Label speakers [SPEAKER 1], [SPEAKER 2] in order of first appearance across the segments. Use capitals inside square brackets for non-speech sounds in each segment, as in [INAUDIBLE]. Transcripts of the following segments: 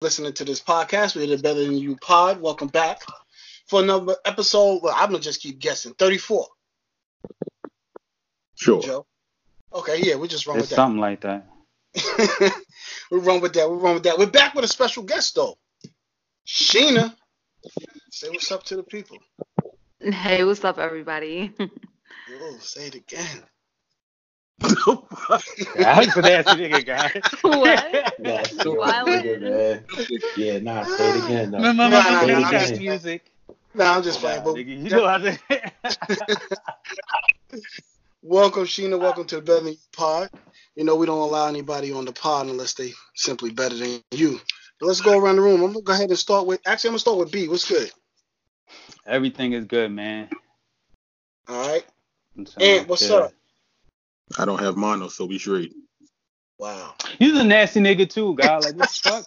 [SPEAKER 1] listening to this podcast. We're the Better Than You Pod. Welcome back for another episode. Well, I'm gonna just keep guessing. 34.
[SPEAKER 2] Sure.
[SPEAKER 1] Joe. Okay, yeah, we're just run
[SPEAKER 3] It's
[SPEAKER 1] with that.
[SPEAKER 3] something like that. [LAUGHS]
[SPEAKER 1] we run with that. We run with that. We're back with a special guest though. Sheena. Say what's up to the people.
[SPEAKER 4] Hey, what's up, everybody? [LAUGHS]
[SPEAKER 1] Oh, say it again.
[SPEAKER 3] I was a nasty nigga guy.
[SPEAKER 4] what?
[SPEAKER 2] Yeah, super
[SPEAKER 4] Wild.
[SPEAKER 2] nigga, man. Yeah, nah, say it again. though.
[SPEAKER 3] Remember
[SPEAKER 1] Nah,
[SPEAKER 3] my
[SPEAKER 1] nah, nah,
[SPEAKER 3] podcast
[SPEAKER 1] nah.
[SPEAKER 3] music?
[SPEAKER 1] Nah, I'm just playing.
[SPEAKER 3] Nah,
[SPEAKER 1] But
[SPEAKER 3] nigga, you know how to. [LAUGHS]
[SPEAKER 1] welcome, Sheena. Welcome to the Better Than You Pod. You know we don't allow anybody on the pod unless they simply better than you. But let's go around the room. I'm gonna go ahead and start with. Actually, I'm gonna start with B. What's good?
[SPEAKER 3] Everything is good, man.
[SPEAKER 1] All right. And what's
[SPEAKER 3] yeah.
[SPEAKER 1] up?
[SPEAKER 2] I don't have mono, so we straight.
[SPEAKER 1] Wow.
[SPEAKER 3] He's a nasty nigga too, guy. Like what the [LAUGHS] fuck?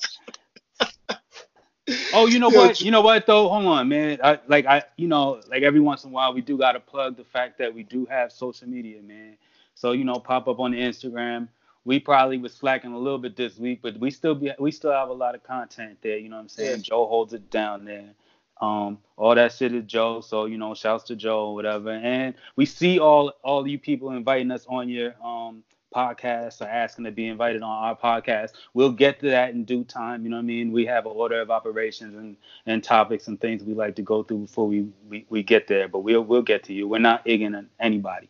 [SPEAKER 3] Oh, you know
[SPEAKER 1] Yo,
[SPEAKER 3] what? You know what though? Hold on, man. I like I you know, like every once in a while we do gotta plug the fact that we do have social media, man. So, you know, pop up on the Instagram. We probably was slacking a little bit this week, but we still be we still have a lot of content there, you know what I'm saying?
[SPEAKER 1] Yeah.
[SPEAKER 3] Joe holds it down there. Um, all that shit is Joe, so you know, shouts to Joe or whatever. And we see all all you people inviting us on your um podcast or asking to be invited on our podcast. We'll get to that in due time. You know what I mean? We have an order of operations and, and topics and things we like to go through before we, we, we get there. But we'll we'll get to you. We're not ignorant anybody.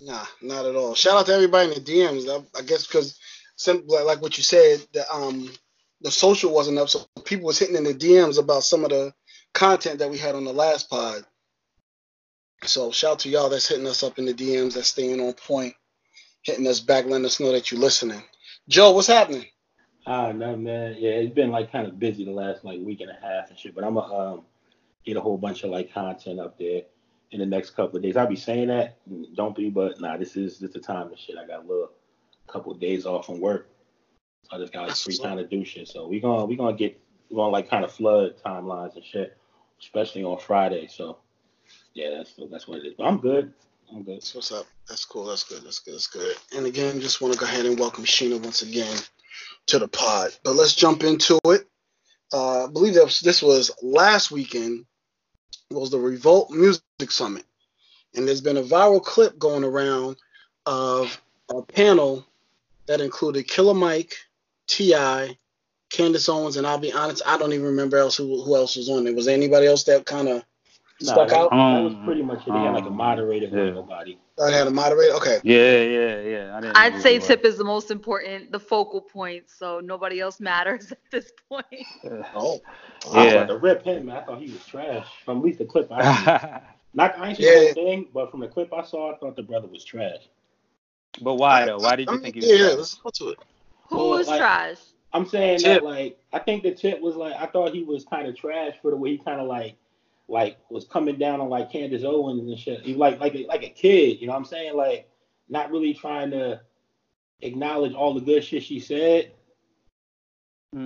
[SPEAKER 1] Nah, not at all. Shout out to everybody in the DMs. I, I guess because like, like what you said, the um the social wasn't up, so people was hitting in the DMs about some of the content that we had on the last pod. So shout out to y'all that's hitting us up in the DMs, that's staying on point, hitting us back, letting us know that you're listening. Joe, what's happening?
[SPEAKER 5] Ah, no, man. Yeah, it's been like kind of busy the last like week and a half and shit. But I'm gonna um, get a whole bunch of like content up there in the next couple of days. I'll be saying that, don't be, but nah, this is this the time and shit. I got a little couple of days off from work, so I just got like free time to do shit. So we gonna we gonna get we gonna like kind of flood timelines and shit, especially on Friday. So yeah, that's that's what it is. But I'm good. I'm good.
[SPEAKER 1] That's what's up. That's cool. That's good. That's good. That's good. And again, just want to go ahead and welcome Sheena once again to the pod. But let's jump into it. Uh, I believe that was, this was last weekend. Was the Revolt Music Summit, and there's been a viral clip going around of a panel that included Killer Mike, T.I., Candace Owens, and I'll be honest, I don't even remember else who, who else was on there. Was there anybody else that kind of
[SPEAKER 5] Nah,
[SPEAKER 1] stuck
[SPEAKER 5] that,
[SPEAKER 1] out?
[SPEAKER 5] that was pretty much it. They had like a
[SPEAKER 3] Um,
[SPEAKER 5] moderator
[SPEAKER 3] yeah.
[SPEAKER 5] with nobody.
[SPEAKER 1] I had a moderator. Okay.
[SPEAKER 3] Yeah, yeah, yeah. I didn't
[SPEAKER 4] I'd say
[SPEAKER 3] who it
[SPEAKER 4] Tip is the most important, the focal point, so nobody else matters [LAUGHS] at this point.
[SPEAKER 3] was.
[SPEAKER 1] Oh.
[SPEAKER 5] I
[SPEAKER 3] Yeah.
[SPEAKER 5] thought to rip him, man. I thought he was trash. From at least the clip I seen. [LAUGHS] Not I ain't seen
[SPEAKER 1] Yeah.
[SPEAKER 5] the whole thing, but from the clip I saw, I thought the brother was trash.
[SPEAKER 3] but why though? Why did
[SPEAKER 1] I
[SPEAKER 3] you
[SPEAKER 1] mean,
[SPEAKER 3] think he was?
[SPEAKER 1] Yeah, yeah,
[SPEAKER 3] trash?
[SPEAKER 1] let's go to it.
[SPEAKER 4] Who
[SPEAKER 5] Well,
[SPEAKER 4] was
[SPEAKER 5] like-
[SPEAKER 4] trash?
[SPEAKER 5] I'm saying
[SPEAKER 1] Tip.
[SPEAKER 5] that like I think the tip was like I thought he was kind of trash for the way he kind of like like was coming down on like Candace Owens and shit. He like like like a kid, you know what I'm saying? Like not really trying to acknowledge all the good shit she said.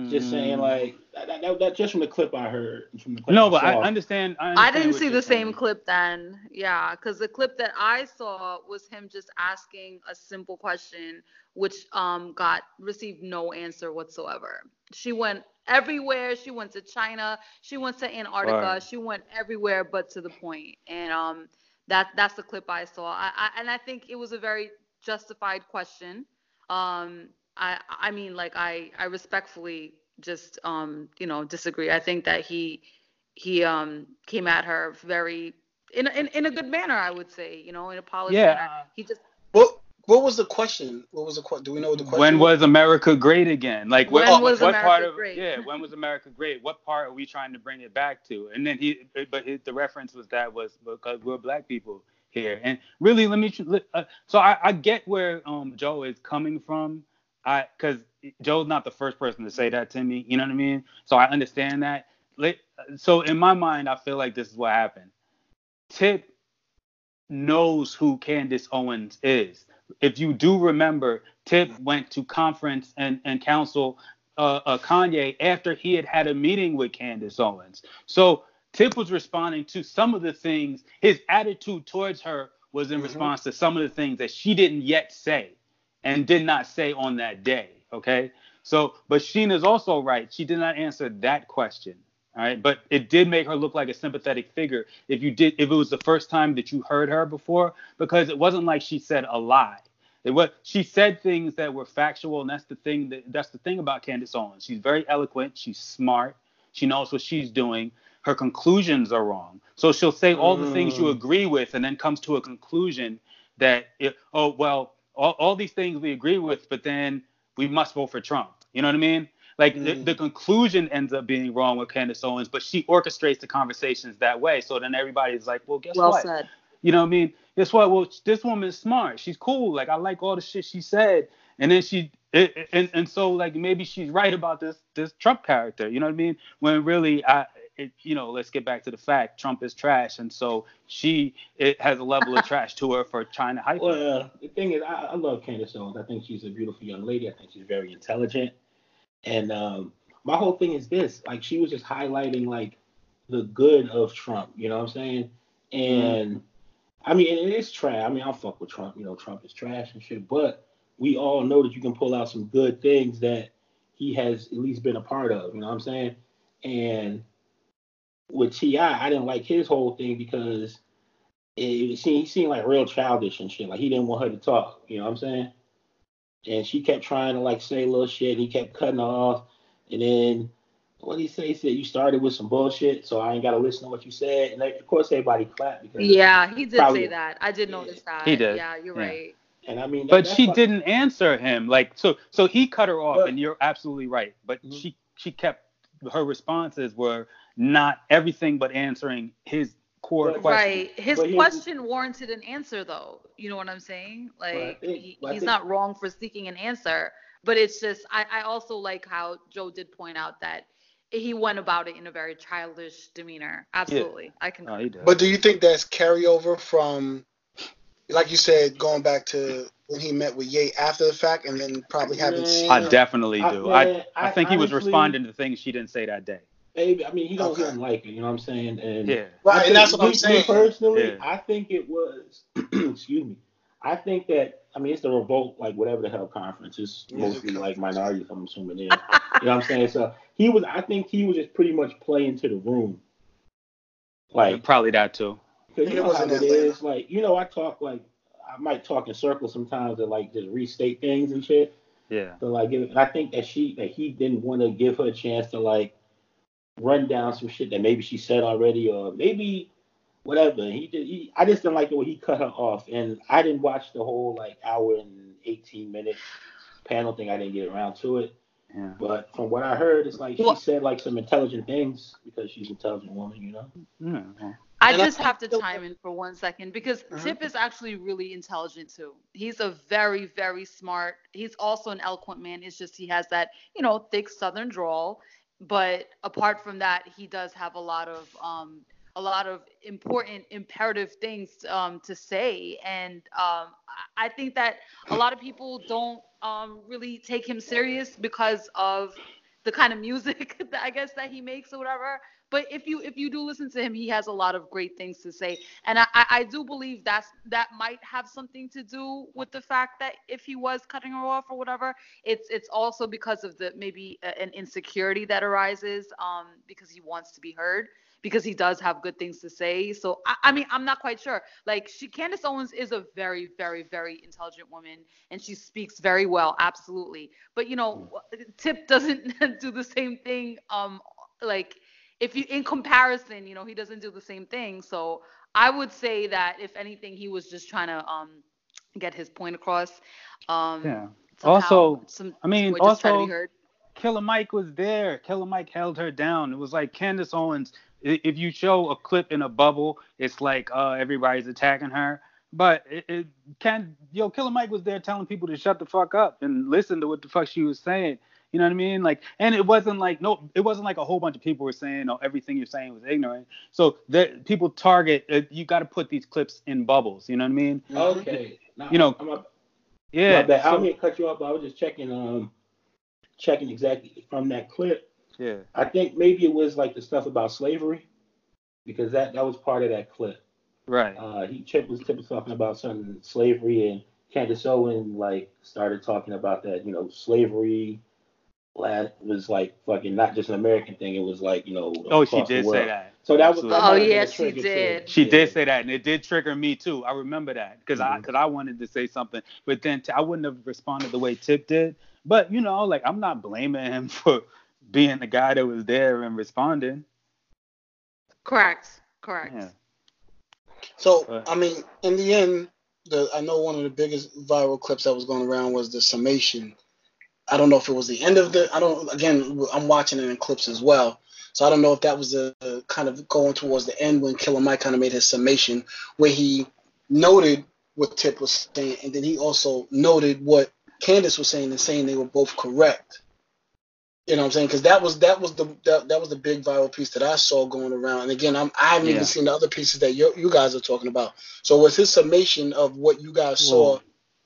[SPEAKER 5] Just saying
[SPEAKER 3] Mm.
[SPEAKER 5] like that, that, that just from the clip I heard from the clip
[SPEAKER 3] No, but I understand. I,
[SPEAKER 4] I didn't see the same
[SPEAKER 3] saying.
[SPEAKER 4] clip then. Yeah, because the clip that I saw was him just asking a simple question, which um got received no answer whatsoever. She went everywhere. She went to China. She went to Antarctica.
[SPEAKER 3] Right.
[SPEAKER 4] She went everywhere but to the point. And um that that's the clip I saw. I, I and I think it was a very justified question. Um I I mean like I I respectfully just um you know disagree. I think that he he um came at her very in a, in, in a good manner I would say you know in a polished
[SPEAKER 3] Yeah.
[SPEAKER 4] manner. He just
[SPEAKER 1] What What was the question? What was the question? Do we know what the question?
[SPEAKER 3] When was America great again? Like what,
[SPEAKER 4] When was
[SPEAKER 3] what
[SPEAKER 4] America
[SPEAKER 3] part of
[SPEAKER 4] great?
[SPEAKER 3] yeah? When was America great? What part are we trying to bring it back to? And then he, but his, the reference was that was because we're black people here. And really, let me. Uh, so I, I get where um Joe is coming from. I because Joe's not the first person to say that to me. You know what I mean? So I understand that. So in my mind, I feel like this is what happened. Tip knows who Candace Owens is. If you do remember, Tip went to conference and, and counsel uh, uh, Kanye after he had had a meeting with Candace Owens. So Tip was responding to some of the things, his attitude towards her was in
[SPEAKER 1] Mhm.
[SPEAKER 3] response to some of the things that she didn't yet say and did not say on that day. Okay. So, but Sheena's also right. She did not answer that question. All right, but it did make her look like a sympathetic figure if you did if it was the first time that you heard her before because it wasn't like she said a lie. It was she said things that were factual, and that's the thing that that's the thing about Candace Owens. She's very eloquent, she's smart, she knows what she's doing. Her conclusions are wrong. So she'll say all the things you
[SPEAKER 5] Mm.
[SPEAKER 3] agree with and then comes to a conclusion that it, oh well, all, all these things we agree with, but then we must vote for Trump. You know what I mean? Like the,
[SPEAKER 1] Mm.
[SPEAKER 3] the conclusion ends up being wrong with Candace Owens, but she orchestrates the conversations that way. So then everybody's like, well, guess
[SPEAKER 4] Well
[SPEAKER 3] what?
[SPEAKER 4] said.
[SPEAKER 3] You know what I mean? Guess what? Well, this woman's smart. She's cool. Like I like all the shit she said. And then she it- and and so like maybe she's right about this this Trump character. You know what I mean? When really I it, you know let's get back to the fact Trump is trash, and so she it has a level of trash to her for trying to hype.
[SPEAKER 5] Well, the thing is, I, I love Candace Owens. I think she's a beautiful young lady. I think she's very intelligent. And um, my whole thing is this: like, she was just highlighting like the good of Trump. You know what I'm saying? And I mean, it is trash. I mean, I'll fuck with Trump. You know, Trump is trash and shit. But we all know that you can pull out some good things that he has at least been a part of. You know what I'm saying? And with T.I., I didn't like his whole thing because it, it seemed, he seemed like real childish and shit. Like he didn't want her to talk. You know what I'm saying? And she kept trying to like say little shit. And he kept cutting her off. And then what did he say? He said you started with some bullshit, so I ain't got to listen to what you said. And like, of course, everybody clapped because.
[SPEAKER 4] Yeah, he did
[SPEAKER 5] Probably-
[SPEAKER 4] say that. I did notice that.
[SPEAKER 3] He did.
[SPEAKER 4] Yeah, you're
[SPEAKER 3] Yeah.
[SPEAKER 4] right.
[SPEAKER 5] And I mean, that-
[SPEAKER 3] but she
[SPEAKER 5] why-
[SPEAKER 3] didn't answer him. Like so so he cut her off,
[SPEAKER 5] But-
[SPEAKER 3] and you're absolutely right. But
[SPEAKER 1] Mhm.
[SPEAKER 3] she she kept her responses were not everything but answering his core
[SPEAKER 5] But-
[SPEAKER 3] question.
[SPEAKER 4] Right. His
[SPEAKER 5] But here's-
[SPEAKER 4] question warranted an answer, though. You know what I'm saying? Like,
[SPEAKER 5] think-
[SPEAKER 4] he, he's
[SPEAKER 5] think-
[SPEAKER 4] not wrong for seeking an answer. But it's just, I, I also like how Joe did point out that he went about it in a very childish demeanor. Absolutely. I can.
[SPEAKER 3] Oh, he did.
[SPEAKER 1] But do you think that's carryover from, like you said, going back to when he met with Ye after the fact, and then probably having
[SPEAKER 5] Man.
[SPEAKER 1] seen
[SPEAKER 3] I definitely do. I, I,
[SPEAKER 5] I
[SPEAKER 3] think he was responding to things she didn't say that day.
[SPEAKER 5] Baby, I mean, he don't, he
[SPEAKER 1] Okay.
[SPEAKER 5] don't like it. You know what I'm saying? And
[SPEAKER 3] Yeah.
[SPEAKER 1] Right,
[SPEAKER 5] I
[SPEAKER 1] and that's what I'm
[SPEAKER 5] me- me
[SPEAKER 1] saying.
[SPEAKER 5] personally,
[SPEAKER 3] Yeah.
[SPEAKER 5] I think it was. [CLEARS THROAT] excuse me. I think that I mean it's the revolt, like whatever the hell conference is
[SPEAKER 1] Yeah,
[SPEAKER 5] mostly
[SPEAKER 1] the
[SPEAKER 5] like minorities. I'm assuming in. you know what I'm saying? So he was. I think he was just pretty much playing to the room. Like,
[SPEAKER 3] Probably that too.
[SPEAKER 5] cause
[SPEAKER 1] It
[SPEAKER 5] you know how
[SPEAKER 1] in
[SPEAKER 5] it
[SPEAKER 1] Atlanta.
[SPEAKER 5] is. Like, you know, I talk like I might talk in circles sometimes and like just restate things and shit.
[SPEAKER 3] Yeah.
[SPEAKER 5] So like, and I think that she that he didn't want to give her a chance to like run down some shit that maybe she said already or maybe whatever. He did. He, I just didn't like the way he cut her off, and I didn't watch the whole like hour and eighteen minute panel thing. I didn't get around to it,
[SPEAKER 3] Yeah.
[SPEAKER 5] but from what I heard, it's like she said like some intelligent things because she's an intelligent woman, you know.
[SPEAKER 3] Yeah.
[SPEAKER 4] I
[SPEAKER 1] And I
[SPEAKER 4] just have to
[SPEAKER 1] think-
[SPEAKER 4] chime in for one second because
[SPEAKER 1] Uh-huh.
[SPEAKER 4] Tip is actually really intelligent too. He's a very, very smart. He's also an eloquent man. It's just he has that, you know, thick Southern drawl. But apart from that, he does have a lot of um, a lot of important, imperative things um, to say. And um, I- think that a lot of people don't um, really take him serious because of the kind of music that [LAUGHS] I guess that he makes or whatever. But if you if you do listen to him, he has a lot of great things to say, and I, I do believe that's that might have something to do with the fact that if he was cutting her off or whatever, it's it's also because of the maybe an insecurity that arises um because he wants to be heard because he does have good things to say. So I, I mean I'm not quite sure. Like she Candace Owens is a very very very intelligent woman and she speaks very well, absolutely. But you know Tip doesn't [LAUGHS] do the same thing um like if you in comparison, you know, he doesn't do the same thing. So I would say that if anything, he was just trying to um get his point across. Um
[SPEAKER 3] Yeah.
[SPEAKER 4] somehow
[SPEAKER 3] Also,
[SPEAKER 4] some
[SPEAKER 3] I mean,
[SPEAKER 4] people just try to be
[SPEAKER 3] also-. Killer Mike was there. Killer Mike held her down. It was like Candace Owens. If you show a clip in a bubble, it's like uh, everybody's attacking her. But it, it can yo Killer Mike was there telling people to shut the fuck up and listen to what the fuck she was saying. You know what I mean? Like, and it wasn't like no, it wasn't like a whole bunch of people were saying, oh, everything you're saying was ignorant. So that people target. Uh, you got to put these clips in bubbles. You know what I mean?
[SPEAKER 5] Okay. Now,
[SPEAKER 3] You know,
[SPEAKER 5] I'm a,
[SPEAKER 3] Yeah.
[SPEAKER 5] my bad. I
[SPEAKER 3] so-
[SPEAKER 5] mean to cut you off, but I was just checking um checking exactly from that clip.
[SPEAKER 3] yeah.
[SPEAKER 5] I think maybe it was like the stuff about slavery because that that was part of that clip.
[SPEAKER 3] Right.
[SPEAKER 5] Uh, he Chip was Chip was talking about some slavery and Candace Owen like started talking about that, you know, slavery last was like fucking not just an American thing. It was like you know.
[SPEAKER 3] Oh, she did say that.
[SPEAKER 5] So that was.
[SPEAKER 3] Absolutely.
[SPEAKER 4] Oh,
[SPEAKER 5] might have
[SPEAKER 4] yeah, she
[SPEAKER 5] trigger, too.
[SPEAKER 4] did.
[SPEAKER 3] She
[SPEAKER 5] Yeah.
[SPEAKER 3] did say that, and it did trigger me too. I remember that because I
[SPEAKER 5] Mhm.
[SPEAKER 3] because I wanted to say something, but then t- I wouldn't have responded the way Tip did. But you know, like I'm not blaming him [LAUGHS] for being the guy that was there and responding.
[SPEAKER 4] Correct. Correct.
[SPEAKER 3] Yeah.
[SPEAKER 1] So
[SPEAKER 3] Right.
[SPEAKER 1] I mean, in the end, the I know one of the biggest viral clips that was going around was the summation. I don't know if it was the end of the. I don't. Again, I'm watching it in clips as well, so I don't know if that was the kind of going towards the end when Killer Mike kind of made his summation where he noted what Tip was saying, and then he also noted what Candace was saying and saying they were both correct. You know what I'm saying? Because that was that was the that, that was the big viral piece that I saw going around. And again, I'm I haven't
[SPEAKER 3] Yeah.
[SPEAKER 1] even seen the other pieces that you you guys are talking about. So was his summation of what you guys saw
[SPEAKER 3] Well-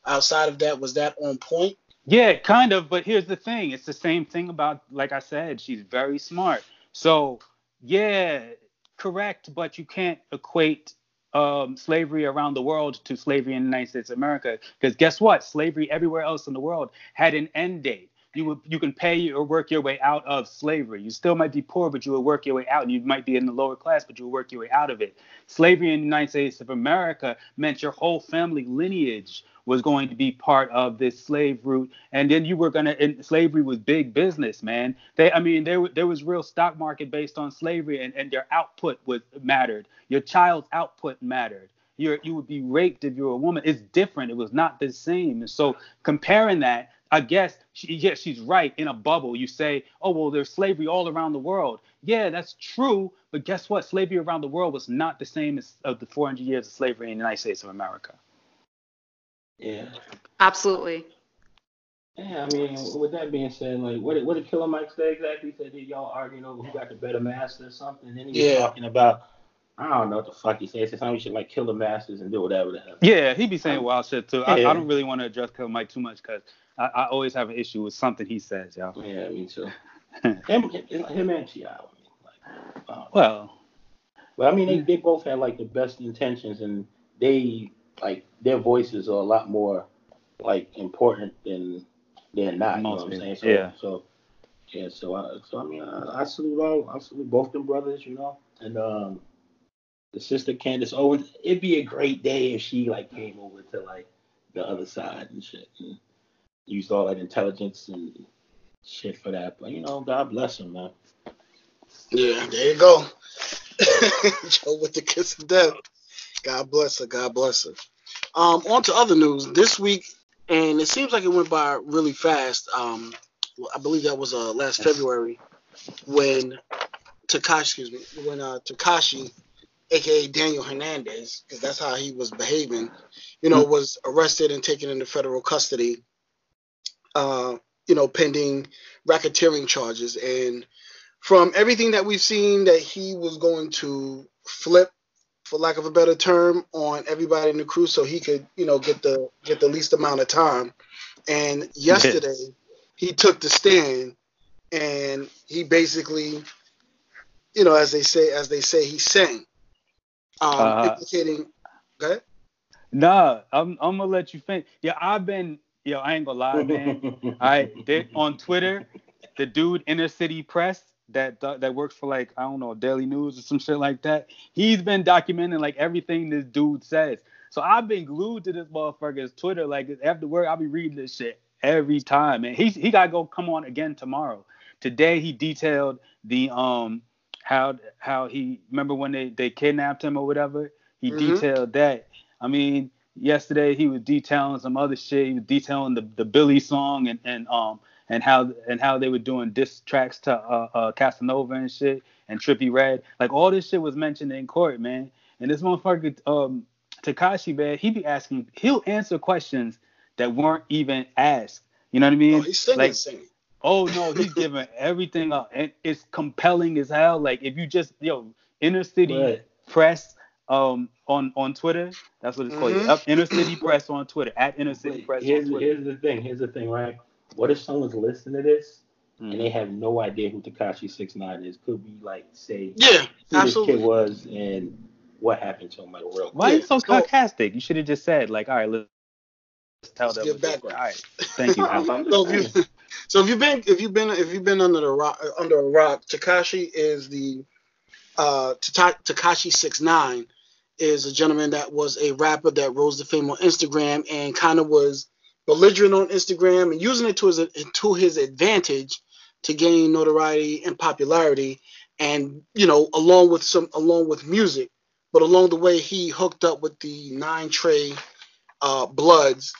[SPEAKER 1] outside of that was that on point?
[SPEAKER 3] Yeah, kind of. But here's the thing: it's the same thing about, like I said, she's very smart. So yeah, correct. But you can't equate um, slavery around the world to slavery in the United States of America, because guess what? Slavery everywhere else in the world had an end date. You would you can pay or work your way out of slavery. You still might be poor, but you will work your way out. And you might be in the lower class, but you will work your way out of it. Slavery in the United States of America meant your whole family lineage was going to be part of this slave route, and then you were gonna. And slavery was big business, man. They, I mean, there there was real stock market based on slavery, and and their output was mattered. Your child's output mattered. You're, you would be raped if you were a woman. It's different. It was not the same. And so comparing that, I guess, she, yeah, she's right. In a bubble, you say, oh well, there's slavery all around the world. Yeah, that's true. But guess what? Slavery around the world was not the same as of the 400 years of slavery in the United States of America.
[SPEAKER 5] Yeah.
[SPEAKER 4] Absolutely.
[SPEAKER 5] Yeah, I mean, with that being said, like, what did, what did Killer Mike say exactly? He said that y'all arguing over who got the better master or something. And then he was
[SPEAKER 1] Yeah.
[SPEAKER 5] talking about, I don't know what the fuck he said. He said something we should like kill the masters and do whatever the hell.
[SPEAKER 3] Yeah, he be saying um, wild shit too. I,
[SPEAKER 5] Yeah.
[SPEAKER 3] I don't really want to address Killer Mike too much because I, I always have an issue with something he says, y'all.
[SPEAKER 5] Yeah, me too. [LAUGHS] him, him, him and Ti. I mean, like, uh,
[SPEAKER 3] Well,
[SPEAKER 5] but I mean, they, they both had like the best intentions, and they like their voices are a lot more like important than they're not. You know what I'm saying? So,
[SPEAKER 3] yeah.
[SPEAKER 5] So yeah. So I so I mean, I, I salute all. I salute both them brothers. You know, and um, the sister Candace Owens. It'd be a great day if she like came over to like the other side and shit, and used all that intelligence and shit for that. But you know, God bless him, man.
[SPEAKER 1] Yeah, there you go. [LAUGHS] Joe with the kiss of death. God bless her. God bless her. Um, on to other news. This week, and it seems like it went by really fast. Um, I believe that was uh, last February when Tekashi, excuse me, when uh, Tekashi, aka Daniel Hernandez, because that's how he was behaving, you know, was arrested and taken into federal custody. Uh, you know, pending racketeering charges and from everything that we've seen that he was going to flip for lack of a better term on everybody in the crew so he could you know get the get the least amount of time and [LAUGHS] yesterday he took the stand and he basically you know as they say as they say he sang um
[SPEAKER 3] Uh,
[SPEAKER 1] implicating go ahead.
[SPEAKER 3] nah, I'm I'm gonna let you finish. Yeah, I've been, yo, I ain't gonna lie, [LAUGHS] man. I did on Twitter, the dude Inner City Press that that works for like I don't know Daily News or some shit like that. He's been documenting like everything this dude says. So I've been glued to this motherfucker's Twitter. Like after work, I'll be reading this shit every time. And he's he gotta go come on again tomorrow. Today he detailed the um how how he remember when they they kidnapped him or whatever. He
[SPEAKER 1] Mhm.
[SPEAKER 3] detailed that. I mean, yesterday he was detailing some other shit. He was detailing the the Billy song and and um and how and how they were doing diss tracks to uh, uh Casanova and shit and Trippie Redd. Like all this shit was mentioned in court, man. And this motherfucker um Tekashi, man, he be asking, he'll answer questions that weren't even asked. You know what I mean?
[SPEAKER 1] oh, he's singing
[SPEAKER 3] like,
[SPEAKER 1] singing
[SPEAKER 3] Oh no, he's giving [LAUGHS] everything up, and it's compelling as hell. Like if you just yo inner city
[SPEAKER 5] Right.
[SPEAKER 3] press um on on Twitter, that's what it's called.
[SPEAKER 1] Mhm.
[SPEAKER 3] Up inner city press on Twitter at inner city press
[SPEAKER 5] here's,
[SPEAKER 3] on
[SPEAKER 5] here's the thing. Here's the thing, right? What if someone's listening to this
[SPEAKER 3] Mhm.
[SPEAKER 5] and they have no idea who Tekashi Six Nine is? Could we like say
[SPEAKER 1] yeah
[SPEAKER 5] who this kid was and what happened to him, like real
[SPEAKER 3] Why are you so
[SPEAKER 1] so-
[SPEAKER 3] sarcastic? You should have just said like, all right, let's tell
[SPEAKER 1] Let's
[SPEAKER 3] them.
[SPEAKER 1] give background.
[SPEAKER 3] All right, thank you. [LAUGHS]
[SPEAKER 1] So if you So if you've been if you've been if you've been under the rock under a rock, Tekashi is the uh Tekashi six nine is a gentleman that was a rapper that rose to fame on Instagram and kind of was belligerent on Instagram and using it to his to his advantage to gain notoriety and popularity and you know along with some along with music. But along the way he hooked up with the nine Trey uh, bloods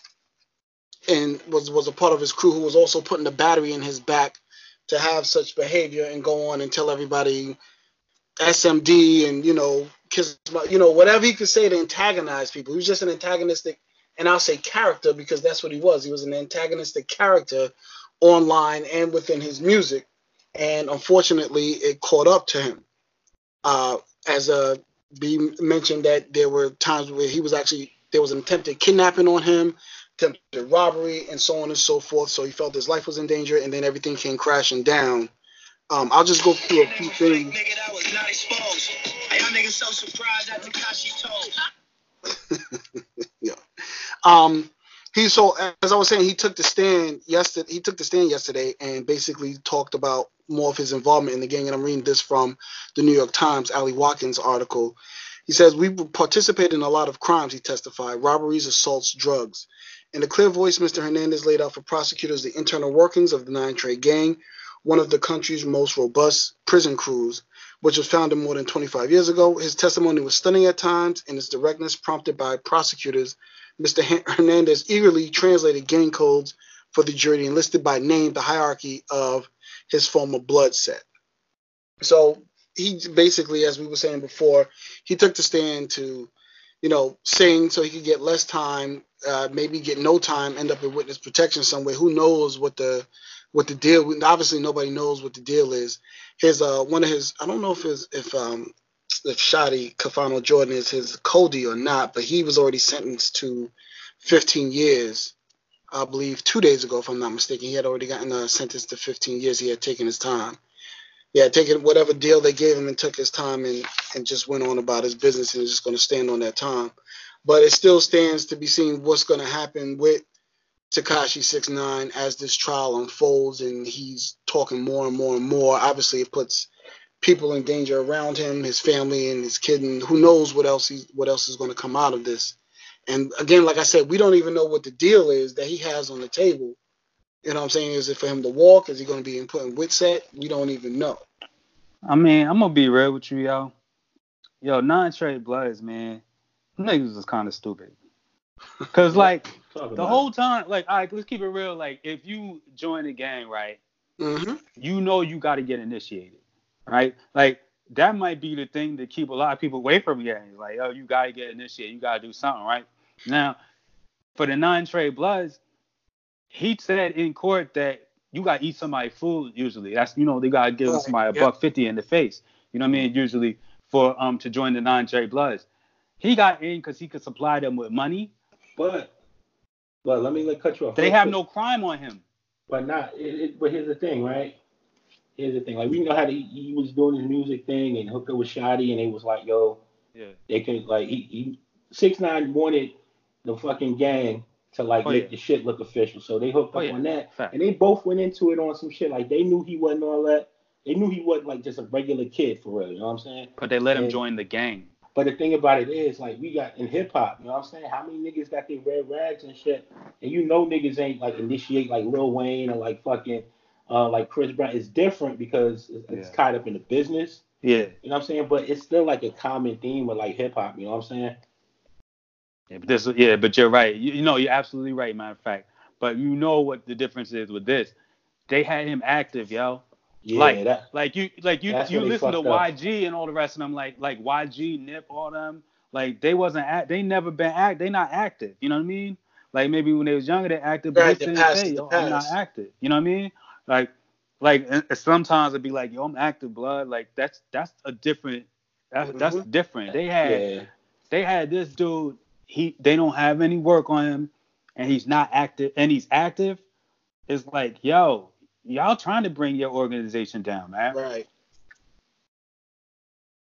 [SPEAKER 1] and was was a part of his crew who was also putting the battery in his back to have such behavior and go on and tell everybody SMD and you know kiss my, you know whatever he could say to antagonize people. He was just an antagonistic and I'll say character because that's what he was. He was an antagonistic character online and within his music, and unfortunately, it caught up to him. Uh, as a B mentioned that there were times where he was actually there was an attempted kidnapping on him, attempted robbery, and so on and so forth. So he felt his life was in danger, and then everything came crashing down. Um, I'll just go through a few things. [LAUGHS] yeah. Um, he so as I was saying, he took the stand yesterday. He took the stand yesterday and basically talked about more of his involvement in the gang. And I'm reading this from the New York Times, Ali Watkins article. He says we participated in a lot of crimes. He testified: robberies, assaults, drugs. In a clear voice, Mr. Hernandez laid out for prosecutors the internal workings of the Nine Trey Gang, one of the country's most robust prison crews, which was founded more than 25 years ago. His testimony was stunning at times, and its directness prompted by prosecutors Mr. Hernandez eagerly translated gang codes for the jury and listed by name the hierarchy of his former blood set. So he basically, as we were saying before, he took the stand to, you know, sing so he could get less time, uh, maybe get no time, end up in witness protection somewhere. Who knows what the what the deal? Obviously, nobody knows what the deal is. His uh, one of his, I don't know if his if um if Shotti Kifano Jordan is his Cody or not, but he was already sentenced to 15 years, I believe, two days ago, if I'm not mistaken. He had already gotten a sentence to 15 years. He had taken his time. He had taken whatever deal they gave him and took his time and, and just went on about his business and is just going to stand on that time. But it still stands to be seen what's going to happen with Tekashi Six Nine as this trial unfolds and he's talking more and more and more. Obviously, it puts people in danger around him, his family and his kid, and who knows what else he what else is going to come out of this. And again, like I said, we don't even know what the deal is that he has on the table. You know what I'm saying? Is it for him to walk? Is he going to be put in Witsec? We don't even know.
[SPEAKER 3] I mean, I'm gonna be real with you, yo. Yo, Trey Bloods, man. Niggas was kind of stupid. Cause like the whole time, like, all right, let's keep it real. Like, if you join the gang, right, mm-hmm. you know you got to get initiated right? Like that might be the thing to keep a lot of people away from gangs. Like, oh, you gotta get initiated, you gotta do something, right? Now, for the Nine Trey Bloods, he said in court that you gotta eat somebody food usually. That's you know they gotta give somebody a buck fifty in the face. You know what I mean? Usually for um to join the Nine Trey Bloods. He got in because he could supply them with money.
[SPEAKER 5] But but let me let cut you off.
[SPEAKER 3] They have no crime on him.
[SPEAKER 5] But not. It, it, but here's the thing, right? here's the thing. Like we know how he, he was doing his music thing and hooked up with Shotti and it was like, yo, yeah, they can like he, he six nine wanted the fucking gang to like oh, make yeah. the shit look official. So they hooked oh, up yeah. on that. Fact. And they both went into it on some shit. Like they knew he wasn't all that. They knew he wasn't like just a regular kid for real, you know what I'm saying?
[SPEAKER 3] But they let and, him join the gang.
[SPEAKER 5] But the thing about it is, like, we got in hip hop, you know what I'm saying? How many niggas got their red rags and shit? And you know niggas ain't like initiate like Lil Wayne or like fucking uh, like Chris Brown It's different because it's, yeah. tied up in the business.
[SPEAKER 3] Yeah.
[SPEAKER 5] You know what I'm saying? But it's still like a common theme with like hip hop, you know what I'm saying?
[SPEAKER 3] Yeah, but this yeah, but you're right. You, you know, you're absolutely right, matter of fact. But you know what the difference is with this. They had him active, yo. Yeah, like, that, like you like you you listen to YG and all the rest of them, like like YG, Nip, all them, like they wasn't act they never been act they not active. You know what I mean? Like maybe when they was younger they active, but right, they didn't say, yo, I'm not active. You know what I mean? Like, like sometimes it'd be like, yo, I'm active blood. Like that's that's a different. That's mm-hmm. that's different. They had yeah. they had this dude. He they don't have any work on him, and he's not active. And he's active. It's like, yo, y'all trying to bring your organization down, man.
[SPEAKER 1] Right.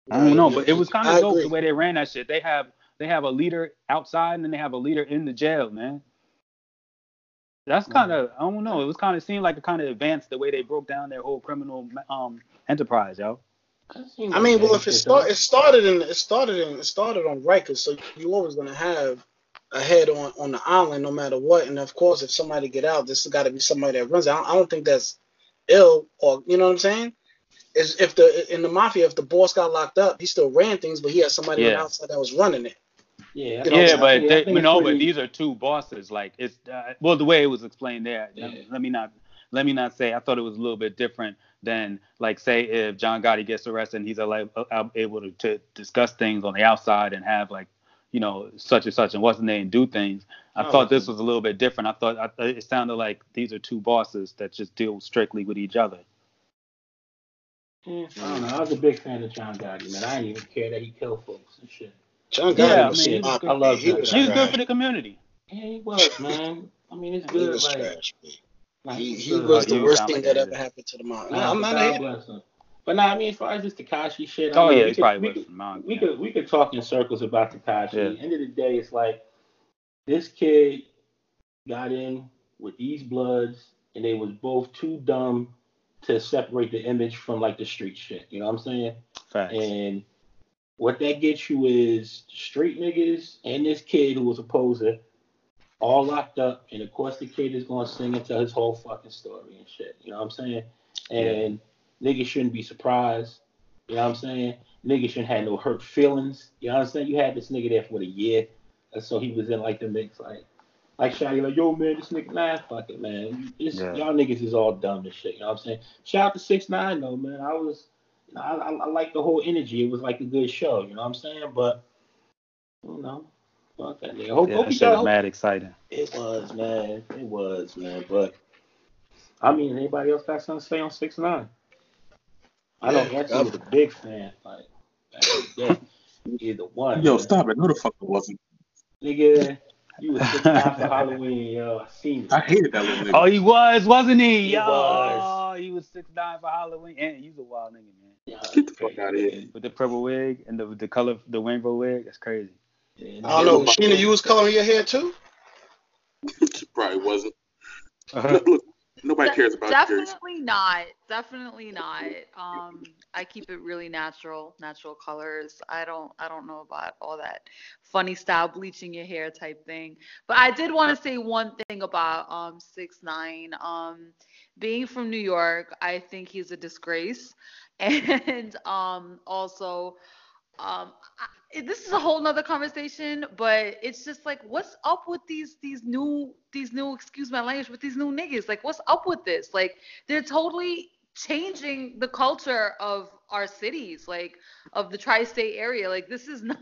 [SPEAKER 3] I don't know, but it was kind of dope agree. the way they ran that shit. They have they have a leader outside and then they have a leader in the jail, man. That's kind of I don't know. It was kind of seemed like a kind of advance the way they broke down their whole criminal um enterprise, yo.
[SPEAKER 1] I mean, well, if it start, it started in, it started in, it started on Rikers, so you always gonna have a head on on the island no matter what. And of course, if somebody get out, this has got to be somebody that runs it. I don't, I don't think that's ill or you know what I'm saying. Is if the in the mafia, if the boss got locked up, he still ran things, but he had somebody on the
[SPEAKER 3] Yeah.
[SPEAKER 1] outside that was running it.
[SPEAKER 5] Yeah,
[SPEAKER 1] You know,
[SPEAKER 3] Yeah, but
[SPEAKER 5] yeah, I
[SPEAKER 3] they,
[SPEAKER 5] think it's
[SPEAKER 3] no, but these are two bosses. Like it's uh, well, the way it was explained there. let-
[SPEAKER 5] Yeah.
[SPEAKER 3] Let me not let me not say. I thought it was a little bit different than like say if John Gotti gets arrested and he's like uh, able to, to discuss things on the outside and have like you know such and such and what's the name do things. I
[SPEAKER 5] Oh,
[SPEAKER 3] thought this was a little bit different. I thought I, thought it sounded like these are two bosses that just deal strictly with each other.
[SPEAKER 5] Yeah, I don't know. I was a big fan of John Gotti, man. I didn't even care that he killed folks and shit.
[SPEAKER 1] John Gotti
[SPEAKER 3] Yeah, I
[SPEAKER 1] was
[SPEAKER 3] mean,
[SPEAKER 1] some-
[SPEAKER 5] I love
[SPEAKER 1] he
[SPEAKER 5] John
[SPEAKER 1] was
[SPEAKER 3] He's good for the community.
[SPEAKER 5] Yeah, he was, man. I mean, it's good.
[SPEAKER 1] He was
[SPEAKER 5] Like,
[SPEAKER 1] trash. man.
[SPEAKER 5] like,
[SPEAKER 1] He, he was the worst thing that ever happened to the mob.
[SPEAKER 5] Nah,
[SPEAKER 1] Nah, I'm not a
[SPEAKER 5] But nah, I mean, as far as this Tekashi shit, I
[SPEAKER 3] Oh
[SPEAKER 5] mean,
[SPEAKER 3] yeah,
[SPEAKER 5] we could,
[SPEAKER 3] probably
[SPEAKER 5] we could, we
[SPEAKER 3] yeah.
[SPEAKER 5] could we could talk in circles about Tekashi.
[SPEAKER 3] Yeah.
[SPEAKER 5] At the end of the day, it's like this kid got in with these bloods, and they was both too dumb to separate the image from like the street shit. You know what I'm saying?
[SPEAKER 3] Facts.
[SPEAKER 5] And what that gets you is street niggas and this kid who was a poser all locked up. And of course, the kid is going to sing and tell his whole fucking story and shit. You know what I'm saying? And niggas shouldn't be surprised. You know what I'm saying? Niggas shouldn't have no hurt feelings. You know what I'm saying? You had this nigga there for a year. And so he was in like the mix, like, like Shotti, like, yo, man, this nigga, nah, fuck it, man. This,
[SPEAKER 3] Yeah.
[SPEAKER 5] Y'all niggas is all dumb and shit. You know what I'm saying? Shout out to 6 9 though, man. I was, I, I, I like the whole energy. It was like a good show. You know what I'm saying? But, you know, fuck that nigga. Hope,
[SPEAKER 3] yeah,
[SPEAKER 5] hope
[SPEAKER 3] that shit was mad exciting.
[SPEAKER 5] it was, man. It was, man. But I mean, anybody else got something to say on six nine? I know
[SPEAKER 1] Yeah,
[SPEAKER 5] Anthony was a big fan. Like, back in the day. either one.
[SPEAKER 2] Yo,
[SPEAKER 5] man.
[SPEAKER 2] stop it. No, the fuck it wasn't.
[SPEAKER 5] nigga. You was six nine for Halloween, yo. I seen it.
[SPEAKER 2] I hated that little nigga.
[SPEAKER 3] Oh, he was, wasn't he?
[SPEAKER 5] He
[SPEAKER 3] Yo,
[SPEAKER 5] was.
[SPEAKER 3] he was six nine for Halloween, and he's a wild nigga, man.
[SPEAKER 5] Yeah,
[SPEAKER 2] Get the fuck out of here.
[SPEAKER 3] With the purple wig and the the color, the rainbow wig, that's crazy.
[SPEAKER 5] yeah,
[SPEAKER 1] I don't know. Sheena, you was coloring your hair too? [LAUGHS]
[SPEAKER 2] Probably wasn't.
[SPEAKER 3] Uh-huh.
[SPEAKER 2] Look, [LAUGHS] nobody cares about yours.
[SPEAKER 4] Definitely not. Definitely not. Um, I keep it really natural, natural colors. I don't, I don't know about all that funny style bleaching your hair type thing. But I did want to say one thing about um six nine. Um, being from New York, I think he's a disgrace, [LAUGHS] and um also um I, this is a whole nother conversation but it's just like what's up with these these new these new excuse my language with these new niggas? Like what's up with this? Like they're totally changing the culture of our cities like of the tri-state area. Like this is [LAUGHS] not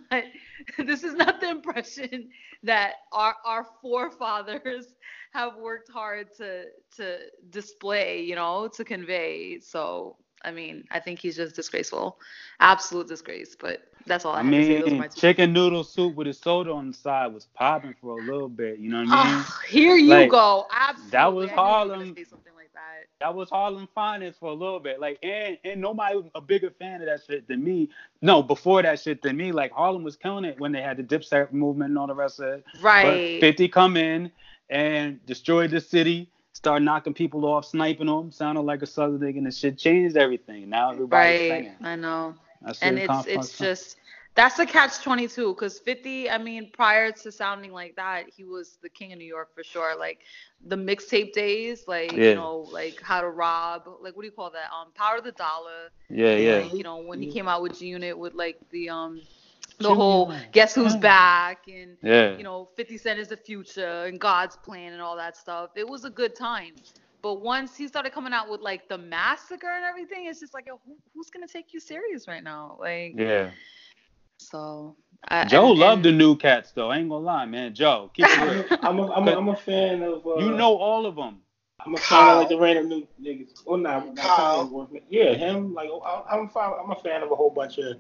[SPEAKER 4] this is not the impression that our our forefathers [LAUGHS] have worked hard to to display you know to convey. So I mean, I think he's just disgraceful, absolute disgrace. But that's all I,
[SPEAKER 3] I
[SPEAKER 4] have to say. Those
[SPEAKER 3] mean, chicken noodle soup with a soda on the side was popping for a little bit. You know what I mean?
[SPEAKER 4] Ah, here you
[SPEAKER 3] Like,
[SPEAKER 4] go. Absolutely.
[SPEAKER 3] that was
[SPEAKER 4] I knew you were gonna
[SPEAKER 3] Harlem.
[SPEAKER 4] Something like that.
[SPEAKER 3] that was Harlem Finance for a little bit. Like, and and nobody was a bigger fan of that shit than me. No, before that shit than me. Like Harlem was killing it when they had the Dipset movement and all the rest of it.
[SPEAKER 4] Right.
[SPEAKER 3] But 50 come in and destroyed the city, start knocking people off, sniping them, sounded like a southern nigga, and the shit changed everything. Now everybody's
[SPEAKER 4] right.
[SPEAKER 3] saying.
[SPEAKER 4] I know.
[SPEAKER 3] That
[SPEAKER 4] and it's it's
[SPEAKER 3] conf-
[SPEAKER 4] just that's the catch 22 because 50 i mean prior to sounding like that he was the king of new york for sure. Like the mixtape days like
[SPEAKER 3] Yeah.
[SPEAKER 4] you know like how to rob like what do you call that? Um power of the dollar.
[SPEAKER 3] Yeah, yeah.
[SPEAKER 4] like, you know when he came out with g unit with like the um the whole guess who's back and
[SPEAKER 3] Yeah.
[SPEAKER 4] you know 50 cent is the future and god's plan and all that stuff. It was a good time but once he started coming out with like the massacre and everything it's just like yo, who, who's gonna take you serious right now like
[SPEAKER 3] yeah.
[SPEAKER 4] so I,
[SPEAKER 3] Joe
[SPEAKER 4] and-
[SPEAKER 3] loved
[SPEAKER 4] and-
[SPEAKER 3] the new cats though. I ain't gonna lie, man. Joe, keep it real. [LAUGHS]
[SPEAKER 5] I'm a, I'm a, I'm a fan of. Uh,
[SPEAKER 3] you know all of them.
[SPEAKER 5] I'm a fan of like the random new niggas. Well, nah, not
[SPEAKER 1] Kyle.
[SPEAKER 5] Kyle. Yeah, him. Like I- I'm a fan. I'm a fan of a whole bunch of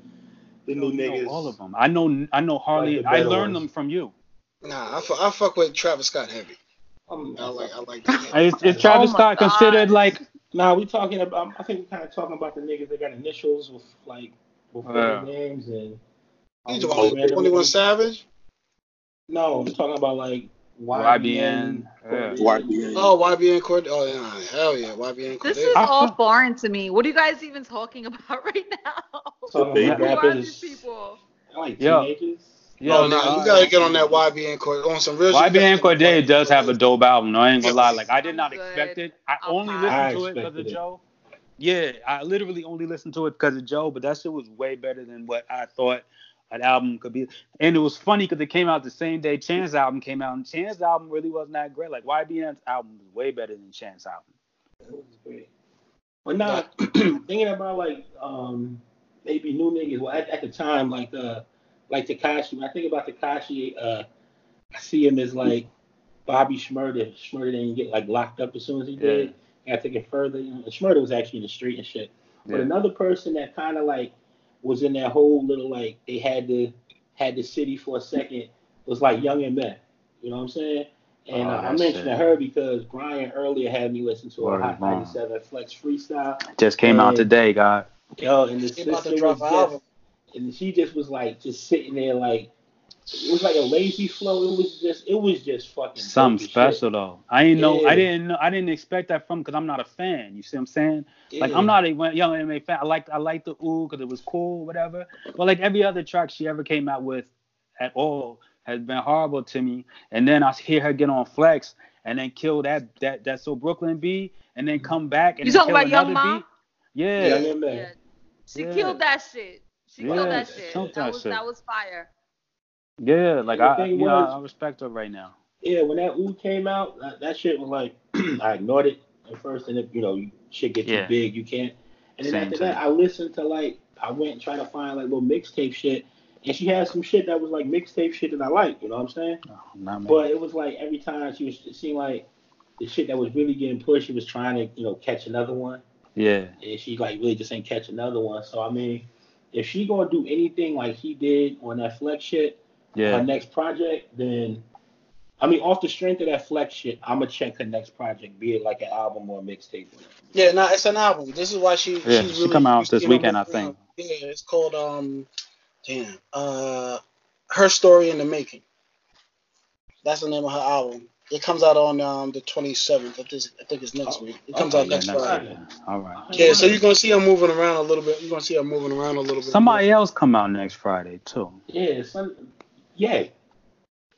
[SPEAKER 5] the new
[SPEAKER 3] know
[SPEAKER 5] niggas.
[SPEAKER 3] all of them. I know. I know hardly.
[SPEAKER 5] Like the
[SPEAKER 3] I learned
[SPEAKER 5] ones.
[SPEAKER 3] them from you.
[SPEAKER 1] Nah, I, I fuck with Travis Scott heavy.
[SPEAKER 5] I'm,
[SPEAKER 1] I like I like
[SPEAKER 3] Is,
[SPEAKER 1] that.
[SPEAKER 3] is [LAUGHS] oh Travis
[SPEAKER 4] Oh my
[SPEAKER 3] Scott
[SPEAKER 4] God.
[SPEAKER 3] considered like?
[SPEAKER 5] Nah, we talking about. I think we're kind of talking about the niggas that got initials with like before
[SPEAKER 3] oh,
[SPEAKER 5] Yeah. names and.
[SPEAKER 1] You talking about
[SPEAKER 5] random
[SPEAKER 1] 21. Savage?
[SPEAKER 5] No, I'm talking about like
[SPEAKER 3] YBN, yeah.
[SPEAKER 2] YBN.
[SPEAKER 1] Oh, YBN Cordae. Oh, yeah, hell yeah, YBN
[SPEAKER 4] This is all foreign to me. What are you guys even talking [LAUGHS] about right now?
[SPEAKER 5] So,
[SPEAKER 2] Who
[SPEAKER 5] like,
[SPEAKER 4] are
[SPEAKER 5] rappers,
[SPEAKER 4] these people?
[SPEAKER 5] like
[SPEAKER 3] Yo.
[SPEAKER 5] teenagers.
[SPEAKER 3] Yo,
[SPEAKER 1] oh, no, you gotta get on that YBN Cordae. On some real
[SPEAKER 3] YBN
[SPEAKER 1] you gotta
[SPEAKER 3] Cordae does have a dope album. No, I ain't gonna lie. Like I did not
[SPEAKER 4] good.
[SPEAKER 3] expect it. I
[SPEAKER 4] I'll
[SPEAKER 3] only listened
[SPEAKER 5] I
[SPEAKER 3] to it because of. Joe. Yeah, I literally only listened to it because of Joe. But that shit was way better than what I thought an album could be. And it was funny because it came out the same day Chance album came out, and Chance album really wasn't that great. Like YBN's album was way better than Chance album.
[SPEAKER 5] That was great. But now [CLEARS THROAT] thinking about like um maybe new niggas. Well, at, at the time, like uh like Tekashi. When I think about Tekashi, uh, I see him as like Bobby Shmurda. Shmurda didn't get like locked up as soon as he did. I take it further. You know, and Shmurda was actually in the street and shit. But
[SPEAKER 3] Yeah.
[SPEAKER 5] another person that kind of like was in that whole little like they had the had the city for a second was like Young M.A. You know what I'm saying? And
[SPEAKER 3] Oh,
[SPEAKER 5] uh, I mentioned
[SPEAKER 3] shit.
[SPEAKER 5] her because Brian earlier had me listen to a Hot 97 Flex freestyle.
[SPEAKER 3] Just came out today, God.
[SPEAKER 5] Yo, and the
[SPEAKER 1] He
[SPEAKER 5] sister was just, and she just was like just sitting there like it was like a lazy flow. It was just it was just fucking
[SPEAKER 3] Something
[SPEAKER 5] dope as
[SPEAKER 3] special though. I ain't know.
[SPEAKER 5] Yeah.
[SPEAKER 3] I didn't know. I didn't expect that from because I'm not a fan. You see what I'm saying?
[SPEAKER 5] shit.
[SPEAKER 3] Like I'm not a young M.A fan. I like I like the ooh because it was cool, whatever. But like every other track she ever came out with, at all has been horrible to me. And then I hear her get on Flex and then kill that that that so Brooklyn B and then come back and
[SPEAKER 4] You talking
[SPEAKER 3] kill
[SPEAKER 4] about Young
[SPEAKER 3] another
[SPEAKER 4] M.A?
[SPEAKER 3] beat. Yeah.
[SPEAKER 5] Young and
[SPEAKER 4] Yeah. She
[SPEAKER 3] Yeah.
[SPEAKER 4] killed that shit. She
[SPEAKER 3] Yeah,
[SPEAKER 4] killed that shit.
[SPEAKER 3] killed
[SPEAKER 4] That,
[SPEAKER 3] that
[SPEAKER 4] was
[SPEAKER 3] shit.
[SPEAKER 4] that was fire.
[SPEAKER 3] Yeah, like I,
[SPEAKER 5] thing
[SPEAKER 3] know,
[SPEAKER 5] was-
[SPEAKER 3] I respect her right now.
[SPEAKER 5] Yeah, when that ooh came out, that, that shit was like [CLEARS THROAT] I ignored it at first, and if you know you, shit get
[SPEAKER 3] Yeah.
[SPEAKER 5] too big, you can't. And then
[SPEAKER 3] Same
[SPEAKER 5] after
[SPEAKER 3] thing.
[SPEAKER 5] that, I listened to like I went and tried to find like little mixtape shit, and she had some shit that was like mixtape shit that I like. You know what I'm saying?
[SPEAKER 3] Oh, not me.
[SPEAKER 5] But it was like every time she was, it seemed like the shit that was really getting pushed, she was trying to you know catch another one,
[SPEAKER 3] yeah,
[SPEAKER 5] and she like really just ain't catch another one. So I mean, if she gonna do anything like he did on that flex shit, her
[SPEAKER 3] yeah,
[SPEAKER 5] next project, then I mean, off the strength of that flex shit, I'm gonna check her next project, be it like an album or a mixtape.
[SPEAKER 1] Yeah, no, it's an album. This is why she.
[SPEAKER 3] Yeah,
[SPEAKER 1] she's
[SPEAKER 3] she
[SPEAKER 1] really,
[SPEAKER 3] come out this
[SPEAKER 1] seen her
[SPEAKER 3] weekend, I
[SPEAKER 1] move around.
[SPEAKER 3] think.
[SPEAKER 1] Yeah, it's called um, damn, uh, Herstory in the making. That's the name of her album. It comes out on um the 27th. I think I think it's next
[SPEAKER 5] Oh,
[SPEAKER 1] week. It comes
[SPEAKER 5] okay,
[SPEAKER 1] out
[SPEAKER 3] yeah,
[SPEAKER 1] next
[SPEAKER 3] next
[SPEAKER 1] Friday.
[SPEAKER 3] weekend. All right.
[SPEAKER 1] Yeah, so you're gonna see her moving around a little bit. You're gonna see her moving around a little bit.
[SPEAKER 3] Somebody else come out next Friday too.
[SPEAKER 5] Yeah, some, yeah.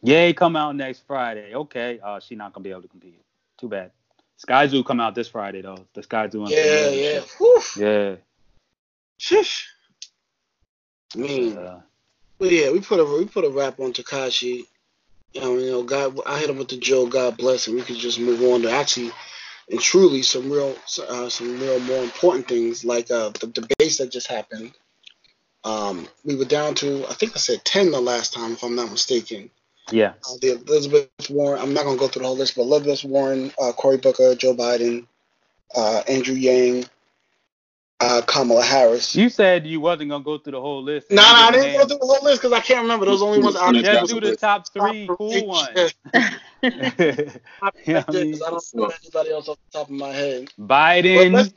[SPEAKER 3] Ye, come out next Friday. Okay. Uh, she not gonna be able to compete. Too bad. Skyzoo come out this Friday though. The Skyzoo. and
[SPEAKER 1] Yeah,
[SPEAKER 3] Premiere
[SPEAKER 1] yeah. Whew.
[SPEAKER 3] Yeah.
[SPEAKER 1] Sheesh. I mean,
[SPEAKER 3] Uh,
[SPEAKER 1] but yeah, we put a we put a wrap on Tekashi. You know, you know, God, I hit him with the Joe. God bless him. We could just move on to actually and truly some real uh, some real more important things like uh, the debates that just happened. Um, we were down to I think I said ten the last time if I'm not mistaken.
[SPEAKER 3] yeah.
[SPEAKER 1] Uh, the Elizabeth Warren. I'm not gonna go through the whole list, but Elizabeth Warren, uh, Cory Booker, Joe Biden, uh, Andrew Yang, uh, Kamala Harris.
[SPEAKER 3] You said you wasn't gonna go through the whole list.
[SPEAKER 1] No, no, I didn't go through the whole list because I can't remember. Those only ones I
[SPEAKER 3] Just do the top three cool ones.
[SPEAKER 1] I, [LAUGHS]
[SPEAKER 3] Yeah, I mean-
[SPEAKER 1] I don't know anybody else off the top of my head.
[SPEAKER 3] Biden.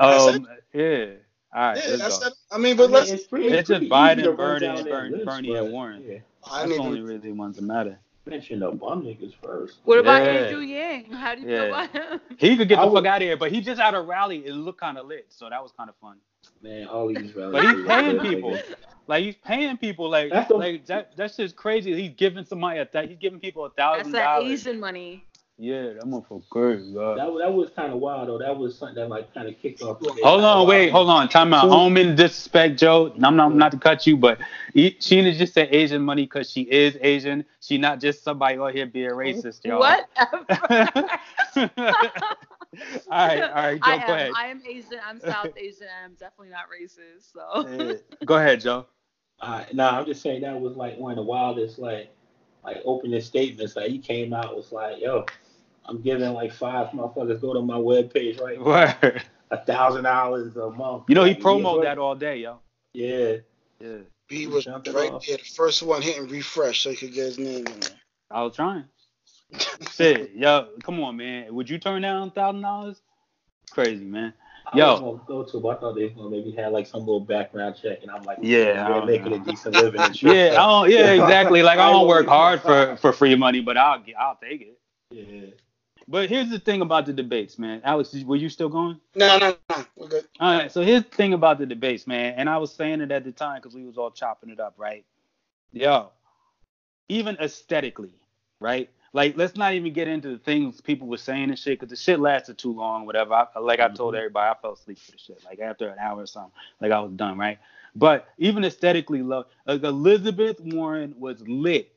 [SPEAKER 3] Um, yeah. All right,
[SPEAKER 1] Yeah,
[SPEAKER 3] let's
[SPEAKER 1] that's
[SPEAKER 3] go.
[SPEAKER 1] that. I mean, but let's.
[SPEAKER 5] pretty,
[SPEAKER 3] It's just Biden,
[SPEAKER 5] easy to run
[SPEAKER 3] Bernie, and Bernie-
[SPEAKER 5] list,
[SPEAKER 3] Bernie and Warren.
[SPEAKER 5] Yeah.
[SPEAKER 3] That's the
[SPEAKER 1] didn't
[SPEAKER 3] only really ones that matter.
[SPEAKER 5] Mention the bum niggas first.
[SPEAKER 4] What about
[SPEAKER 3] Yeah.
[SPEAKER 4] Andrew Yang? How do you feel about him? [LAUGHS]
[SPEAKER 3] He could get
[SPEAKER 5] I
[SPEAKER 3] the
[SPEAKER 5] would-
[SPEAKER 3] fuck out of here, but he just had a rally. It looked kind of lit, so that was kind of fun.
[SPEAKER 5] Man, all these [LAUGHS] rallies.
[SPEAKER 3] But he's paying people. Like he's paying people. Like
[SPEAKER 5] That's the-
[SPEAKER 3] like that. That's just crazy. He's giving somebody a th- he's giving people a thousand.
[SPEAKER 4] That's
[SPEAKER 3] thousand
[SPEAKER 4] that
[SPEAKER 3] dollars.
[SPEAKER 4] Asian money.
[SPEAKER 3] Yeah, that motherfucker crazy.
[SPEAKER 5] That, that was kind of wild though. That was something that like kind of kicked off. the.
[SPEAKER 3] Hold on, wait, hold on. Time out. I don't mean to disrespect Joe. I'm not not to cut you, but he, she didn't just say Asian money because she is Asian. She not just somebody out here being racist, y'all.
[SPEAKER 4] What? [LAUGHS] [LAUGHS]
[SPEAKER 3] all right, all right, Joe,
[SPEAKER 4] I
[SPEAKER 3] go
[SPEAKER 4] am.
[SPEAKER 3] ahead.
[SPEAKER 4] I am Asian. I'm South Asian. I'm definitely not racist. So.
[SPEAKER 3] Yeah. [LAUGHS] Go ahead, Joe.
[SPEAKER 5] Uh, nah, I'm just saying that was like one of the wildest like like opening statements. Like he came out was like, yo, I'm giving like five motherfuckers go to my webpage right
[SPEAKER 3] Word.
[SPEAKER 5] a thousand dollars a month.
[SPEAKER 3] You know he promoted
[SPEAKER 5] yeah,
[SPEAKER 3] that all day, yo.
[SPEAKER 5] Yeah.
[SPEAKER 3] Yeah,
[SPEAKER 1] He was right
[SPEAKER 5] off.
[SPEAKER 1] there, the first one hitting refresh so he could get his name in there.
[SPEAKER 3] I was trying. [LAUGHS] Shit, yo, come on, man. Would you turn down a thousand dollars? Crazy, man.
[SPEAKER 5] I
[SPEAKER 3] Yo.
[SPEAKER 5] was gonna go to, but I thought they was gonna maybe have like some little background check, and I'm like,
[SPEAKER 3] Yeah, I
[SPEAKER 5] they're making
[SPEAKER 3] know.
[SPEAKER 5] a decent living and [LAUGHS] shit.
[SPEAKER 3] Yeah, I don't, yeah, exactly. Like I [LAUGHS]
[SPEAKER 5] I
[SPEAKER 3] don't work hard for for free money, but I'll get- I'll take it.
[SPEAKER 5] yeah.
[SPEAKER 3] But here's the thing about the debates, man. Alex, were you still going?
[SPEAKER 1] No, no, no. We're good.
[SPEAKER 3] All right. So here's the thing about the debates, man. And I was saying it at the time because we was all chopping it up, right? Yo, even aesthetically, right? Like, let's not even get into the things people were saying and shit because the shit lasted too long, whatever. I, like I told
[SPEAKER 5] Mhm.
[SPEAKER 3] everybody, I fell asleep for the shit. Like after an hour or something, like I was done, right? But even aesthetically, look, like Elizabeth Warren was lit.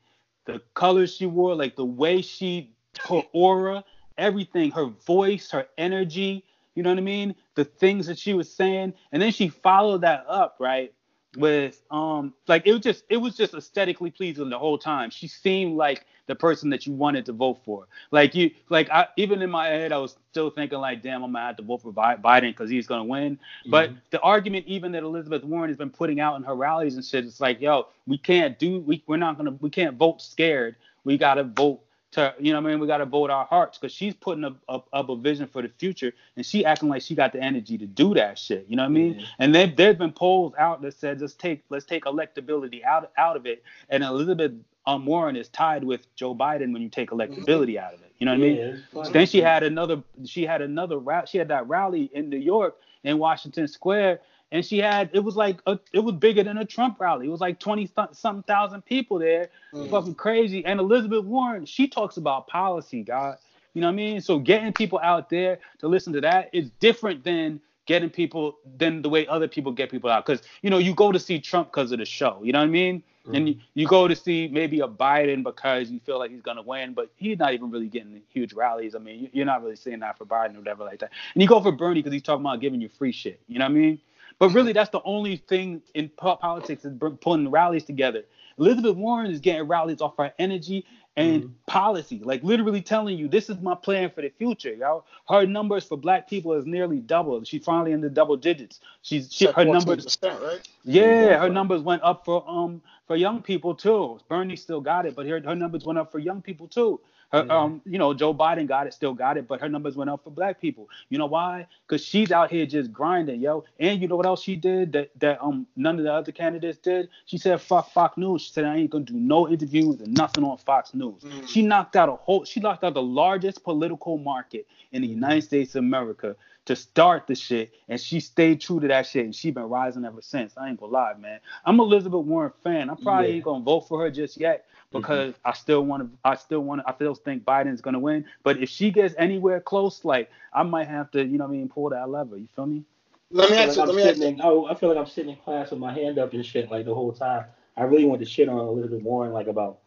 [SPEAKER 3] The colors she wore, like the way she, her aura, everything, her voice, her energy, you know what I mean? The things that she was saying, and then she followed that up, right? With um, like it was just it was just aesthetically pleasing the whole time. She seemed like the person that you wanted to vote for. Like you, like I even in my head, I was still thinking like, damn, I'm gonna have to vote for Biden because he's gonna win. But
[SPEAKER 5] Mhm.
[SPEAKER 3] the argument even that Elizabeth Warren has been putting out in her rallies and shit, it's like, yo, we can't do, we we're not gonna, we can't vote scared. We gotta vote to, you know what I mean? We gotta vote our hearts because she's putting up, up up a vision for the future and she acting like she got the energy to do that shit. You know what I mean?
[SPEAKER 5] Yeah.
[SPEAKER 3] And there there's been polls out that said let's take let's take electability out out of it. And Elizabeth um, Warren is tied with Joe Biden when you take electability out of it. You know what I mean?
[SPEAKER 5] Yeah.
[SPEAKER 3] Then she had another. She had another. She had that rally in New York in Washington Square, and she had it was like a, it was bigger than a Trump rally. It was like twenty th- something thousand people there.
[SPEAKER 1] Mm.
[SPEAKER 3] Fucking crazy. And Elizabeth Warren, she talks about policy, God. You know what I mean? So getting people out there to listen to that is different than getting people than the way other people get people out. Because you know you go to see Trump because of the show. You know what I mean? And you, you go to see maybe a Biden because you feel like he's gonna win, but he's not even really getting huge rallies. I mean, you- you're not really seeing that for Biden or whatever like that. And you go for Bernie because he's talking about giving you free shit. You know what I mean? But really, that's the only thing in politics is pulling rallies together. Elizabeth Warren is getting rallies off her energy and
[SPEAKER 5] Mhm.
[SPEAKER 3] policy, like literally telling you this is my plan for the future, yo. Her numbers for black people is nearly doubled. She's finally in the double digits. She's she, her numbers
[SPEAKER 1] 14%, right?
[SPEAKER 3] yeah, her numbers went up for um for young people too. Bernie still got it, but her her numbers went up for young people too. Her,
[SPEAKER 5] Yeah.
[SPEAKER 3] um, you know, Joe Biden got it, still got it, but her numbers went up for black people. You know why? Because she's out here just grinding, yo. And you know what else she did that that um none of the other candidates did? She said fuck Fox News. She said I ain't gonna do no interviews and nothing on Fox News.
[SPEAKER 1] Mm.
[SPEAKER 3] She knocked out a whole. She knocked out the largest political market in the United States of America to start the shit, and she stayed true to that shit, and she been rising ever since. I ain't gonna lie, man. I'm Elizabeth Warren fan. I probably
[SPEAKER 5] Yeah.
[SPEAKER 3] ain't gonna vote for her just yet because I still want to. I still want to. I still think Biden's gonna win. But if she gets anywhere close, like I might have to, you know, what I mean, pull that lever. You feel me?
[SPEAKER 1] Let me
[SPEAKER 5] I
[SPEAKER 1] ask
[SPEAKER 5] feel
[SPEAKER 1] you.
[SPEAKER 5] like
[SPEAKER 1] Let
[SPEAKER 5] I'm
[SPEAKER 1] me ask
[SPEAKER 5] sitting
[SPEAKER 1] you.
[SPEAKER 5] in, oh, I feel like I'm sitting in class with my hand up and shit like the whole time. I really wanted to shit on Elizabeth Warren like about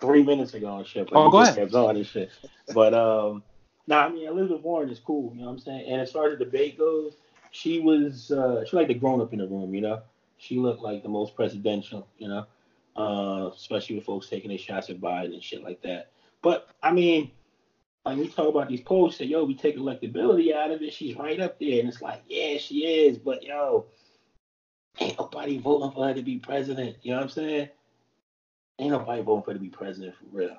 [SPEAKER 5] three minutes ago and shit. But
[SPEAKER 3] Oh, go
[SPEAKER 5] just
[SPEAKER 3] ahead.
[SPEAKER 5] kept going and shit. But um, nah, I mean Elizabeth Warren is cool. You know what I'm saying? And as far as the debate goes, she was uh, she like the grown up in the room. You know, she looked like the most presidential. You know, uh, especially with folks taking their shots at Biden and shit like that. But I mean. Like we talk about these polls, say, yo, we take electability out of it. She's right up there, and it's like, yeah, she is, but yo, ain't nobody voting for her to be president. You know what I'm saying? Ain't nobody voting for her to be president for real.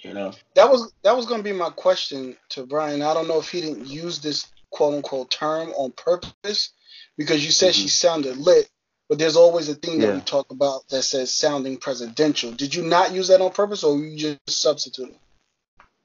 [SPEAKER 5] You know?
[SPEAKER 1] That was that was gonna be my question to Brian. I don't know if he didn't use this quote unquote term on purpose because you said she sounded lit, but there's always a thing that we talk about that says sounding presidential. Did you not use that on purpose or you just substituted?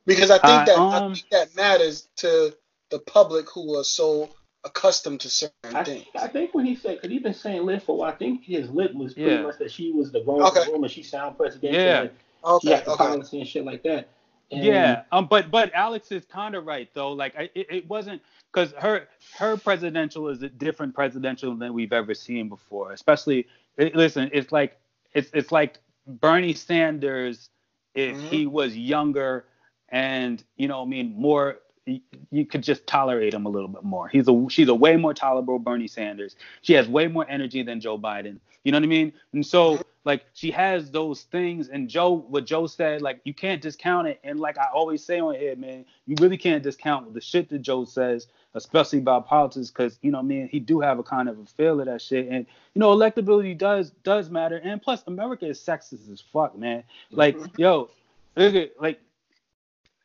[SPEAKER 1] Because I think
[SPEAKER 3] I,
[SPEAKER 1] that I
[SPEAKER 3] um,
[SPEAKER 1] think that matters to the public who are so accustomed to certain
[SPEAKER 5] I,
[SPEAKER 1] things.
[SPEAKER 5] I think when he said, because he's been saying lit for a while, I think his lit was pretty
[SPEAKER 3] Yeah.
[SPEAKER 5] much that she was the grown up
[SPEAKER 1] Okay.
[SPEAKER 5] woman. She sound presidential.
[SPEAKER 3] Yeah.
[SPEAKER 5] And she had the
[SPEAKER 1] okay.
[SPEAKER 5] policy and shit like that. And
[SPEAKER 3] Yeah, um, but but Alex is kind of right though. Like I, it, it wasn't because her her presidential is a different presidential than we've ever seen before. Especially, it, listen, it's like it's it's like Bernie Sanders if
[SPEAKER 1] Mhm.
[SPEAKER 3] he was younger and you know, I mean, more. You, you could just tolerate him a little bit more. He's a she's a way more tolerable Bernie Sanders. She has way more energy than Joe Biden. You know what I mean? And so like she has those things and Joe what Joe said like you can't discount it and like I always say on here man you really can't discount the shit that Joe says especially about politics because you know man, he do have a kind of a feel of that shit and you know electability does does matter and plus America is sexist as fuck man like yo look at like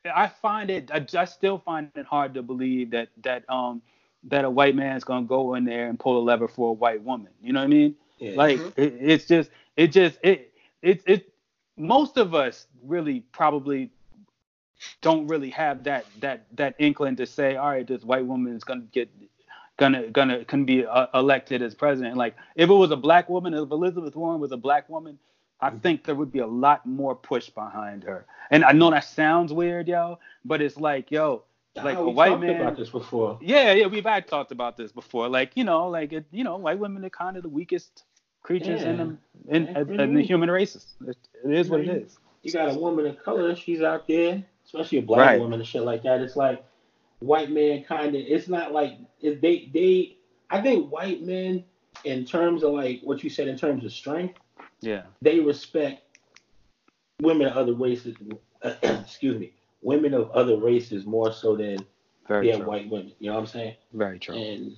[SPEAKER 3] I find it I, I still find it hard to believe that that um that a white man's gonna go in there and pull a lever for a white woman. You know what I mean?
[SPEAKER 5] Yeah.
[SPEAKER 3] Like
[SPEAKER 1] Mhm.
[SPEAKER 3] it, it's just it just it it it most of us really probably don't really have that that that inkling to say, all right, this white woman is gonna get gonna gonna can be uh, elected as president. Like if it was a black woman, if Elizabeth Warren was a black woman, I think there would be a lot more push behind her. And I know that sounds weird, yo, but it's like, yo, like a white
[SPEAKER 5] talked
[SPEAKER 3] man.
[SPEAKER 5] about this before.
[SPEAKER 3] Yeah, yeah, we've had talked about this before. Like, you know, like it, you know, white women are kind of the weakest creatures in
[SPEAKER 5] Yeah.
[SPEAKER 3] the in,
[SPEAKER 5] Yeah,
[SPEAKER 3] in, the human races. It, it is what it is.
[SPEAKER 5] You got a woman of color, she's out there, especially a black
[SPEAKER 3] Right.
[SPEAKER 5] woman and shit like that. It's like white man kind of. It's not like it, they they. I think white men, in terms of like what you said in terms of strength,
[SPEAKER 3] Yeah.
[SPEAKER 5] they respect women of other races. Uh, [CLEARS THROAT] excuse me, women of other races more so than
[SPEAKER 3] Very
[SPEAKER 5] yeah white women. You know what I'm saying?
[SPEAKER 3] Very true.
[SPEAKER 5] And.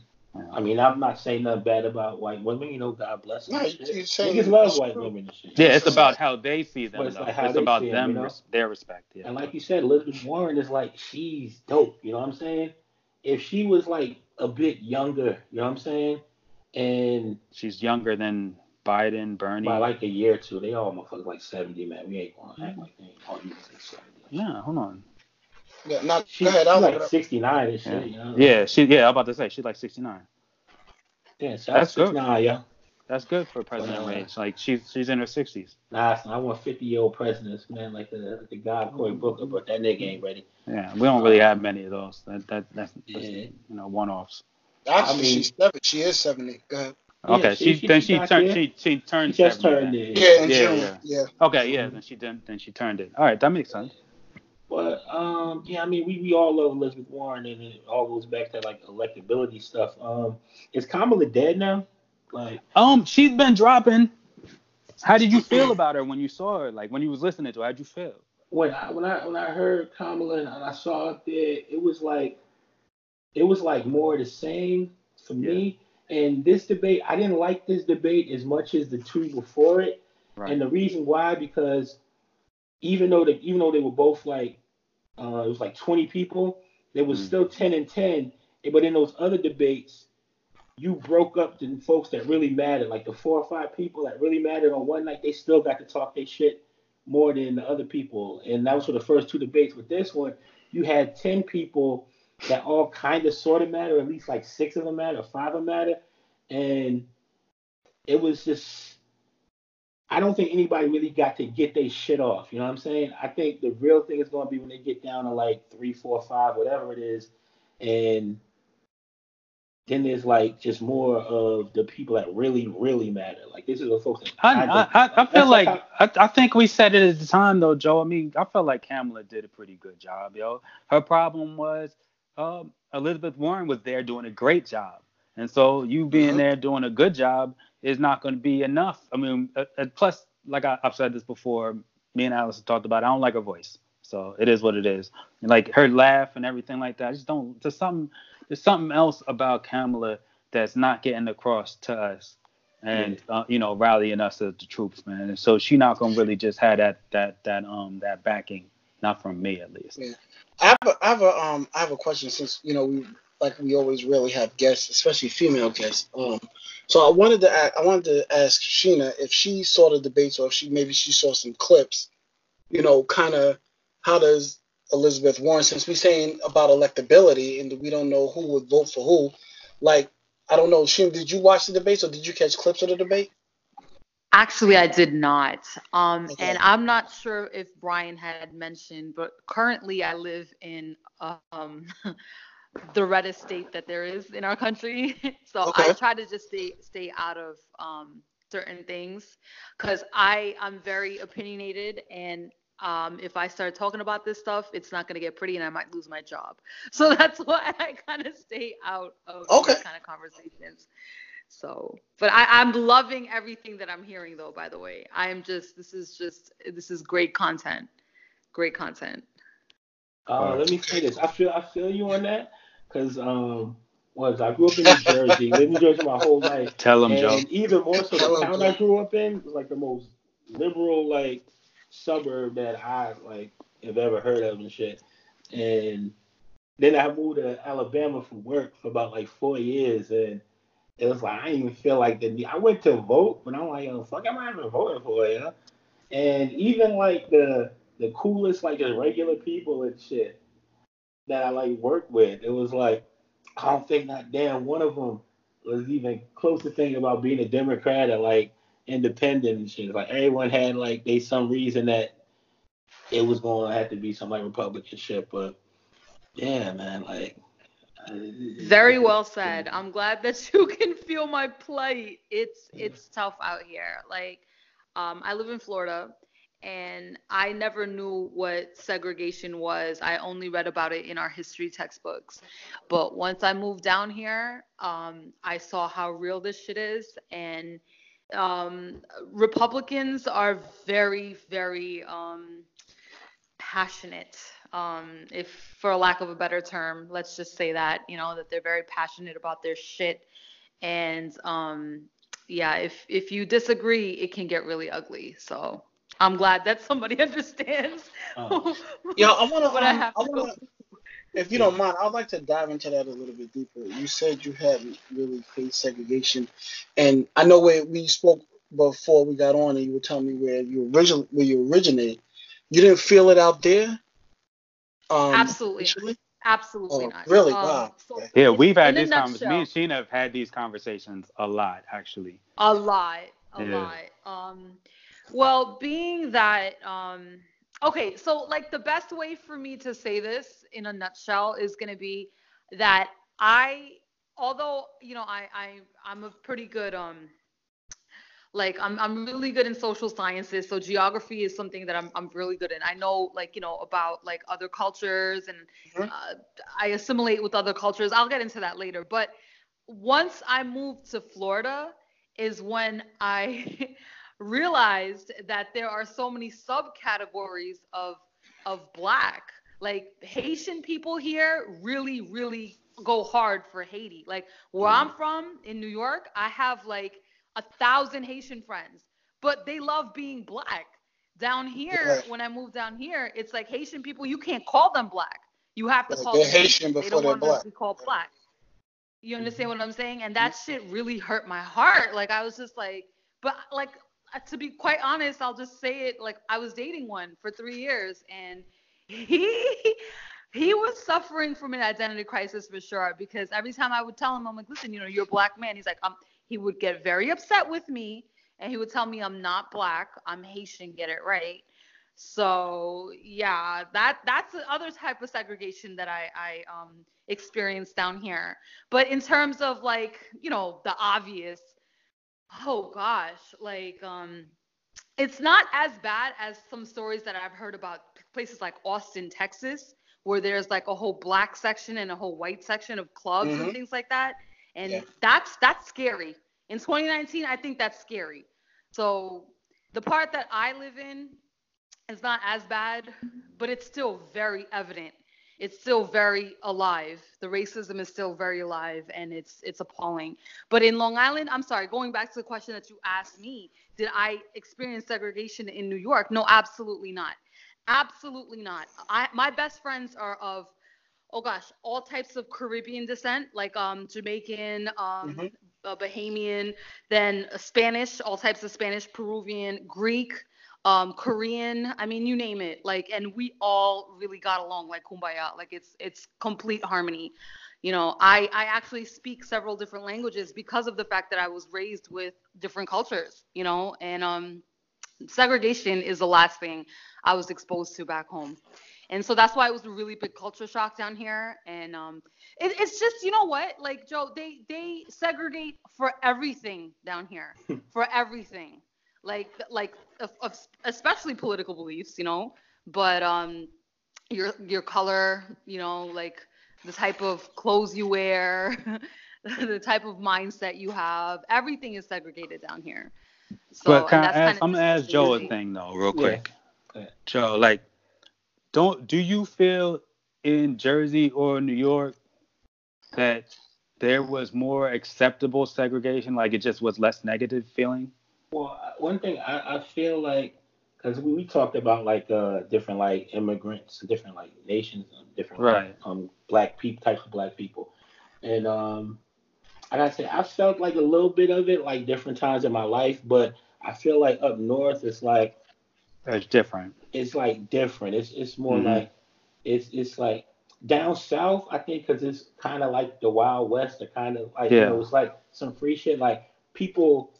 [SPEAKER 5] I mean, I'm not saying nothing bad about white women. You know, God bless them.
[SPEAKER 1] No,
[SPEAKER 5] and
[SPEAKER 1] you-
[SPEAKER 5] shit.
[SPEAKER 1] you're saying
[SPEAKER 5] Niggas love
[SPEAKER 1] it's
[SPEAKER 5] white women and shit.
[SPEAKER 3] Yeah, it's about how they see them.
[SPEAKER 5] But it's like
[SPEAKER 3] it's about
[SPEAKER 5] see 'em,
[SPEAKER 3] them,
[SPEAKER 5] you know?
[SPEAKER 3] res- their respect. Yeah.
[SPEAKER 5] And like you said, Elizabeth Warren is like she's dope. You know what I'm saying? If she was like a bit younger, you know what I'm saying? And
[SPEAKER 3] She's younger than Biden, Bernie.
[SPEAKER 5] by like a year or two, they all motherfuckers like 70, man. We ain't gonna act like they ain't all you say 70.
[SPEAKER 3] yeah, hold on.
[SPEAKER 1] Yeah, not,
[SPEAKER 5] She,
[SPEAKER 1] go ahead.
[SPEAKER 5] she's
[SPEAKER 1] I'll look it
[SPEAKER 5] like 69 and
[SPEAKER 3] Yeah.
[SPEAKER 5] shit, you know?
[SPEAKER 3] Yeah, she. Yeah, I'm about to say she's like 69.
[SPEAKER 5] Yeah, so
[SPEAKER 3] That's
[SPEAKER 5] that's
[SPEAKER 3] good.
[SPEAKER 5] 69, yeah.
[SPEAKER 3] That's good for president
[SPEAKER 5] Wow.
[SPEAKER 3] age. Like she's she's in her 60s.
[SPEAKER 5] Nah, son, I want 50 year old presidents, man, like the like the guy Cory mm-hmm. Booker, but that nigga ain't ready.
[SPEAKER 3] Yeah, we don't really have many of those. That that that's, that's
[SPEAKER 5] Yeah.
[SPEAKER 3] you know one-offs.
[SPEAKER 1] Actually,
[SPEAKER 5] I mean-
[SPEAKER 1] she's seven. She is seventy. Go ahead.
[SPEAKER 5] Yeah,
[SPEAKER 3] Okay,
[SPEAKER 5] she-
[SPEAKER 3] she,
[SPEAKER 5] she-
[SPEAKER 3] then
[SPEAKER 5] she
[SPEAKER 3] she turned she she
[SPEAKER 5] He
[SPEAKER 3] turned
[SPEAKER 5] just
[SPEAKER 3] 70
[SPEAKER 5] turned it.
[SPEAKER 1] Yeah,
[SPEAKER 3] Yeah, yeah.
[SPEAKER 1] Yeah.
[SPEAKER 3] Okay, yeah, then she did then she turned it. All right, that makes sense.
[SPEAKER 5] But um, yeah, I mean, we, we all love Elizabeth Warren, and it all goes back to like electability stuff. Um, is Kamala dead now? Like,
[SPEAKER 3] Um, she's been dropping. How did you feel about her when you saw her? Like when you was listening to her, how'd you feel?
[SPEAKER 5] when I when I when I heard Kamala and I saw it there, it was like it was like more the same for me. And this debate, I didn't like this debate as much as the two before it.
[SPEAKER 3] Right.
[SPEAKER 5] And the reason why, because even though they even though they were both like uh, it was like 20 people, there was
[SPEAKER 3] Mm.
[SPEAKER 5] still 10 and 10. But in those other debates, you broke up the folks that really mattered, like the four or five people that really mattered on one night. They still got to talk their shit more than the other people, and that was for the first two debates. With this one, you had 10 people that all kind of sort of matter, at least like six of them matter, five of them matter, and it was just I don't think anybody really got to get their shit off. You know what I'm saying? I think the real thing is going to be when they get down to like three, four, five, whatever it is, and then there's like just more of the people that really, really matter. Like this is the folks
[SPEAKER 3] I, I, I, I feel like I, I think we said it at the time though, Joe. I mean, I felt like Kamala did a pretty good job, yo. Her problem was um, Elizabeth Warren was there doing a great job, and so you being
[SPEAKER 1] Mhm.
[SPEAKER 3] there doing a good job is not going to be enough. I mean, uh, uh, plus, like I, I've said this before, me and Alice have talked about. It, I don't like her voice, so it is what it is. And like her laugh and everything like that. I just don't. There's something. There's something else about Kamala that's not getting across to us and uh, you know rallying us as the troops, man. And so she not gonna really just have that that that um that backing, not from me at least.
[SPEAKER 1] Yeah. I have a, I have a um I have a question since you know we like we always really have guests, especially female guests. Um, so I wanted to a- I wanted to ask Sheena if she saw the debates or if she maybe she saw some clips. You know, kind of how does Elizabeth Warren, since we're saying about electability and we don't know who would vote for who, like I don't know, Sheena, did you watch the debates or did you catch clips of the debate?
[SPEAKER 4] Actually, I did not. Um,
[SPEAKER 1] Okay.
[SPEAKER 4] and I'm not sure if Brian had mentioned, but currently I live in um, [LAUGHS] the reddest state that there is in our country. [LAUGHS] so I try to just stay stay out of um, certain things because I I'm very opinionated and um, if I start talking about this stuff, it's not gonna get pretty and I might lose my job. [LAUGHS] So that's why [LAUGHS] I kind of stay out of
[SPEAKER 1] Okay.
[SPEAKER 4] these kind of conversations. So, but I, I'm loving everything that I'm hearing, though. By the way, I am just this is just this is great content, great content.
[SPEAKER 5] Uh, let me say this. I feel I feel you on that because um was I grew up in New Jersey, lived in New Jersey my whole life,
[SPEAKER 3] Tell them,
[SPEAKER 5] and
[SPEAKER 3] Joe.
[SPEAKER 5] even more so
[SPEAKER 1] Tell
[SPEAKER 5] the
[SPEAKER 1] 'em,
[SPEAKER 5] town
[SPEAKER 1] Joe.
[SPEAKER 5] I grew up in was like the most liberal like suburb that I like have ever heard of and shit. And then I moved to Alabama for work for about like four years, and it was like I didn't even feel like the. I went to vote, but I'm like, oh fuck, am I even voting for you? Know? And even like the the coolest like just regular people and shit that I like worked with, it was like I don't think not damn one of them was even close to thinking about being a Democrat or like independent and shit. Like everyone had like they some reason that it was going to have to be some like Republican shit, but yeah, man, like.
[SPEAKER 4] Very well said. I'm glad that [LAUGHS] you can feel my plight. It's it's tough out here. Like, um, I live in Florida, and I never knew what segregation was. I only read about it in our history textbooks. But once I moved down here, um, I saw how real this shit is, and um, Republicans are very, very um, passionate. Um, if for lack of a better term, let's just say that you know that they're very passionate about their shit, and um, yeah, if if you disagree, it can get really ugly. So I'm glad that somebody [LAUGHS] understands.
[SPEAKER 1] Uh, [LAUGHS] yeah, I want to. I, um, I wanna, if you don't mind, I'd like to dive into that a little bit deeper. You said you hadn't really faced segregation, and I know where we spoke before we got on, and you were telling me where you originally where you originate. You didn't feel it out there.
[SPEAKER 4] Um, Absolutely. Initially? Absolutely oh, not.
[SPEAKER 1] Really? Um, wow.
[SPEAKER 3] So yeah, we've had these conversations. Me and Sheena have had these conversations a lot, actually.
[SPEAKER 4] A lot. A yeah. lot. Um, well, being that, um, okay, so like the best way for me to say this in a nutshell is going to be that I, although you know, I, I, I'm a pretty good, um, like I'm I'm really good in social sciences, so geography is something that I'm I'm really good in. I know like you know about like other cultures and mm-hmm. uh, I assimilate with other cultures. I'll get into that later. But once I moved to Florida is when I [LAUGHS] realized that there are so many subcategories of of black. Like Haitian people here really, really go hard for Haiti. Like where I'm from in New York, I have like a thousand Haitian friends, but they love being black. Down here, when I moved down here, it's like Haitian people, you can't call them black. You have to call
[SPEAKER 1] they're
[SPEAKER 4] them
[SPEAKER 1] Haitian before they don't they're want black.
[SPEAKER 4] to be called black. You understand mm-hmm. what I'm saying? And that shit really hurt my heart. Like I was just like, but like to be quite honest, I'll just say it like I was dating one for three years and he [LAUGHS] he was suffering from an identity crisis for sure because every time I would tell him, I'm like, listen, you know, you're a black man. He's like, um, he would get very upset with me and he would tell me I'm not black, I'm Haitian, get it right. So yeah, that that's the other type of segregation that I I um experienced down here. But in terms of like, you know, the obvious oh gosh, like um it's not as bad as some stories that I've heard about places like Austin, Texas, where there's like a whole black section and a whole white section of clubs mm-hmm. and things like that. And yeah. that's that's scary. In 2019, I think that's scary. So the part that I live in is not as bad, but it's still very evident it's still very alive. The racism is still very alive and it's it's appalling. But in Long Island, I'm sorry, going back to the question that you asked me, did I experience segregation in New York? No, absolutely not. Absolutely not. I my best friends are of oh gosh, all types of Caribbean descent, like um Jamaican, um mm-hmm. uh, Bahamian, then Spanish, all types of Spanish, Peruvian, Greek, um, Korean, I mean, you name it. Like, and we all really got along like kumbaya. Like it's it's complete harmony. You know, I I actually speak several different languages because of the fact that I was raised with different cultures. You know, and um, segregation is the last thing I was exposed to back home. And so that's why it was a really big culture shock down here. And um, it, it's just, you know what, like Joe, they they segregate for everything down here, [LAUGHS] for everything like like especially political beliefs, you know, but um your your color, you know, like the type of clothes you wear, [LAUGHS] the type of mindset you have, everything is segregated down here.
[SPEAKER 3] So, but can I ask, I'm gonna ask Joe a thing though, real quick. Yeah. Joe, like, don't do you feel in Jersey or New York that there was more acceptable segregation, like it just was less negative feeling?
[SPEAKER 5] Well, one thing I, I feel like because we, we talked about like uh different like immigrants, different like nations, um, different
[SPEAKER 3] Right.
[SPEAKER 5] um black people types of black people, and um I gotta say I felt like a little bit of it like different times in my life, but I feel like up north it's like
[SPEAKER 3] It's different.
[SPEAKER 5] it's like different. It's it's more
[SPEAKER 3] Mhm.
[SPEAKER 5] like it's it's like down south. I think because it's kind of like the Wild West. Or kind of like you
[SPEAKER 3] Yeah.
[SPEAKER 5] know it's like some free shit. Like people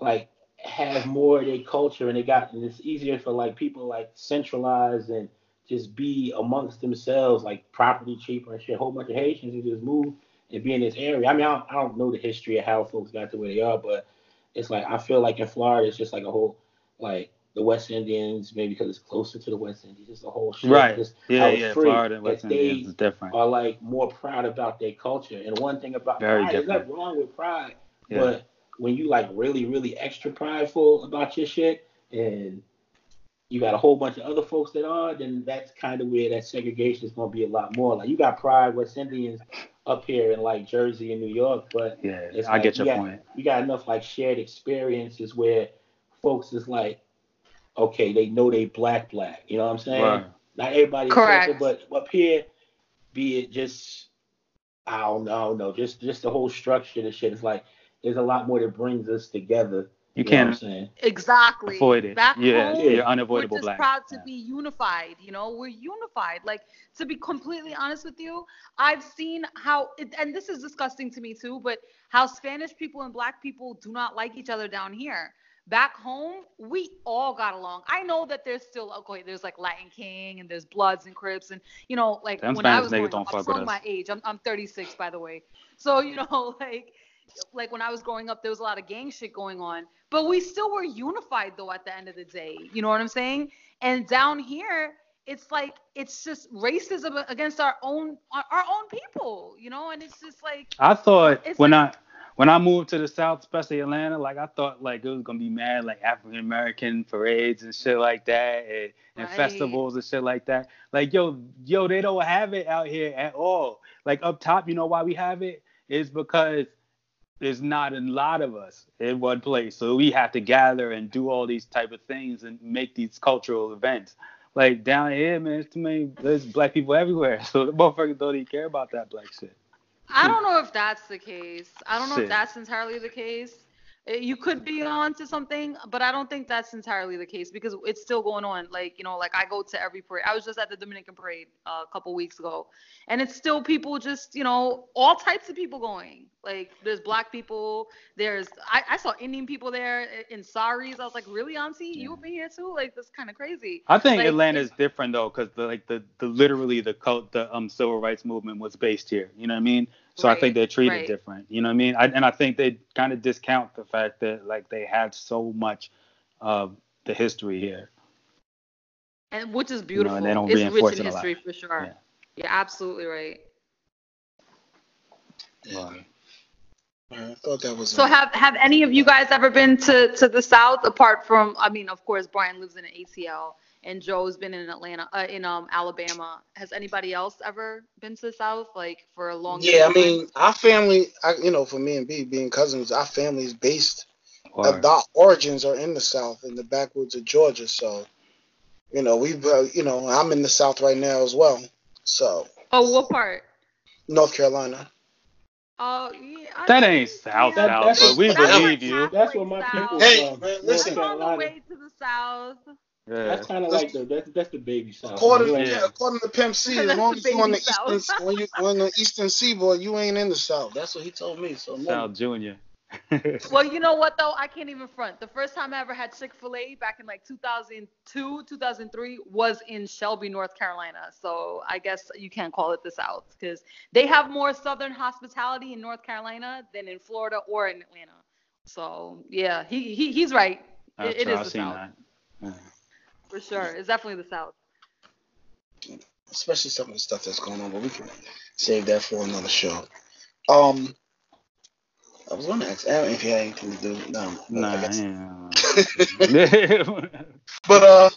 [SPEAKER 5] like have more of their culture and they got and it's easier for like people like centralize and just be amongst themselves like property cheaper and shit. A whole bunch of Haitians who just move and be in this area. I mean I don't, I don't know the history of how folks got to where they are, but it's like I feel like in Florida it's just like a whole like the West Indians, maybe because it's closer to the West Indies, just the whole shit.
[SPEAKER 3] Right.
[SPEAKER 5] Just
[SPEAKER 3] Yeah, yeah.
[SPEAKER 5] free,
[SPEAKER 3] Florida and West Indians is different.
[SPEAKER 5] are like more proud about their culture. And one thing about
[SPEAKER 3] Very
[SPEAKER 5] pride, there's nothing wrong with pride,
[SPEAKER 3] Yeah.
[SPEAKER 5] but when you like really, really extra prideful about your shit and you got a whole bunch of other folks that are, then that's kind of where that segregation is gonna be a lot more. Like you got pride West Indians up here in like Jersey and New York, but
[SPEAKER 3] Yeah,
[SPEAKER 5] it's
[SPEAKER 3] I
[SPEAKER 5] like
[SPEAKER 3] get
[SPEAKER 5] you
[SPEAKER 3] your
[SPEAKER 5] got-
[SPEAKER 3] point.
[SPEAKER 5] you got enough like shared experiences where folks is like, okay, they know they black black. You know what I'm saying?
[SPEAKER 3] Right.
[SPEAKER 5] Not everybody
[SPEAKER 4] Correct.
[SPEAKER 5] but up here, be it just I don't know, I don't know, just just the whole structure of the shit. It's like there's a lot more that brings us together.
[SPEAKER 3] You
[SPEAKER 5] know what I'm
[SPEAKER 3] can't
[SPEAKER 5] saying?
[SPEAKER 4] Exactly.
[SPEAKER 3] avoid it.
[SPEAKER 4] Back
[SPEAKER 3] yeah,
[SPEAKER 4] home,
[SPEAKER 5] Yeah.
[SPEAKER 3] you're
[SPEAKER 4] we're
[SPEAKER 3] unavoidable
[SPEAKER 4] just
[SPEAKER 3] black.
[SPEAKER 4] proud to
[SPEAKER 3] Yeah.
[SPEAKER 4] be unified. You know, we're unified. Like to be completely honest with you, I've seen how, it, and this is disgusting to me too, but how Spanish people and Black people do not like each other down here. Back home, we all got along. I know that there's still okay. There's like Latin King and there's Bloods and Crips and you know like
[SPEAKER 3] Them
[SPEAKER 4] when I was
[SPEAKER 3] niggas
[SPEAKER 4] growing up, I'm
[SPEAKER 3] fuck with
[SPEAKER 4] showing my age. I'm I'm 36 by the way. So you know [LAUGHS] like like when I was growing up, there was a lot of gang shit going on, but we still were unified though at the end of the day. You know what I'm saying? And down here, it's like it's just racism against our own our, own people. You know, and it's just like
[SPEAKER 3] I thought when
[SPEAKER 4] like-
[SPEAKER 3] I when I moved to the South, especially Atlanta, like I thought like it was gonna be mad like African American parades and shit like that, and, and
[SPEAKER 4] Right.
[SPEAKER 3] festivals and shit like that. Like yo, yo, they don't have it out here at all. Like up top, you know why we have it? Is because there's not a lot of us in one place, so we have to gather and do all these type of things and make these cultural events. Like down here, man, there's too many. There's black people everywhere, [LAUGHS] so the motherfuckers don't even care about that black shit.
[SPEAKER 4] I don't know if that's the case. I don't know
[SPEAKER 3] Shit.
[SPEAKER 4] if that's entirely the case. Uh, You could be on to something, but I don't think that's entirely the case because it's still going on. Like, you know, like I go to every parade. I was just at the Dominican parade uh, a couple weeks ago, and it's still people just, you know, all types of people going. Like, there's black people, there's, I, I saw Indian people there in saris. I was like, really, Auntie? You up in here too? Like, that's kind of crazy.
[SPEAKER 3] I think
[SPEAKER 4] Like,
[SPEAKER 3] Atlanta is different though, because the like the, the literally the cult the um civil rights movement was based here. You know what I mean? So I think they're treated
[SPEAKER 4] right.
[SPEAKER 3] different. You know what I mean? I, and I think they kind of discount the fact that like they have so much of the history here.
[SPEAKER 4] And which is
[SPEAKER 3] know,
[SPEAKER 4] beautiful.
[SPEAKER 3] and they don't
[SPEAKER 4] it's
[SPEAKER 3] reinforce
[SPEAKER 4] rich in
[SPEAKER 3] it a lot.
[SPEAKER 4] history for sure.
[SPEAKER 3] Yeah.
[SPEAKER 4] You're absolutely right.
[SPEAKER 3] Right.
[SPEAKER 1] I thought that was.
[SPEAKER 4] So have have any of you guys ever been to to the South apart from I mean of course Brian lives in an ATL and Joe's been in Atlanta uh, in um Alabama. Has anybody else ever been to the South like for a long time.
[SPEAKER 1] yeah, I mean, our family, I, you know, for me and B being cousins, our family is based.
[SPEAKER 3] Or,
[SPEAKER 1] Our origins are in the South, in the backwoods of Georgia. So, you know, we've, uh, you know, I'm in the South right now as well. So,
[SPEAKER 4] Oh, what part?
[SPEAKER 1] North Carolina.
[SPEAKER 4] Oh, yeah. I
[SPEAKER 3] that
[SPEAKER 4] mean,
[SPEAKER 3] ain't South
[SPEAKER 4] yeah,
[SPEAKER 3] South,
[SPEAKER 5] that's-
[SPEAKER 3] but we believe you.
[SPEAKER 5] That's what my
[SPEAKER 4] South.
[SPEAKER 5] people
[SPEAKER 1] Hey,
[SPEAKER 5] from
[SPEAKER 1] man,
[SPEAKER 5] North
[SPEAKER 1] listen.
[SPEAKER 4] I'm on the way to the South.
[SPEAKER 3] Yeah.
[SPEAKER 5] That's kind of like the that's that's the baby South.
[SPEAKER 1] According,
[SPEAKER 5] You
[SPEAKER 3] Yeah.
[SPEAKER 1] according to Pimp C, as long
[SPEAKER 4] the
[SPEAKER 1] as you on the
[SPEAKER 4] baby South.
[SPEAKER 1] eastern, when you on the eastern seaboard, you ain't in the South. That's what he told me. So, no.
[SPEAKER 3] South Junior. [LAUGHS]
[SPEAKER 4] Well, you know what though? I can't even front. The first time I ever had Chick Fil A back in like 2002, 2003 was in Shelby, North Carolina. So I guess you can't call it the South because they have more Southern hospitality in North Carolina than in Florida or in Atlanta. So yeah, he, he he's right. It- it
[SPEAKER 3] true,
[SPEAKER 4] is
[SPEAKER 3] I've
[SPEAKER 4] the
[SPEAKER 3] seen
[SPEAKER 4] South
[SPEAKER 3] that. Yeah.
[SPEAKER 4] for sure. It's definitely the South.
[SPEAKER 1] especially some of the stuff that's going on, but we can save that for another show. Um, I was going to ask Aaron if he had anything to do. No, but I
[SPEAKER 3] Nah,
[SPEAKER 1] guess-
[SPEAKER 3] yeah. [LAUGHS]
[SPEAKER 1] But uh,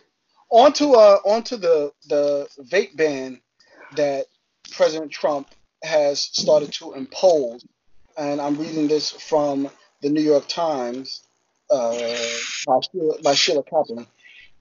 [SPEAKER 1] onto uh, onto the the vape ban that President Trump has started to impose, and I'm reading this from the New York Times uh, by Sheila, by Sheila Kaplan.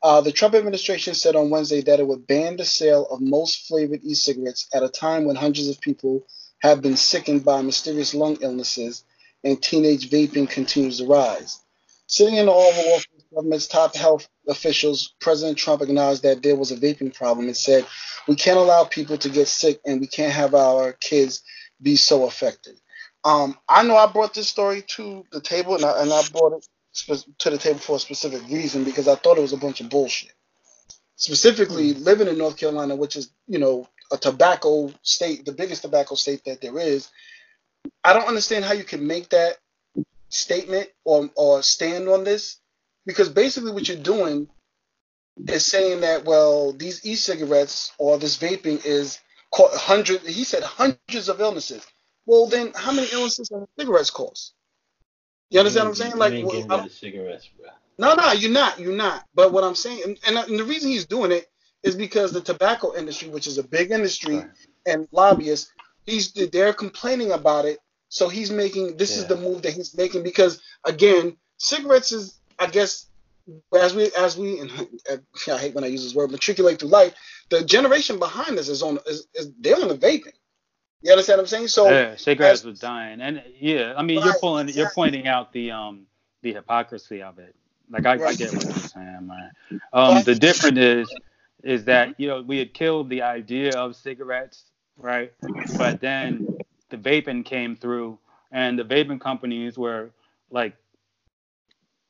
[SPEAKER 1] Uh, the Trump administration said on Wednesday that it would ban the sale of most flavored e-cigarettes at a time when hundreds of people have been sickened by mysterious lung illnesses and teenage vaping continues to rise. Sitting in the Oval Office, government's top health officials, President Trump acknowledged that there was a vaping problem and said, "We can't allow people to get sick, and we can't have our kids be so affected." Um, I know I brought this story to the table, and I, and I brought it to the table for a specific reason because I thought it was a bunch of bullshit. Specifically, hmm. living in North Carolina, which is you know a tobacco state, the biggest tobacco state that there is, I don't understand how you can make that statement or or stand on this because basically what you're doing is saying that well these e-cigarettes or this vaping is caught hundred he said hundreds of illnesses. Well then how many illnesses are cigarettes cause you understand what i'm saying like
[SPEAKER 5] you ain't
[SPEAKER 1] well,
[SPEAKER 5] getting
[SPEAKER 1] I'm-
[SPEAKER 5] rid cigarettes, bro.
[SPEAKER 1] no, no, you're not. You're not. But what I'm saying, and, and, and the reason he's doing it is because the tobacco industry, which is a big industry,
[SPEAKER 3] Right.
[SPEAKER 1] and lobbyists, he's they're complaining about it. So he's making this is the move that he's making because again, cigarettes is I guess as we as we and [LAUGHS] I hate when I use this word matriculate through life, the generation behind us is on is, is they're on the vaping. You understand what I'm saying? So
[SPEAKER 3] yeah, cigarettes
[SPEAKER 1] as-
[SPEAKER 3] was dying, and yeah, I mean, you're
[SPEAKER 1] Right,
[SPEAKER 3] pulling, you're pointing out the um the hypocrisy of it. Like I, I get what you're saying, man. Um, the difference is is that you know we had killed the idea of cigarettes, right? But then the vaping came through, and the vaping companies were like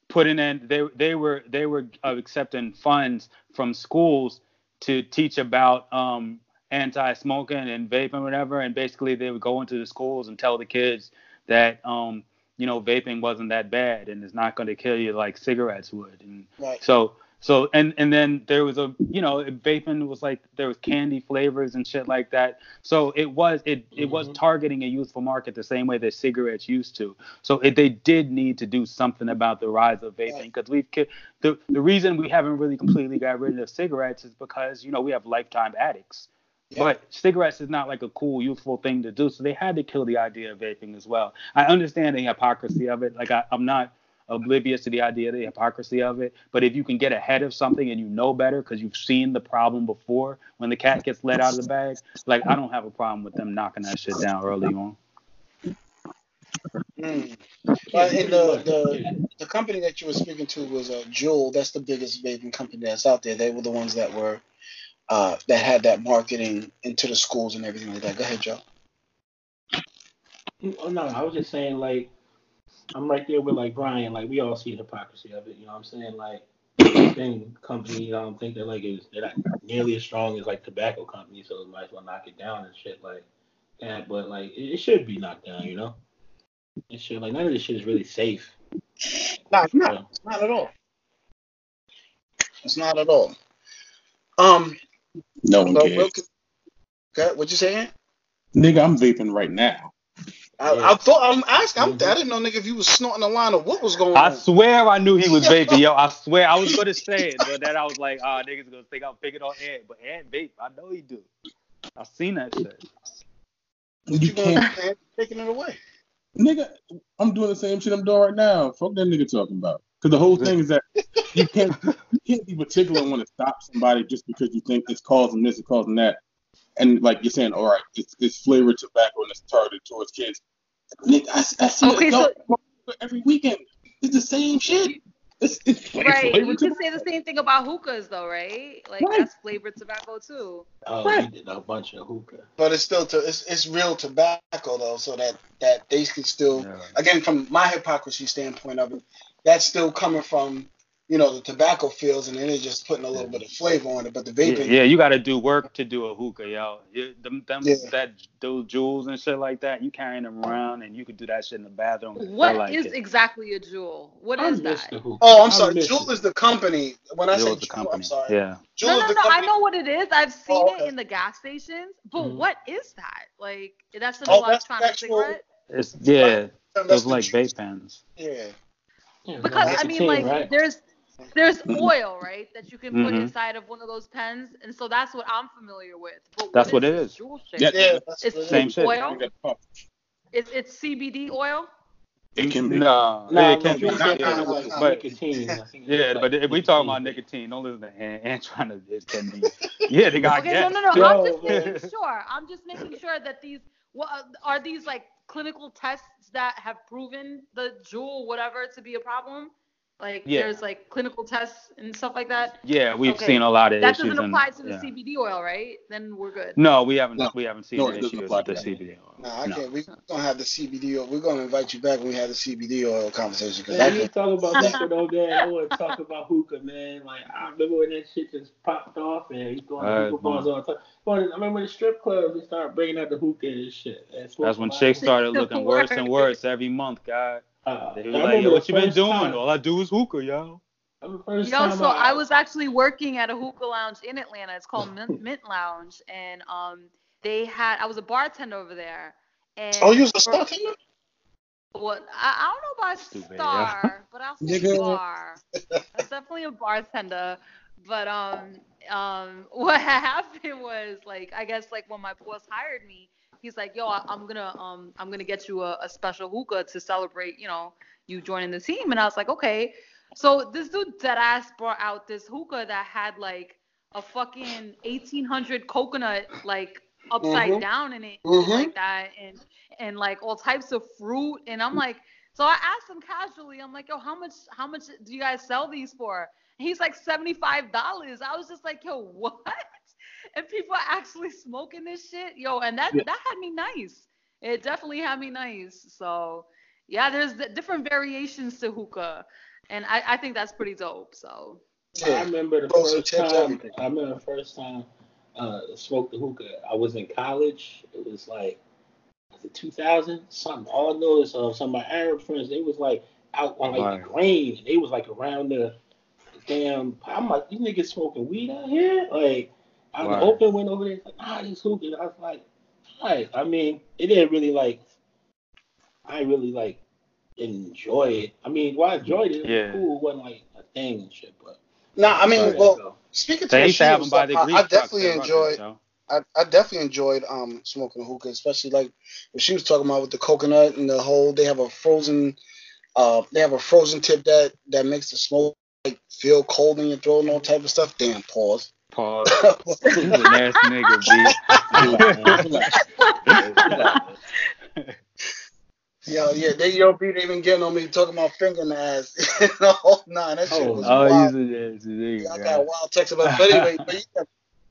[SPEAKER 3] putting in they they were they were uh, accepting funds from schools to teach about um anti-smoking and vaping and whatever and basically they would go into the schools and tell the kids that um you know vaping wasn't that bad and it's not going to kill you like cigarettes would and
[SPEAKER 1] right.
[SPEAKER 3] so so and and then there was a you know vaping was like there was candy flavors and shit like that. So it was it it was
[SPEAKER 5] Mhm.
[SPEAKER 3] targeting a youthful market the same way that cigarettes used to. So it, they did need to do something about the rise of vaping because we've the the reason we haven't really completely got rid of cigarettes is because you know we have lifetime addicts.
[SPEAKER 1] Yeah.
[SPEAKER 3] But cigarettes is not like a cool, youthful thing to do. So they had to kill the idea of vaping as well. I understand the hypocrisy of it. Like I, I'm not oblivious to the idea, of the hypocrisy of it. But if you can get ahead of something and you know better because you've seen the problem before when the cat gets let out of the bag, like I don't have a problem with them knocking that shit down early on.
[SPEAKER 1] Mm.
[SPEAKER 5] Yeah,
[SPEAKER 1] But in the, the the company that you were speaking to was uh, Juul. That's the biggest vaping company that's out there. They were the ones that were uh, that had that marketing into the schools and everything like that. Go ahead, Joe.
[SPEAKER 5] Oh, no, I was just saying, like, I'm right there with, like, Brian. Like, we all see the hypocrisy of it. You know what I'm saying? Like, [COUGHS] thing company, I don't think they're, like, is, they're not nearly as strong as, like, tobacco companies, so they might as well knock it down and shit like that. But, like, it, it should be knocked down, you know? It should, like, none of this shit is really safe.
[SPEAKER 1] No, it's not.
[SPEAKER 5] So,
[SPEAKER 1] It's not at all. It's not at all. Um,
[SPEAKER 2] No one
[SPEAKER 1] but
[SPEAKER 2] cares.
[SPEAKER 1] we'll, okay, what you saying?
[SPEAKER 2] Nigga, I'm vaping right now.
[SPEAKER 1] I,
[SPEAKER 5] Yeah.
[SPEAKER 1] I thought I'm asking. I'm,
[SPEAKER 5] Mhm.
[SPEAKER 1] I didn't know, nigga, if you was snorting a line of what was going
[SPEAKER 3] I
[SPEAKER 1] on.
[SPEAKER 3] I swear I knew he was [LAUGHS] vaping, yo. I swear I was gonna say it, but then I was like, ah, niggas gonna think I'm picking on Ed, but Ed vape, I know he do. I seen that shit.
[SPEAKER 2] You
[SPEAKER 1] you
[SPEAKER 2] can't,
[SPEAKER 1] taking it away?
[SPEAKER 2] nigga. I'm doing the same shit I'm doing right now. Fuck that nigga talking about. Because the whole thing is that you can't you can't be particular and want to stop somebody just because you think it's causing this and causing that. And like you're saying, all right, it's, it's flavored tobacco and it's targeted towards kids. Nigga, I, I see
[SPEAKER 4] Okay,
[SPEAKER 2] adult every weekend. It's the same shit. It's, it's
[SPEAKER 4] Right. You
[SPEAKER 2] flavored
[SPEAKER 4] can
[SPEAKER 2] tobacco.
[SPEAKER 4] say the same thing about hookahs though, right? Like
[SPEAKER 2] Right.
[SPEAKER 4] that's flavored tobacco too.
[SPEAKER 5] oh,
[SPEAKER 2] Right.
[SPEAKER 5] we did a bunch of hookah.
[SPEAKER 1] But it's still to, it's it's real tobacco though, so that that they can still
[SPEAKER 3] Yeah.
[SPEAKER 1] again from my hypocrisy standpoint of it, that's still coming from you know the tobacco fields, and then they're just putting a little bit of flavor on it. But the
[SPEAKER 3] Yeah,
[SPEAKER 1] vaping,
[SPEAKER 3] yeah, you got to do work to do a hookah, yo. You, them, them,
[SPEAKER 1] Yeah.
[SPEAKER 3] that those Juuls and shit like that, you carrying them around, and you could do that shit in the bathroom. and
[SPEAKER 4] What
[SPEAKER 3] feel
[SPEAKER 4] is
[SPEAKER 3] it.
[SPEAKER 4] exactly a Juul? What
[SPEAKER 5] I
[SPEAKER 4] is that?
[SPEAKER 1] oh, I'm sorry,
[SPEAKER 5] miss
[SPEAKER 1] Juul
[SPEAKER 5] it.
[SPEAKER 1] is the company. When I say
[SPEAKER 3] Juul's the company.
[SPEAKER 1] I'm sorry,
[SPEAKER 3] Yeah.
[SPEAKER 1] Juul
[SPEAKER 4] No,
[SPEAKER 1] is
[SPEAKER 4] no,
[SPEAKER 1] the
[SPEAKER 4] no. I know what it is. I've seen
[SPEAKER 1] Oh, okay.
[SPEAKER 4] it in the gas stations. But
[SPEAKER 5] Mhm.
[SPEAKER 4] what is that? Like that's an
[SPEAKER 1] Oh, that's
[SPEAKER 4] electronic
[SPEAKER 1] actual-
[SPEAKER 4] cigarette?
[SPEAKER 3] It's yeah,
[SPEAKER 1] That's
[SPEAKER 3] those like vape pens.
[SPEAKER 1] Yeah.
[SPEAKER 5] Yeah,
[SPEAKER 4] Because I mean,
[SPEAKER 5] team,
[SPEAKER 4] like
[SPEAKER 5] right?
[SPEAKER 4] there's there's
[SPEAKER 2] Mhm.
[SPEAKER 4] oil, right, that you can put
[SPEAKER 3] Mhm.
[SPEAKER 4] inside of one of those pens, and so that's what I'm familiar with. But
[SPEAKER 3] That's what it
[SPEAKER 4] this
[SPEAKER 3] is.
[SPEAKER 4] Juul shit?
[SPEAKER 2] Yeah.
[SPEAKER 1] Yeah, that's
[SPEAKER 4] It's
[SPEAKER 1] what
[SPEAKER 3] Same shit.
[SPEAKER 4] oil. It's it's CBD oil.
[SPEAKER 2] It can be.
[SPEAKER 3] No,
[SPEAKER 5] Nah,
[SPEAKER 3] it can be.
[SPEAKER 1] Not,
[SPEAKER 5] said
[SPEAKER 3] Yeah,
[SPEAKER 1] not- not-
[SPEAKER 3] but
[SPEAKER 5] nicotine. I think
[SPEAKER 3] yeah,
[SPEAKER 5] it's
[SPEAKER 3] but if we talking about nicotine, don't listen to Ant. Ant trying to it can be. Yeah, they got
[SPEAKER 4] Okay,
[SPEAKER 3] gas.
[SPEAKER 4] no, no, no. I'm just making sure. I'm just making sure that these what are these like clinical tests that have proven the Juul whatever to be a problem. Like
[SPEAKER 3] Yeah.
[SPEAKER 4] there's like clinical tests and stuff like that.
[SPEAKER 3] Yeah, we've
[SPEAKER 4] Okay.
[SPEAKER 3] seen a lot of
[SPEAKER 4] That
[SPEAKER 3] issues.
[SPEAKER 4] That doesn't
[SPEAKER 3] in-
[SPEAKER 4] apply to the
[SPEAKER 3] yeah.
[SPEAKER 4] CBD oil, right? Then we're good.
[SPEAKER 3] No, we haven't.
[SPEAKER 2] No.
[SPEAKER 3] We haven't seen
[SPEAKER 2] No,
[SPEAKER 3] the
[SPEAKER 2] it
[SPEAKER 3] issues
[SPEAKER 2] apply
[SPEAKER 3] with the. CBD. oil.
[SPEAKER 1] Nah, I
[SPEAKER 3] No.
[SPEAKER 1] can't. We're gonna have the CBD oil. We're gonna invite you back when we have the CBD oil conversation because
[SPEAKER 5] Man,
[SPEAKER 1] I
[SPEAKER 5] you
[SPEAKER 1] can't.
[SPEAKER 5] talk about hookah though, man. I want to talk about hookah, man. Like I remember when that shit just popped off, and you going to
[SPEAKER 3] Alright,
[SPEAKER 5] hookah bars all the time. But I remember the strip clubs, they started bringing out the hookah and shit. And
[SPEAKER 3] That's when
[SPEAKER 5] a
[SPEAKER 3] chicks started looking worse and worse every month, God.
[SPEAKER 5] Uh,
[SPEAKER 3] They
[SPEAKER 5] I
[SPEAKER 3] were like,
[SPEAKER 5] remember
[SPEAKER 3] yo, what you been doing?
[SPEAKER 5] time-
[SPEAKER 3] All I do is hookah, yo.
[SPEAKER 5] I remember the first
[SPEAKER 4] Yo, so I was actually working at a hookah lounge in Atlanta. It's called Mint, [LAUGHS] Mint Lounge, and um, they had I was a bartender over there. And
[SPEAKER 1] Oh, you was a
[SPEAKER 4] for-
[SPEAKER 1] bartender?
[SPEAKER 4] What I, I don't know about
[SPEAKER 3] Stupid,
[SPEAKER 4] star, but I'll say
[SPEAKER 1] Nigga.
[SPEAKER 4] bar. That's definitely a bartender. But um um [LAUGHS] what happened was like I guess like when my boss hired me, he's like, yo, I, I'm gonna um I'm gonna get you a, a special hookah to celebrate, you know, you joining the team. And I was like, okay. So this dude dead ass brought out this hookah that had like a fucking 1800 coconut like upside
[SPEAKER 1] Mhm.
[SPEAKER 4] down in it,
[SPEAKER 1] Mhm.
[SPEAKER 4] like that, and and like all types of fruit. And I'm like, so I asked him casually, I'm like, yo, how much how much do you guys sell these for? And he's like $75. I was just like, yo, [LAUGHS] what? And people are actually smoking this shit, yo, and that
[SPEAKER 2] Yeah.
[SPEAKER 4] that had me nice. It definitely had me nice. So yeah, there's the different variations to hookah, and I, I think that's pretty dope. So
[SPEAKER 5] I remember the
[SPEAKER 1] Pros
[SPEAKER 5] first time.
[SPEAKER 1] everything.
[SPEAKER 5] I remember the first time uh, smoked the hookah. I was in college. It was like was it 2000 something. All I know is uh, some of my Arab friends. They was like out on like
[SPEAKER 3] Right.
[SPEAKER 5] the grain. They was like around the damn. I'm like, these niggas smoking weed out here. Like out in
[SPEAKER 3] Right.
[SPEAKER 5] the open. Went over there. Like, ah, this hookah. I was like, alright. I mean, it didn't really like. I really like enjoy it. I mean, well, I enjoyed it. It was
[SPEAKER 3] Yeah.
[SPEAKER 5] cool. It wasn't like a thing and shit, but.
[SPEAKER 1] Nah, I mean,
[SPEAKER 5] Sorry,
[SPEAKER 1] well,
[SPEAKER 5] go.
[SPEAKER 1] speaking to
[SPEAKER 3] They
[SPEAKER 1] the
[SPEAKER 3] used to have them by the
[SPEAKER 1] stuff, I, I definitely
[SPEAKER 3] at Rutgers,
[SPEAKER 1] enjoyed.
[SPEAKER 3] yo.
[SPEAKER 1] I, I definitely enjoyed um smoking hookah, especially like what she was talking about with the coconut and the whole. They have a frozen, uh, they have a frozen tip that that makes the smoke like feel cold in your throat and all type of stuff. Damn, pause.
[SPEAKER 3] Pause. He's a nasty nigga, B.
[SPEAKER 1] Yo, yeah, they yo B they even getting on me talking about finger in the ass. no, nah, that shit
[SPEAKER 5] Oh,
[SPEAKER 1] was
[SPEAKER 3] oh,
[SPEAKER 1] wild.
[SPEAKER 3] he's a nasty nigga.
[SPEAKER 1] I got a wild text about it. But anyway, but yeah,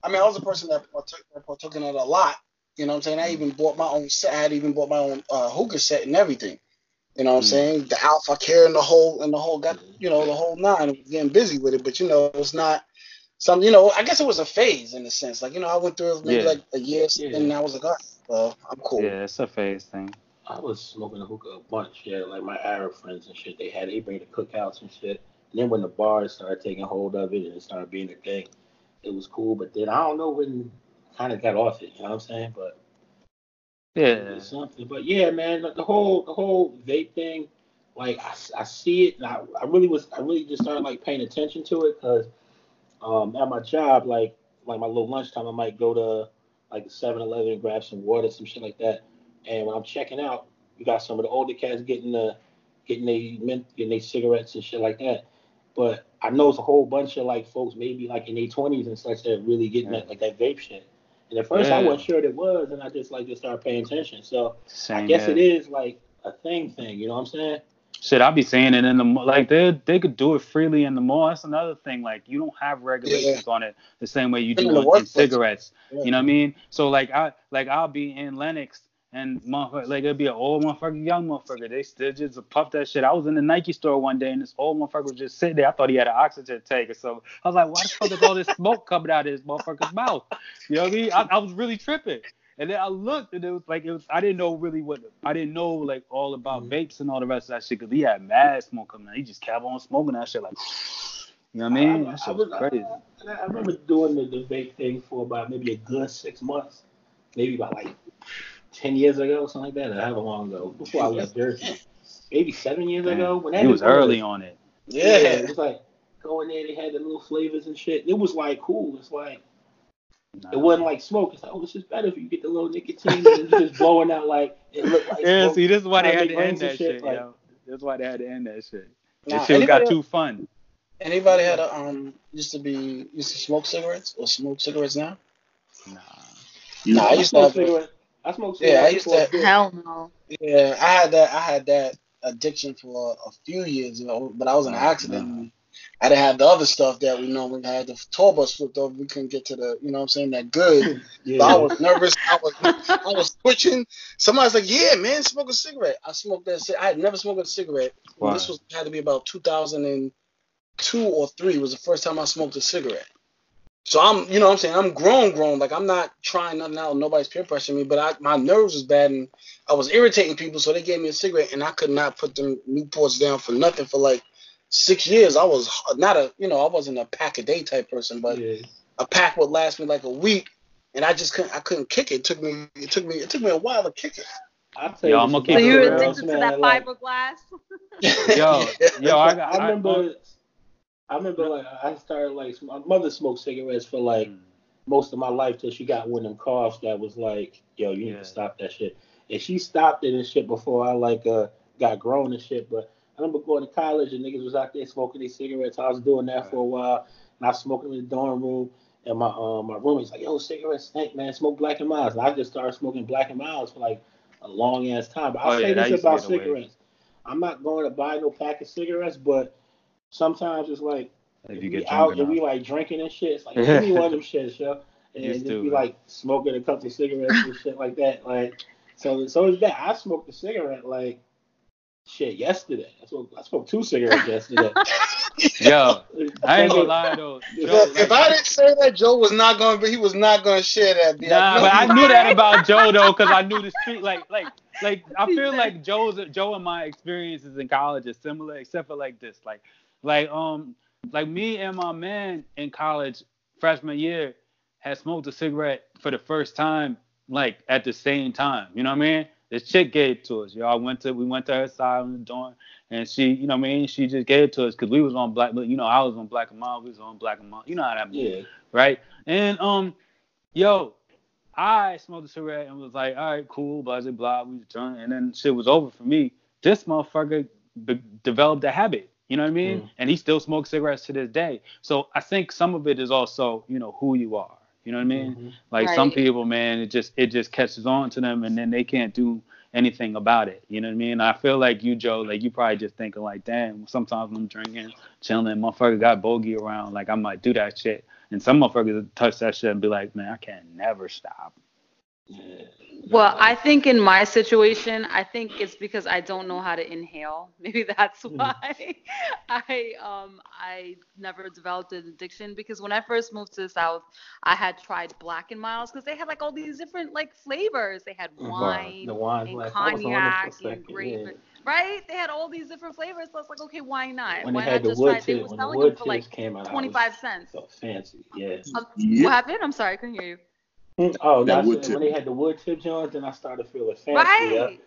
[SPEAKER 1] I mean, I was a person that partook, that partook in it a lot. You know what I'm saying? I even bought my own set. I had even bought my own uh, hookah set and everything. You know what I'm
[SPEAKER 3] Mm.
[SPEAKER 1] saying? The Al Fakher and the whole and the whole got you know the whole nine. Getting busy with it, but you know it's not some. You know, I guess it was a phase in a sense. Like you know, I went through maybe
[SPEAKER 3] Yeah.
[SPEAKER 1] like a year,
[SPEAKER 5] Yeah.
[SPEAKER 1] and I was like, all right, well, I'm cool.
[SPEAKER 3] Yeah, it's a phase thing.
[SPEAKER 5] I was smoking a hookah a bunch, yeah. Like my Arab friends and shit, they had they bring the cookouts and shit. And then when the bars started taking hold of it and it started being a thing, it was cool. But then I don't know when kind of got off it. You know what I'm saying? But
[SPEAKER 3] Yeah.
[SPEAKER 5] something. But yeah, man, the, the whole the whole vape thing, like I, I see it, and I, I really was I really just started like paying attention to it because um at my job, like like my little lunchtime, I might go to like the 7-Eleven and grab some water, some shit like that. And when I'm checking out, you got some of the older cats getting the getting they mint getting they cigarettes and shit like that. But I know it's a whole bunch of like folks maybe like in their twenties and such that are really getting that like that vape shit. And at first I wasn't sure what it was and I just like just started paying attention. So
[SPEAKER 3] Same
[SPEAKER 5] I guess it is like a thing thing, you know what I'm saying?
[SPEAKER 3] Shit, I'll be saying it in the like they they could do it freely in the mall. That's another thing. Like you don't have regulations on it the same way you do on, cigarettes.
[SPEAKER 1] Yeah.
[SPEAKER 3] You know what I mean? So like I like I'll be in Lenox and motherfucker like it'll be an old motherfucker, young motherfucker. They still just puff that shit. I was in the Nike store one day and this old motherfucker was just sitting there. I thought he had an oxygen tank or something. I was like, why the fuck is all this smoke coming out of this motherfucker's mouth? You know what I mean? I, I was really tripping. And then I looked and it was like it was I didn't know really what I didn't know like all about
[SPEAKER 5] Mhm.
[SPEAKER 3] vapes and all the rest of that shit because he had mad smoke coming out. He just kept on smoking that shit like [SIGHS] you know what I mean? I, That shit was crazy.
[SPEAKER 5] I, I remember doing the, the vape thing for about maybe a good six months, maybe about like ten years ago, something like that, or however long ago, before I left Jersey. Maybe seven years ago. When that
[SPEAKER 3] He was early on it.
[SPEAKER 1] Yeah.
[SPEAKER 5] it was like going there, they had the little flavors and shit. It was like cool. It's like
[SPEAKER 3] Nah.
[SPEAKER 5] it wasn't like smoke. It's like, oh, this is better if you get the little nicotine and it's just blowing out like it looked like
[SPEAKER 3] Yeah,
[SPEAKER 5] smoke.
[SPEAKER 3] see, this is why they had to end
[SPEAKER 5] rings and
[SPEAKER 3] that
[SPEAKER 5] shit,
[SPEAKER 3] shit,
[SPEAKER 5] like-
[SPEAKER 3] yo. That's why they had to end that shit.
[SPEAKER 1] Nah,
[SPEAKER 3] That shit got
[SPEAKER 1] anybody-
[SPEAKER 3] too fun.
[SPEAKER 1] Anybody had a um used to be used to smoke cigarettes or smoke cigarettes now?
[SPEAKER 3] Nah.
[SPEAKER 1] Nah, I
[SPEAKER 5] I
[SPEAKER 1] used to
[SPEAKER 5] smoke
[SPEAKER 1] have.
[SPEAKER 5] cigarettes. I smoke
[SPEAKER 1] Yeah, I used
[SPEAKER 5] for a
[SPEAKER 1] to-
[SPEAKER 5] bit.
[SPEAKER 4] Hell no.
[SPEAKER 1] Yeah, I had that. I had that addiction for a, a few years, you but I was in an accident. and I didn't have the other stuff that we normally had. The tour bus flipped over. We couldn't get to the, you know, what I'm saying that good. [LAUGHS]
[SPEAKER 5] Yeah.
[SPEAKER 1] So I was nervous. I was, I was twitching. Somebody's like, "Yeah, man, smoke a cigarette." I smoked that. ci- I had never smoked a cigarette.
[SPEAKER 3] Wow.
[SPEAKER 1] This was had to be about 2002 or three. Was the first time I smoked a cigarette. So I'm, you know, what I'm saying I'm grown, grown. Like I'm not trying nothing out. Nobody's peer pressuring me, but I, my nerves was bad and I was irritating people. So they gave me a cigarette, and I could not put them Newports down for nothing for like six years. I was not a, you know, I wasn't a pack a day type person, but
[SPEAKER 5] Yeah.
[SPEAKER 1] a pack would last me like a week, and I just couldn't, I couldn't kick it. It took me, it took me, it took me a while to kick it.
[SPEAKER 5] I'll tell
[SPEAKER 3] Yo,
[SPEAKER 5] you
[SPEAKER 3] I'm gonna keep
[SPEAKER 4] So
[SPEAKER 3] it
[SPEAKER 4] you're addicted to
[SPEAKER 5] man,
[SPEAKER 4] that
[SPEAKER 5] like-
[SPEAKER 4] fiberglass? [LAUGHS]
[SPEAKER 3] Yo, yo, I got.
[SPEAKER 5] I remember.
[SPEAKER 3] I,
[SPEAKER 5] I remember like I started like my mother smoked cigarettes for like most of my life till she got one of them coughs that was like, yo, you need
[SPEAKER 3] Yeah.
[SPEAKER 5] to stop that shit. And she stopped it and shit before I like uh got grown and shit. But I remember going to college and niggas was out there smoking these cigarettes. I was doing that for a while, and I was smoking in the dorm room. And my um my roommate's like, yo, cigarettes stink, man. Smoke Black and Milds. And I just started smoking Black and Milds for like a long ass time. But I'll
[SPEAKER 3] Oh,
[SPEAKER 5] say
[SPEAKER 3] that
[SPEAKER 5] this about
[SPEAKER 3] be the
[SPEAKER 5] cigarettes. I'm not going to buy no pack of cigarettes, but sometimes it's like
[SPEAKER 3] if
[SPEAKER 5] if
[SPEAKER 3] you
[SPEAKER 5] we
[SPEAKER 3] get
[SPEAKER 5] out and we like drinking and shit, it's like [LAUGHS] give me one of them shits, yo. And
[SPEAKER 3] Used
[SPEAKER 5] just be like smoking a couple of cigarettes and shit like that. Like so so is that. I smoked a cigarette like shit yesterday. I smoked I smoked two cigarettes yesterday. [LAUGHS]
[SPEAKER 3] Yo, I ain't gonna lie though. Joe,
[SPEAKER 1] If, if I didn't say that, Joe was not going, to be. he was not going to share that. B.
[SPEAKER 3] Nah,
[SPEAKER 1] know
[SPEAKER 3] but I
[SPEAKER 1] he-
[SPEAKER 3] knew that about Joe though, cause I knew the street. Like, like, like I feel like Joe's Joe and my experiences in college is similar, except for like this, like, like um, like me and my man in college freshman year had smoked a cigarette for the first time, like at the same time. You know what I mean? This chick gave it to us. I went to we went to her side on the dorm, and she, you know what I mean? She just gave it to us because we was on black. You know, I was on black and mild. We was on black and mild. You know how that
[SPEAKER 5] Yeah.
[SPEAKER 3] right? And um, yo, I smoked a cigarette and was like, all right, cool, blah blah blah. We was done, and then shit was over for me. This motherfucker be- developed a habit. You know what I mean?
[SPEAKER 5] Mm.
[SPEAKER 3] And he still smokes cigarettes to this day. So I think some of it is also, you know, who you are. You know what I mean?
[SPEAKER 5] Mhm.
[SPEAKER 3] Like some people, man, it just it just catches on to them, and then they can't do anything about it. You know what I mean? I feel like you, Joe, like you probably just thinking like, damn. Sometimes when I'm drinking, chilling, motherfucker got bogey around, like I might do that shit. And some motherfuckers touch that shit and be like, man, I can never stop.
[SPEAKER 5] Yeah.
[SPEAKER 4] Well, I think in my situation, I think it's because I don't know how to inhale. [LAUGHS] Maybe that's
[SPEAKER 5] Mhm.
[SPEAKER 4] why I um I never developed an addiction because when I first moved to the south, I had tried Black and Milds because they had like all these different like flavors. They had wine,
[SPEAKER 5] The wine
[SPEAKER 4] and
[SPEAKER 5] like, I was on it for a
[SPEAKER 4] cognac and grape,
[SPEAKER 5] yeah.
[SPEAKER 4] right? They had all these different flavors. So I was like, okay, why not?
[SPEAKER 5] When
[SPEAKER 4] why
[SPEAKER 5] they had
[SPEAKER 4] not
[SPEAKER 5] the
[SPEAKER 4] just
[SPEAKER 5] wood
[SPEAKER 4] try? it? They were
[SPEAKER 5] when the
[SPEAKER 4] selling them for like
[SPEAKER 5] came out,
[SPEAKER 4] 25 cents.
[SPEAKER 5] So fancy, yeah.
[SPEAKER 4] Um,
[SPEAKER 2] Yep.
[SPEAKER 4] What happened? I'm sorry, I couldn't hear you.
[SPEAKER 5] Mm, oh,
[SPEAKER 2] That
[SPEAKER 5] that's
[SPEAKER 2] wood
[SPEAKER 5] it.
[SPEAKER 2] tip.
[SPEAKER 5] when they had the wood tip joints, then I started feeling fancy. Yeah.
[SPEAKER 4] Right.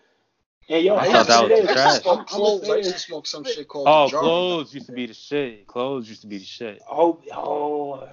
[SPEAKER 5] And yo,
[SPEAKER 3] I
[SPEAKER 1] I
[SPEAKER 3] thought that was
[SPEAKER 5] say
[SPEAKER 1] I
[SPEAKER 5] this.
[SPEAKER 1] used
[SPEAKER 3] trash.
[SPEAKER 1] to smoke
[SPEAKER 5] I'm gonna
[SPEAKER 1] cloves.
[SPEAKER 5] say
[SPEAKER 1] I used to smoke some shit called
[SPEAKER 3] Oh,
[SPEAKER 1] Jarvis.
[SPEAKER 3] cloves used to be the shit. Cloves used to be the shit.
[SPEAKER 5] Oh, oh.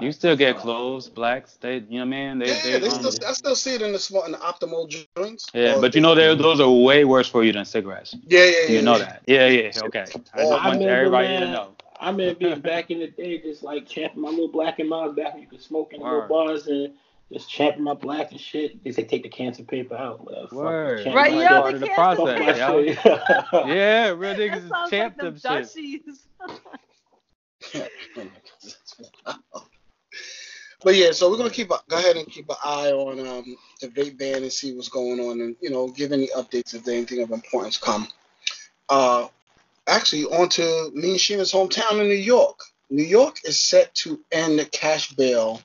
[SPEAKER 3] You still get uh, cloves, blacks. They, you know what I mean? They,
[SPEAKER 1] Yeah,
[SPEAKER 3] they,
[SPEAKER 1] they still, I still see it in the small, in the optimal joints.
[SPEAKER 3] yeah, but you know, they those are way worse for you than cigarettes.
[SPEAKER 1] yeah, yeah, yeah.
[SPEAKER 3] You know
[SPEAKER 1] yeah.
[SPEAKER 3] that? Yeah, yeah. Okay. I just
[SPEAKER 5] I
[SPEAKER 3] want
[SPEAKER 5] remember,
[SPEAKER 3] everybody to know.
[SPEAKER 5] I remember being back in the day, just like champing my little black and milds back when you could smoke in the little bars and just champing my black and shit. They say take the cancer paper out. Well,
[SPEAKER 3] Word.
[SPEAKER 4] Right,
[SPEAKER 5] my
[SPEAKER 4] yeah,
[SPEAKER 5] shit.
[SPEAKER 3] part
[SPEAKER 4] they
[SPEAKER 3] of the process,
[SPEAKER 5] my
[SPEAKER 3] yo. [LAUGHS] Yeah, real
[SPEAKER 4] That
[SPEAKER 3] niggas is champ
[SPEAKER 4] like
[SPEAKER 3] them
[SPEAKER 4] the
[SPEAKER 3] shit. [LAUGHS]
[SPEAKER 1] But yeah, so we're gonna keep a, go ahead and keep an eye on um, the vape ban and see what's going on, and you know, give any updates if anything of importance come. Uh, actually, on to me and Sheena's hometown in New York. New York is set to end the cash bail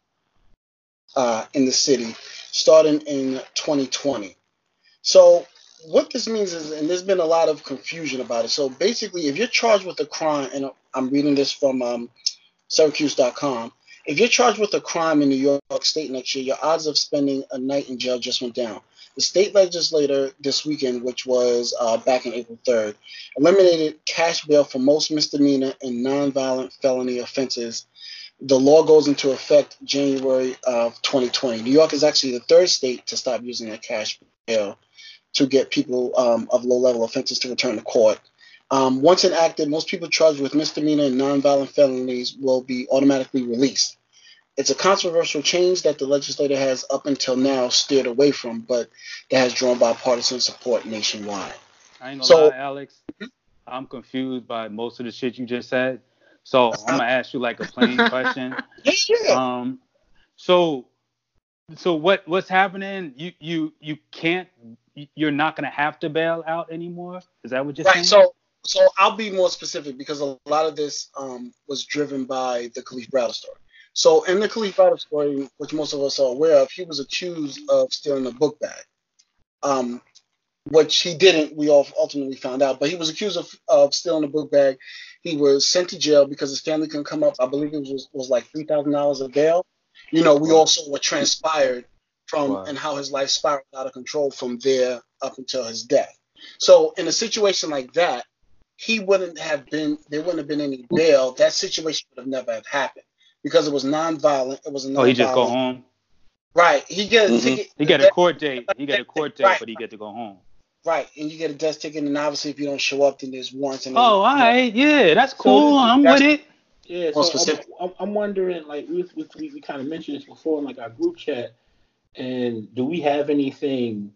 [SPEAKER 1] uh, in the city starting in 2020. So what this means is, and there's been a lot of confusion about it. So basically, if you're charged with a crime, and I'm reading this from um, Syracuse.com. If you're charged with a crime in New York State next year, your odds of spending a night in jail just went down. The state legislature this weekend, which was uh, back in April 3rd, eliminated cash bail for most misdemeanor and nonviolent felony offenses. The law goes into effect January of 2020. New York is actually the third state to stop using a cash bail to get people um, of low level offenses to return to court. Um, once enacted, most people charged with misdemeanor and nonviolent felonies will be automatically released. It's a controversial change that the legislature has up until now steered away from, but that has drawn bipartisan support nationwide.
[SPEAKER 3] I ain't gonna
[SPEAKER 1] So-
[SPEAKER 3] lie, Alex. I'm confused by most of the shit you just said. So I'm gonna ask you like a plain [LAUGHS] question.
[SPEAKER 1] Yeah.
[SPEAKER 3] Um, so, so what what's happening? You you you can't. You're not gonna have to bail out anymore. Is that what you're
[SPEAKER 1] right.
[SPEAKER 3] saying?
[SPEAKER 1] So, so I'll be more specific because a lot of this um, was driven by the Kalief Browder story. So, in the Kalief Browder story, which most of us are aware of, he was accused of stealing a book bag. Um, which he didn't. We all ultimately found out, but he was accused of, of stealing a book bag. He was sent to jail because his family couldn't come up. I believe it was was like three thousand dollars of bail. You know, we also were transpired from
[SPEAKER 3] Wow.
[SPEAKER 1] and how his life spiraled out of control from there up until his death. So in a situation like that, he wouldn't have been there wouldn't have been any bail. That situation would have never have happened because it was nonviolent. It was a nonviolent.
[SPEAKER 3] oh, he just go home.
[SPEAKER 1] Right. He get a
[SPEAKER 2] Mhm.
[SPEAKER 1] ticket.
[SPEAKER 3] He get a court date. He get a court date,
[SPEAKER 1] Right.
[SPEAKER 3] but he get to go home.
[SPEAKER 1] Right, and you get a death ticket, and obviously if you don't show up, then there's warrants. And
[SPEAKER 3] Oh, all right, yeah, that's cool. I'm
[SPEAKER 1] that's-
[SPEAKER 3] with it.
[SPEAKER 5] Yeah,
[SPEAKER 1] More
[SPEAKER 5] so
[SPEAKER 1] specific.
[SPEAKER 5] I'm, I'm, I'm wondering, like we, we, we, we kind of mentioned this before in like our group chat, and do we have anything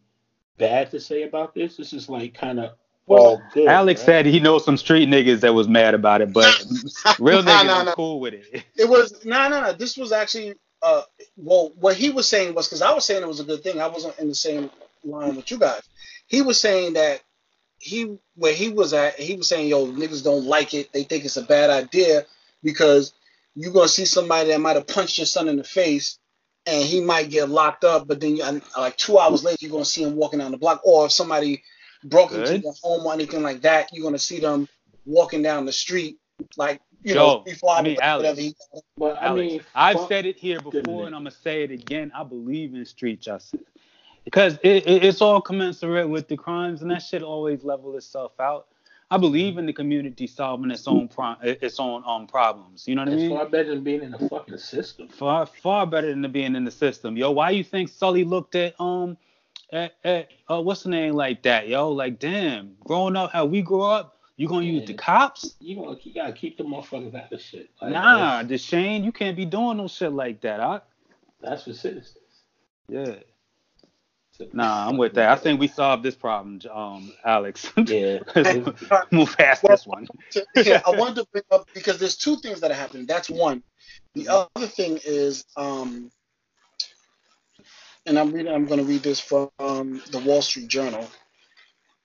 [SPEAKER 5] bad to say about this? This is like kind of all good.
[SPEAKER 3] Alex
[SPEAKER 5] right?
[SPEAKER 3] said he knows some street niggas that was mad about it, but [LAUGHS] real
[SPEAKER 1] Nah,
[SPEAKER 3] niggas
[SPEAKER 1] nah,
[SPEAKER 3] was
[SPEAKER 1] nah.
[SPEAKER 3] cool with it. [LAUGHS]
[SPEAKER 1] It was no, no, no. This was actually, uh, well, what he was saying was because I was saying it was a good thing. I wasn't in the same line with you guys. He was saying that he, where he was at, he was saying, yo, niggas don't like it. They think it's a bad idea because you're gonna see somebody that might have punched your son in the face, and he might get locked up. But then, you, like two hours later, you're gonna see him walking down the block. Or if somebody broke into
[SPEAKER 3] Good.
[SPEAKER 1] your home or anything like that, you're gonna see them walking down the street, like you
[SPEAKER 3] Joe,
[SPEAKER 1] know, before
[SPEAKER 3] I mean,
[SPEAKER 1] whatever
[SPEAKER 3] Alex.
[SPEAKER 1] he
[SPEAKER 5] But I
[SPEAKER 3] Alex,
[SPEAKER 5] mean,
[SPEAKER 3] I've
[SPEAKER 5] fuck-
[SPEAKER 3] said it here before,
[SPEAKER 5] goodness.
[SPEAKER 3] and I'm gonna say it again. I believe in street justice because it, it, it's all commensurate with the crimes, and that shit always level itself out. I believe in the community solving its own pro- its own um problems. You know what I
[SPEAKER 5] it's
[SPEAKER 3] mean?
[SPEAKER 5] far better than being in the fucking system.
[SPEAKER 3] Far far better than being in the system, yo. Why you think Sully looked at um at, at uh, what's the name like that, yo? Like damn, growing up how we grew up, you gonna use the cops?
[SPEAKER 5] You gonna you gotta keep the motherfuckers out of shit. Like,
[SPEAKER 3] Nah,
[SPEAKER 5] that's,
[SPEAKER 3] Deshane, you can't be doing no shit like that. I,
[SPEAKER 5] that's for citizens.
[SPEAKER 3] yeah. Nah, I'm with that. I think we solved this problem, um, Alex. [LAUGHS]
[SPEAKER 5] Yeah.
[SPEAKER 3] Move past this one.
[SPEAKER 1] to- [LAUGHS] yeah, I wanted to bring up because there's two things that are happening. That's one. The other thing is, um, and I'm reading. I'm going to read this from the Wall Street Journal.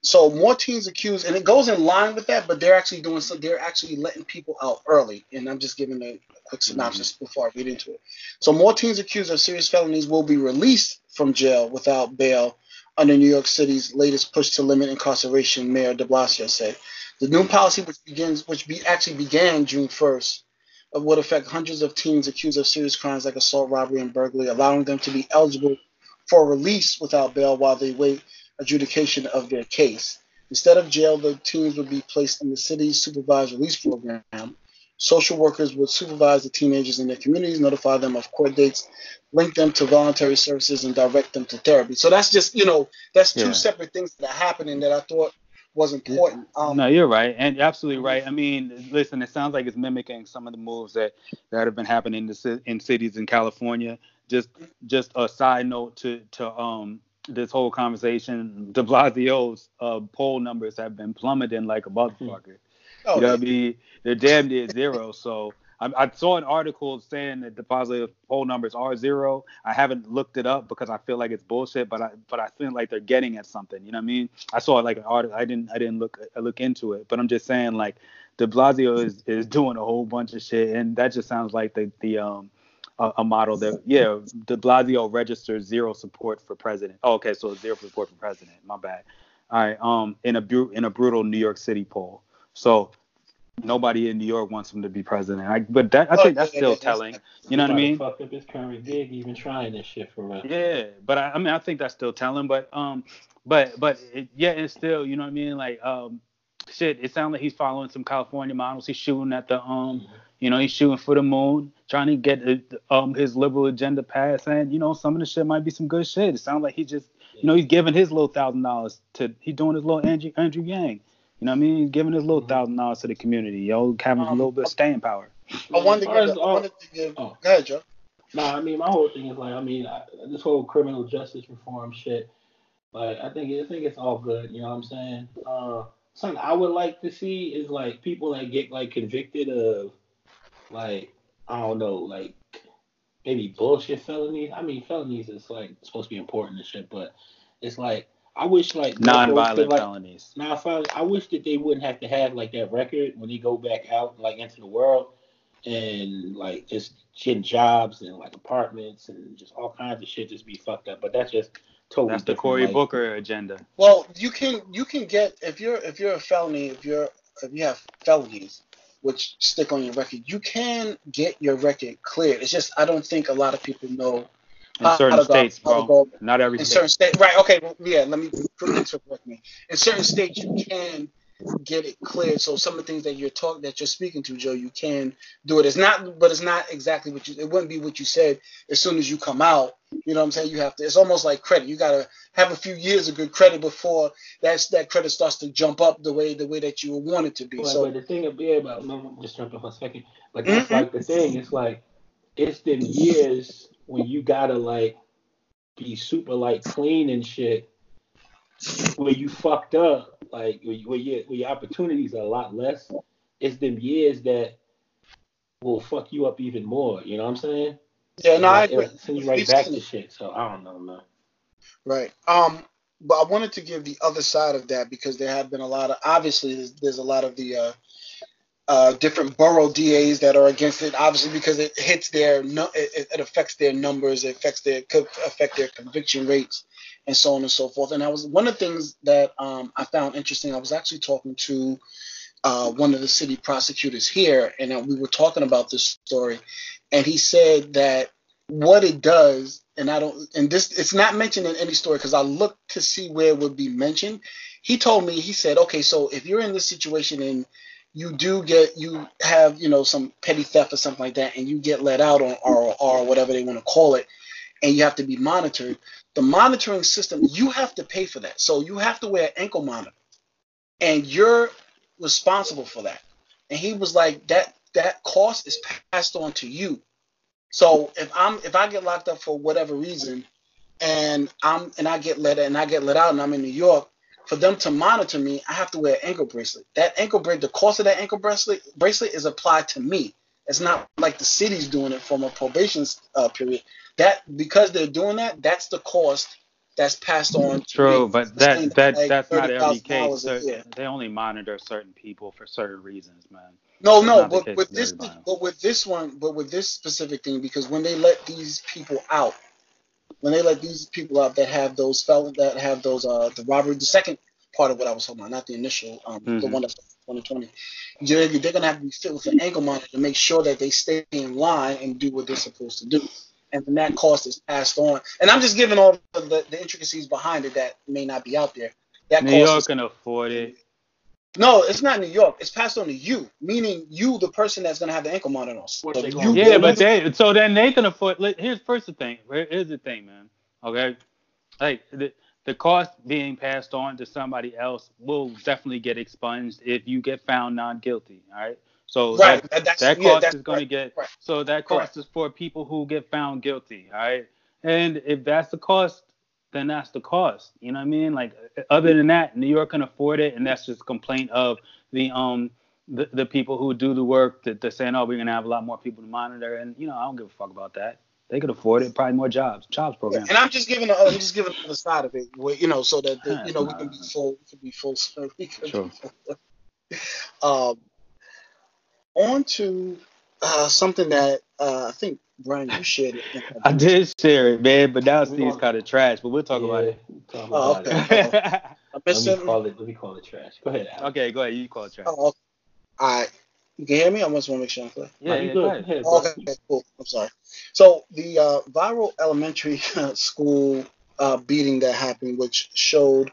[SPEAKER 1] So more teens accused, and it goes in line with that, but they're actually doing so. They're actually letting people out early, and I'm just giving a quick synopsis before I read into it. So more teens accused of serious felonies will be released from jail without bail under New York City's latest push to limit incarceration. Mayor De Blasio said. The new policy, which begins, which be, actually began June 1st, uh, would affect hundreds of teens accused of serious crimes like assault, robbery, and burglary, allowing them to be eligible for release without bail while they wait adjudication of their case. Instead of jail, the teens would be placed in the city's supervised release program. Social workers would supervise the teenagers in their communities, notify them of court dates, link them to voluntary services, and direct them to therapy. So that's just, you know, that's two
[SPEAKER 3] Yeah.
[SPEAKER 1] separate things that are happening that I thought was important. Um,
[SPEAKER 3] No, you're right, and you're absolutely right. I mean, listen, it sounds like it's mimicking some of the moves that that have been happening in, the, in cities in California. Just, just a side note to to um this whole conversation. De Blasio's uh, poll numbers have been plummeting like a motherfucker.
[SPEAKER 1] oh,
[SPEAKER 3] you know what I mean? They're damn near zero. So I, I saw an article saying that the positive poll numbers are zero. I haven't looked it up because I feel like it's bullshit, but I but I feel like they're getting at something. You know what I mean? I saw like an article. I didn't I didn't look I look into it, but I'm just saying like De Blasio is is doing a whole bunch of shit, and that just sounds like the the um a, a model that yeah De Blasio registers zero support for president. Oh, okay, so zero support for president. My bad. All right. Um, in a bu- in a brutal New York City poll. So nobody in New York wants him to be president. I, but that I think that's still telling. You know what I mean?
[SPEAKER 5] Fuck up his current gig, even trying this shit for real.
[SPEAKER 3] Yeah, but I, I mean I think that's still telling. But um, but but it, yeah, it's still you know what I mean. Like um, shit. It sounds like he's following some California models. He's shooting at the um, you know, he's shooting for the moon, trying to get uh, um his liberal agenda passed. And you know, some of the shit might be some good shit. It sounds like he just You know, he's giving his little thousand dollars to he's doing his little Andrew Andrew Yang. You know what I mean? He's giving his little
[SPEAKER 5] Mhm.
[SPEAKER 3] thousand dollars to the community, yo, having a
[SPEAKER 1] Um,
[SPEAKER 3] little bit of staying power.
[SPEAKER 1] I wanted to
[SPEAKER 5] As far
[SPEAKER 1] give.
[SPEAKER 5] as
[SPEAKER 1] I
[SPEAKER 5] all-
[SPEAKER 1] wanted to give.
[SPEAKER 5] oh.
[SPEAKER 1] Go ahead, Joe.
[SPEAKER 5] Nah, I mean, my whole thing is like, I mean, I, this whole criminal justice reform shit. Like, I think I think it's all good. You know what I'm saying? Uh, something I would like to see is like people that get like convicted of, like, I don't know, like maybe bullshit felonies. I mean, felonies is like supposed to be important and shit, but it's like I wish like
[SPEAKER 3] Non-violent
[SPEAKER 5] like,
[SPEAKER 3] felonies.
[SPEAKER 5] I, I wish that they wouldn't have to have like that record when they go back out like into the world and like just getting jobs and like apartments and just all kinds of shit just be fucked up. But that's just totally
[SPEAKER 3] That's the
[SPEAKER 5] different,
[SPEAKER 3] Cory
[SPEAKER 5] like-
[SPEAKER 3] Booker agenda.
[SPEAKER 1] Well, you can you can get if you're if you're a felony if you're if you have felonies which stick on your record, you can get your record cleared. It's just I don't think a lot of people know
[SPEAKER 3] In
[SPEAKER 1] how
[SPEAKER 3] certain
[SPEAKER 1] to go-
[SPEAKER 3] states,
[SPEAKER 1] how
[SPEAKER 3] bro.
[SPEAKER 1] go-
[SPEAKER 3] Not every
[SPEAKER 1] in
[SPEAKER 3] state.
[SPEAKER 1] certain states, right? Okay, well, yeah. Let me correct me. In certain states, you can get it cleared. So some of the things that you're talking that you're speaking to, Joe, you can do it. It's not, but it's not exactly what you. It wouldn't be what you said as soon as you come out. You know what I'm saying? You have to. It's almost like credit. You gotta have a few years of good credit before that's that credit starts to jump up the way the way that you want it to be.
[SPEAKER 5] But,
[SPEAKER 1] So
[SPEAKER 5] but the thing about yeah, about no, I'm just jumping for a second. But that's
[SPEAKER 1] Mhm.
[SPEAKER 5] like the thing. It's like it's them years when you gotta like be super like clean and shit. Where you fucked up, like where, your, where your opportunities are a lot less. It's them years that will fuck you up even more. You know what I'm saying?
[SPEAKER 1] yeah, no, I agree.
[SPEAKER 5] Send you right
[SPEAKER 1] We've
[SPEAKER 5] back to shit. So I don't know, man.
[SPEAKER 1] Right. Um, but I wanted to give the other side of that because there have been a lot of obviously there's, there's a lot of the uh, uh, different borough DAs that are against it. Obviously because it hits their no, it, it affects their numbers, it affects their could affect their conviction rates, and so on and so forth. And I was one of the things that um, I found interesting. I was actually talking to uh, one of the city prosecutors here, and we were talking about this story, and he said that what it does, and I don't, and this, it's not mentioned in any story because I looked to see where it would be mentioned. He told me, he said, okay, so if you're in this situation and you do get, you have, you know, some petty theft or something like that, and you get let out on R or whatever they want to call it, and you have to be monitored, the monitoring system, you have to pay for that. So you have to wear an ankle monitor, and you're responsible for that. And he was like, that that cost is passed on to you. So if I'm if I get locked up for whatever reason, and I'm and I get let and I get let out and I'm in New York, for them to monitor me, I have to wear an ankle bracelet. That ankle bracelet, the cost of that ankle bracelet bracelet is applied to me. It's not like the city's doing it from a probation uh, period. That because they're doing that, that's the cost that's passed on. To
[SPEAKER 3] True,
[SPEAKER 1] me.
[SPEAKER 3] but that that
[SPEAKER 1] like
[SPEAKER 3] that's not every case. So they only monitor certain people for certain reasons, man.
[SPEAKER 1] No,
[SPEAKER 3] That's
[SPEAKER 1] no, but with this,
[SPEAKER 3] everybody.
[SPEAKER 1] but with this one, but with this specific thing, because when they let these people out, when they let these people out that have those felon that have those uh the robbery, the second part of what I was talking about, not the initial, um, the
[SPEAKER 3] Mhm.
[SPEAKER 1] one that's 2020, they're, they're gonna have to be fit with an ankle monitor to make sure that they stay in line and do what they're supposed to do, and then that cost is passed on. And I'm just giving all the, the, the intricacies behind it that may not be out there. That
[SPEAKER 3] New
[SPEAKER 1] cost
[SPEAKER 3] York
[SPEAKER 1] is
[SPEAKER 3] can afford it.
[SPEAKER 1] no, it's not New York. It's passed on to you, meaning you, the person that's gonna have the ankle monitor on.
[SPEAKER 5] What
[SPEAKER 1] So you
[SPEAKER 3] Yeah, but they so then they can afford. li- Here's first the thing. Here- Here's the thing, man. Okay, like the the cost being passed on to somebody else will definitely get expunged if you get found not guilty. All right. So
[SPEAKER 1] right.
[SPEAKER 3] that,
[SPEAKER 1] that- yeah,
[SPEAKER 3] cost
[SPEAKER 1] that's
[SPEAKER 3] is going to get
[SPEAKER 1] right.
[SPEAKER 3] so that cost is for people who get found guilty. All right. And if that's the cost, then that's the cost. You know what I mean? Like other than that, New York can afford it, and that's just a complaint of the um the, the people who do the work that they're saying, oh, we're gonna have a lot more people to monitor, and you know I don't give a fuck about that. They could afford it, probably more jobs, jobs program.
[SPEAKER 1] And I'm just giving, the, I'm just giving the other side of it, where, you know, so that the, you know we can be full, we can be full, [LAUGHS] we can
[SPEAKER 3] Sure.
[SPEAKER 1] be full. Um, on to uh, something that uh, I think Brian you shared it. [LAUGHS]
[SPEAKER 3] I did share it, man, but now it
[SPEAKER 5] We
[SPEAKER 3] seems kind of trash. But we'll talk about it.
[SPEAKER 5] Talk
[SPEAKER 1] Oh,
[SPEAKER 5] about
[SPEAKER 1] okay.
[SPEAKER 5] it. [LAUGHS] Let me call it. Let me call it trash. Go ahead. Alex.
[SPEAKER 3] okay, go ahead. You call it trash.
[SPEAKER 1] Oh, okay. all right. You can hear me? I just want to make sure I'm clear.
[SPEAKER 3] Yeah,
[SPEAKER 5] No, you
[SPEAKER 3] yeah,
[SPEAKER 5] good.
[SPEAKER 3] go ahead.
[SPEAKER 5] Go ahead, bro.
[SPEAKER 1] okay, cool. I'm sorry. So the uh, viral elementary [LAUGHS] school uh, beating that happened, which showed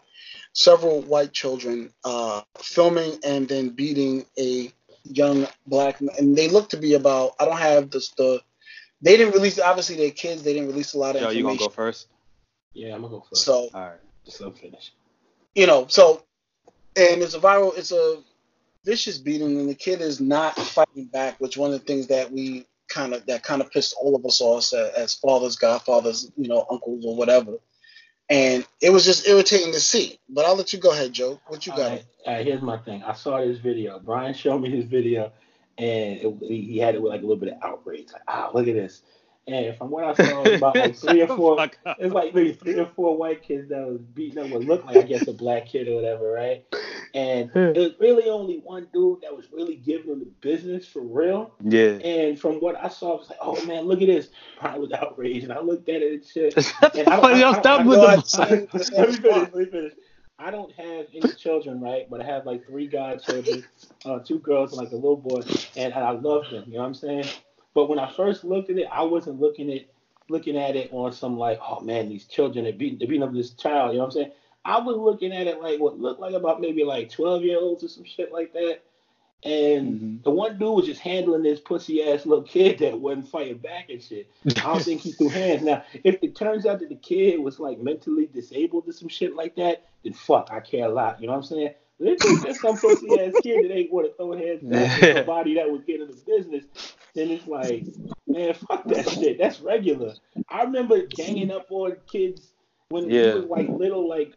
[SPEAKER 1] several white children uh, filming and then beating a young black man, and they look to be about. I don't have the the. They didn't release. Obviously, they're kids. They didn't release a lot of
[SPEAKER 3] Joe, you gonna go first?
[SPEAKER 5] Yeah, I'm gonna go first.
[SPEAKER 1] So
[SPEAKER 3] All right.
[SPEAKER 5] just let him finish.
[SPEAKER 1] you know, so and it's a viral, it's a vicious beating, and the kid is not fighting back, which one of the things that we kind of that kind of pissed all of us off as, as fathers, godfathers, you know, uncles or whatever. And it was just irritating to see. But I'll let you go ahead, Joe. What you got?
[SPEAKER 5] right, all right, here's my thing. I saw this video. Brian showed me his video, and it, he he had it with like a little bit of outrage. Like, ah, look at this. And from what I saw, it was about like [LAUGHS] three or four. It's like maybe three or four white kids that was beating up what looked like I guess a black kid or whatever, right? And it was really only one dude that was really giving them the business for real.
[SPEAKER 3] Yeah.
[SPEAKER 5] And from what I saw, I was like, oh man, look at this. Brian was outraged, and I looked at it and shit. [LAUGHS] And
[SPEAKER 3] the
[SPEAKER 5] I don't-
[SPEAKER 3] fuck
[SPEAKER 5] I- I-
[SPEAKER 3] Stop
[SPEAKER 5] I
[SPEAKER 3] with
[SPEAKER 1] know
[SPEAKER 3] the
[SPEAKER 1] I've
[SPEAKER 5] let me finish. Let me finish. I don't have any children, right? But I have like three godchildren, uh, two girls and like a little boy, and, and I love them. You know what I'm saying? But when I first looked at it, I wasn't looking at looking at it on some like, oh man, these children are beating they're beating up this child. You know what I'm saying? I was looking at it like what looked like about maybe like 12 year olds or some shit like that. And
[SPEAKER 3] Mhm.
[SPEAKER 5] the one dude was just handling this pussy ass little kid [LAUGHS] that wasn't fighting back and shit. I don't think he threw hands. Now, if it turns out that the kid was like mentally disabled or some shit like that, then fuck, I care a lot. You know what I'm saying? But if it's just some pussy ass kid that ain't want to throw hands back at [LAUGHS] somebody that was getting the business, then it's like, man, fuck that shit. That's regular. I remember ganging up on kids when
[SPEAKER 3] Yeah.
[SPEAKER 5] he was like little, like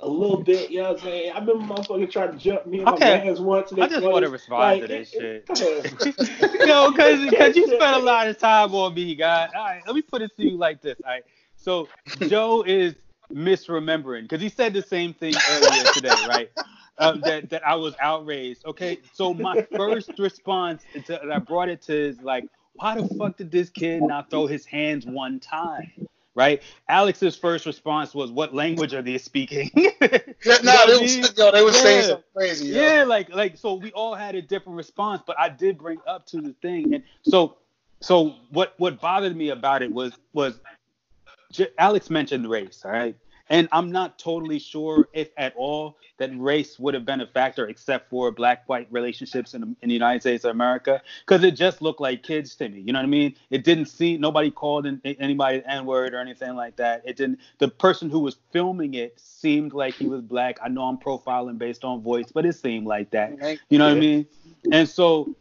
[SPEAKER 5] a little bit. You know what I'm saying? I remember motherfucker trying to jump me and my
[SPEAKER 3] Okay.
[SPEAKER 5] man's once. and
[SPEAKER 3] I
[SPEAKER 5] they
[SPEAKER 3] just
[SPEAKER 5] funny.
[SPEAKER 3] want to respond
[SPEAKER 5] Like,
[SPEAKER 3] to this shit.
[SPEAKER 5] it- [LAUGHS] Go.
[SPEAKER 3] Yo, [LAUGHS] cause, cause you [LAUGHS] spent a lot of time on me, guy. All right, let me put it to you like this. All right, so Joe is misremembering because he said the same thing earlier today, right? Um, that that I was outraged. Okay, so my [LAUGHS] first response to, that I brought it to is like, why the fuck did this kid not throw his hands one time? Right? Alex's first response was, "What language are they speaking?" [LAUGHS]
[SPEAKER 1] Yeah, no,
[SPEAKER 3] know
[SPEAKER 1] they was, yo, they was saying
[SPEAKER 3] Yeah.
[SPEAKER 1] something crazy. yo.
[SPEAKER 3] Yeah, like like so we all had a different response, but I did bring up to the thing, and so so what what bothered me about it was was J- Alex mentioned race, all right, and I'm not totally sure if at all that race would have been a factor except for black white relationships in, in the United States of America, because it just looked like kids to me. You know what I mean? It didn't seem nobody called in, anybody N word or anything like that. It didn't. The person who was filming it seemed like he was black. I know I'm profiling based on voice, but it seemed like that. You know what I mean? And so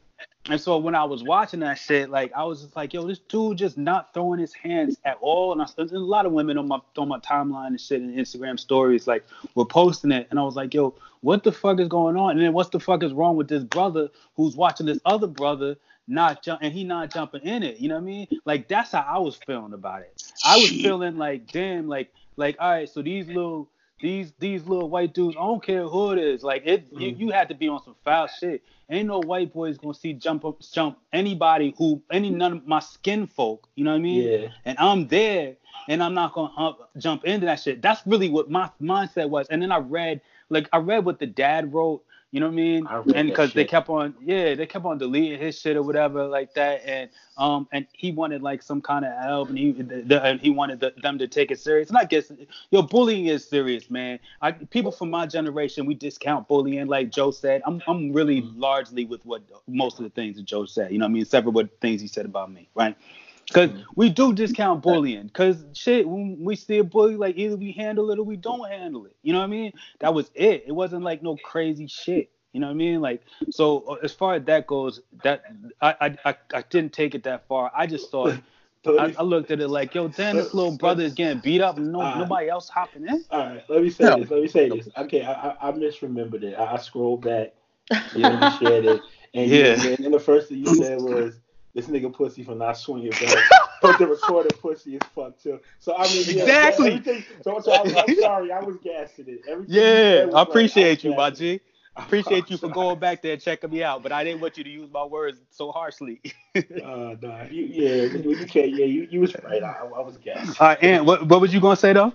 [SPEAKER 3] and so when I was watching that shit, like I was just like, yo, this dude just not throwing his hands at all. And I, there's a lot of women on my on my timeline and shit and Instagram stories like were posting it, and I was like, yo, what the fuck is going on? And then what's the fuck is wrong with this brother who's watching this other brother not jump and he not jumping in it? You know what I mean? Like that's how I was feeling about it. I was feeling like, damn, like like all right, so these little these these little white dudes, I don't care who it is. Like it, you,
[SPEAKER 5] Mhm.
[SPEAKER 3] you had to be on some foul shit. Ain't no white boys gonna see jump up, jump anybody who any none of my skin folk. You know what I mean?
[SPEAKER 5] Yeah.
[SPEAKER 3] And I'm there, and I'm not gonna uh, jump into that shit. That's really what my mindset was. And then I read, like I read what the dad wrote. You know what I mean?
[SPEAKER 5] I
[SPEAKER 3] and because they kept on, yeah, they kept on deleting his shit or whatever like that. And um, and he wanted like some kind of help, and he the, the, and he wanted the, them to take it serious. And I guess yo, bullying is serious, man. I people from my generation we discount bullying, like Joe said. I'm I'm really largely with what most of the things that Joe said. You know what I mean? Several what things he said about me, right? Because we do discount bullying. Because shit, when we see a bully, like either we handle it or we don't handle it. You know what I mean? That was it. It wasn't like no crazy shit. You know what I mean? Like so, uh, as far as that goes, that I I I, I didn't take it that far. I just thought [LAUGHS] I, I looked at it like, yo, damn, this little brother is getting beat up, and no
[SPEAKER 5] Uh,
[SPEAKER 3] nobody else hopping in.
[SPEAKER 5] All right, let me say
[SPEAKER 2] No.
[SPEAKER 5] this. Let me say this. Okay, I, I, I misremembered it. I, I scrolled back. You know, shared it, and you- and then the first thing you said was this nigga pussy for not swinging back. but the recorded pussy is fucked too. So I mean, yeah,
[SPEAKER 3] Exactly.
[SPEAKER 5] So, so I was, I'm [LAUGHS] sorry, I was gassing it. Everything
[SPEAKER 3] Yeah, I appreciate
[SPEAKER 5] was
[SPEAKER 3] you, my
[SPEAKER 5] gassing.
[SPEAKER 3] G. I [LAUGHS] appreciate you for going back there and checking me out, but I didn't want you to use my words so harshly. [LAUGHS]
[SPEAKER 5] Uh, nah, you, yeah, you, you can't. Yeah, you, you was right. I, I was gassing.
[SPEAKER 3] All right, and what what was you gonna say though?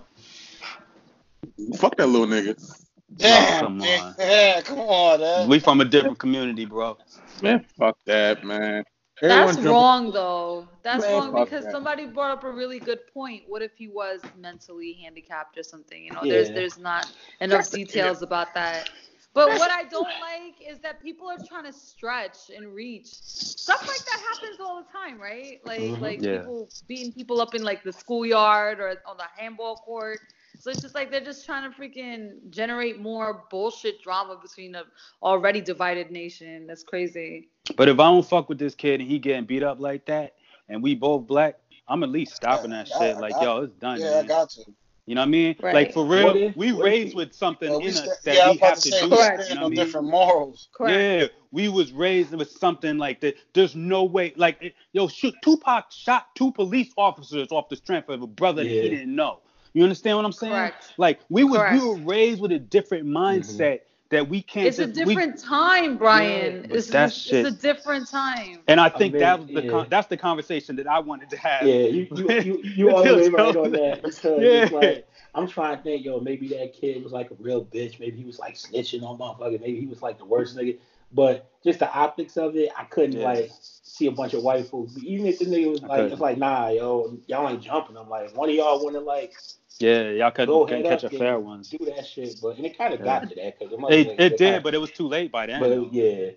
[SPEAKER 2] Fuck that little nigga.
[SPEAKER 1] Damn,
[SPEAKER 3] come on.
[SPEAKER 1] Yeah, come on, man.
[SPEAKER 3] We from a different community, bro.
[SPEAKER 2] Man, fuck that, man. Everyone
[SPEAKER 4] That's wrong though. That's
[SPEAKER 2] Man,
[SPEAKER 4] wrong because
[SPEAKER 2] that.
[SPEAKER 4] somebody brought up a really good point. What if he was mentally handicapped or something? You know,
[SPEAKER 5] Yeah.
[SPEAKER 4] there's there's not enough details about that. But what I don't like is that people are trying to stretch and reach. Stuff like that happens all the time, right? Like
[SPEAKER 5] Mhm.
[SPEAKER 4] like
[SPEAKER 3] Yeah.
[SPEAKER 4] people beating people up in like the schoolyard or on the handball court. So it's just like they're just trying to freaking generate more bullshit drama between a already divided nation. That's crazy.
[SPEAKER 3] But if I don't fuck with this kid and he getting beat up like that, and we both black, I'm at least stopping that
[SPEAKER 1] Yeah,
[SPEAKER 3] shit.
[SPEAKER 1] I-
[SPEAKER 3] Like,
[SPEAKER 1] I-
[SPEAKER 3] yo, it's done.
[SPEAKER 1] Yeah, I got to.
[SPEAKER 3] You know what I mean?
[SPEAKER 4] Right.
[SPEAKER 3] Like for real,
[SPEAKER 5] What if-
[SPEAKER 3] we
[SPEAKER 5] what if
[SPEAKER 3] raised
[SPEAKER 5] he-
[SPEAKER 3] with something
[SPEAKER 1] Well, we
[SPEAKER 3] in
[SPEAKER 1] sta-
[SPEAKER 3] us that
[SPEAKER 1] yeah,
[SPEAKER 3] we
[SPEAKER 1] was about
[SPEAKER 3] have
[SPEAKER 1] to
[SPEAKER 3] to
[SPEAKER 1] say,
[SPEAKER 3] do.
[SPEAKER 4] Correct.
[SPEAKER 3] You know
[SPEAKER 1] on
[SPEAKER 3] what I mean?
[SPEAKER 1] different morals.
[SPEAKER 4] Correct.
[SPEAKER 3] Yeah, we was raised with something like that. There's no way, like, it- yo, shoot, Tupac shot two police officers off the strength of a brother that he didn't know. You understand what I'm saying?
[SPEAKER 4] Correct.
[SPEAKER 3] Like, we was
[SPEAKER 4] Correct.
[SPEAKER 3] we were raised with a different mm-hmm. mindset that we can't.
[SPEAKER 4] It's a
[SPEAKER 3] just- we-
[SPEAKER 4] different time, Brian.
[SPEAKER 3] but
[SPEAKER 4] it's,
[SPEAKER 3] that
[SPEAKER 4] it's a different time.
[SPEAKER 3] and I think
[SPEAKER 5] I
[SPEAKER 3] that was the
[SPEAKER 5] yeah.
[SPEAKER 3] con- that's the conversation that I wanted to have.
[SPEAKER 5] Yeah, you you you, you all the way right on that [LAUGHS] because it's
[SPEAKER 3] Yeah.
[SPEAKER 5] like I'm trying to think, yo, maybe that kid was like a real bitch. Maybe he was like snitching on motherfuckers. Maybe he was like the worst nigga. But just the optics of it, I couldn't
[SPEAKER 3] Yeah.
[SPEAKER 5] like see a bunch of white folks. Even if the nigga was like, it's like, nah, yo, y'all ain't jumping. I'm like, one of y'all want to like
[SPEAKER 3] Yeah, y'all could
[SPEAKER 5] go
[SPEAKER 3] couldn't catch a fair
[SPEAKER 5] and
[SPEAKER 3] one.
[SPEAKER 5] do that shit. But and it kind of
[SPEAKER 3] Yeah.
[SPEAKER 5] got to that because
[SPEAKER 3] It, it did, but it was too late by then.
[SPEAKER 5] but it- yeah,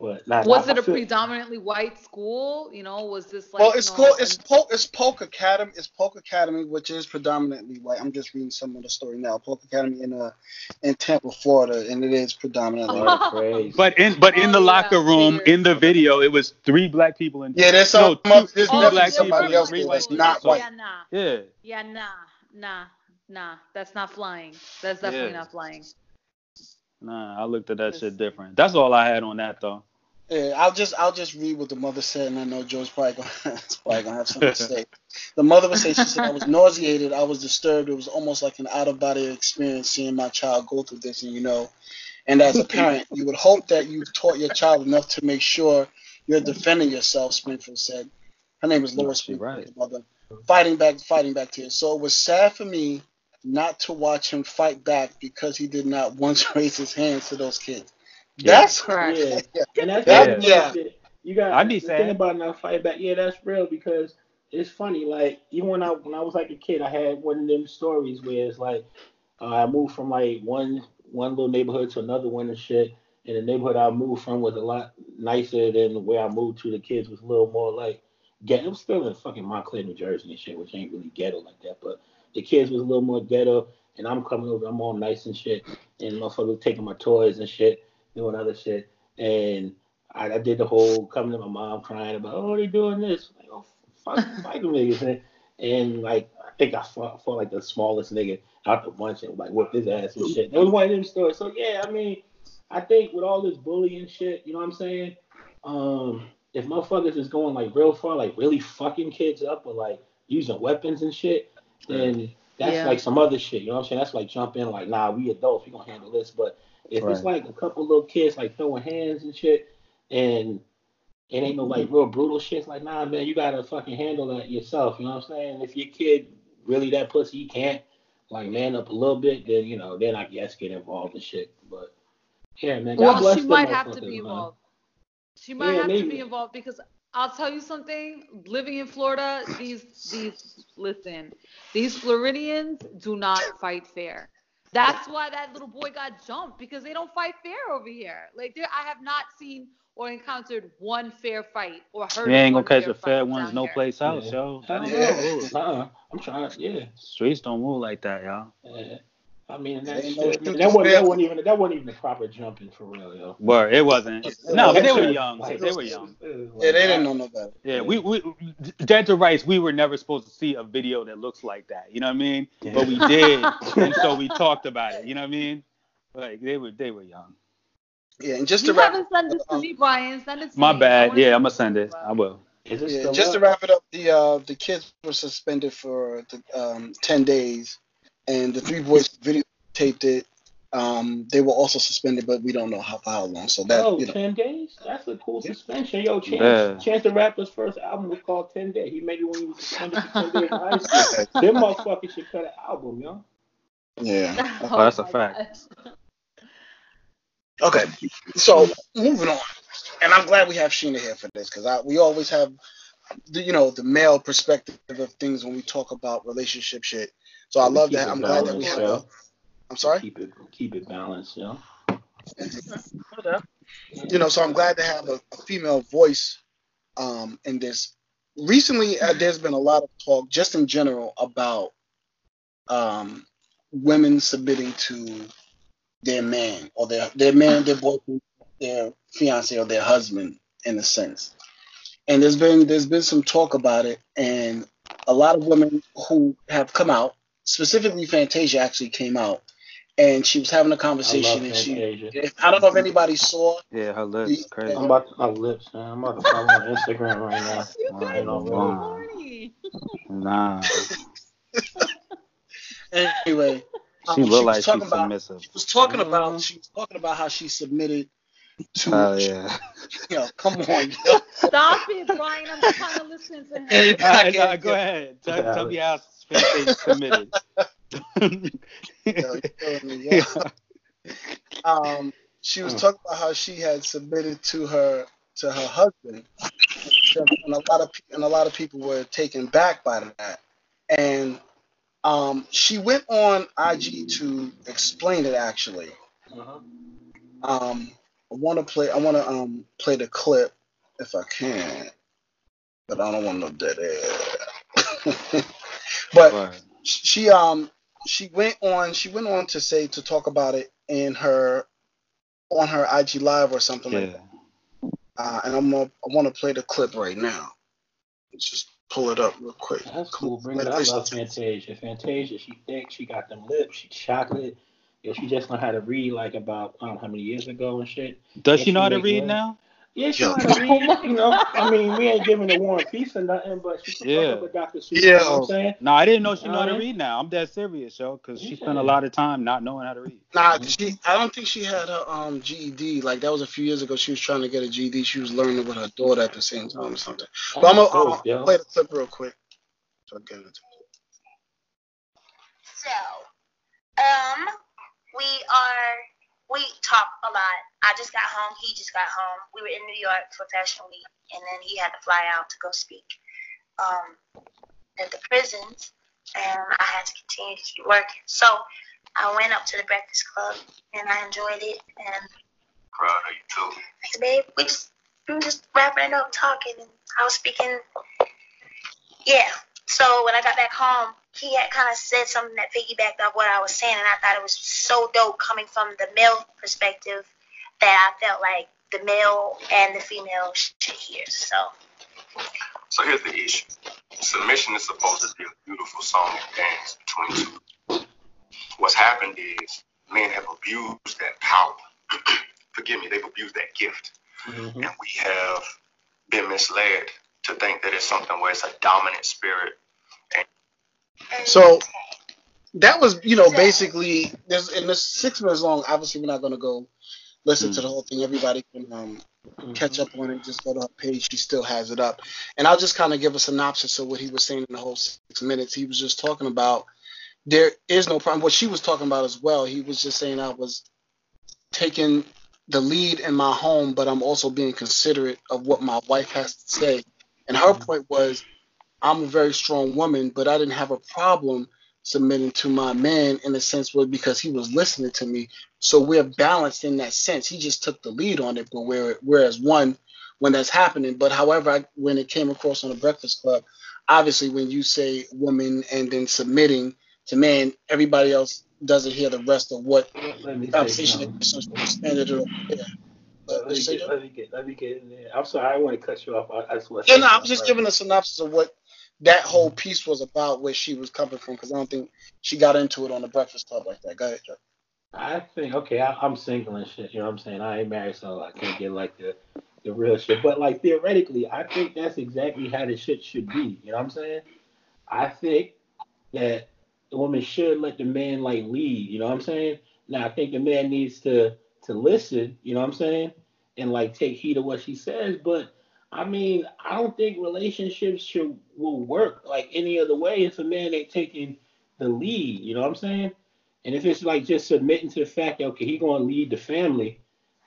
[SPEAKER 5] but nah,
[SPEAKER 4] Was
[SPEAKER 5] nah,
[SPEAKER 4] it a
[SPEAKER 5] feel-
[SPEAKER 4] predominantly white school? You know, was this like
[SPEAKER 1] well,
[SPEAKER 4] you
[SPEAKER 1] it's
[SPEAKER 4] know,
[SPEAKER 1] called it's Polk it's Polk Academy. It's Polk Academy, which is predominantly white. I'm just reading some of the story now. Polk Academy in uh in Tampa, Florida, and it is predominantly. white. [LAUGHS]
[SPEAKER 5] Oh.
[SPEAKER 3] But in but in
[SPEAKER 4] Oh,
[SPEAKER 3] the
[SPEAKER 4] yeah,
[SPEAKER 3] locker room,
[SPEAKER 4] figures.
[SPEAKER 3] in the video, it was three black people in.
[SPEAKER 1] Yeah, there's
[SPEAKER 3] No,
[SPEAKER 1] some.
[SPEAKER 3] two-
[SPEAKER 1] there's
[SPEAKER 3] two black people,
[SPEAKER 1] else
[SPEAKER 3] three white people.
[SPEAKER 1] not white.
[SPEAKER 4] Yeah, nah.
[SPEAKER 3] Yeah.
[SPEAKER 4] Yeah, nah, nah, nah. That's not flying. That's definitely
[SPEAKER 3] Yeah.
[SPEAKER 4] not flying.
[SPEAKER 3] Nah, I looked at that shit different. That's all I had on that though.
[SPEAKER 1] Yeah, I'll just I'll just read what the mother said, and I know Joe's probably gonna, [LAUGHS] probably gonna have something to say. [LAUGHS] The mother would say she said I was nauseated, I was disturbed. It was almost like an out of body experience seeing my child go through this, and you know, and as a parent, you would hope that you've taught your child enough to make sure you're defending yourself. Springfield said. Her name is
[SPEAKER 3] No,
[SPEAKER 1] Laura
[SPEAKER 3] she
[SPEAKER 1] Springfield,
[SPEAKER 3] right.
[SPEAKER 1] the mother, fighting back, fighting back to it. So it was sad for me not to watch him fight back because he did not [LAUGHS] once raise his hands to those kids.
[SPEAKER 3] Yeah.
[SPEAKER 1] That's
[SPEAKER 4] Correct.
[SPEAKER 5] Yeah. And that's
[SPEAKER 1] That- yeah.
[SPEAKER 5] You got
[SPEAKER 3] I'd be
[SPEAKER 5] the
[SPEAKER 3] sad.
[SPEAKER 5] thing about not fight back. Yeah, that's real because it's funny. Like even when I when I was like a kid, I had one of them stories where it's like uh, I moved from like one one little neighborhood to another one and shit. And the neighborhood I moved from was a lot nicer than the where I moved to. The kids was a little more like ghetto. It was still in fucking Montclair, New Jersey and shit, which ain't really ghetto like that. But the kids was a little more ghetto. And I'm coming over, I'm all nice and shit. And motherfuckers taking my toys and shit, doing other shit. And I, I did the whole coming to my mom crying about, oh, they doing this. Like, oh, fuck, [LAUGHS] fight them niggas. And, and like, I think I fought, fought like the smallest nigga out the bunch and like whipped his ass and shit. That was one of them stories. So yeah, I mean, I think with all this bullying shit, you know what I'm saying? Um, if motherfuckers is going like real far, like really fucking kids up or like using weapons and shit, then that's
[SPEAKER 4] Yeah.
[SPEAKER 5] like some other shit. You know what I'm saying? That's like jumping like, nah, we adults, we gonna handle this. But if it's like a couple little kids like throwing hands and shit, and it ain't no like real brutal shit, it's like, nah, man, you gotta fucking handle that yourself. You know what I'm saying? If your kid really that pussy, he can't like man up a little bit, then you know, then I guess get involved and shit. But yeah, man. God
[SPEAKER 4] Well,
[SPEAKER 5] bless
[SPEAKER 4] she might have to
[SPEAKER 5] motherfuckers,
[SPEAKER 4] be
[SPEAKER 5] man.
[SPEAKER 4] Involved. She might
[SPEAKER 5] Yeah,
[SPEAKER 4] have to be involved because I'll tell you something. Living in Florida, these these listen, these Floridians do not fight fair. That's why that little boy got jumped because they don't fight fair over here. Like there, I have not seen or encountered one fair fight or heard.
[SPEAKER 3] You ain't gonna catch a
[SPEAKER 4] fight
[SPEAKER 3] fair ones no
[SPEAKER 4] here.
[SPEAKER 3] place else,
[SPEAKER 5] Yeah.
[SPEAKER 3] yo.
[SPEAKER 1] Yeah.
[SPEAKER 5] Uh-uh. I'm trying. Yeah.
[SPEAKER 3] Streets don't move like that, y'all.
[SPEAKER 5] Yeah. I mean, that,
[SPEAKER 1] Ain't no
[SPEAKER 5] man, that, wasn't, that wasn't even that wasn't even a proper jumping for real, yo.
[SPEAKER 3] Word, it wasn't.
[SPEAKER 1] Yeah.
[SPEAKER 3] No, but they were young.
[SPEAKER 5] shit,
[SPEAKER 3] They were young.
[SPEAKER 1] Yeah, they didn't know no better.
[SPEAKER 3] Yeah, we we dead to rights. We were never supposed to see a video that looks like that. You know what I mean?
[SPEAKER 5] Yeah.
[SPEAKER 3] But we did, [LAUGHS] and so we talked about it. You know what I mean? Like they were they were young.
[SPEAKER 1] Yeah, and just
[SPEAKER 4] You
[SPEAKER 1] to wrap,
[SPEAKER 4] haven't sent this to me, Brian. Send it to
[SPEAKER 3] My
[SPEAKER 4] me.
[SPEAKER 3] Bad. Yeah, I'm gonna send it. I will.
[SPEAKER 1] Yeah,
[SPEAKER 5] still
[SPEAKER 1] just to wrap it up, the uh, the kids were suspended for the, um, ten days, and the three boys videotaped it. Um, they were also suspended, but we don't know how for how long. So that
[SPEAKER 5] Oh,
[SPEAKER 1] you know,
[SPEAKER 5] 10 days? That's a cool suspension. Yo, Chance,
[SPEAKER 3] Yeah.
[SPEAKER 5] Chance the Rapper's first album was called 10 Days. He made it when he was [LAUGHS] suspended for 10 days in high school. Them motherfuckers should cut an album, yo.
[SPEAKER 1] yeah. [LAUGHS]
[SPEAKER 3] Oh, that's a fact.
[SPEAKER 4] gosh.
[SPEAKER 1] Okay, so moving on, and I'm glad we have Sheena here for this because we always have, the, you know, the male perspective of things when we talk about relationship shit. So I love that. I'm glad that we have. her. I'm sorry.
[SPEAKER 5] Keep it keep it balanced, yo.
[SPEAKER 1] you know, so I'm glad to have a, a female voice um, in this. Recently, uh, there's been a lot of talk, just in general, about um, women submitting to their man or their their man, their boyfriend, their fiance or their husband, in a sense. And there's been there's been some talk about it, and a lot of women who have come out, specifically Fantasia actually came out, and she was having a conversation, and she I don't know if anybody saw.
[SPEAKER 3] Yeah, her lips crazy.
[SPEAKER 5] I'm about to, my lips, man. I'm about to follow on Instagram right now. [LAUGHS]
[SPEAKER 4] You
[SPEAKER 3] Wow.
[SPEAKER 4] guys
[SPEAKER 5] You know,
[SPEAKER 4] are so
[SPEAKER 3] wow.
[SPEAKER 4] horny.
[SPEAKER 3] Nah, [LAUGHS]
[SPEAKER 1] Anyway, um,
[SPEAKER 3] she like
[SPEAKER 1] was
[SPEAKER 3] she's
[SPEAKER 1] talking about
[SPEAKER 3] submissive.
[SPEAKER 1] she was talking about
[SPEAKER 3] Mhm.
[SPEAKER 1] she was talking about how she submitted to
[SPEAKER 3] Oh [LAUGHS] yeah.
[SPEAKER 1] you know, come on, yo.
[SPEAKER 4] Stop it, Brian. I'm trying to listen to him.
[SPEAKER 1] I
[SPEAKER 3] Alright, no, go ahead. Tell, tell me how Fantasia submitted.
[SPEAKER 1] yo, [LAUGHS] you're killing me, yo. [LAUGHS] um, she was
[SPEAKER 5] Mm.
[SPEAKER 1] talking about how she had submitted to her to her husband, and a lot of and a lot of people were taken back by that. And um, she went on IG to explain it. Actually,
[SPEAKER 5] Uh-huh.
[SPEAKER 1] um, I want to play. I want to um play the clip if I can, but I don't want no dead air. But
[SPEAKER 3] Right.
[SPEAKER 1] she um she went on she went on to say to talk about it in her on her IG live or something like that. Uh, and I'm gonna, I want to play the clip right now. Let's just pull it up real quick.
[SPEAKER 5] That's cool. Bring it up. I love Fantasia. Fantasia, she thick. She got them lips. She chocolate. Yeah, she just learned how to read like about I don't know how many years ago and shit.
[SPEAKER 3] Does
[SPEAKER 5] Yeah,
[SPEAKER 3] she know how to read
[SPEAKER 5] love.
[SPEAKER 3] now?
[SPEAKER 5] Yeah, she
[SPEAKER 1] Yo.
[SPEAKER 5] know how to read. [LAUGHS] You know, I mean, we ain't giving the war and peace or nothing, but she can
[SPEAKER 3] Yeah.
[SPEAKER 5] fuck up with Dr. Seuss. You know what I'm saying?
[SPEAKER 3] No, I didn't know she know how to read now. I'm dead serious, yo, because she spent a lot of time not knowing how to read.
[SPEAKER 1] Nah, she I don't think she had her um GED. Like that was a few years ago. She was trying to get a GED. She was learning with her daughter at the same time or something. But I'm gonna
[SPEAKER 5] Dope,
[SPEAKER 1] I'll
[SPEAKER 5] yo.
[SPEAKER 1] play the clip real quick. So I get it.
[SPEAKER 6] So, um, we are we talk a lot. I just got home. He just got home. We were in New York for Fashion Week, and then he had to fly out to go speak um, at the prisons, and I had to continue to keep working. So, I went up to the Breakfast Club, and I enjoyed it. And
[SPEAKER 7] Proud of you too.
[SPEAKER 6] thanks, babe. We just we were just wrapping it up, talking, and I was speaking. Yeah. So when I got back home, he had kind of said something that piggybacked off what I was saying, and I thought it was so dope coming from the male perspective that I felt like the male and the female should hear. So
[SPEAKER 7] So here's the issue. Submission is supposed to be a beautiful song and dance between two. What's happened is men have abused that power. [CLEARS THROAT] Forgive me, they've abused that gift.
[SPEAKER 5] Mhm.
[SPEAKER 7] And we have been misled to think that it's something where it's a dominant spirit.
[SPEAKER 1] So that was, you know, basically there's and this six minutes long. Obviously, we're not gonna go listen to the whole thing. Everybody can um, catch up on it. Just go to her page. She still has it up. And I'll just kind of give a synopsis of what he was saying in the whole six minutes. He was just talking about there is no problem. What she was talking about as well. He was just saying I was taking the lead in my home, but I'm also being considerate of what my wife has to say. And her point was, I'm a very strong woman, but I didn't have a problem submitting to my man in a sense where because he was listening to me. So we're balanced in that sense. He just took the lead on it, but where, whereas one, when that's happening, but however, I, when it came across on the Breakfast Club, obviously when you say woman and then submitting to man, everybody else doesn't hear the rest of what
[SPEAKER 5] Let me say
[SPEAKER 1] conversation is. Standard or yeah.
[SPEAKER 5] Let me, get, let me get let me get in there. I'm sorry, I want to cut you off. I, I just want to
[SPEAKER 1] Yeah, no, I was
[SPEAKER 5] something
[SPEAKER 1] just giving a synopsis of what that whole mm-hmm. piece was about, where she was coming from, because I don't think she got into it on the Breakfast Club like that. Go ahead, Joe.
[SPEAKER 5] I think okay, I, I'm single and shit. You know what I'm saying? I ain't married, so I can't get like the the real shit. But like theoretically, I think that's exactly how the shit should be. You know what I'm saying? I think that the woman should let the man like lead. You know what I'm saying? Now I think the man needs to to listen. You know what I'm saying? And like take heed of what she says. But I mean, I don't think relationships should will work like any other way if a man ain't taking the lead. You know what I'm saying? And if it's like just submitting to the fact that okay, he gonna lead the family,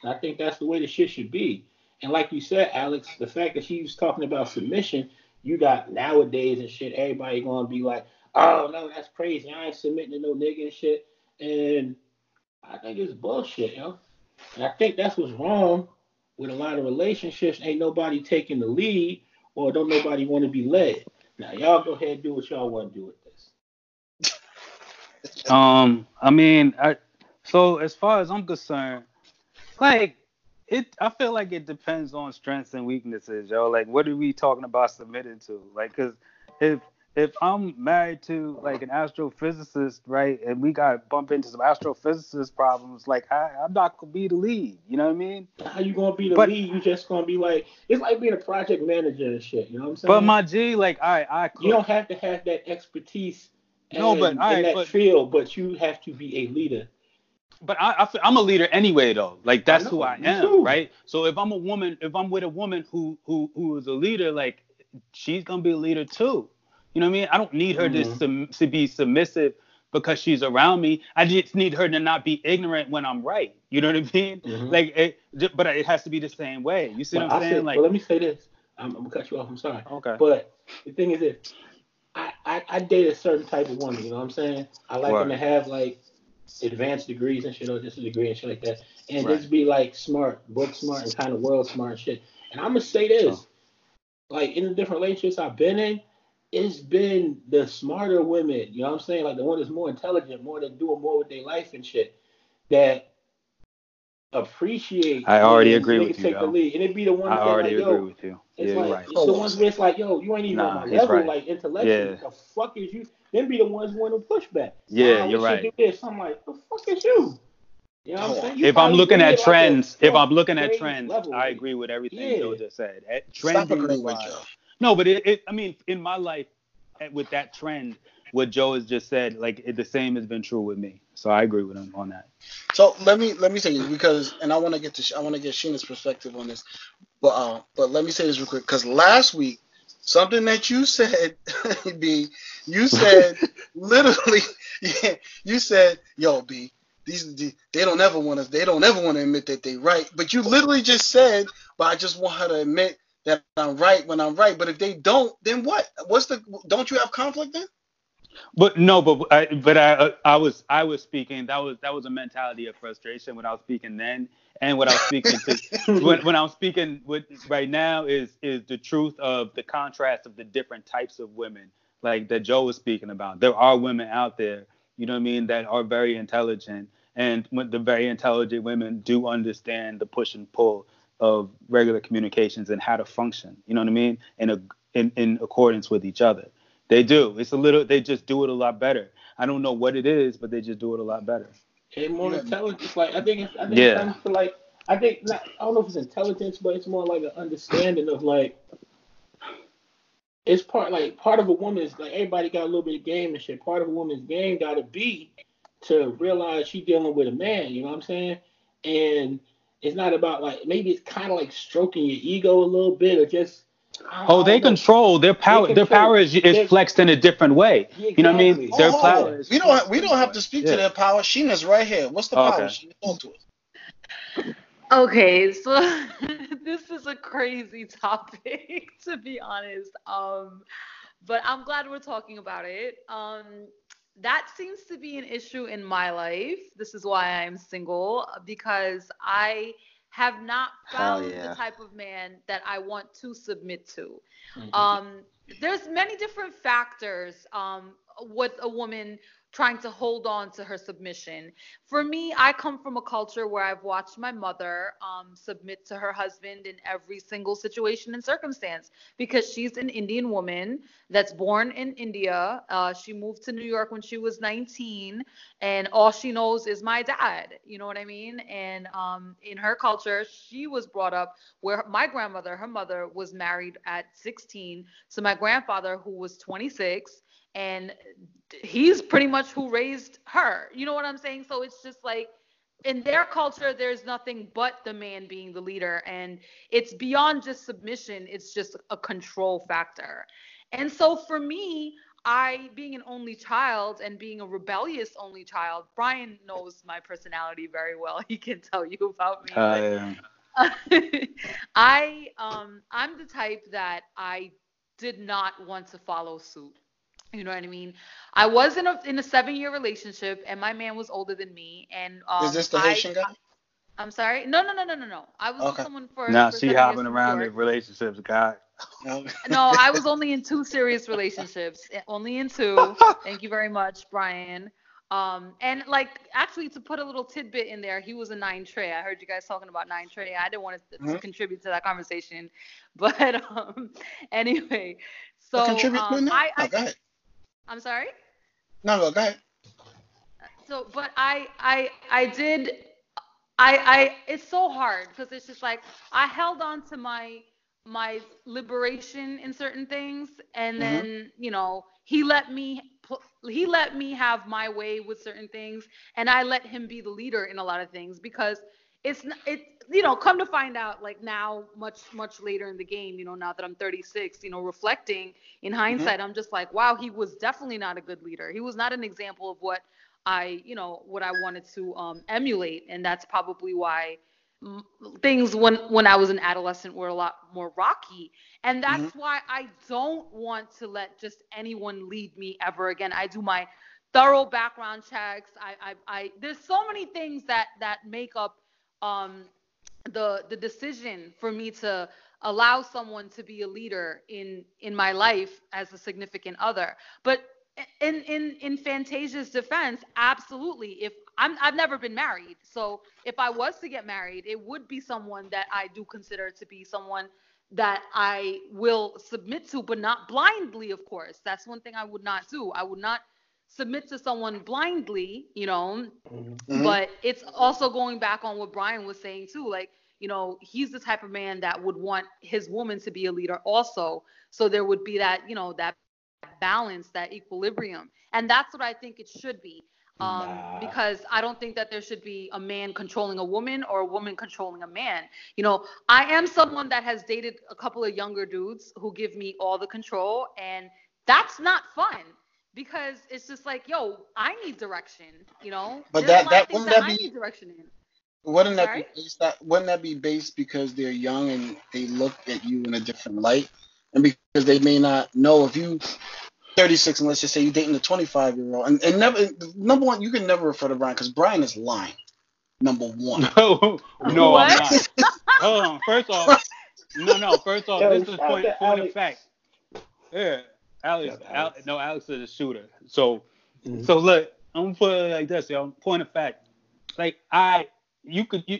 [SPEAKER 5] I think that's the way the shit should be. And like you said, Alex, the fact that she was talking about submission, you got nowadays and shit, everybody gonna be like, oh no, that's crazy. I ain't submitting to no nigga and shit. And I think it's bullshit, yo. And I think that's what's wrong with a lot of relationships. Ain't nobody taking the lead, or don't nobody want to be led. Now y'all go ahead and do what y'all want to do with this.
[SPEAKER 3] Um, I mean, I so as far as I'm concerned, like it, I feel like it depends on strengths and weaknesses, yo. Like, what are we talking about submitting to? Like, cause if if I'm married to like an astrophysicist, right, and we got bump into some astrophysicist problems, like I, I'm not gonna be the lead. You know what I mean?
[SPEAKER 5] How you gonna be the
[SPEAKER 3] But-
[SPEAKER 5] lead? You just gonna be like it's like being a project manager and shit. You know what I'm saying?
[SPEAKER 3] But my G, like, I, I cook.
[SPEAKER 5] you don't have to have that expertise
[SPEAKER 3] No,
[SPEAKER 5] in,
[SPEAKER 3] but,
[SPEAKER 5] in that
[SPEAKER 3] but-
[SPEAKER 5] field, but you have to be a leader.
[SPEAKER 3] But I, I feel, I'm a leader anyway, though. Like that's
[SPEAKER 5] I
[SPEAKER 3] who I am,
[SPEAKER 5] too.
[SPEAKER 3] right? So if I'm a woman, if I'm with a woman who who who is a leader, like she's gonna be a leader too. You know what I mean? I don't need her to
[SPEAKER 5] Mhm.
[SPEAKER 3] sum, to be submissive because she's around me. I just need her to not be ignorant when I'm right. You know what I mean?
[SPEAKER 5] Mhm.
[SPEAKER 3] Like, it, but it has to be the same way. You see what I'm
[SPEAKER 5] I
[SPEAKER 3] saying?
[SPEAKER 5] said,
[SPEAKER 3] like,
[SPEAKER 5] but let me say this. I'm, I'm gonna cut you off. I'm sorry.
[SPEAKER 3] okay,
[SPEAKER 5] But the thing is this. I, I, I date a certain type of woman, you know what I'm saying? I like them to have like advanced degrees and shit, or just a degree and shit like that. And
[SPEAKER 3] Right.
[SPEAKER 5] just be like smart, book smart, and kind of world smart and shit. And I'm gonna say this.
[SPEAKER 3] Sure.
[SPEAKER 5] Like in the different relationships I've been in, it's been the smarter women, you know what I'm saying? Like the one that's more intelligent, more that doing more with their life and shit, that appreciate
[SPEAKER 3] I already agree with you,
[SPEAKER 5] take the lead. And it'd be the one
[SPEAKER 3] I
[SPEAKER 5] that
[SPEAKER 3] already
[SPEAKER 5] like, yo,
[SPEAKER 3] agree with you.
[SPEAKER 5] it's
[SPEAKER 3] Yeah,
[SPEAKER 5] like
[SPEAKER 3] right.
[SPEAKER 5] the ones where it's like, yo, you ain't even
[SPEAKER 3] Nah,
[SPEAKER 5] on my level,
[SPEAKER 3] right.
[SPEAKER 5] like intellectually.
[SPEAKER 3] Yeah.
[SPEAKER 5] The fuck is you? Then be the ones who want to push back.
[SPEAKER 3] Yeah,
[SPEAKER 5] Nah,
[SPEAKER 3] you're right.
[SPEAKER 5] Do this. I'm like, the fuck is you? You know what I'm saying? You
[SPEAKER 3] if I'm looking at
[SPEAKER 5] it like
[SPEAKER 3] trends, if I'm looking at trends,
[SPEAKER 5] level,
[SPEAKER 3] I agree with everything
[SPEAKER 5] Yeah.
[SPEAKER 3] Joe just said. Eh,
[SPEAKER 1] Stop agreeing with Joe.
[SPEAKER 3] No, but it, it, I mean, in my life, eh, with that trend, what Joe has just said, like it, the same has been true with me. So I agree with him on that.
[SPEAKER 1] So let me let me say this because, and I want to get to I want to get Sheena's perspective on this, but uh, but let me say this real quick because last week something that you said, [LAUGHS] B, you said [LAUGHS] literally, yeah, you said, yo, B, these the- they don't ever want to they don't ever want to admit that they're right, but you literally just said, but I just want her to admit that I'm right when I'm right, but if they don't, then what? What's the don't you have conflict then?
[SPEAKER 3] But no, but I, but I, I was, I was speaking. That was, that was a mentality of frustration when I was speaking then, and what I was speaking to, [LAUGHS] when, when I'm speaking with right now is, is the truth of the contrast of the different types of women, like that Joe was speaking about. There are women out there, you know what I mean, that are very intelligent, and when the very intelligent women do understand the push and pull of regular communications and how to function. You know what I mean, in a, in, in accordance with each other. They do. It's a little. They just do it a lot better. I don't know what it is, but they just do it a lot better.
[SPEAKER 5] and more
[SPEAKER 1] Yeah.
[SPEAKER 5] intelligence. Like I think, it's, I think
[SPEAKER 3] Yeah.
[SPEAKER 5] it comes to like, I think not, I don't know if it's intelligence, but it's more like an understanding of like, it's part like part of a woman's like everybody got a little bit of game and shit. Part of a woman's game got to be to realize she's dealing with a man. You know what I'm saying? And it's not about like maybe it's kind of like stroking your ego a little bit or just. I- I
[SPEAKER 3] Oh, they
[SPEAKER 5] know.
[SPEAKER 3] control their power. Their power is, is flexed in a different way.
[SPEAKER 5] Yeah,
[SPEAKER 3] You know what I mean?
[SPEAKER 5] exactly.
[SPEAKER 3] Their
[SPEAKER 1] Oh,
[SPEAKER 3] power. is
[SPEAKER 1] we don't
[SPEAKER 3] flexed
[SPEAKER 1] we don't have to speak
[SPEAKER 3] Yeah.
[SPEAKER 1] to their power. Sheena's right here. What's the
[SPEAKER 3] Okay.
[SPEAKER 1] power? Sheena, talk to us.
[SPEAKER 4] Okay, so [LAUGHS] this is a crazy topic [LAUGHS] to be honest. Um, but I'm glad we're talking about it. Um, that seems to be an issue in my life. This is why I'm single because I have not found
[SPEAKER 3] yeah.
[SPEAKER 4] the type of man that I want to submit to.
[SPEAKER 5] Mhm.
[SPEAKER 4] Um, there's many different factors um, with a woman trying to hold on to her submission. For me, I come from a culture where I've watched my mother um, submit to her husband in every single situation and circumstance because she's an Indian woman that's born in India. Uh, she moved to New York when she was 19, and all she knows is my dad. You know what I mean? And um, in her culture, she was brought up where my grandmother, her mother, was married at 16 to my grandfather, who was 26, and he's pretty much who raised her. You know what I'm saying? So it's just like in their culture, there's nothing but the man being the leader, and it's beyond just submission, it's just a control factor. And so for me, I, being an only child and being a rebellious only child, Brian knows my personality very well. [LAUGHS] He can tell you about me.
[SPEAKER 3] Uh, [LAUGHS]
[SPEAKER 4] I um I'm the type that I did not want to follow suit. You know what I mean? I was in a in a seven year relationship and my man was older than me and um
[SPEAKER 1] Is this the
[SPEAKER 4] I-
[SPEAKER 1] Haitian guy?
[SPEAKER 4] I'm sorry. No, no, no, no, no, no. I was
[SPEAKER 1] Okay.
[SPEAKER 4] with someone for.
[SPEAKER 3] Now
[SPEAKER 4] for
[SPEAKER 3] she hopping
[SPEAKER 4] years in New
[SPEAKER 3] around in relationships, God.
[SPEAKER 1] No.
[SPEAKER 4] No, I was [LAUGHS] only in two serious relationships. eh, Only in two. [LAUGHS] Thank you very much, Brian. Um, and like actually to put a little tidbit in there, he was a Nine Trey. I heard you guys talking about Nine Trey. I didn't want to, to
[SPEAKER 1] Mhm.
[SPEAKER 4] contribute to that conversation, [LAUGHS] but um, anyway. So
[SPEAKER 1] contribute to it
[SPEAKER 4] um,
[SPEAKER 1] now.
[SPEAKER 4] I,
[SPEAKER 1] No,
[SPEAKER 4] I
[SPEAKER 1] go ahead.
[SPEAKER 4] I'm sorry.
[SPEAKER 1] No, no, go ahead.
[SPEAKER 4] So, but I, I, I did, I, I. It's so hard because it's just like I held on to my, my liberation in certain things, and
[SPEAKER 1] Mhm.
[SPEAKER 4] then you know he let me, he let me have my way with certain things, and I let him be the leader in a lot of things because it's it. You know, come to find out, like now, much much later in the game, you know, now that I'm 36, you know, reflecting in hindsight, I'm just like, wow, he was definitely not a good leader. He was not an example of what I, you know, what I wanted to um, emulate, and that's probably why mm, things when when I was an adolescent were a lot more rocky, and that's why I don't want to let just anyone lead me ever again. I do my thorough background checks. I, I, I there's so many things that that make up um, the the decision for me to allow someone to be a leader in in my life as a significant other. But in in in Fantasia's defense, absolutely. If I'm I've never been married, so if I was to get married, it would be someone that I do consider to be someone that I will submit to, but not blindly, of course. That's one thing I would not do. I would not submit to someone blindly, you know,
[SPEAKER 1] Mhm.
[SPEAKER 4] but it's also going back on what Brian was saying too. Like, you know, he's the type of man that would want his woman to be a leader also. So there would be that, you know, that balance, that equilibrium. And that's what I think it should be. Um,
[SPEAKER 5] Nah.
[SPEAKER 4] because I don't think that there should be a man controlling a woman or a woman controlling a man. You know, I am someone that has dated a couple of younger dudes who give me all the control, and that's not fun because it's just like, yo, I need direction. You know,
[SPEAKER 1] But
[SPEAKER 4] There's
[SPEAKER 1] that-
[SPEAKER 4] a lot
[SPEAKER 1] that- wouldn't that
[SPEAKER 4] I
[SPEAKER 1] be-
[SPEAKER 4] need direction in.
[SPEAKER 1] Wouldn't that
[SPEAKER 4] Sorry?
[SPEAKER 1] be based that wouldn't that be based because they're young and they look at you in a different light, and because they may not know if you 36 and let's just say you're dating a 25 year old and, and never number one you can never refer to Brian because Brian is lying. Number one. [LAUGHS]
[SPEAKER 3] No, no, I'm
[SPEAKER 4] What?
[SPEAKER 3] not. Hold on. First off, [LAUGHS] no, no. First off,
[SPEAKER 5] Yo,
[SPEAKER 3] this is
[SPEAKER 5] shout
[SPEAKER 3] point,
[SPEAKER 5] out to
[SPEAKER 3] point of fact. Yeah, Alex,
[SPEAKER 5] to
[SPEAKER 3] Al, no, Alex is a shooter. So,
[SPEAKER 5] Mhm.
[SPEAKER 3] so look, I'm gonna put it like this, yo. Point of fact, like I, you could, you,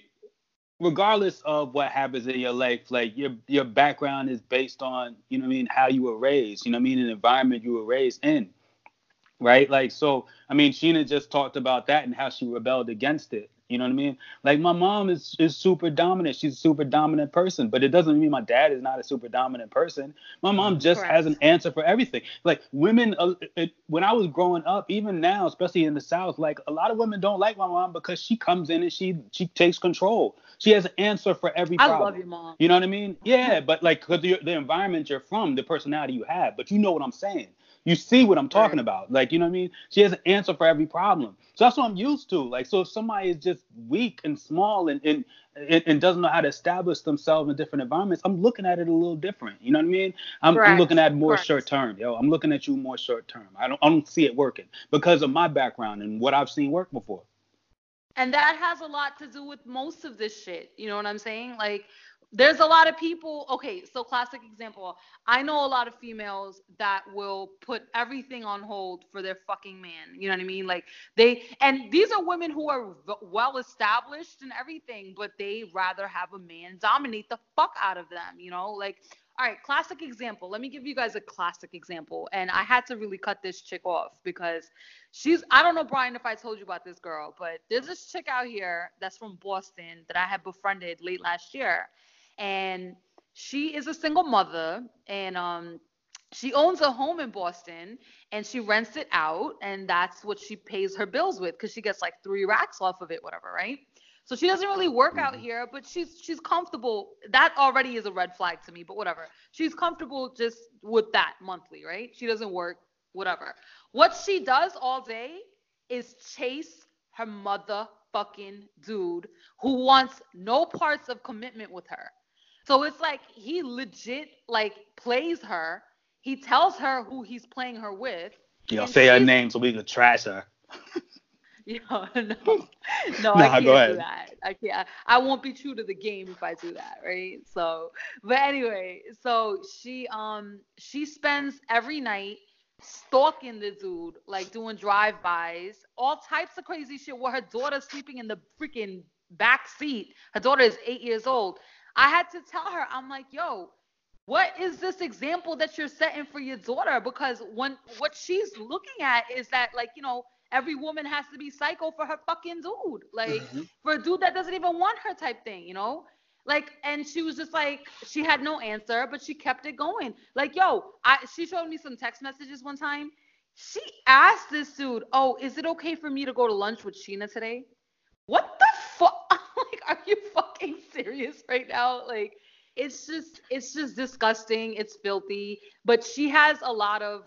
[SPEAKER 3] regardless of what happens in your life, like your your background is based on, you know, what I mean, how you were raised. You know, what I mean, the environment you were raised in right? Like, so, I mean, Sheena just talked about that and how she rebelled against it. You know what I mean? Like, my mom is is super dominant. She's a super dominant person, but it doesn't mean my dad is not a super dominant person. My mom just
[SPEAKER 4] Correct.
[SPEAKER 3] has an answer for everything. Like, women, uh, it, when I was growing up, even now, especially in the South, like a lot of women don't like my mom because she comes in and she she takes control. She has an answer for every problem.
[SPEAKER 4] I love your mom.
[SPEAKER 3] You know what I mean? [LAUGHS] Yeah, but like, cause the, the environment you're from, the personality you have, but you know what I'm saying. You see what I'm talking
[SPEAKER 4] Right.
[SPEAKER 3] about. Like, you know what I mean? She has an answer for every problem. So that's what I'm used to. Like, so if somebody is just weak and small and and, and, doesn't know how to establish themselves in different environments, I'm looking at it a little different. You know what I mean? I'm, I'm looking at more
[SPEAKER 4] Correct.
[SPEAKER 3] short term. Yo, I'm looking at you more short term. I don't I don't see it working because of my background and what I've seen work before.
[SPEAKER 4] And that has a lot to do with most of this shit. You know what I'm saying? Like, there's a lot of people. Okay, so classic example. I know a lot of females that will put everything on hold for their fucking man. You know what I mean? Like they, and these are women who are v- well established and everything, but they rather have a man dominate the fuck out of them. You know, like. All right, classic example. Let me give you guys a classic example. And I had to really cut this chick off because she's I don't know Brian if I told you about this girl, but there's this chick out here that's from Boston that I had befriended late last year. And she is a single mother and um she owns a home in Boston and she rents it out and that's what she pays her bills with cuz she gets like 3 racks off of it whatever, right? So she doesn't really work out here, but she's she's comfortable. That already is a red flag to me, but whatever. She's comfortable just with that monthly, right? She doesn't work, whatever. What she does all day is chase her motherfucking dude who wants no parts of commitment with her. So it's like he legit like plays her. He tells her who he's playing her with.
[SPEAKER 3] Yo, say her name so we can trash her. [LAUGHS]
[SPEAKER 4] You know, no, [LAUGHS] no, [LAUGHS] I can't do that. I can't. I won't be true to the game if I do that, right? So, but anyway, so she um she spends every night stalking the dude, like doing drive-bys, all types of crazy shit. With her daughter sleeping in the freaking back seat. Her daughter is eight years old. I had to tell her, I'm like, yo, what is this example that you're setting for your daughter? Because when what she's looking at is that like, you know, every woman has to be psycho for her fucking dude. Like
[SPEAKER 1] Mhm.
[SPEAKER 4] for a dude that doesn't even want her type thing, you know? Like, and she was just like, she had no answer, but she kept it going. Like, yo, I she showed me some text messages one time. She asked this dude, Oh, is it okay for me to go to lunch with Sheena today? What the fuck? [LAUGHS] like, are you fucking serious [LAUGHS] right now? Like, it's just it's just disgusting. It's filthy. But she has a lot of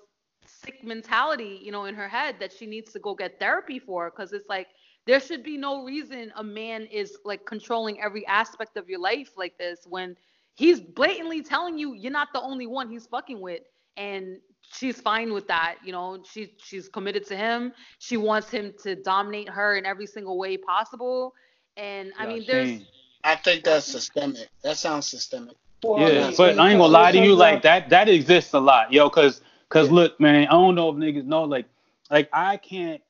[SPEAKER 4] sick mentality, you know, in her head that she needs to go get therapy for because it's like there should be no reason a man is like controlling every aspect of your life like this when he's blatantly telling you you're not the only one he's fucking with and she's fine with that you know she she's committed to him she wants him to dominate her in every single way possible and i
[SPEAKER 3] Yeah,
[SPEAKER 4] mean there's.
[SPEAKER 1] I think that's systemic. That sounds systemic.
[SPEAKER 5] Well,
[SPEAKER 3] Yeah,
[SPEAKER 5] mean,
[SPEAKER 3] but I ain't gonna lie to you, like that that exists a lot, yo. Cause cause
[SPEAKER 5] Yeah.
[SPEAKER 3] look, man, I don't know if niggas know, like like I can't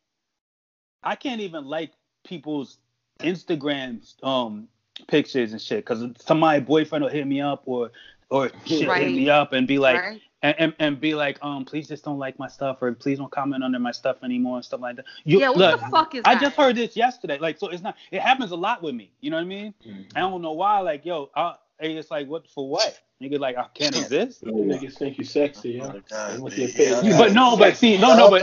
[SPEAKER 3] I can't even like people's Instagrams um pictures and shit. Cause somebody boyfriend will hit me up or or shit
[SPEAKER 4] Right.
[SPEAKER 3] hit me up and be like
[SPEAKER 4] right?
[SPEAKER 3] And, and, and be like, um, please just don't like my stuff or please don't comment under my stuff anymore and stuff like that. You,
[SPEAKER 4] yeah what
[SPEAKER 3] look,
[SPEAKER 4] the fuck is
[SPEAKER 3] I
[SPEAKER 4] that?
[SPEAKER 3] just heard this yesterday. Like, so it's not. It happens a lot with me. You know what I mean? I don't know why. Like, yo, I, it's like, what for what? Nigga, like, I can't exist.
[SPEAKER 5] You niggas think you sexy, yeah.
[SPEAKER 1] Oh, God,
[SPEAKER 5] They want
[SPEAKER 1] man.
[SPEAKER 5] you to pay
[SPEAKER 3] But no, but see, no, no, but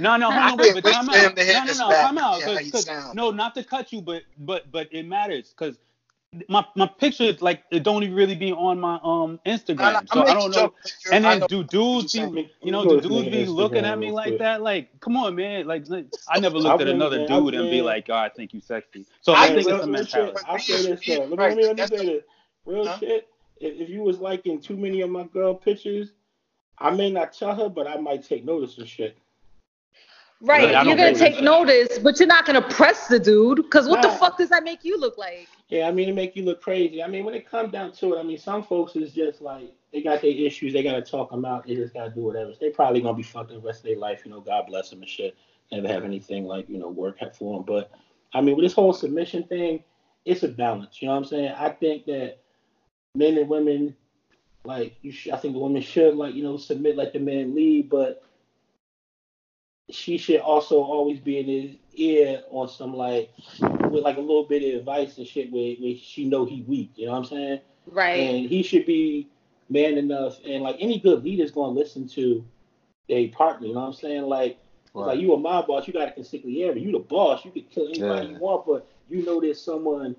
[SPEAKER 3] no, no, hold
[SPEAKER 1] I
[SPEAKER 3] on, wait, but time out. No, no, no,
[SPEAKER 1] back
[SPEAKER 3] time out.
[SPEAKER 1] and hear how
[SPEAKER 3] 'cause-
[SPEAKER 1] he
[SPEAKER 3] 'cause-
[SPEAKER 1] sound.
[SPEAKER 3] no, not to cut you, but but but it matters because my my pictures like it don't even really be on my um Instagram, so I don't know. And then do dudes be,
[SPEAKER 1] what you're
[SPEAKER 3] know,
[SPEAKER 5] You
[SPEAKER 3] do dudes be looking
[SPEAKER 5] Instagram
[SPEAKER 3] at me like
[SPEAKER 5] quick.
[SPEAKER 3] that? Like, come on, man. Like, like, I never looked at another
[SPEAKER 5] man,
[SPEAKER 3] dude
[SPEAKER 5] I've
[SPEAKER 3] and be like, oh, I think you sexy. So
[SPEAKER 1] I
[SPEAKER 3] I think it's a
[SPEAKER 5] real
[SPEAKER 3] mentality.
[SPEAKER 5] I'll say this though. Let me, let me, let me say this. Real
[SPEAKER 1] Huh?
[SPEAKER 5] shit. If, if you was liking too many of my girl pictures, I may not tell her, but I might take notice of shit.
[SPEAKER 4] Right,
[SPEAKER 3] Really,
[SPEAKER 4] you're gonna take notice, but you're not gonna press the dude, because what the fuck does that make you look like?
[SPEAKER 5] Yeah, I mean, it make you look crazy. I mean, when it comes down to it, I mean, some folks is just like they got their issues, they gotta talk them out, they just gotta do whatever. They probably gonna be fucked the rest of their life, you know. God bless them and shit. Never have anything like you know work for them. But I mean, with this whole submission thing, it's a balance. You know what I'm saying? I think that men and women, like you, sh- I think the women should like you know submit, let the man lead, but she should also always be in his ear on some like with like a little bit of advice and shit where, where she know he weak. You know what I'm saying?
[SPEAKER 4] Right.
[SPEAKER 5] And he should be man enough and like any good leader's gonna listen to their partner. You know what I'm saying? Like it's like you a my boss, you got a consigliere. You the boss, you can kill anybody
[SPEAKER 3] Yeah.
[SPEAKER 5] you want, but you know there's someone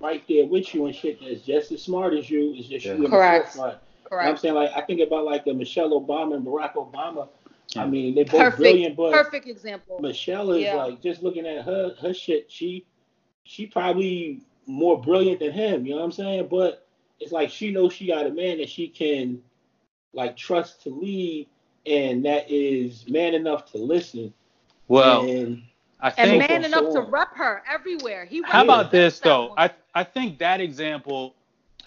[SPEAKER 5] right there with you and shit that's just as smart as you. It's just
[SPEAKER 3] Yeah.
[SPEAKER 5] you in
[SPEAKER 4] Correct.
[SPEAKER 5] the. You know what I'm saying? Like I think about like the Michelle Obama and Barack Obama. I mean, they're both
[SPEAKER 4] Perfect.
[SPEAKER 5] brilliant, but
[SPEAKER 4] Perfect example.
[SPEAKER 5] Michelle is
[SPEAKER 4] Yeah.
[SPEAKER 5] like just looking at her her shit. She she probably more brilliant than him. You know what I'm saying? But it's like she knows she got a man that she can like trust to lead, and that is man enough to listen.
[SPEAKER 3] Well,
[SPEAKER 5] and
[SPEAKER 3] I think.
[SPEAKER 5] so
[SPEAKER 4] man enough to
[SPEAKER 5] on.
[SPEAKER 4] rep her everywhere. He
[SPEAKER 3] How about this though? I. I think that example,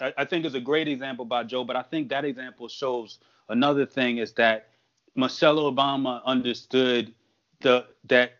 [SPEAKER 3] I, I think is a great example by Joe, but I think that example shows another thing is that Michelle Obama understood the that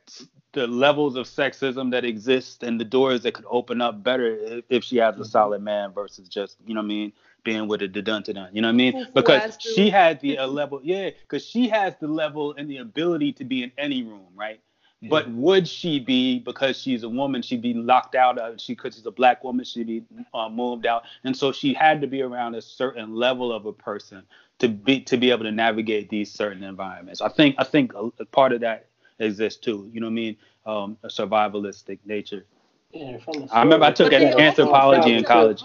[SPEAKER 3] the levels of sexism that exist and the doors that could open up better if, if she has a solid man versus just you know what I mean being with a dun dun you know what I mean because she had the uh, [LAUGHS] level yeah because she has the level and the ability to be in any room right but would she be because she's a woman? She'd be locked out. of she because she's a black woman, she'd be uh, moved out, and so she had to be around a certain level of a person to be to be able to navigate these certain environments. I think I think a, a part of that exists too. You know what I mean? Um, a survivalistic nature.
[SPEAKER 5] yeah,
[SPEAKER 3] I remember I took an anthropology in college.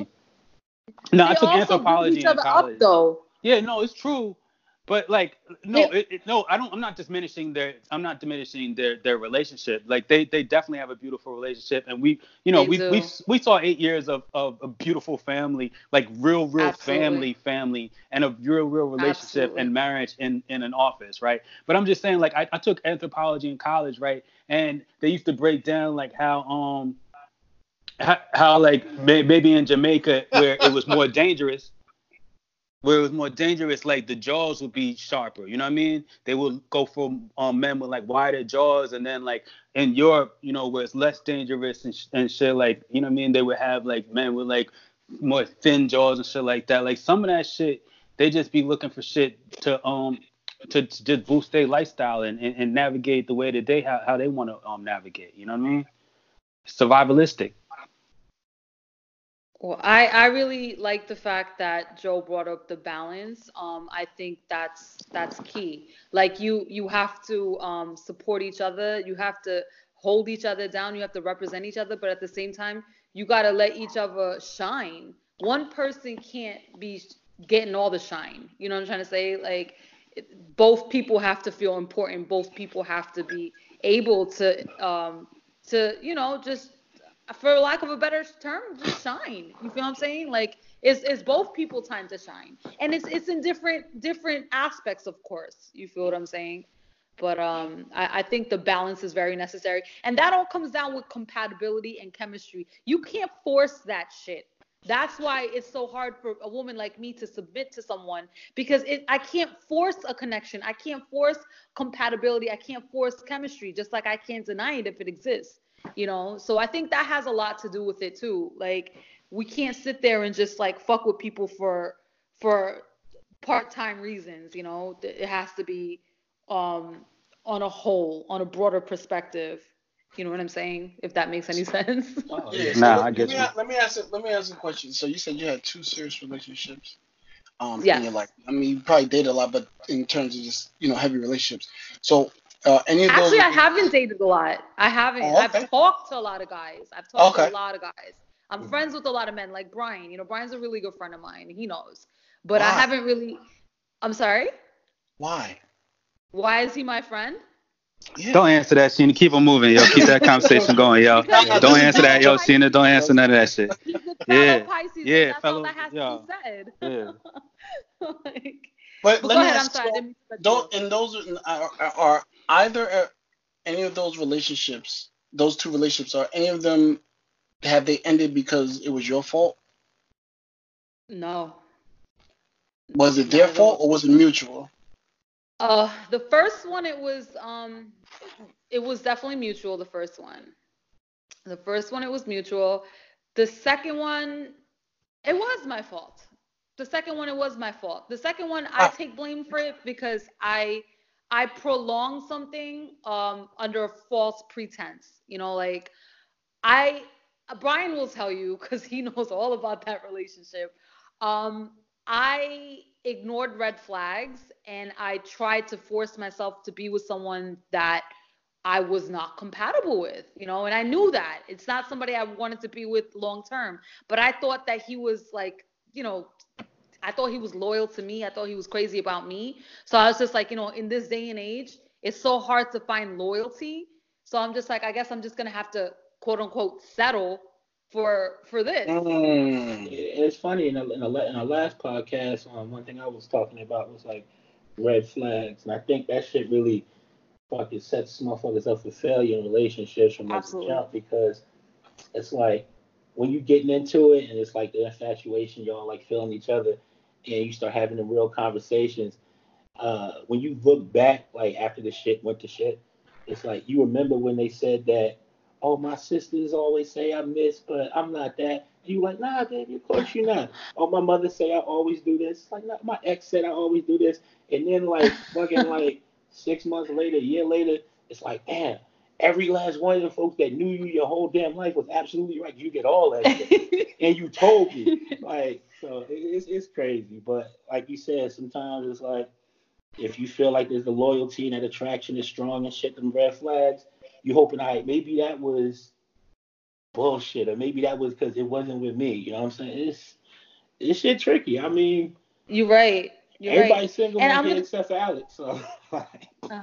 [SPEAKER 3] No, I took anthropology in college.
[SPEAKER 4] up though.
[SPEAKER 3] Yeah, no, it's true. But like, no,
[SPEAKER 4] Yeah.
[SPEAKER 3] it, it, no, I don't. I'm not diminishing their. I'm not diminishing their their relationship. Like they they definitely have a beautiful relationship, and we, you know,
[SPEAKER 4] They
[SPEAKER 3] we we we saw eight years of of a beautiful family, like real real
[SPEAKER 4] Absolutely.
[SPEAKER 3] family family, and a real real relationship
[SPEAKER 4] Absolutely.
[SPEAKER 3] and marriage in in an office, right? But I'm just saying, like, I, I took anthropology in college, right? And they used to break down like how um how, how like may, maybe in Jamaica where it was more dangerous where it was more dangerous, like the jaws would be sharper. You know what I mean? They would go for um, men with like wider jaws, and then like in Europe, you know, where it's less dangerous and, sh- and shit, like you know what I mean? They would have like men with like more thin jaws and shit like that. Like some of that shit, they just be looking for shit to um to, to just boost their lifestyle and, and, and navigate the way that they how, how they want to um navigate. You know what I mean? Survivalistic.
[SPEAKER 4] Well, I, I really like the fact that Joe brought up the balance. Um, I think that's that's key. Like you you have to um, support each other. You have to hold each other down. You have to represent each other, but at the same time, you gotta let each other shine. One person can't be getting all the shine. You know what I'm trying to say? Like it- both people have to feel important. Both people have to be able to um, to you know just for lack of a better term, just shine. You feel what I'm saying? Like it's it's both people time to shine, and it's it's in different different aspects, of course. You feel what I'm saying? But um, I, I think the balance is very necessary, and that all comes down with compatibility and chemistry. You can't force that shit. That's why it's so hard for a woman like me to submit to someone because it, I can't force a connection. I can't force compatibility. I can't force chemistry, just like I can't deny it if it exists you know so i think that has a lot to do with it too like we can't sit there and just like fuck with people for for part-time reasons you know it has to be um on a whole on a broader perspective you know what i'm saying if that makes any sense [LAUGHS]
[SPEAKER 5] Oh,
[SPEAKER 1] Yeah,
[SPEAKER 5] yeah.
[SPEAKER 1] so let,
[SPEAKER 3] I get
[SPEAKER 1] let me,
[SPEAKER 3] you.
[SPEAKER 1] a- let me ask let me ask a question. So you said you had two serious relationships um
[SPEAKER 4] Yes.
[SPEAKER 1] in your life. I mean, you probably dated a lot, but in terms of just you know heavy relationships. So uh, any of those?
[SPEAKER 4] actually i haven't dated a lot i haven't
[SPEAKER 1] Oh, okay.
[SPEAKER 4] i've talked to a lot of guys i've talked
[SPEAKER 1] Okay.
[SPEAKER 4] to a lot of guys i'm
[SPEAKER 1] Mhm.
[SPEAKER 4] friends with a lot of men like brian you know brian's a really good friend of mine he knows but i haven't really i'm sorry
[SPEAKER 1] Why?
[SPEAKER 4] why is he my friend
[SPEAKER 1] Yeah.
[SPEAKER 3] Don't answer that, Sheena. Keep on moving, yo. Keep that [LAUGHS] conversation going, yo.
[SPEAKER 4] Because
[SPEAKER 3] Don't answer that, yo.
[SPEAKER 1] Pisces.
[SPEAKER 3] Sheena, don't answer none of that shit.
[SPEAKER 4] He's a fellow
[SPEAKER 3] Yeah.
[SPEAKER 4] Pisces.
[SPEAKER 3] Yeah,
[SPEAKER 4] that's
[SPEAKER 3] fellow-
[SPEAKER 4] all that has
[SPEAKER 3] yeah.
[SPEAKER 4] to be said.
[SPEAKER 3] Yeah. [LAUGHS]
[SPEAKER 4] like,
[SPEAKER 1] But
[SPEAKER 4] but
[SPEAKER 1] let
[SPEAKER 4] go
[SPEAKER 1] me
[SPEAKER 4] ahead. I'm
[SPEAKER 1] ask.
[SPEAKER 4] sorry.
[SPEAKER 1] So
[SPEAKER 4] didn't mean to cut you
[SPEAKER 1] don't and those are, are, are either any of those relationships, those two relationships, are any of them have they ended because it was your fault?
[SPEAKER 4] No.
[SPEAKER 1] Was it their fault or was it mutual?
[SPEAKER 4] Uh, the first one, it was um, it was definitely mutual. The first one, the first one, it was mutual. The second one, it was my fault. The second one, it was my fault. The second one, I
[SPEAKER 1] Ah.
[SPEAKER 4] take blame for it because I I prolonged something um under a false pretense. You know, like I Brian will tell you because he [LAUGHS] knows all about that relationship. Um, I ignored red flags and I tried to force myself to be with someone that I was not compatible with, you know, and I knew that it's not somebody I wanted to be with long term. But I thought that he was like, you know, I thought he was loyal to me. I thought he was crazy about me. So I was just like, you know, in this day and age, it's so hard to find loyalty. So I'm just like, I guess I'm just gonna have to quote unquote settle for for this.
[SPEAKER 1] Mm.
[SPEAKER 5] It's funny in a, in la- in our last podcast, um, one thing I was talking about was like red flags, and I think that shit really fucking sets motherfuckers up for failure in relationships from like the jump because it's like when you're getting into it and it's like the infatuation, y'all like feeling each other, and you start having the real conversations. Uh, when you look back, like after the shit went to shit, it's like you remember when they said that oh, my sisters always say I miss, but I'm not that. You like, nah, baby, of course you're not. Oh, my mother say I always do this. Like, nah, my ex said I always do this. And then, like, fucking, like, six months later, a year later, it's like, damn, every last one of the folks that knew you your whole damn life was absolutely right. You get all that shit. [LAUGHS] and you told me. Like, so it's, it's crazy. But, like you said, sometimes it's like, if you feel like there's the loyalty and that attraction is strong and shit, them red flags, you hoping, all right, maybe that was bullshit, or maybe that was because it wasn't with me. You know what I'm saying? It's it's shit tricky. I mean,
[SPEAKER 4] You're right. You're
[SPEAKER 5] Everybody's
[SPEAKER 4] right.
[SPEAKER 5] single
[SPEAKER 4] And
[SPEAKER 5] here
[SPEAKER 4] gonna-
[SPEAKER 5] except for Alex. So [LAUGHS] like, uh,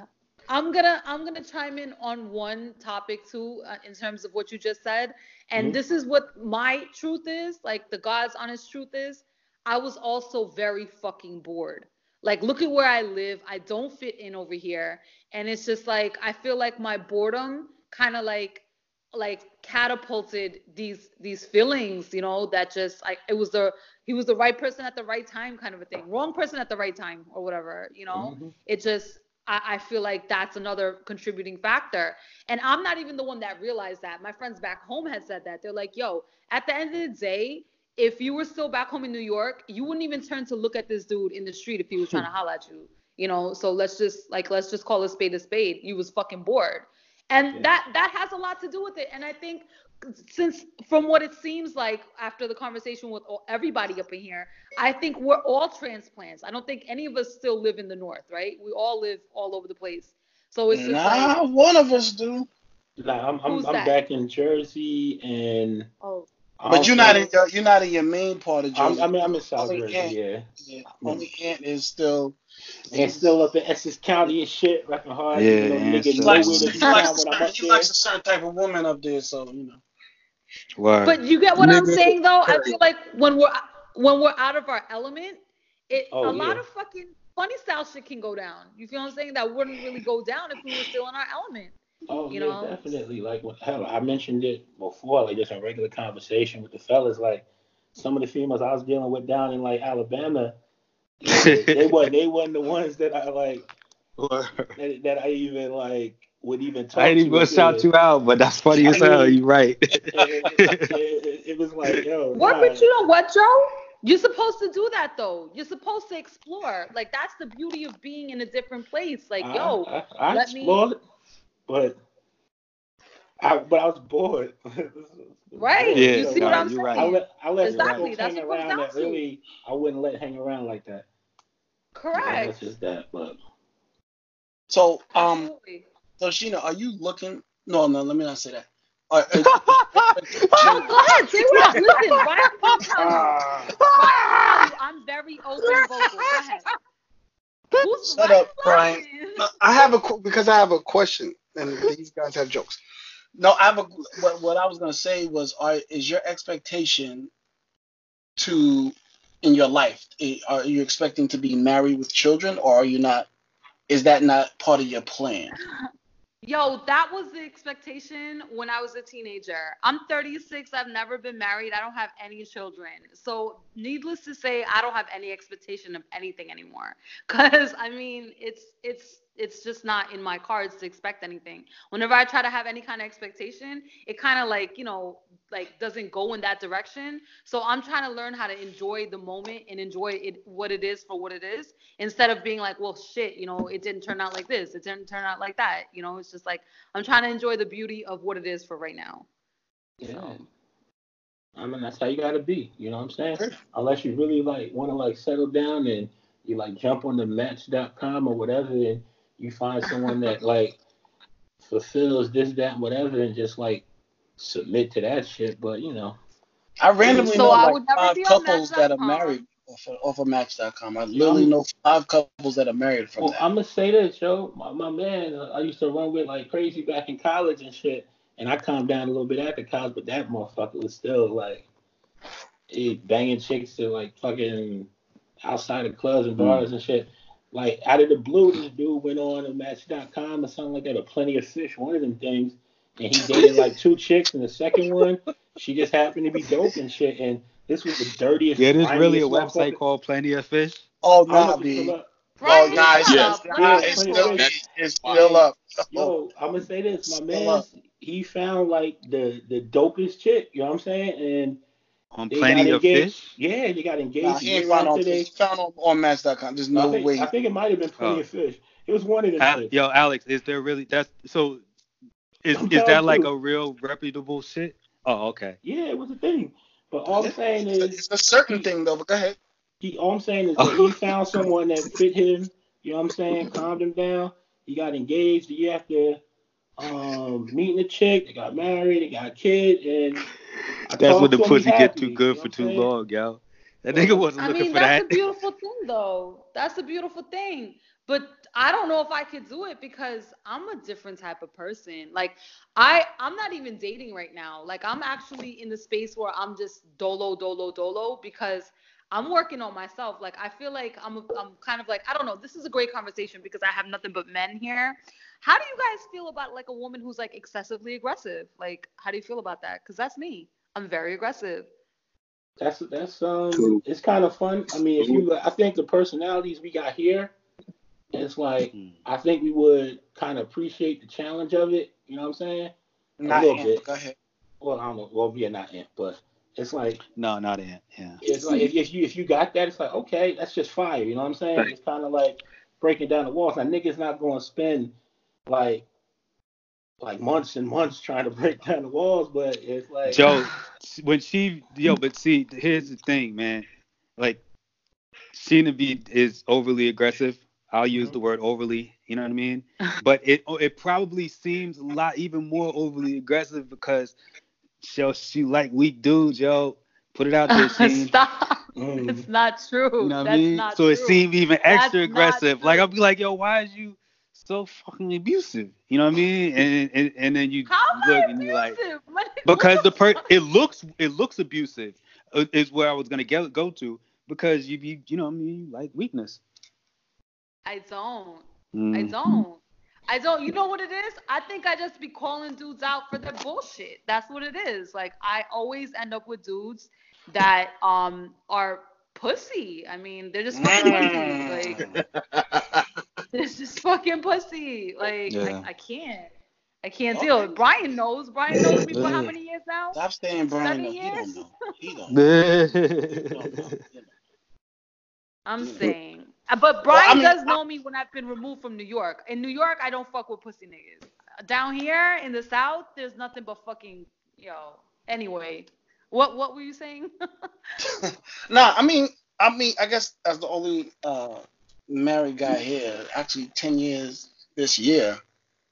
[SPEAKER 4] I'm gonna I'm gonna chime in on one topic too uh, in terms of what you just said, and
[SPEAKER 5] Mhm.
[SPEAKER 4] this is what my truth is, like the God's honest truth is. I was also very fucking bored. Like, look at where I live. I don't fit in over here, and it's just like I feel like my boredom kind of like like catapulted these these feelings, you know, that just like it was the he was the right person at the right time kind of a thing, wrong person at the right time or whatever, you know
[SPEAKER 5] mhm.
[SPEAKER 4] it just I, I feel like that's another contributing factor. And i'm not even the one that realized that. My friends back home had said that. They're like yo at the end of the day if you were still back home in new york you wouldn't even turn to look at this dude in the street if he was trying to [LAUGHS] holler at you you know? So let's just like let's just call a spade a spade. You was fucking bored. And
[SPEAKER 5] Yeah.
[SPEAKER 4] that that has a lot to do with it. And i think since from what it seems like after the conversation with all, everybody up in here I think we're all transplants. I don't think any of us still live in the north, right? We all live all over the place. So it's just
[SPEAKER 1] Nah,
[SPEAKER 4] like,
[SPEAKER 1] one of us do.
[SPEAKER 5] Like I'm I'm, I'm back in Jersey and
[SPEAKER 4] oh,
[SPEAKER 1] But you're not in
[SPEAKER 5] think-
[SPEAKER 1] your, you're not in your main part of
[SPEAKER 5] I'm,
[SPEAKER 1] Jersey.
[SPEAKER 5] I mean I'm in South
[SPEAKER 1] Only
[SPEAKER 5] Jersey,
[SPEAKER 1] Ant-
[SPEAKER 5] yeah.
[SPEAKER 1] yeah, only Ant is still.
[SPEAKER 5] And still up in Essex County and shit, rapping hard.
[SPEAKER 3] Yeah,
[SPEAKER 5] you know,
[SPEAKER 3] and
[SPEAKER 5] nigga
[SPEAKER 3] still-
[SPEAKER 1] He likes,
[SPEAKER 5] to
[SPEAKER 1] he, likes a certain,
[SPEAKER 5] up
[SPEAKER 1] he likes a certain type of woman up there, so you know.
[SPEAKER 3] Word.
[SPEAKER 4] but you get what I'm saying though. I feel like when we're when we're out of our element, it
[SPEAKER 5] Oh,
[SPEAKER 4] a lot of fucking funny style shit can go down. You feel what I'm saying? That wouldn't really go down if we were still in our element.
[SPEAKER 5] Oh
[SPEAKER 4] you
[SPEAKER 5] yeah,
[SPEAKER 4] know?
[SPEAKER 5] definitely. Like what hell, I mentioned it before, like just in regular conversation with the fellas. Like some of the females I was dealing with down in like Alabama, they, they [LAUGHS] wasn't they wasn't the ones that I like that, that I even like would even talk
[SPEAKER 3] I ain't
[SPEAKER 5] to.
[SPEAKER 3] even gonna shout you out, but that's funny as
[SPEAKER 5] I
[SPEAKER 3] hell.
[SPEAKER 5] mean-
[SPEAKER 3] You right. [LAUGHS]
[SPEAKER 5] it, it- it- it was like, yo,
[SPEAKER 4] What?
[SPEAKER 5] nah.
[SPEAKER 4] But you know what, Joe? You're supposed to do that though. You're supposed to explore. Like that's the beauty of being in a different place. Like,
[SPEAKER 5] I,
[SPEAKER 4] yo,
[SPEAKER 5] I, I
[SPEAKER 4] let me-
[SPEAKER 5] explored, but I but I was bored. [LAUGHS]
[SPEAKER 4] Right,
[SPEAKER 3] Yeah,
[SPEAKER 4] you see what I'm
[SPEAKER 3] you're
[SPEAKER 4] saying?
[SPEAKER 3] right.
[SPEAKER 5] I let I let
[SPEAKER 4] Exactly,
[SPEAKER 5] folks
[SPEAKER 4] that's
[SPEAKER 5] hang
[SPEAKER 4] what comes
[SPEAKER 5] around
[SPEAKER 4] down
[SPEAKER 5] that
[SPEAKER 4] to.
[SPEAKER 5] really I wouldn't let hang around like that. Yeah,
[SPEAKER 4] Correct.
[SPEAKER 5] that's just that, but
[SPEAKER 1] So, um,
[SPEAKER 4] Absolutely.
[SPEAKER 1] So Sheena, are you looking? No, no, let me not say that. Uh, uh, are, [LAUGHS] are- uh,
[SPEAKER 4] Oh, go ahead. Say what? Listen, Ryan will you.
[SPEAKER 1] Ah,
[SPEAKER 4] Ryan will tell you. I'm very open vocal. Who's
[SPEAKER 1] Shut up, Brian.
[SPEAKER 4] lying? [LAUGHS]
[SPEAKER 1] I have a because I have a question, and these guys have jokes. No, I have a. What, what I was gonna say was, are is your expectation to in your life? Are you expecting to be married with children, or are you not? Is that not part of your plan? [LAUGHS]
[SPEAKER 4] Yo, that was the expectation when I was a teenager. I'm 36. I've never been married. I don't have any children. So, needless to say, I don't have any expectation of anything anymore. [LAUGHS] Cause I mean, it's it's it's just not in my cards to expect anything. Whenever I try to have any kind of expectation, it kind of like you know like doesn't go in that direction. So I'm trying to learn how to enjoy the moment and enjoy it what it is for what it is instead of being like, well, shit, you know, it didn't turn out like this, it didn't turn out like that. You know, it's just like I'm trying to enjoy the beauty of what it is for right now.
[SPEAKER 5] yeah. I mean that's how you gotta be, you know what I'm saying? Unless you really like wanna like settle down and you like jump on the match.com or whatever and you find someone that like fulfills this, that, whatever and just like submit to that shit. But you know,
[SPEAKER 1] I randomly
[SPEAKER 4] So
[SPEAKER 1] know
[SPEAKER 4] I
[SPEAKER 1] like
[SPEAKER 4] would
[SPEAKER 1] five couples that are married off of, off of Match.com. I literally know five couples that are married from
[SPEAKER 5] Well,
[SPEAKER 1] that.
[SPEAKER 5] I'm gonna say this, yo. My, my man, uh, I used to run with like crazy back in college and shit, and I calmed down a little bit after college, but that motherfucker was still like, banging chicks to like fucking outside of clubs and bars and shit. Like out of the blue, this dude went on to Match.com or something like that, or Plenty of Fish, one of them things, and he dated like two chicks, and the second one, she just happened to be dope and shit, and this was the dirtiest.
[SPEAKER 3] Yeah, there's really a website called Plenty of Fish.
[SPEAKER 1] Oh,
[SPEAKER 5] I
[SPEAKER 1] nah,
[SPEAKER 5] if it's
[SPEAKER 1] B.
[SPEAKER 5] still up.
[SPEAKER 1] Uh, oh,
[SPEAKER 4] Brian,
[SPEAKER 1] nah, it's,
[SPEAKER 2] Yeah.
[SPEAKER 1] it's,
[SPEAKER 4] Let
[SPEAKER 1] it's still, it's still up.
[SPEAKER 5] Yo, I'm gonna say this, my man. He found like the the dopest chick. You know what I'm saying? And
[SPEAKER 3] On
[SPEAKER 5] They
[SPEAKER 3] Plenty
[SPEAKER 5] got
[SPEAKER 3] of
[SPEAKER 5] engaged.
[SPEAKER 3] Fish.
[SPEAKER 5] yeah, they got engaged.
[SPEAKER 1] Nah,
[SPEAKER 5] a
[SPEAKER 1] he ain't found on,
[SPEAKER 5] after they-
[SPEAKER 1] found on, on Match.com. There's
[SPEAKER 5] I
[SPEAKER 1] no
[SPEAKER 5] think,
[SPEAKER 1] way.
[SPEAKER 5] I think it might have been Plenty
[SPEAKER 3] Oh.
[SPEAKER 5] of Fish. It was one of them.
[SPEAKER 3] Al- Yo, Alex, is there really that's so? Is
[SPEAKER 5] I'm
[SPEAKER 3] is that like
[SPEAKER 5] you.
[SPEAKER 3] a real reputable shit? Oh, okay.
[SPEAKER 5] Yeah, it was a thing. But all I'm saying
[SPEAKER 1] it's, a,
[SPEAKER 5] is,
[SPEAKER 1] it's a certain thing though. But go ahead.
[SPEAKER 5] he, all I'm saying is [LAUGHS] that he found someone that fit him. You know what I'm saying? Calmed him down. He got engaged the year after um, meeting a chick. They got married. They got a kid, and I
[SPEAKER 3] That's when the pussy
[SPEAKER 5] he
[SPEAKER 3] get
[SPEAKER 5] happy,
[SPEAKER 3] too
[SPEAKER 5] you
[SPEAKER 3] good
[SPEAKER 5] know
[SPEAKER 3] for too long, y'all. That nigga wasn't
[SPEAKER 4] I
[SPEAKER 3] looking
[SPEAKER 4] mean,
[SPEAKER 3] for
[SPEAKER 4] that's a beautiful thing, though. That's a beautiful thing. But I don't know if I could do it because I'm a different type of person. Like I, I'm not even dating right now. Like I'm actually in the space where I'm just dolo, dolo, dolo because I'm working on myself. Like I feel like I'm, I'm kind of like I don't know. This is a great conversation because I have nothing but men here. How do you guys feel about like a woman who's like excessively aggressive? Like how do you feel about that? Because that's me. I'm very aggressive.
[SPEAKER 5] That's that's um,
[SPEAKER 2] Cool.
[SPEAKER 5] it's kind of fun. I mean, if you, I think the personalities we got here, it's like
[SPEAKER 3] Hmm.
[SPEAKER 5] I think we would kind of appreciate the challenge of it. You know what I'm saying?
[SPEAKER 1] Not
[SPEAKER 5] little
[SPEAKER 1] Ant,
[SPEAKER 5] bit.
[SPEAKER 1] Go ahead.
[SPEAKER 5] Well, I don't know. Well, yeah, not it, but it's like
[SPEAKER 3] No, not Ant. Yeah.
[SPEAKER 5] it's like if, if you if you got that, it's like okay, that's just fire. You know what I'm saying?
[SPEAKER 2] Right.
[SPEAKER 5] It's kind of like breaking down the walls. Now niggas not going to spend like like months and months trying to break down the walls, but it's like
[SPEAKER 3] Joe, [LAUGHS] when she yo, but see, here's the thing, man. Like, Sheena B is overly aggressive. I'll use the word overly. You know what I mean? [LAUGHS] But it it probably seems a lot even more overly aggressive because she she like weak dudes, yo. Put it out there, [LAUGHS] Sheen.
[SPEAKER 4] Stop.
[SPEAKER 5] Mm.
[SPEAKER 4] It's not true.
[SPEAKER 3] You know what
[SPEAKER 4] That's
[SPEAKER 3] I mean?
[SPEAKER 4] not
[SPEAKER 3] So it
[SPEAKER 4] true.
[SPEAKER 3] seemed even extra
[SPEAKER 4] not
[SPEAKER 3] aggressive. Like. I'll be like, yo, why is you so fucking abusive? You know what I mean? And and, and then you
[SPEAKER 4] How
[SPEAKER 3] look
[SPEAKER 4] I
[SPEAKER 3] and you're like, [LAUGHS] because the per it looks it looks abusive uh, is where I was gonna get go to because you you you know what I mean you like weakness.
[SPEAKER 4] I don't. I
[SPEAKER 3] Mm.
[SPEAKER 4] don't. I don't. You know what it is? I think I just be calling dudes out for their bullshit. That's what it is. Like I always end up with dudes that um are pussy. I mean, they're just fucking pussy. Like [LAUGHS] [LAUGHS] they're just fucking pussy. Like
[SPEAKER 3] Yeah.
[SPEAKER 4] I, I can't. I can't deal. it. Brian knows. Brian knows me for how many years now?
[SPEAKER 1] Stop saying Brian.
[SPEAKER 4] Seven years?
[SPEAKER 1] He don't. [LAUGHS] know. He don't know.
[SPEAKER 4] I'm saying. Uh, But
[SPEAKER 1] Well,
[SPEAKER 4] Brian
[SPEAKER 1] I mean,
[SPEAKER 4] does
[SPEAKER 1] I-
[SPEAKER 4] know me when I've been removed from New York. In New York, I don't fuck with pussy niggas. Down here in the South, there's nothing but fucking yo. Anyway, what what were you saying? [LAUGHS]
[SPEAKER 1] nah, I mean, I mean, I guess as the only uh, married guy here, actually ten years this year,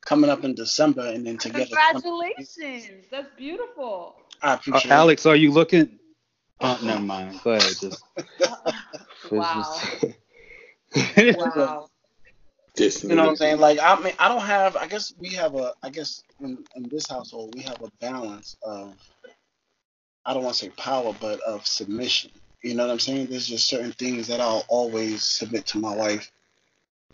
[SPEAKER 1] coming up in December, and then together.
[SPEAKER 4] Congratulations. That's beautiful.
[SPEAKER 1] I
[SPEAKER 3] Uh,
[SPEAKER 1] appreciate
[SPEAKER 3] Alex, are you looking? Oh, never mind. Go ahead. Just. [LAUGHS]
[SPEAKER 4] Wow.
[SPEAKER 3] just-
[SPEAKER 4] Wow. [LAUGHS]
[SPEAKER 2] This.
[SPEAKER 1] You know what I'm saying? Like, I mean, I don't have. I guess we have a. I guess in, in this household we have a balance of. I don't want to say power, but of submission. You know what I'm saying? There's just certain things that I'll always submit to my wife,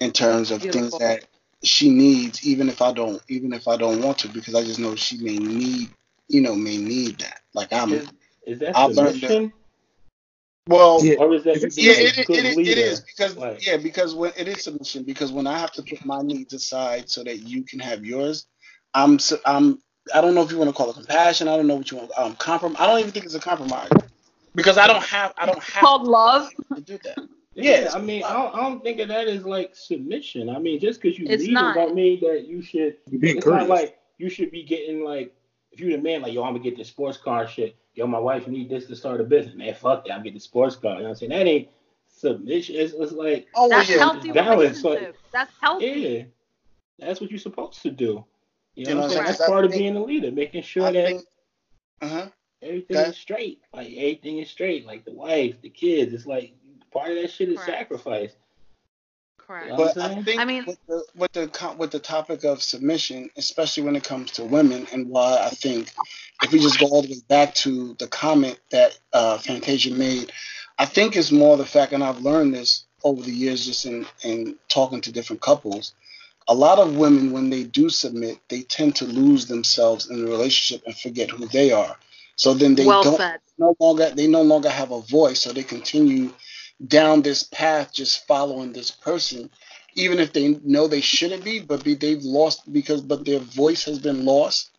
[SPEAKER 1] in terms of things that she needs, even if I don't, even if I don't want to, because I just know she may need, you know, may need that. Like I'm.
[SPEAKER 5] is, is that
[SPEAKER 1] I've learned
[SPEAKER 5] submission
[SPEAKER 1] Well,
[SPEAKER 2] Yeah.
[SPEAKER 5] or is that
[SPEAKER 1] Yeah,
[SPEAKER 5] being
[SPEAKER 1] it, it, it, is,
[SPEAKER 5] leader?
[SPEAKER 1] it is because
[SPEAKER 5] Like-
[SPEAKER 1] yeah, because when it is submission because when I have to put my needs aside so that you can have yours, I'm I'm I don't know if you want to call it compassion. I don't know what you want. Um, comprom. I don't even think it's a compromise because I don't have I don't have
[SPEAKER 4] Called love.
[SPEAKER 1] to do that.
[SPEAKER 5] Yeah,
[SPEAKER 1] Yes.
[SPEAKER 5] I mean, I don't, I don't think of that as like submission. I mean, just because you
[SPEAKER 4] It's
[SPEAKER 5] lead
[SPEAKER 4] not.
[SPEAKER 5] don't mean that you should.
[SPEAKER 2] You being
[SPEAKER 5] It's not like you should be getting like if you're the man, like yo, I'm gonna get this sports car shit. Yo, my wife need this to start a business. Man, fuck that, I'm getting the sports car. You know what I'm saying? That ain't submission. It's, it's like
[SPEAKER 1] Oh
[SPEAKER 4] That's
[SPEAKER 1] yeah,
[SPEAKER 4] healthy
[SPEAKER 5] balance,
[SPEAKER 4] relationship. That's healthy.
[SPEAKER 5] yeah, that's what you're supposed to do. You know, what I'm saying? That's
[SPEAKER 1] saying?
[SPEAKER 5] part of
[SPEAKER 1] think-
[SPEAKER 5] being a leader, making sure
[SPEAKER 1] I
[SPEAKER 5] that.
[SPEAKER 1] Uh huh.
[SPEAKER 5] Everything
[SPEAKER 1] Okay.
[SPEAKER 5] is straight. Like everything is straight. Like the wife, the kids. It's like part of that shit is
[SPEAKER 4] Correct.
[SPEAKER 5] sacrifice.
[SPEAKER 4] Correct.
[SPEAKER 5] You know
[SPEAKER 1] But
[SPEAKER 5] I'm
[SPEAKER 1] I think
[SPEAKER 4] I mean-
[SPEAKER 1] with the with the with the topic of submission, especially when it comes to women, and why I think if we just go all the way back to the comment that uh, Fantasia made, I think it's more the fact, and I've learned this over the years just in, in talking to different couples. A lot of women, when they do submit, they tend to lose themselves in the relationship and forget who they are. So then they
[SPEAKER 4] well
[SPEAKER 1] don't
[SPEAKER 4] said.
[SPEAKER 1] no longer they no longer have a voice, so they continue down this path just following this person, even if they know they shouldn't be, but be, they've lost because but their voice has been lost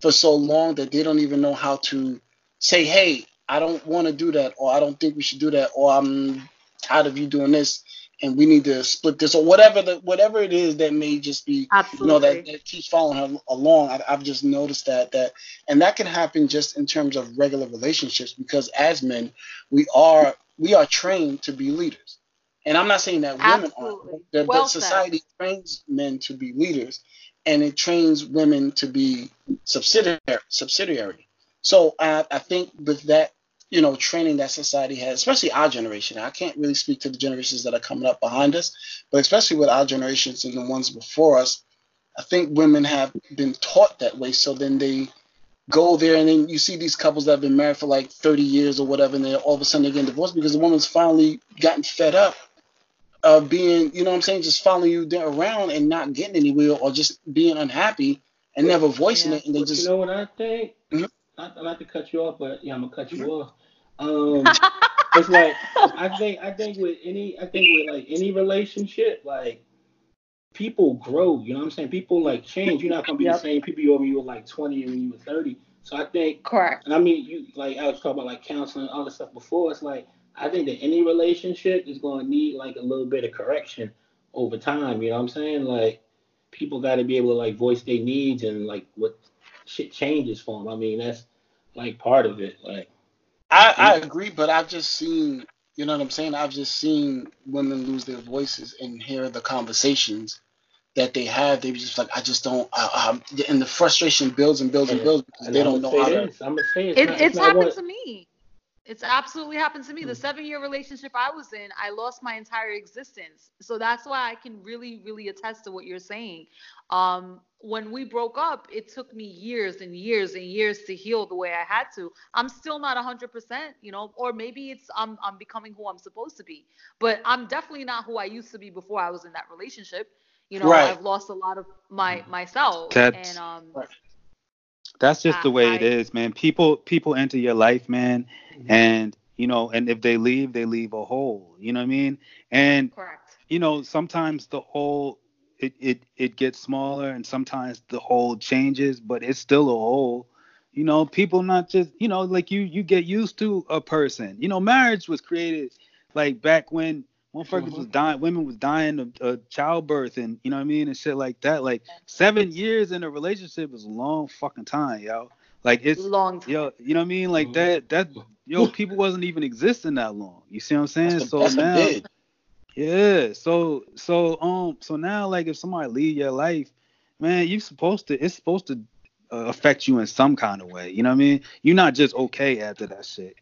[SPEAKER 1] for so long that they don't even know how to say, "Hey, I don't want to do that," or "I don't think we should do that," or "I'm tired of you doing this." And we need to split this, or whatever the whatever it is that may just be you know that, that keeps following her along I, i've just noticed that that and that can happen just in terms of regular relationships because as men we are we are trained to be leaders and i'm not saying that women
[SPEAKER 4] Absolutely.
[SPEAKER 1] aren't but,
[SPEAKER 4] Well
[SPEAKER 1] but
[SPEAKER 4] said.
[SPEAKER 1] society trains men to be leaders and it trains women to be subsidiary subsidiary so i, I think with that you know, training that society has, especially our generation. I can't really speak to the generations that are coming up behind us, but especially with our generations and the ones before us, I think women have been taught that way. So then they go there and then you see these couples that have been married for like 30 years or whatever, and then all of a sudden they get divorced because the woman's finally gotten fed up of being, you know what I'm saying, just following you there around and not getting anywhere or just being unhappy and never voicing
[SPEAKER 4] Yeah.
[SPEAKER 1] it. And they just,
[SPEAKER 5] you know what I think? Not, not to cut you off, but yeah, I'm gonna cut you off. [LAUGHS] Um, it's like I think I think with any I think with like any relationship, like people grow. You know what I'm saying? People like change. You're not gonna be
[SPEAKER 4] Yep.
[SPEAKER 5] the same people you were when you were like 20 and when you were 30. So I think,
[SPEAKER 4] Correct.
[SPEAKER 5] and I mean, you like I was talking about like counseling and all this stuff before. It's like I think that any relationship is gonna need like a little bit of correction over time. You know what I'm saying? Like people got to be able to like voice their needs and like what shit changes for them. I mean, that's like part of it. Like
[SPEAKER 1] I, I agree, but I've just seen, you know what I'm saying? I've just seen women lose their voices and hear the conversations that they have. They just like, I just don't, I, I, and the frustration builds and builds and
[SPEAKER 5] And-
[SPEAKER 1] builds because
[SPEAKER 5] and
[SPEAKER 1] they
[SPEAKER 5] I'm
[SPEAKER 1] don't know how to.
[SPEAKER 5] I'm gonna say it's,
[SPEAKER 4] It,
[SPEAKER 5] not,
[SPEAKER 4] it's
[SPEAKER 5] not
[SPEAKER 4] happened
[SPEAKER 5] what-
[SPEAKER 4] to me. It's absolutely happened to me. The
[SPEAKER 5] Mm.
[SPEAKER 4] seven year relationship I was in, I lost my entire existence. So that's why I can really, really attest to what you're saying. Um, when we broke up, it took me years and years and years to heal the way I had to. I'm still not 100%, you know, or maybe it's I'm I'm becoming who I'm supposed to be. But I'm definitely not who I used to be before I was in that relationship. You know,
[SPEAKER 1] Right.
[SPEAKER 4] I've lost a lot of my myself
[SPEAKER 3] That's-
[SPEAKER 4] and um
[SPEAKER 1] Right.
[SPEAKER 3] That's just the way it
[SPEAKER 4] I-
[SPEAKER 3] is, man. People people enter your life, man,
[SPEAKER 5] Mhm.
[SPEAKER 3] and you know, and if they leave, they leave a hole. You know what I mean? And
[SPEAKER 4] correct.
[SPEAKER 3] you know, sometimes the hole it it it gets smaller, and sometimes the hole changes, but it's still a hole. You know, people not just you know like you you get used to a person. You know, marriage was created like back when motherfuckers was dying, women was dying of, of childbirth, and you know what I mean, and shit like that. Like seven years in a relationship is a long fucking time, yo. Like it's
[SPEAKER 4] Long time.
[SPEAKER 3] yo, you know what I mean? Like
[SPEAKER 5] Mhm.
[SPEAKER 3] that that yo, people wasn't even existing that long. You see what I'm saying?
[SPEAKER 1] That's, the,
[SPEAKER 3] so
[SPEAKER 1] that's
[SPEAKER 3] now
[SPEAKER 1] a bid.
[SPEAKER 3] Yeah. So so um so now like if somebody leave your life, man, you supposed to it's supposed to uh, affect you in some kind of way. You know what I mean? You're not just okay after that shit.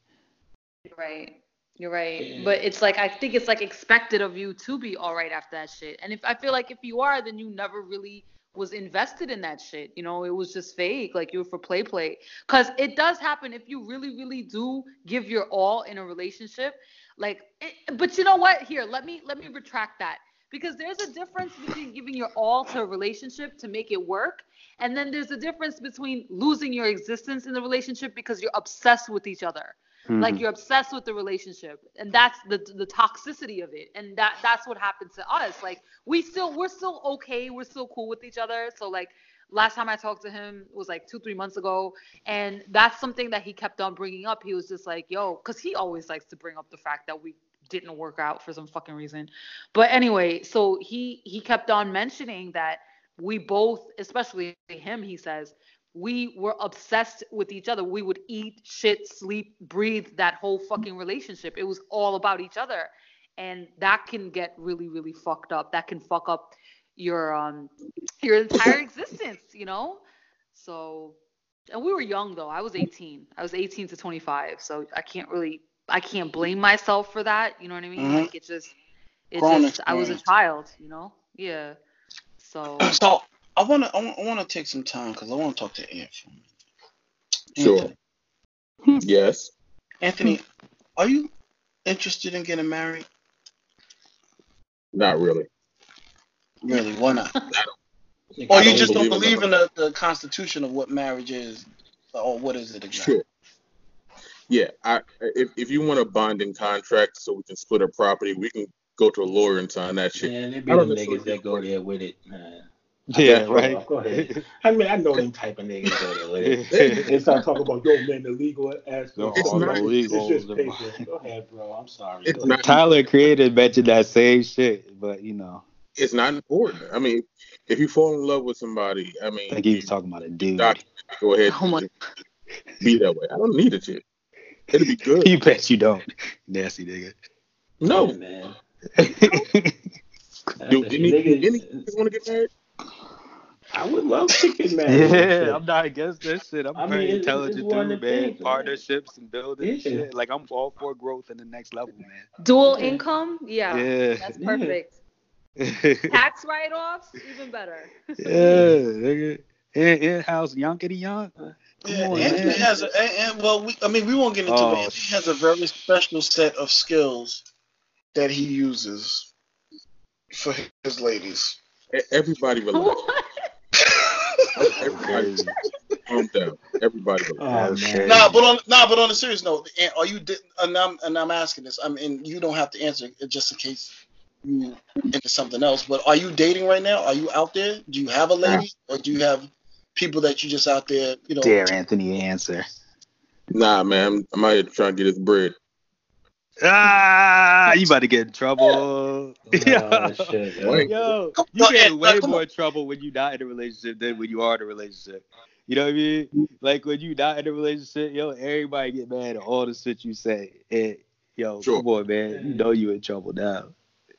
[SPEAKER 4] Right. You're right.
[SPEAKER 5] Yeah.
[SPEAKER 4] But it's like I think it's like expected of you to be all right after that shit. And if I feel like if you are, then you never really was invested in that shit. You know, it was just fake. Like you were for play play. Cause it does happen if you really, really do give your all in a relationship. Like it, but you know what? Here, let me let me retract that. Because there's a difference between giving your all to a relationship to make it work. And then there's a difference between losing your existence in the relationship because you're obsessed with each other like
[SPEAKER 3] Mhm.
[SPEAKER 4] you're obsessed with the relationship and that's the the toxicity of it and that that's what happened to us like we still we're still okay we're still cool with each other so like last time i talked to him was like two three months ago and that's something that he kept on bringing up he was just like yo because he always likes to bring up the fact that we didn't work out for some fucking reason but anyway so he he kept on mentioning that we both especially him he says we were obsessed with each other. We would eat, shit, sleep, breathe that whole fucking relationship. It was all about each other. And that can get really, really fucked up. That can fuck up your um your entire existence, you know? So and we were young though. I was 18. I was 18 to 25. So I can't really I can't blame myself for that. You know what I mean?
[SPEAKER 1] Mhm.
[SPEAKER 4] Like it just it
[SPEAKER 1] Grown
[SPEAKER 4] just I was a child, you know? Yeah. So [CLEARS THROAT]
[SPEAKER 1] So I want to I want to take some time because I want to talk to Ant for a minute.
[SPEAKER 2] Sure.
[SPEAKER 1] Anthony,
[SPEAKER 2] Yes.
[SPEAKER 1] Anthony, are you interested in getting married?
[SPEAKER 2] Not really.
[SPEAKER 1] Really? Why not?
[SPEAKER 5] Like,
[SPEAKER 1] Or you just don't
[SPEAKER 2] believe
[SPEAKER 1] believe
[SPEAKER 2] in
[SPEAKER 1] in the, the constitution of what marriage is, or what is it exactly?
[SPEAKER 2] Sure. Yeah. I if if you want a binding contract so we can split our property, we can go to a lawyer and sign that shit.
[SPEAKER 5] Man, there be
[SPEAKER 2] I don't
[SPEAKER 5] them
[SPEAKER 2] necessarily
[SPEAKER 5] niggas that go there with it. Man.
[SPEAKER 3] Yeah, right.
[SPEAKER 5] off, Go ahead. I mean, I know them type of niggas go there with it. [LAUGHS] They start talking about yo man, the legal aspect.
[SPEAKER 3] The
[SPEAKER 2] It's not-
[SPEAKER 3] illegal-
[SPEAKER 5] It's just paper. [LAUGHS] Go ahead, bro. I'm sorry.
[SPEAKER 2] It's
[SPEAKER 5] Go
[SPEAKER 2] not-
[SPEAKER 5] ahead.
[SPEAKER 3] Tyler created mentioned that same shit, but you know,
[SPEAKER 2] It's not important. I mean, if you fall in love with somebody, I mean,
[SPEAKER 3] I think he was
[SPEAKER 2] you
[SPEAKER 3] talking about a dude.
[SPEAKER 2] doc- go ahead
[SPEAKER 4] Oh my-
[SPEAKER 2] be that way. I don't need a chick. It'll be good. [LAUGHS]
[SPEAKER 3] You bet you don't, nasty nigga.
[SPEAKER 2] No.
[SPEAKER 5] man. [LAUGHS]
[SPEAKER 2] Do
[SPEAKER 5] That's
[SPEAKER 2] any, any want to get married?
[SPEAKER 5] I would love to get [LAUGHS] married.
[SPEAKER 3] Yeah, I'm not against that shit. I'm
[SPEAKER 5] I
[SPEAKER 3] very
[SPEAKER 5] it's- it's
[SPEAKER 3] intelligent
[SPEAKER 5] one
[SPEAKER 3] dude,
[SPEAKER 5] of the
[SPEAKER 3] man.
[SPEAKER 5] things, man.
[SPEAKER 3] Partnerships and building
[SPEAKER 5] Yeah.
[SPEAKER 3] shit. Like I'm all for growth in the next level, man.
[SPEAKER 4] Dual
[SPEAKER 5] Yeah.
[SPEAKER 4] income, yeah,
[SPEAKER 3] Yeah.
[SPEAKER 4] that's
[SPEAKER 5] Yeah.
[SPEAKER 4] perfect.
[SPEAKER 3] Yeah,
[SPEAKER 4] Tax [LAUGHS] write-offs, even better.
[SPEAKER 3] yeah, nigga. In in house yonkety yonk.
[SPEAKER 1] Yeah,
[SPEAKER 3] on,
[SPEAKER 1] Anthony
[SPEAKER 3] man.
[SPEAKER 1] has a, and, and well, we, I mean, we won't get into
[SPEAKER 3] Oh,
[SPEAKER 1] it. Anthony has a very special set of skills that he uses for his ladies.
[SPEAKER 2] Everybody relax.
[SPEAKER 4] What?
[SPEAKER 2] Everybody calm down. Everybody relax.
[SPEAKER 5] Oh man.
[SPEAKER 1] Nah, but on nah, but on a serious note, and are you? And I'm and I'm asking this. I mean, you don't have to answer just in case you into something else. But are you dating right now? Are you out there? Do you have a lady, or do you have people that you just out there? You know,
[SPEAKER 3] Dare Anthony answer.
[SPEAKER 2] Nah, man, I'm out here trying to get his bread.
[SPEAKER 3] Ah, you about to get in trouble. [LAUGHS]
[SPEAKER 5] Oh, shit, yo.
[SPEAKER 2] Wait.
[SPEAKER 3] Yo, you get way
[SPEAKER 1] come
[SPEAKER 3] more
[SPEAKER 1] on.
[SPEAKER 3] trouble when you're not in a relationship than when you are in a relationship. You know what I mean? Like when you not in a relationship, yo, everybody get mad at all the shit you say. And yo,
[SPEAKER 2] Sure.
[SPEAKER 3] come on, man. You know you in trouble now.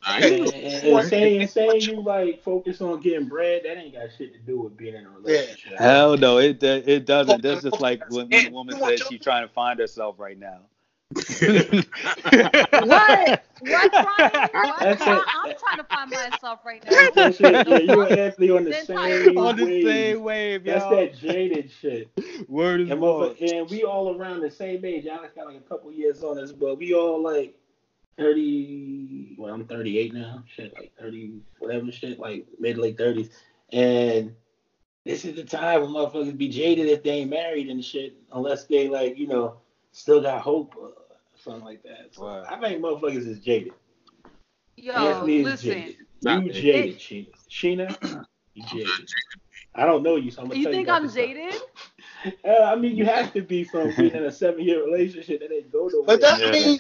[SPEAKER 2] I
[SPEAKER 5] And, and, and saying, saying you like focus on getting bread, that ain't got shit to do with being in a relationship.
[SPEAKER 3] Hell no, it it doesn't. That's just like when, when the woman
[SPEAKER 1] you
[SPEAKER 3] says she's trying to find herself right now.
[SPEAKER 4] What? What, [LAUGHS] Brian? What?
[SPEAKER 5] That's
[SPEAKER 4] I,
[SPEAKER 5] it.
[SPEAKER 4] I'm trying to find myself right [LAUGHS] now.
[SPEAKER 5] That shit, yeah, you and [LAUGHS] Anthony on the same
[SPEAKER 3] On the
[SPEAKER 5] wave.
[SPEAKER 3] same wave,
[SPEAKER 5] That's
[SPEAKER 3] yo.
[SPEAKER 5] that jaded shit.
[SPEAKER 3] Word is
[SPEAKER 5] And, and we all around the same age. Alex got like a couple years on us, but we all like 30. Well, I'm 38 now. Shit, like 30, whatever shit, like mid late 30s. And this is the time when motherfuckers be jaded if they ain't married and shit, unless they like, you know, still got hope or something like that. So
[SPEAKER 3] Wow.
[SPEAKER 5] I think motherfuckers is jaded.
[SPEAKER 4] Yo,
[SPEAKER 5] Anthony is
[SPEAKER 4] listen.
[SPEAKER 5] jaded.
[SPEAKER 2] Nah,
[SPEAKER 5] You
[SPEAKER 2] man.
[SPEAKER 5] jaded, Sheena. Sheena, you jaded. I don't know you, so I'm gonna
[SPEAKER 4] You
[SPEAKER 5] tell
[SPEAKER 4] think
[SPEAKER 5] you about
[SPEAKER 4] I'm jaded? [LAUGHS]
[SPEAKER 5] Uh, I mean, you have to be from being in a seven-year relationship that ain't go nowhere.
[SPEAKER 1] But that
[SPEAKER 3] Yeah.
[SPEAKER 1] I mean,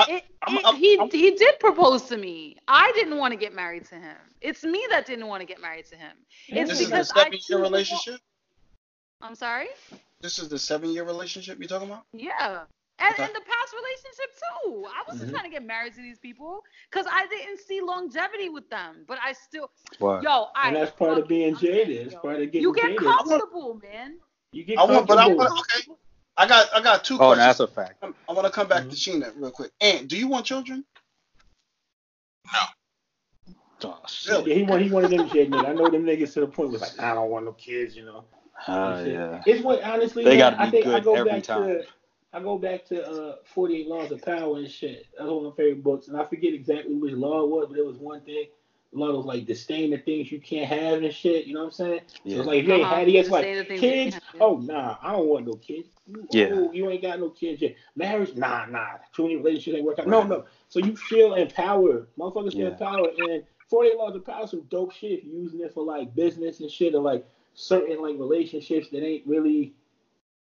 [SPEAKER 1] okay.
[SPEAKER 4] It,
[SPEAKER 1] I'm-
[SPEAKER 4] it-
[SPEAKER 1] I'm-
[SPEAKER 4] he
[SPEAKER 1] I'm-
[SPEAKER 4] he did propose to me. I didn't want to get married to him. It's me that didn't want to get married to him. It's
[SPEAKER 1] This is a
[SPEAKER 4] because I
[SPEAKER 1] seven
[SPEAKER 4] choose
[SPEAKER 1] year
[SPEAKER 4] to wa-
[SPEAKER 1] relationship.
[SPEAKER 4] I'm sorry.
[SPEAKER 1] This is the seven year relationship you're talking about.
[SPEAKER 4] Yeah. And
[SPEAKER 1] Okay.
[SPEAKER 4] in the past relationship too. I wasn't
[SPEAKER 5] Mhm.
[SPEAKER 4] trying to get married to these people because I didn't see longevity with them. But I still,
[SPEAKER 3] What?
[SPEAKER 4] yo, I.
[SPEAKER 5] and that's part of being jaded. It's part of getting
[SPEAKER 4] You get
[SPEAKER 5] jaded.
[SPEAKER 4] comfortable, man.
[SPEAKER 5] You get
[SPEAKER 1] I want, but I
[SPEAKER 5] comfortable.
[SPEAKER 1] want. Okay, I got I got two
[SPEAKER 3] Oh,
[SPEAKER 1] questions.
[SPEAKER 3] that's a fact.
[SPEAKER 1] I want to come back to Sheena real quick. And do you want children?
[SPEAKER 3] Oh, shit.
[SPEAKER 1] Really?
[SPEAKER 5] Yeah, he one he one of them jaded. I know them niggas to the point was like, I don't want no kids, you know.
[SPEAKER 3] Oh, yeah.
[SPEAKER 5] It's what honestly,
[SPEAKER 3] They
[SPEAKER 5] man,
[SPEAKER 3] gotta
[SPEAKER 5] I
[SPEAKER 3] be
[SPEAKER 5] think I
[SPEAKER 3] good
[SPEAKER 5] go
[SPEAKER 3] every
[SPEAKER 5] back
[SPEAKER 3] time.
[SPEAKER 5] to I go back to uh 48 Laws of Power and shit. That's one of my favorite books, and I forget exactly which law it was, but it was one thing. The law was like disdain the things you can't have and shit. You know what I'm saying? So
[SPEAKER 3] Yeah.
[SPEAKER 5] it's like if you ain't
[SPEAKER 4] Uh-huh.
[SPEAKER 5] had it, it's like kids.
[SPEAKER 4] can't have, yeah.
[SPEAKER 5] Oh nah, I don't want no kids. You,
[SPEAKER 3] Yeah.
[SPEAKER 5] oh, you ain't got no kids yet. Marriage, nah, nah. Too many relationships ain't work out. No, no. So you feel empowered. Motherfuckers feel
[SPEAKER 3] Yeah.
[SPEAKER 5] empowered. And 48 Laws of Power, some dope shit. If you're using it for like business and shit, or like certain like relationships that ain't really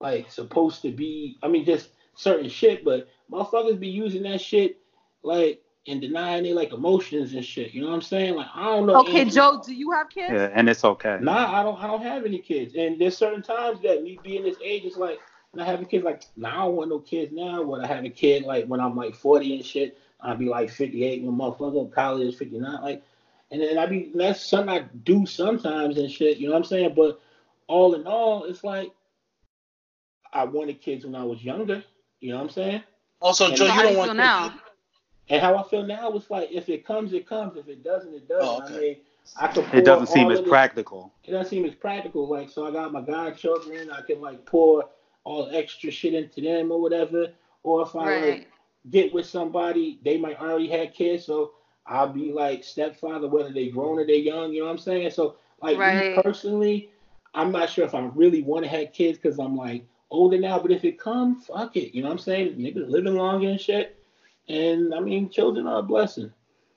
[SPEAKER 5] like supposed to be. I mean, just certain shit, but motherfuckers be using that shit like and denying they like emotions and shit. You know what I'm saying? Like I don't know.
[SPEAKER 4] Okay,
[SPEAKER 5] Anthony-
[SPEAKER 4] Joe, do you have kids?
[SPEAKER 3] Yeah, and it's okay.
[SPEAKER 5] Nah, I don't. I don't have any kids. And there's certain times that me being this age is like, not having kids. a kid, like, nah, I don't want no kids now. When I have a kid, like when I'm like 40 and shit, I'll be like 58 when motherfucker college is 59. Like, and then I be that's something I do sometimes and shit. You know what I'm saying? But all in all, it's like I wanted kids when I was younger. You know what I'm saying?
[SPEAKER 1] Also,
[SPEAKER 5] And
[SPEAKER 1] Joe, you
[SPEAKER 4] do
[SPEAKER 1] don't
[SPEAKER 4] you
[SPEAKER 1] want
[SPEAKER 4] feel now?
[SPEAKER 5] And how I feel now is like if it comes, it comes. If it doesn't, it doesn't.
[SPEAKER 1] Oh,
[SPEAKER 5] I mean, I could
[SPEAKER 3] It doesn't seem as practical.
[SPEAKER 5] it doesn't seem as practical. Like, so I got my godchildren, I can like pour all extra shit into them or whatever. Or if I like get with somebody, they might already have kids, so I'll be like stepfather, whether they grown or they young. You know what I'm saying? So like me personally, I'm not sure if I really want to have kids because I'm like older now. But if it comes, fuck it. You know what I'm saying? Niggas living longer and shit. And I mean, children are a blessing.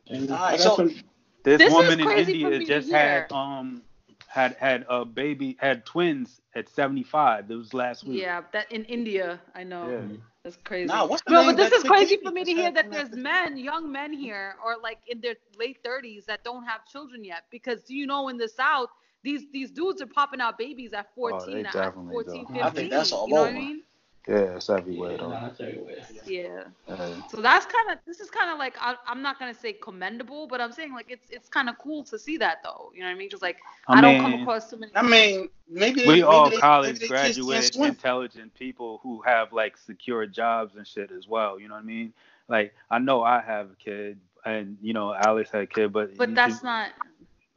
[SPEAKER 5] And I
[SPEAKER 1] right,
[SPEAKER 5] got
[SPEAKER 1] so-
[SPEAKER 5] some.
[SPEAKER 3] This,
[SPEAKER 4] This
[SPEAKER 3] woman in India just had um had had a baby had twins at 75. That was last week.
[SPEAKER 4] Yeah, that in India, I know.
[SPEAKER 3] Yeah.
[SPEAKER 4] That's crazy.
[SPEAKER 1] Nah, what's the
[SPEAKER 4] no,
[SPEAKER 1] name
[SPEAKER 4] but this is crazy for me to hear that there's men, young men here, or like in their late 30s that don't have children yet. Because do you know in the South, these these dudes are popping out babies at 14,
[SPEAKER 3] they
[SPEAKER 4] at 14,
[SPEAKER 3] do.
[SPEAKER 4] 15.
[SPEAKER 1] I think that's all
[SPEAKER 4] you know what I mean?
[SPEAKER 3] Yeah, it's everywhere
[SPEAKER 5] Yeah,
[SPEAKER 3] though.
[SPEAKER 5] nah, it's everywhere.
[SPEAKER 4] Yeah.
[SPEAKER 3] Yeah.
[SPEAKER 4] So that's kind of this is kind of like I, I'm not gonna say commendable, but I'm saying like it's it's kind of cool to see that though. You know what I mean? Just like I,
[SPEAKER 3] I,
[SPEAKER 4] don't come across too many.
[SPEAKER 1] I mean, maybe
[SPEAKER 3] we
[SPEAKER 1] maybe
[SPEAKER 3] all
[SPEAKER 1] they,
[SPEAKER 3] college
[SPEAKER 1] maybe they kids can't
[SPEAKER 3] graduated, intelligent people who have like secure jobs and shit as well. You know what I mean? Like I know I have a kid, and you know Alex had a kid, but
[SPEAKER 4] but that's
[SPEAKER 3] you-
[SPEAKER 4] not.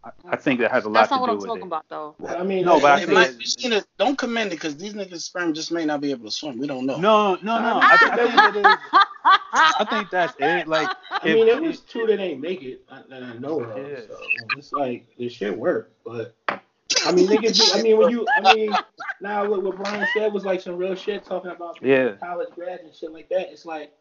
[SPEAKER 3] I, I think that has a lot
[SPEAKER 4] That's
[SPEAKER 3] to
[SPEAKER 4] not what
[SPEAKER 3] do
[SPEAKER 4] I'm
[SPEAKER 3] with
[SPEAKER 4] talking
[SPEAKER 3] it.
[SPEAKER 4] about though.
[SPEAKER 5] I mean,
[SPEAKER 3] No, but I
[SPEAKER 1] It
[SPEAKER 5] like,
[SPEAKER 3] think
[SPEAKER 1] might,
[SPEAKER 3] that-
[SPEAKER 1] Christina, don't commend it because these niggas' sperm just may not be able to swim. We don't know.
[SPEAKER 3] No, no, no. I, th- I think it is. I think that's it. [LAUGHS] Like,
[SPEAKER 5] I
[SPEAKER 3] if-
[SPEAKER 5] mean, it was two that ain't make it that I know of.
[SPEAKER 3] Yeah.
[SPEAKER 5] So it's like this shit work, but I mean, niggas. Be, I mean, when you, I mean, now what, what Brian said was like some real shit talking about
[SPEAKER 3] Yeah.
[SPEAKER 5] college grads and shit like that. It's like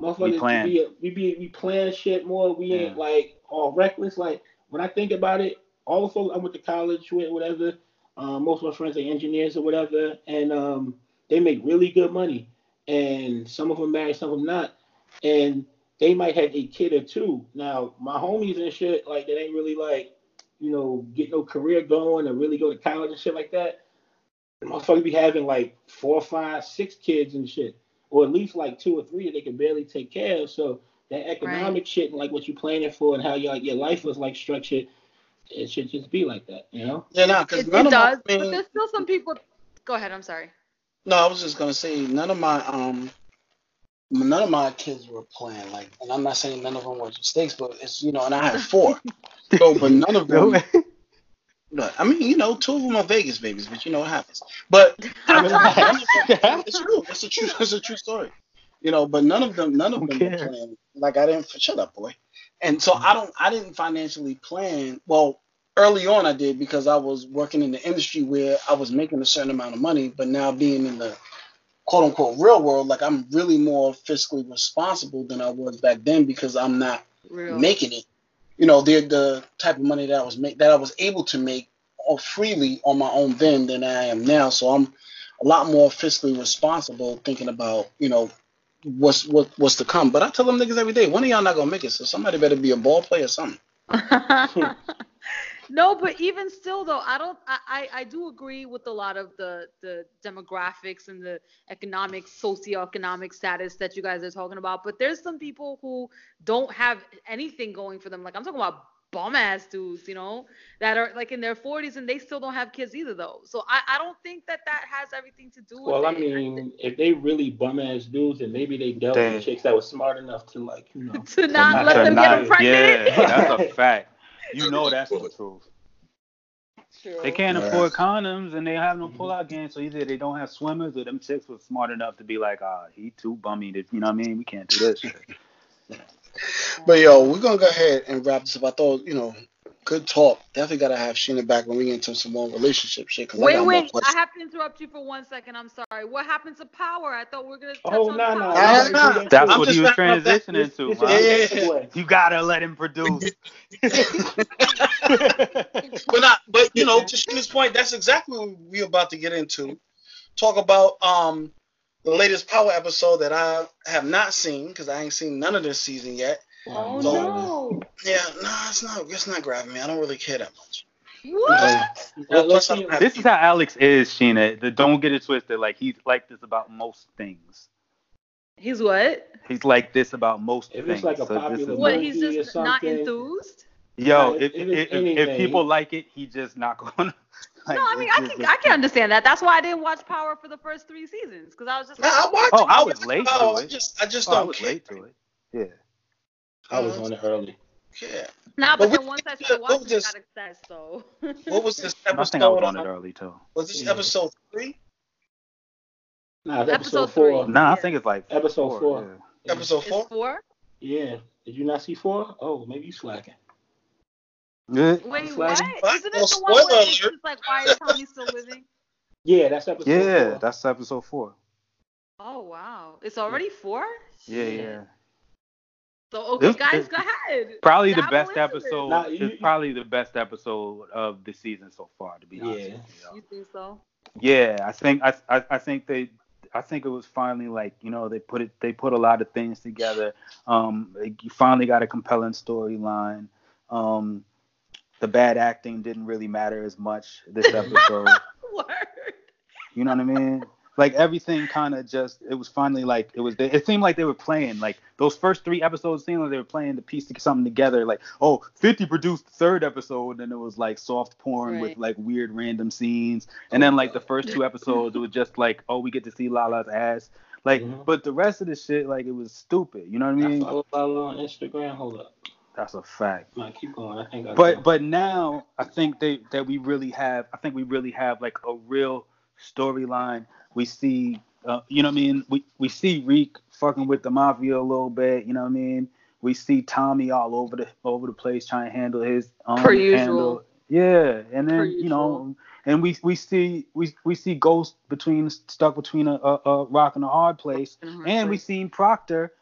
[SPEAKER 5] motherfuckers,
[SPEAKER 3] We
[SPEAKER 5] motherfuckers
[SPEAKER 3] plan.
[SPEAKER 5] we, we be we plan shit more. We ain't like all reckless. Like when I think about it, all the folks I went to college with, whatever. Um, most of my friends are engineers or whatever, and um, they make really good money. And some of them married, some of them not. And they might have a kid or two. Now, my homies and shit, like that ain't really like, you know, get no career going or really go to college and shit like that. Motherfuckers be having like four, five, six kids and shit, or at least like two or three that they can barely take care of. So that economic shit and like what you're planning for and how your your life was like structured, it should just be like that, you know?
[SPEAKER 1] Yeah, nah, because
[SPEAKER 4] It,
[SPEAKER 1] none
[SPEAKER 4] it
[SPEAKER 1] of
[SPEAKER 4] does,
[SPEAKER 1] my, I
[SPEAKER 4] but there's still some people. Go ahead. I'm sorry.
[SPEAKER 1] no, I was just gonna say none of my um, none of my kids were playing like, and I'm not saying none of them were mistakes, but it's you know, and I had [LAUGHS] four, so but none of them. But, I mean, you know, two of them are Vegas babies, but you know what happens. But [LAUGHS] I mean, none of them- it's true. It's a true. It's a true story. You know, but none of them, none of
[SPEAKER 3] Don't
[SPEAKER 1] them were
[SPEAKER 3] care.
[SPEAKER 1] playing. Like I didn't. Shut up, boy. And so mm. I don't. I didn't financially plan. Well, early on I did because I was working in the industry where I was making a certain amount of money. But now being in the quote unquote real world, like I'm really more fiscally responsible than I was back then because I'm not
[SPEAKER 4] Real.
[SPEAKER 1] making it. You know, the the type of money that I was make that I was able to make all freely on my own then than I am now. So I'm a lot more fiscally responsible, thinking about you know what's what what's to come. But I tell them niggas every day, one of y'all not gonna make it, so somebody better be a ball player or something. [LAUGHS]
[SPEAKER 4] no, but even still though, I don't I, I, do agree with a lot of the the demographics and the economic socioeconomic status that you guys are talking about. But there's some people who don't have anything going for them. Like I'm talking about bum ass dudes, you know, that are like in their 40s and they still don't have kids either though. So I, I don't think that that has everything to do with
[SPEAKER 5] Well, I mean, if they really bum ass dudes, then maybe they dealt
[SPEAKER 3] They-
[SPEAKER 5] with chicks that were smart enough to like, you know. [LAUGHS]
[SPEAKER 4] to not
[SPEAKER 3] To
[SPEAKER 4] let
[SPEAKER 3] to
[SPEAKER 4] them
[SPEAKER 3] not-
[SPEAKER 4] get them pregnant.
[SPEAKER 3] Yeah, that's a [LAUGHS] fact. You know that's the truth.
[SPEAKER 4] True.
[SPEAKER 3] They can't
[SPEAKER 1] Yeah.
[SPEAKER 3] afford condoms and they have no pullout game, so either they don't have swimmers or them chicks were smart enough to be like, ah, he too bummy to, you know what I mean? We can't do this shit. [LAUGHS]
[SPEAKER 1] But yo, we're gonna go ahead and wrap this up. I thought you know, good talk. Definitely gotta have Sheena back when we get into some more relationship shit. Cause I
[SPEAKER 4] Wait,
[SPEAKER 1] got
[SPEAKER 4] wait. I have to interrupt you for one second. I'm sorry. What happened to power? I thought we were gonna touch
[SPEAKER 5] Oh,
[SPEAKER 4] on
[SPEAKER 5] no, no.
[SPEAKER 4] power.
[SPEAKER 5] We
[SPEAKER 1] nah.
[SPEAKER 5] gotta do that
[SPEAKER 3] That's.
[SPEAKER 1] I'm
[SPEAKER 3] what
[SPEAKER 1] just
[SPEAKER 3] he was
[SPEAKER 1] wrapping that-
[SPEAKER 3] transitioning
[SPEAKER 5] This-
[SPEAKER 3] to,
[SPEAKER 5] this
[SPEAKER 3] man.
[SPEAKER 5] is
[SPEAKER 1] Yeah.
[SPEAKER 5] segue.
[SPEAKER 3] You gotta let him produce. [LAUGHS]
[SPEAKER 1] But not, but you know, to Sheena's point, that's exactly what we're about to get into. Talk about um the latest Power episode that I have not seen because I ain't seen none of this season yet.
[SPEAKER 4] Oh, oh
[SPEAKER 1] So-
[SPEAKER 4] no.
[SPEAKER 1] Yeah, nah, it's not. It's not grabbing me. I don't really care that much.
[SPEAKER 4] What?
[SPEAKER 5] Well,
[SPEAKER 1] Plus, I
[SPEAKER 5] see.
[SPEAKER 1] don't have
[SPEAKER 3] This is how Alex is, Sheena. The, don't get it twisted. Like he's like this about most things.
[SPEAKER 4] He's what?
[SPEAKER 3] He's like this about most
[SPEAKER 5] If
[SPEAKER 3] things.
[SPEAKER 5] it's like a
[SPEAKER 3] So this
[SPEAKER 5] popular
[SPEAKER 3] is-
[SPEAKER 4] What? He's just not enthused.
[SPEAKER 3] Yo,
[SPEAKER 5] If-
[SPEAKER 3] if,
[SPEAKER 5] if
[SPEAKER 3] if, if, if people like it, he just not gonna. [LAUGHS] Like,
[SPEAKER 4] no, I mean
[SPEAKER 3] it's
[SPEAKER 4] I
[SPEAKER 3] just
[SPEAKER 4] can
[SPEAKER 3] a-
[SPEAKER 4] I can understand that. That's why I didn't watch Power for the first three seasons because I was just
[SPEAKER 1] Nah,
[SPEAKER 4] like,
[SPEAKER 1] I watched
[SPEAKER 3] Oh,
[SPEAKER 1] it.
[SPEAKER 3] I
[SPEAKER 1] I
[SPEAKER 3] was late
[SPEAKER 1] Oh,
[SPEAKER 3] to
[SPEAKER 1] I
[SPEAKER 3] it.
[SPEAKER 1] just, I just
[SPEAKER 3] Oh, I
[SPEAKER 1] don't
[SPEAKER 3] was
[SPEAKER 1] care.
[SPEAKER 3] late to it. Yeah.
[SPEAKER 5] I was on it early.
[SPEAKER 1] Yeah.
[SPEAKER 4] nah.
[SPEAKER 1] But
[SPEAKER 4] But
[SPEAKER 1] what-
[SPEAKER 4] then once I started
[SPEAKER 1] what was
[SPEAKER 4] watching, it
[SPEAKER 1] this-
[SPEAKER 4] got obsessed. So. [LAUGHS]
[SPEAKER 1] What was this episode?
[SPEAKER 3] I think I was on it early too.
[SPEAKER 1] Was this
[SPEAKER 5] Yeah.
[SPEAKER 1] episode three?
[SPEAKER 5] Nah, it's
[SPEAKER 4] Episode
[SPEAKER 5] episode, four.
[SPEAKER 4] three.
[SPEAKER 3] Nah, I think it's like
[SPEAKER 5] Episode four.
[SPEAKER 3] yeah.
[SPEAKER 1] Episode
[SPEAKER 4] It's
[SPEAKER 1] four?
[SPEAKER 4] four.
[SPEAKER 5] Yeah. Did you not see four? Oh, maybe you slacking.
[SPEAKER 3] Good.
[SPEAKER 4] Wait,
[SPEAKER 5] It's
[SPEAKER 4] what?
[SPEAKER 5] like-
[SPEAKER 4] Isn't
[SPEAKER 1] Well,
[SPEAKER 4] it the one where
[SPEAKER 1] spoiler
[SPEAKER 4] it's like why is Tommy still living?
[SPEAKER 5] Yeah, that's episode
[SPEAKER 3] Yeah,
[SPEAKER 5] four.
[SPEAKER 3] that's episode four.
[SPEAKER 4] Oh wow, it's already four.
[SPEAKER 3] Yeah, yeah.
[SPEAKER 4] So okay,
[SPEAKER 3] This-
[SPEAKER 4] guys,
[SPEAKER 3] this-
[SPEAKER 4] go ahead.
[SPEAKER 3] Probably the best episode.
[SPEAKER 5] Nah, you-
[SPEAKER 3] it's
[SPEAKER 5] you-
[SPEAKER 3] probably the best episode of the season so far, to be honest.
[SPEAKER 5] Yeah.
[SPEAKER 3] you,
[SPEAKER 4] think so?
[SPEAKER 3] Yeah, I think I, I I think they I think it was finally like you know they put it they put a lot of things together. Um, you finally got a compelling storyline. Um, the bad acting didn't really matter as much this episode. [LAUGHS]
[SPEAKER 4] Word.
[SPEAKER 3] you know what I mean? like everything kind of just it was finally like it was it seemed like they were playing like those first three episodes seemed like they were playing to piece something together like oh 50 produced the third episode and it was like soft porn with like weird random scenes and then like the first two episodes it was just like oh we get to see Lala's ass like
[SPEAKER 5] Mhm.
[SPEAKER 3] but the rest of the shit like it was stupid you know what I
[SPEAKER 5] I
[SPEAKER 3] mean
[SPEAKER 5] follow Lala on Instagram. Hold up.
[SPEAKER 3] That's a fact
[SPEAKER 5] Nah, keep going. I think I
[SPEAKER 3] but
[SPEAKER 5] do.
[SPEAKER 3] but now I think they that we really have I think we really have like a real storyline. We see uh, you know what I mean? We we see Reek fucking with the mafia a little bit, you know what I mean? We see Tommy all over the over the place trying to handle his um
[SPEAKER 4] Per usual.
[SPEAKER 3] handle. Yeah, and then
[SPEAKER 4] Per
[SPEAKER 3] you know, and we we see we we see Ghost between stuck between a, a, a rock and a hard place, and we seen Proctor,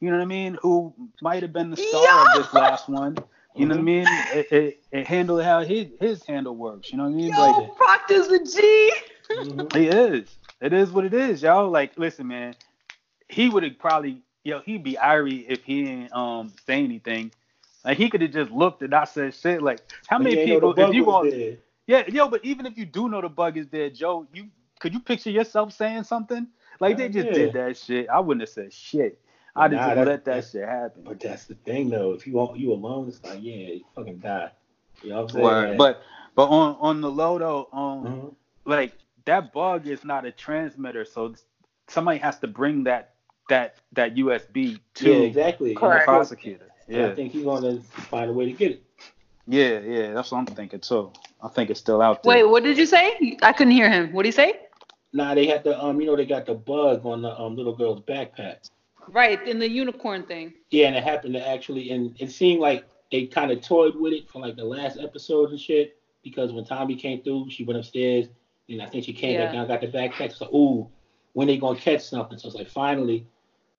[SPEAKER 3] you know what I mean, who might have been the star of this last one. You know what I mean? It, it, it handled how his his handle works. You know what I mean?
[SPEAKER 4] Yo,
[SPEAKER 3] Like
[SPEAKER 4] Proctor's a G.
[SPEAKER 5] Mhm.
[SPEAKER 3] he is. It is what it is, y'all. Like, listen, man. He would have probably, yo, he'd be irie if he didn't um say anything. Like he could have just looked and not said shit. Like, how many
[SPEAKER 5] you ain't know
[SPEAKER 3] people? If you want, yeah, yo, but even if you do know the bug is there, Joe, you could you picture yourself saying something? Like they just
[SPEAKER 5] yeah.
[SPEAKER 3] did that shit. I wouldn't have said shit. I'd have
[SPEAKER 5] Nah, that-
[SPEAKER 3] let that
[SPEAKER 5] that-
[SPEAKER 3] shit happen.
[SPEAKER 5] But that's the thing though. If you want you alone, it's like yeah, you fucking die. You know what I'm saying?
[SPEAKER 3] Word. But but on on the low though, um,
[SPEAKER 5] Mhm.
[SPEAKER 3] like that bug is not a transmitter, so somebody has to bring that that that USB to
[SPEAKER 5] yeah, exactly.
[SPEAKER 3] The
[SPEAKER 5] I
[SPEAKER 4] Correct.
[SPEAKER 5] feel-
[SPEAKER 3] prosecutor.
[SPEAKER 5] and I think he's gonna find a way to get it.
[SPEAKER 3] yeah, yeah. That's what I'm thinking too. I think it's still out there.
[SPEAKER 4] Wait, what did you say? I couldn't hear him. What did he say?
[SPEAKER 5] Nah, they had the um, you know, they got the bug on the um little girl's backpack.
[SPEAKER 4] Right, in the unicorn thing.
[SPEAKER 5] Yeah, and it happened to actually, and it seemed like they kind of toyed with it for like the last episode and shit. Because when Tommy came through, she went upstairs, and I think she came back
[SPEAKER 4] Yeah.
[SPEAKER 5] down, got the backpack. So, ooh, when they gonna catch something? So it's like finally,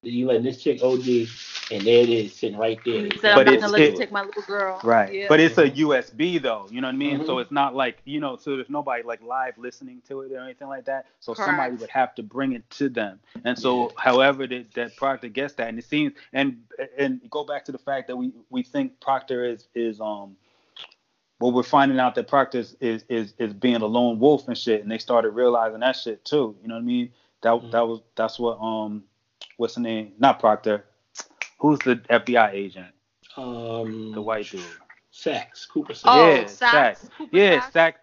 [SPEAKER 5] you letting this chick OD, and there it is, sitting right there.
[SPEAKER 4] He said,
[SPEAKER 3] But
[SPEAKER 4] I'm not
[SPEAKER 3] it's-
[SPEAKER 4] gonna let
[SPEAKER 3] it-
[SPEAKER 4] you take my little girl.
[SPEAKER 3] Right.
[SPEAKER 4] Yeah.
[SPEAKER 3] But it's a USB though, you know what I mean?
[SPEAKER 5] Mhm.
[SPEAKER 3] So it's not like, you know, so there's nobody like live listening to it or anything like that. So somebody would have to bring it to them. And so however that, that Proctor gets that and it seems and and go back to the fact that we we think Proctor is is um well we're finding out that Proctor is is is, is being a lone wolf and shit and they started realizing that shit too. You know what I mean? That
[SPEAKER 5] Mhm.
[SPEAKER 3] that was that's what um what's the name? Not Proctor. Who's the FBI agent?
[SPEAKER 5] Um,
[SPEAKER 3] The white dude.
[SPEAKER 5] Saxe, Cooper Saxe.
[SPEAKER 4] Oh,
[SPEAKER 3] Yeah,
[SPEAKER 4] Saxe.
[SPEAKER 3] Saxe.
[SPEAKER 4] Cooper
[SPEAKER 3] Yeah,
[SPEAKER 4] Saxe?
[SPEAKER 3] Sack,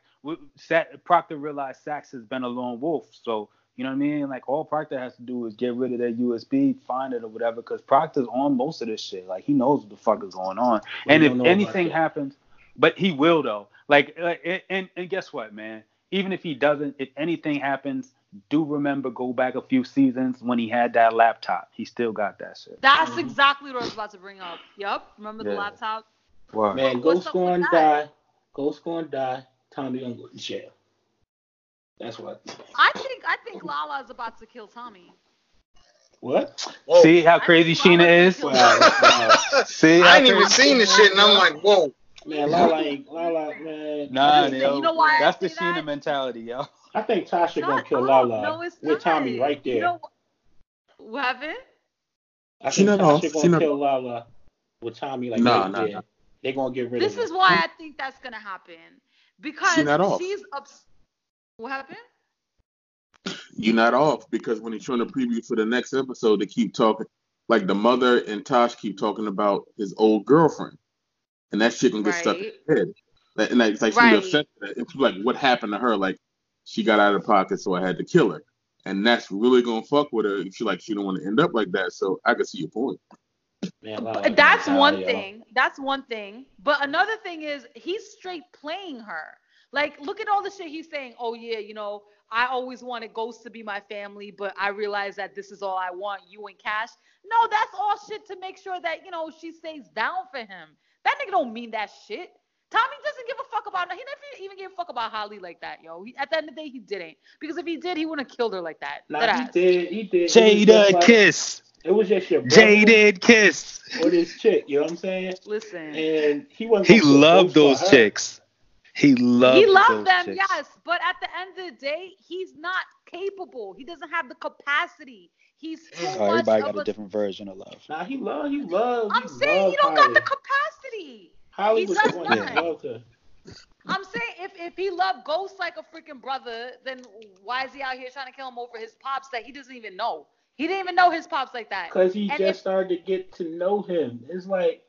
[SPEAKER 3] Sack. Proctor realized Saxe has been a lone wolf, so you know what I mean. Like all Proctor has to do is get rid of that USB, find it or whatever, because Proctor's on most of this shit. Like he knows what the fuck is going on,
[SPEAKER 5] But
[SPEAKER 3] and if
[SPEAKER 5] don't know about
[SPEAKER 3] anything happens, but he will though. Like, uh, and, and and guess what, man? Even if he doesn't, if anything happens, do remember go back a few seasons when he had that laptop. He still got that shit.
[SPEAKER 4] That's
[SPEAKER 5] Mhm.
[SPEAKER 4] exactly what I was about to bring up. Yup. Remember the laptop?
[SPEAKER 3] Word.
[SPEAKER 5] Man,
[SPEAKER 4] What's
[SPEAKER 5] Ghost
[SPEAKER 4] up with
[SPEAKER 5] going to
[SPEAKER 4] that?
[SPEAKER 5] die. Ghost going to die. Tommy gonna go to jail. That's what.
[SPEAKER 4] I think I think Lala is about to kill Tommy.
[SPEAKER 5] What?
[SPEAKER 1] Whoa.
[SPEAKER 3] See how crazy Sheena
[SPEAKER 4] Lala
[SPEAKER 3] is.
[SPEAKER 4] killed
[SPEAKER 5] Wow, wow. [LAUGHS]
[SPEAKER 3] See,
[SPEAKER 1] I ain't even seen this shit, and I'm like, whoa.
[SPEAKER 5] Man, Lala ain't Lala, man.
[SPEAKER 3] Nah,
[SPEAKER 5] I,
[SPEAKER 3] yo,
[SPEAKER 4] You know why I
[SPEAKER 3] that's the
[SPEAKER 4] say
[SPEAKER 3] Sheena
[SPEAKER 4] that?
[SPEAKER 3] mentality, yo.
[SPEAKER 5] I think Tasha gonna kill
[SPEAKER 4] up.
[SPEAKER 5] Lala
[SPEAKER 4] No, it's
[SPEAKER 5] with Tommy right there.
[SPEAKER 4] You know what? What happened?
[SPEAKER 5] I
[SPEAKER 2] She
[SPEAKER 5] think
[SPEAKER 2] not off.
[SPEAKER 5] Tasha
[SPEAKER 2] She
[SPEAKER 5] gonna
[SPEAKER 2] not-
[SPEAKER 5] kill Lala with Tommy like
[SPEAKER 2] Nah,
[SPEAKER 5] right
[SPEAKER 2] nah,
[SPEAKER 5] there.
[SPEAKER 2] nah.
[SPEAKER 5] They gonna get rid
[SPEAKER 4] This
[SPEAKER 5] of him.
[SPEAKER 4] This is why I think that's gonna happen because
[SPEAKER 2] She
[SPEAKER 4] she's ups. What happened?
[SPEAKER 2] You're not off because when he's showing the preview for the next episode, they keep talking like the mother and Tosh keep talking about his old girlfriend, and that shit gonna get stuck in
[SPEAKER 4] Right.
[SPEAKER 2] his head. Like- And like, it's like she
[SPEAKER 4] Right.
[SPEAKER 2] was upset with that. It's like what happened to her? Like she got out of pocket, so I had to kill her, and that's really gonna fuck with her. if She like she don't want to end up like that. So I can see your point.
[SPEAKER 5] Man, Lala
[SPEAKER 4] that's
[SPEAKER 5] gonna
[SPEAKER 4] one thing. That's one thing. But another thing is he's straight playing her. Like, look at all the shit he's saying. Oh yeah, you know, I always wanted Ghost to be my family, but I realize that this is all I want, you and Cash. No, that's all shit to make sure that you know she stays down for him. That nigga don't mean that shit. Tommy doesn't give a fuck about He never even gave a fuck about Holly like that, yo. He, at the end of the day, he didn't. Because if he did, he wouldn't have killed her like that.
[SPEAKER 5] Nah,
[SPEAKER 4] That
[SPEAKER 5] he
[SPEAKER 4] ass.
[SPEAKER 5] did. He did. It was just
[SPEAKER 3] Jada
[SPEAKER 5] like-
[SPEAKER 3] kiss.
[SPEAKER 5] It was just your brother
[SPEAKER 3] Jaded kiss.
[SPEAKER 5] or this chick. You know what I'm saying?
[SPEAKER 4] Listen.
[SPEAKER 5] And he wasn't.
[SPEAKER 3] He loved those chicks. He loved.
[SPEAKER 4] he loved
[SPEAKER 3] those
[SPEAKER 4] them,
[SPEAKER 3] chicks.
[SPEAKER 4] yes, but at the end of the day, he's not capable. He doesn't have the capacity. He's oh, too
[SPEAKER 1] Oh,
[SPEAKER 3] Oh,
[SPEAKER 4] much
[SPEAKER 3] everybody
[SPEAKER 4] of
[SPEAKER 3] got a
[SPEAKER 4] a-
[SPEAKER 3] different version of love.
[SPEAKER 5] Nah, he loved. He loved.
[SPEAKER 4] I'm
[SPEAKER 5] he
[SPEAKER 4] saying
[SPEAKER 5] loved
[SPEAKER 4] he don't
[SPEAKER 5] Holly.
[SPEAKER 4] got the capacity.
[SPEAKER 5] Holly
[SPEAKER 4] he
[SPEAKER 5] was
[SPEAKER 4] does
[SPEAKER 5] the one
[SPEAKER 3] not.
[SPEAKER 5] that loved her.
[SPEAKER 4] I'm saying if if he loved Ghost like a freaking brother, then why is he out here trying to kill him over his pops that he doesn't even know? He didn't even know his pops like that.
[SPEAKER 5] Because he
[SPEAKER 4] And
[SPEAKER 5] just
[SPEAKER 4] if-
[SPEAKER 5] started to get to know him. It's like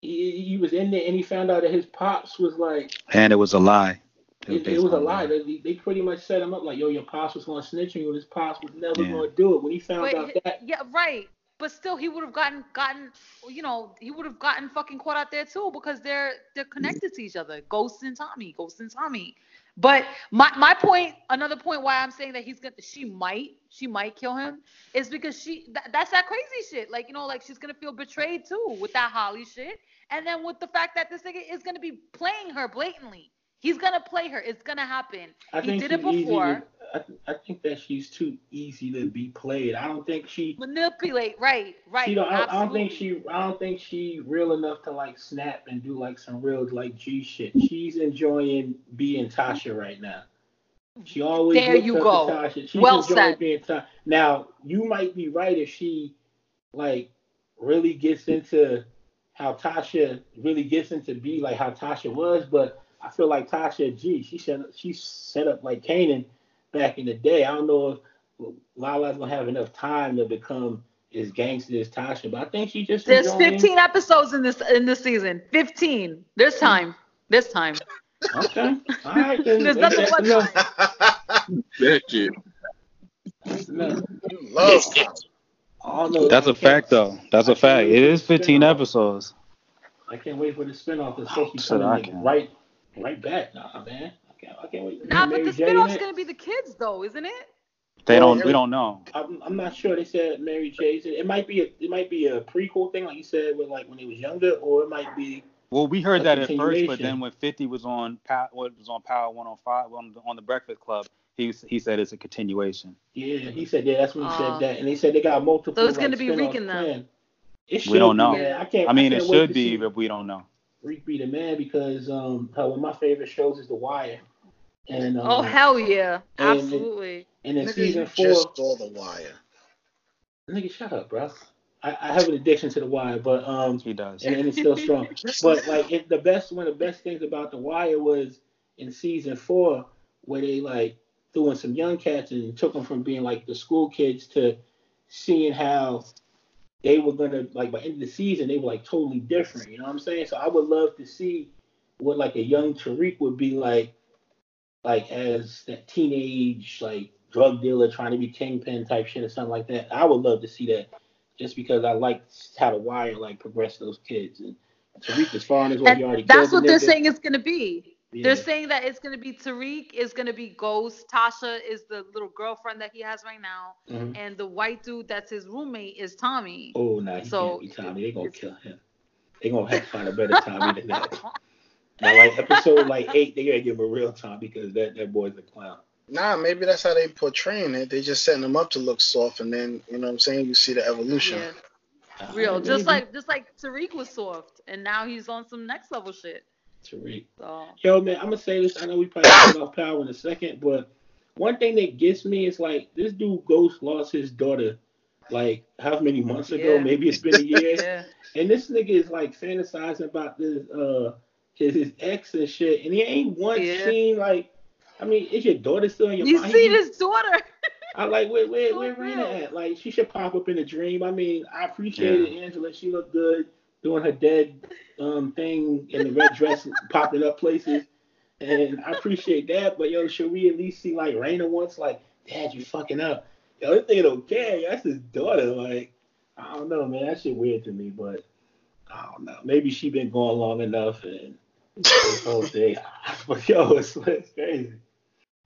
[SPEAKER 5] he, he was in there and he found out that his pops was like
[SPEAKER 3] And it was a lie.
[SPEAKER 5] it, it was a lie. They, they pretty much set him up like, yo, your pops was gonna snitch on you, and his pops was never
[SPEAKER 3] Yeah.
[SPEAKER 5] gonna do it. When he found
[SPEAKER 4] Wait,
[SPEAKER 5] out that,
[SPEAKER 4] yeah, right. But still, he would have gotten gotten, you know, he would have gotten fucking caught out there too because they're they're connected to each other. Ghost and Tommy, Ghost and Tommy. But my my point, another point why I'm saying that he's gonna, she might, she might kill him, is because she that, that's that crazy shit. Like you know, like she's gonna feel betrayed too with that Holly shit, and then with the fact that this nigga is gonna be playing her blatantly. He's gonna play her. It's gonna happen.
[SPEAKER 5] I
[SPEAKER 4] he did it before.
[SPEAKER 5] to- I, I think that she's too easy to be played. I don't think she.
[SPEAKER 4] Manipulate, right, right.
[SPEAKER 5] She don't, I, I don't think she. I don't think she real enough to like snap and do like some real like G shit. She's enjoying being Tasha right now. She always
[SPEAKER 4] There you go.
[SPEAKER 5] Tasha. She's
[SPEAKER 4] Well said.
[SPEAKER 5] being Tasha. Now you might be right if she like really gets into how Tasha really gets into be like how Tasha was, but I feel like Tasha G. She set she set up like Kanan back in the day. I don't know if Lala's gonna have enough time to become as gangster as Tasha, but I think she just
[SPEAKER 4] There's
[SPEAKER 5] enjoying-
[SPEAKER 4] 15 episodes in this in this season. 15. There's time. There's time.
[SPEAKER 5] Okay, all right. Then,
[SPEAKER 4] There's
[SPEAKER 5] that's
[SPEAKER 4] nothing but
[SPEAKER 5] enough.
[SPEAKER 2] That shit.
[SPEAKER 5] That's enough.
[SPEAKER 1] You love Tommy.
[SPEAKER 5] I don't know.
[SPEAKER 3] That's
[SPEAKER 5] I
[SPEAKER 3] a fact, though. That's a fact.
[SPEAKER 5] wait
[SPEAKER 3] It
[SPEAKER 5] for
[SPEAKER 3] is
[SPEAKER 5] the
[SPEAKER 3] 15 episodes.
[SPEAKER 5] I can't wait for the spinoff. It's supposed to oh,
[SPEAKER 3] be I
[SPEAKER 5] coming
[SPEAKER 3] can't.
[SPEAKER 5] right, right back. Nah, man. I can't, I can't wait.
[SPEAKER 4] Nah, but the
[SPEAKER 5] J in
[SPEAKER 4] spinoff's gonna be the kids though, isn't it?
[SPEAKER 3] They don't. We don't know.
[SPEAKER 5] I'm, I'm not sure. They said Mary J's. It might be a it might be a prequel thing, like you said, with like when he was younger, or it might be
[SPEAKER 3] Well, we heard that at first, but then when 50 was on Pow- what was on Power 105 on the, on the Breakfast Club, he he said it's a continuation.
[SPEAKER 5] yeah. He said yeah, that's when he
[SPEAKER 4] Uh,
[SPEAKER 5] said that, and they said they got multiple.
[SPEAKER 4] So it's
[SPEAKER 5] like,
[SPEAKER 4] gonna be
[SPEAKER 5] spin-offs
[SPEAKER 4] Reek in them.
[SPEAKER 5] It
[SPEAKER 3] We don't know.
[SPEAKER 5] man. I can't.
[SPEAKER 3] I mean, it
[SPEAKER 5] can't wait
[SPEAKER 3] should be,
[SPEAKER 5] see
[SPEAKER 3] but we don't know.
[SPEAKER 5] Reek be the man because um one of my favorite shows is The Wire, and um,
[SPEAKER 4] Oh hell yeah.
[SPEAKER 5] and-
[SPEAKER 4] Absolutely.
[SPEAKER 5] and in
[SPEAKER 1] Nigga,
[SPEAKER 5] season
[SPEAKER 1] you
[SPEAKER 5] four,
[SPEAKER 1] just saw the wire.
[SPEAKER 5] nigga, shut up, bro. I, I have an addiction to The Wire, but um.
[SPEAKER 3] He does.
[SPEAKER 5] and, and it's still strong. [LAUGHS] But like it, the best one of the best things about The Wire was in season four where they like threw in some young cats and took them from being like the school kids to seeing how they were gonna like by the end of the season they were like totally different. You know what I'm saying? So I would love to see what like a young Tariq would be like, like as that teenage like drug dealer trying to be kingpin type shit or something like that. I would love to see that just because I like how the wire like progressed those kids and Tariq is far as what way. He already
[SPEAKER 4] And that's what they're saying it's gonna be.
[SPEAKER 5] Yeah.
[SPEAKER 4] They're saying that it's gonna be Tariq is gonna be Ghost. Tasha is the little girlfriend that he has right now,
[SPEAKER 5] Mhm.
[SPEAKER 4] and the white dude that's his roommate is Tommy.
[SPEAKER 5] Oh no, he
[SPEAKER 4] So-
[SPEAKER 5] can't be Tommy. They gonna kill him. They gonna have to find a better [LAUGHS] Tommy than that. Now, like episode like eight, they gotta give him a real Tommy because that that boy's a clown.
[SPEAKER 1] Nah, maybe that's how they portraying it. They just setting him up to look soft, and then you know what I'm saying. You see the evolution.
[SPEAKER 4] Yeah,
[SPEAKER 5] Uh,
[SPEAKER 4] real. Just
[SPEAKER 5] maybe
[SPEAKER 4] like just like Tariq was soft, and now he's on some next level shit.
[SPEAKER 5] Tariq.
[SPEAKER 4] So
[SPEAKER 5] Yo, man, I'm gonna say this. I know we probably get off power in a second, but one thing that gets me is like this dude Ghost lost his daughter like how many months ago?
[SPEAKER 4] Yeah.
[SPEAKER 5] Maybe it's been a year. [LAUGHS]
[SPEAKER 4] yeah,
[SPEAKER 5] And this nigga is like fantasizing about this uh his his ex and shit, and he ain't once
[SPEAKER 4] Yeah.
[SPEAKER 5] seen like. I mean, is your daughter still in your
[SPEAKER 4] you
[SPEAKER 5] mind?
[SPEAKER 4] see his daughter. [LAUGHS]
[SPEAKER 5] I like where where
[SPEAKER 4] So
[SPEAKER 5] where
[SPEAKER 4] Raina
[SPEAKER 5] at? Like she should pop up in a dream. I mean, I appreciated Angela. She looked good doing her dead um thing in the red dress, [LAUGHS] popping up places, and I appreciate that. But yo, should we at least see like Raina once? Like, Dad, you fucking up. Yo, this nigga don't care. That's his daughter. Like, I don't know, man. That shit weird to me, but I don't know. Maybe she been going long enough and this whole thing. [LAUGHS] But yo, it's, it's crazy.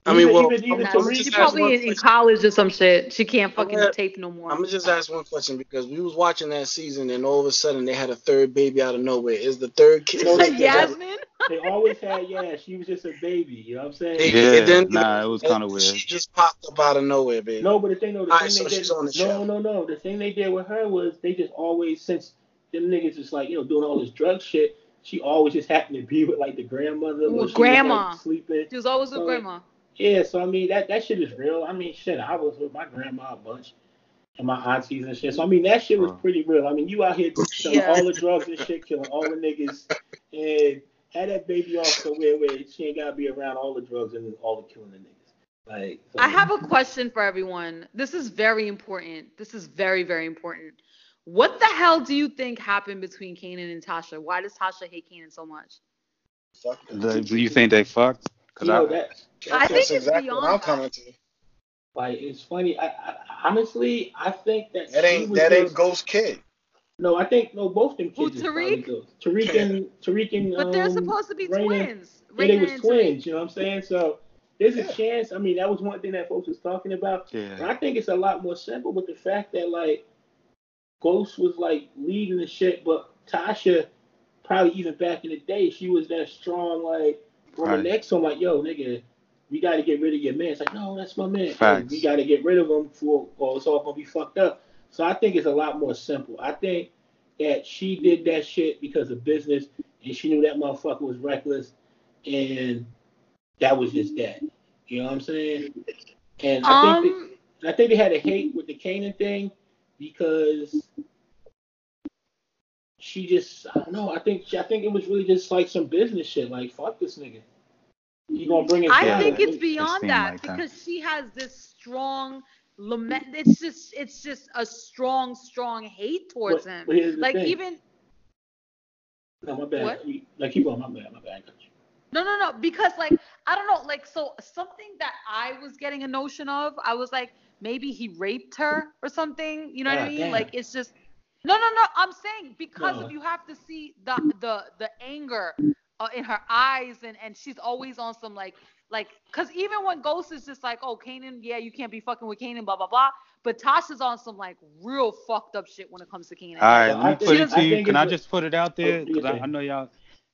[SPEAKER 1] I mean,
[SPEAKER 5] Even-
[SPEAKER 1] well,
[SPEAKER 5] even, even
[SPEAKER 1] I'm-
[SPEAKER 5] to
[SPEAKER 1] I'm
[SPEAKER 5] read-
[SPEAKER 1] just
[SPEAKER 4] She's probably in, in college or some shit. She can't fucking
[SPEAKER 1] gonna-
[SPEAKER 4] tape no more.
[SPEAKER 1] I'm gonna just ask one question because we was watching that season, and all of a sudden they had a third baby out of nowhere. Is the third kid?
[SPEAKER 5] No,
[SPEAKER 1] is
[SPEAKER 5] they-
[SPEAKER 4] Yasmin.
[SPEAKER 5] they always had, yeah, she was just a baby. You know what I'm saying?
[SPEAKER 1] They-
[SPEAKER 3] Yeah,
[SPEAKER 1] it didn't-
[SPEAKER 3] nah, it was kind of weird.
[SPEAKER 1] She just popped up out of nowhere, baby.
[SPEAKER 5] No, but the thing, though, the
[SPEAKER 1] Alright,
[SPEAKER 5] thing
[SPEAKER 1] so
[SPEAKER 5] they did,
[SPEAKER 1] she's on the
[SPEAKER 5] no,
[SPEAKER 1] show.
[SPEAKER 5] no, no. The thing they did with her was they just always, since them niggas just like you know doing all this drug shit, she always just happened to be with like the grandmother. when
[SPEAKER 4] With grandma.
[SPEAKER 5] Was, like, sleeping.
[SPEAKER 4] She was always with
[SPEAKER 5] So,
[SPEAKER 4] grandma.
[SPEAKER 5] Yeah, so I mean that that shit is real. I mean, shit, I was with my grandma a bunch. And my aunties and shit. So I mean that shit was pretty real. I mean you out here [LAUGHS] selling
[SPEAKER 4] Yeah.
[SPEAKER 5] all the drugs and shit, killing all the niggas, and had that baby off somewhere where she ain't gotta be around all the drugs and all the killing the niggas. Like so-
[SPEAKER 4] I have a question for everyone. This is very important. This is very, very important. What the hell do you think happened between Kanan and Tasha? Why does Tasha hate Kanan so much?
[SPEAKER 3] The- Do you think they fucked? Cause
[SPEAKER 5] you know
[SPEAKER 3] I,
[SPEAKER 5] that
[SPEAKER 4] I think it's
[SPEAKER 1] exactly what
[SPEAKER 4] beyond
[SPEAKER 1] I'm coming to.
[SPEAKER 5] like it's funny. I, I honestly I think that
[SPEAKER 1] That ain't
[SPEAKER 5] was
[SPEAKER 1] that ain't Ghost Kid.
[SPEAKER 5] No, I think no both them kids. is
[SPEAKER 4] Tariq?
[SPEAKER 5] ghosts. Tariq and Tariq and
[SPEAKER 4] But they're
[SPEAKER 5] um,
[SPEAKER 4] supposed to be
[SPEAKER 5] Raina-
[SPEAKER 4] twins.
[SPEAKER 5] Yeah, they was
[SPEAKER 4] and Tariq.
[SPEAKER 5] twins. You know what I'm saying? So there's
[SPEAKER 1] Yeah.
[SPEAKER 5] a chance. I mean, that was one thing that folks was talking about. And
[SPEAKER 3] yeah.
[SPEAKER 5] I think it's a lot more simple with the fact that like Ghost was like leading the shit, but Tasha probably even back in the day she was that strong like on
[SPEAKER 3] Right.
[SPEAKER 5] the next one like yo nigga we got to get rid of your man. It's like no that's my man.
[SPEAKER 3] Facts.
[SPEAKER 5] We got to get rid of him for or it's all gonna be fucked up. So I think it's a lot more simple. I think that she did that shit because of business and she knew that motherfucker was reckless and that was just that. You know what I'm saying? And I think that,
[SPEAKER 4] Um,
[SPEAKER 5] and I think they had a hate with the Kanan thing because she just I don't know. I think I think it was really just like some business shit. Like fuck this nigga. You gonna bring it
[SPEAKER 4] I
[SPEAKER 5] down?
[SPEAKER 4] think it's beyond
[SPEAKER 3] seemed
[SPEAKER 4] that
[SPEAKER 3] like that.
[SPEAKER 4] because she has this strong lament. It's just, it's just a strong, strong hate towards
[SPEAKER 5] But-
[SPEAKER 4] him.
[SPEAKER 5] but
[SPEAKER 4] Like
[SPEAKER 5] thing.
[SPEAKER 4] even
[SPEAKER 5] no, my bad.
[SPEAKER 4] What?
[SPEAKER 5] You- Like keep on, my bad, my bad. I got you.
[SPEAKER 4] No, no, no. Because like I don't know, like so something that I was getting a notion of, I was like maybe he raped her or something. You know what I
[SPEAKER 5] ah,
[SPEAKER 4] mean?
[SPEAKER 5] damn.
[SPEAKER 4] Like it's just no, no, no. I'm saying because
[SPEAKER 5] No.
[SPEAKER 4] if you have to see the the the anger uh, in her eyes and and she's always on some like like because even when Ghost is just like oh Kanan, yeah, you can't be fucking with Kanan, blah blah blah. But Tasha's on some like real fucked up shit when it comes to Kanan.
[SPEAKER 3] All right,
[SPEAKER 5] I
[SPEAKER 3] let me put it to you. Can
[SPEAKER 5] it's
[SPEAKER 3] I
[SPEAKER 5] a-
[SPEAKER 3] just put it out there?
[SPEAKER 5] Oh, do your
[SPEAKER 3] Because I,
[SPEAKER 5] thing.
[SPEAKER 3] I know y'all.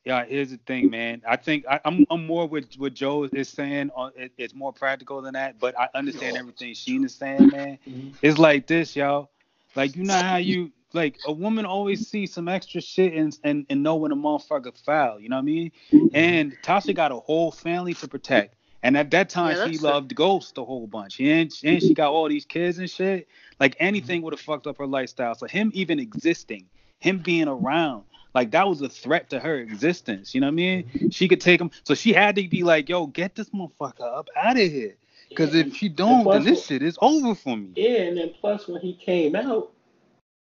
[SPEAKER 3] Yeah, here's the thing, man. I think I, I'm I'm more with what Joe is saying. On it, it's more practical than that, but I understand everything Sheen is saying, man.
[SPEAKER 5] Mhm.
[SPEAKER 3] It's like this, y'all. Like you know how [LAUGHS] you like a woman always sees some extra shit and and, and know when a motherfucker foul. You know what I mean? And Tasha got a whole family to protect. And at that time,
[SPEAKER 4] Yeah,
[SPEAKER 3] she loved Ghost a whole bunch. And, and she got all these kids and shit. Like anything would have fucked up her lifestyle. So him even existing, him being around, like that was a threat to her existence. You know what I mean? She could take him. So she had to be like, yo, get this motherfucker up out of here. Because
[SPEAKER 5] Yeah,
[SPEAKER 3] if she don't, then this shit is over for me.
[SPEAKER 5] Yeah, and then plus when he came out,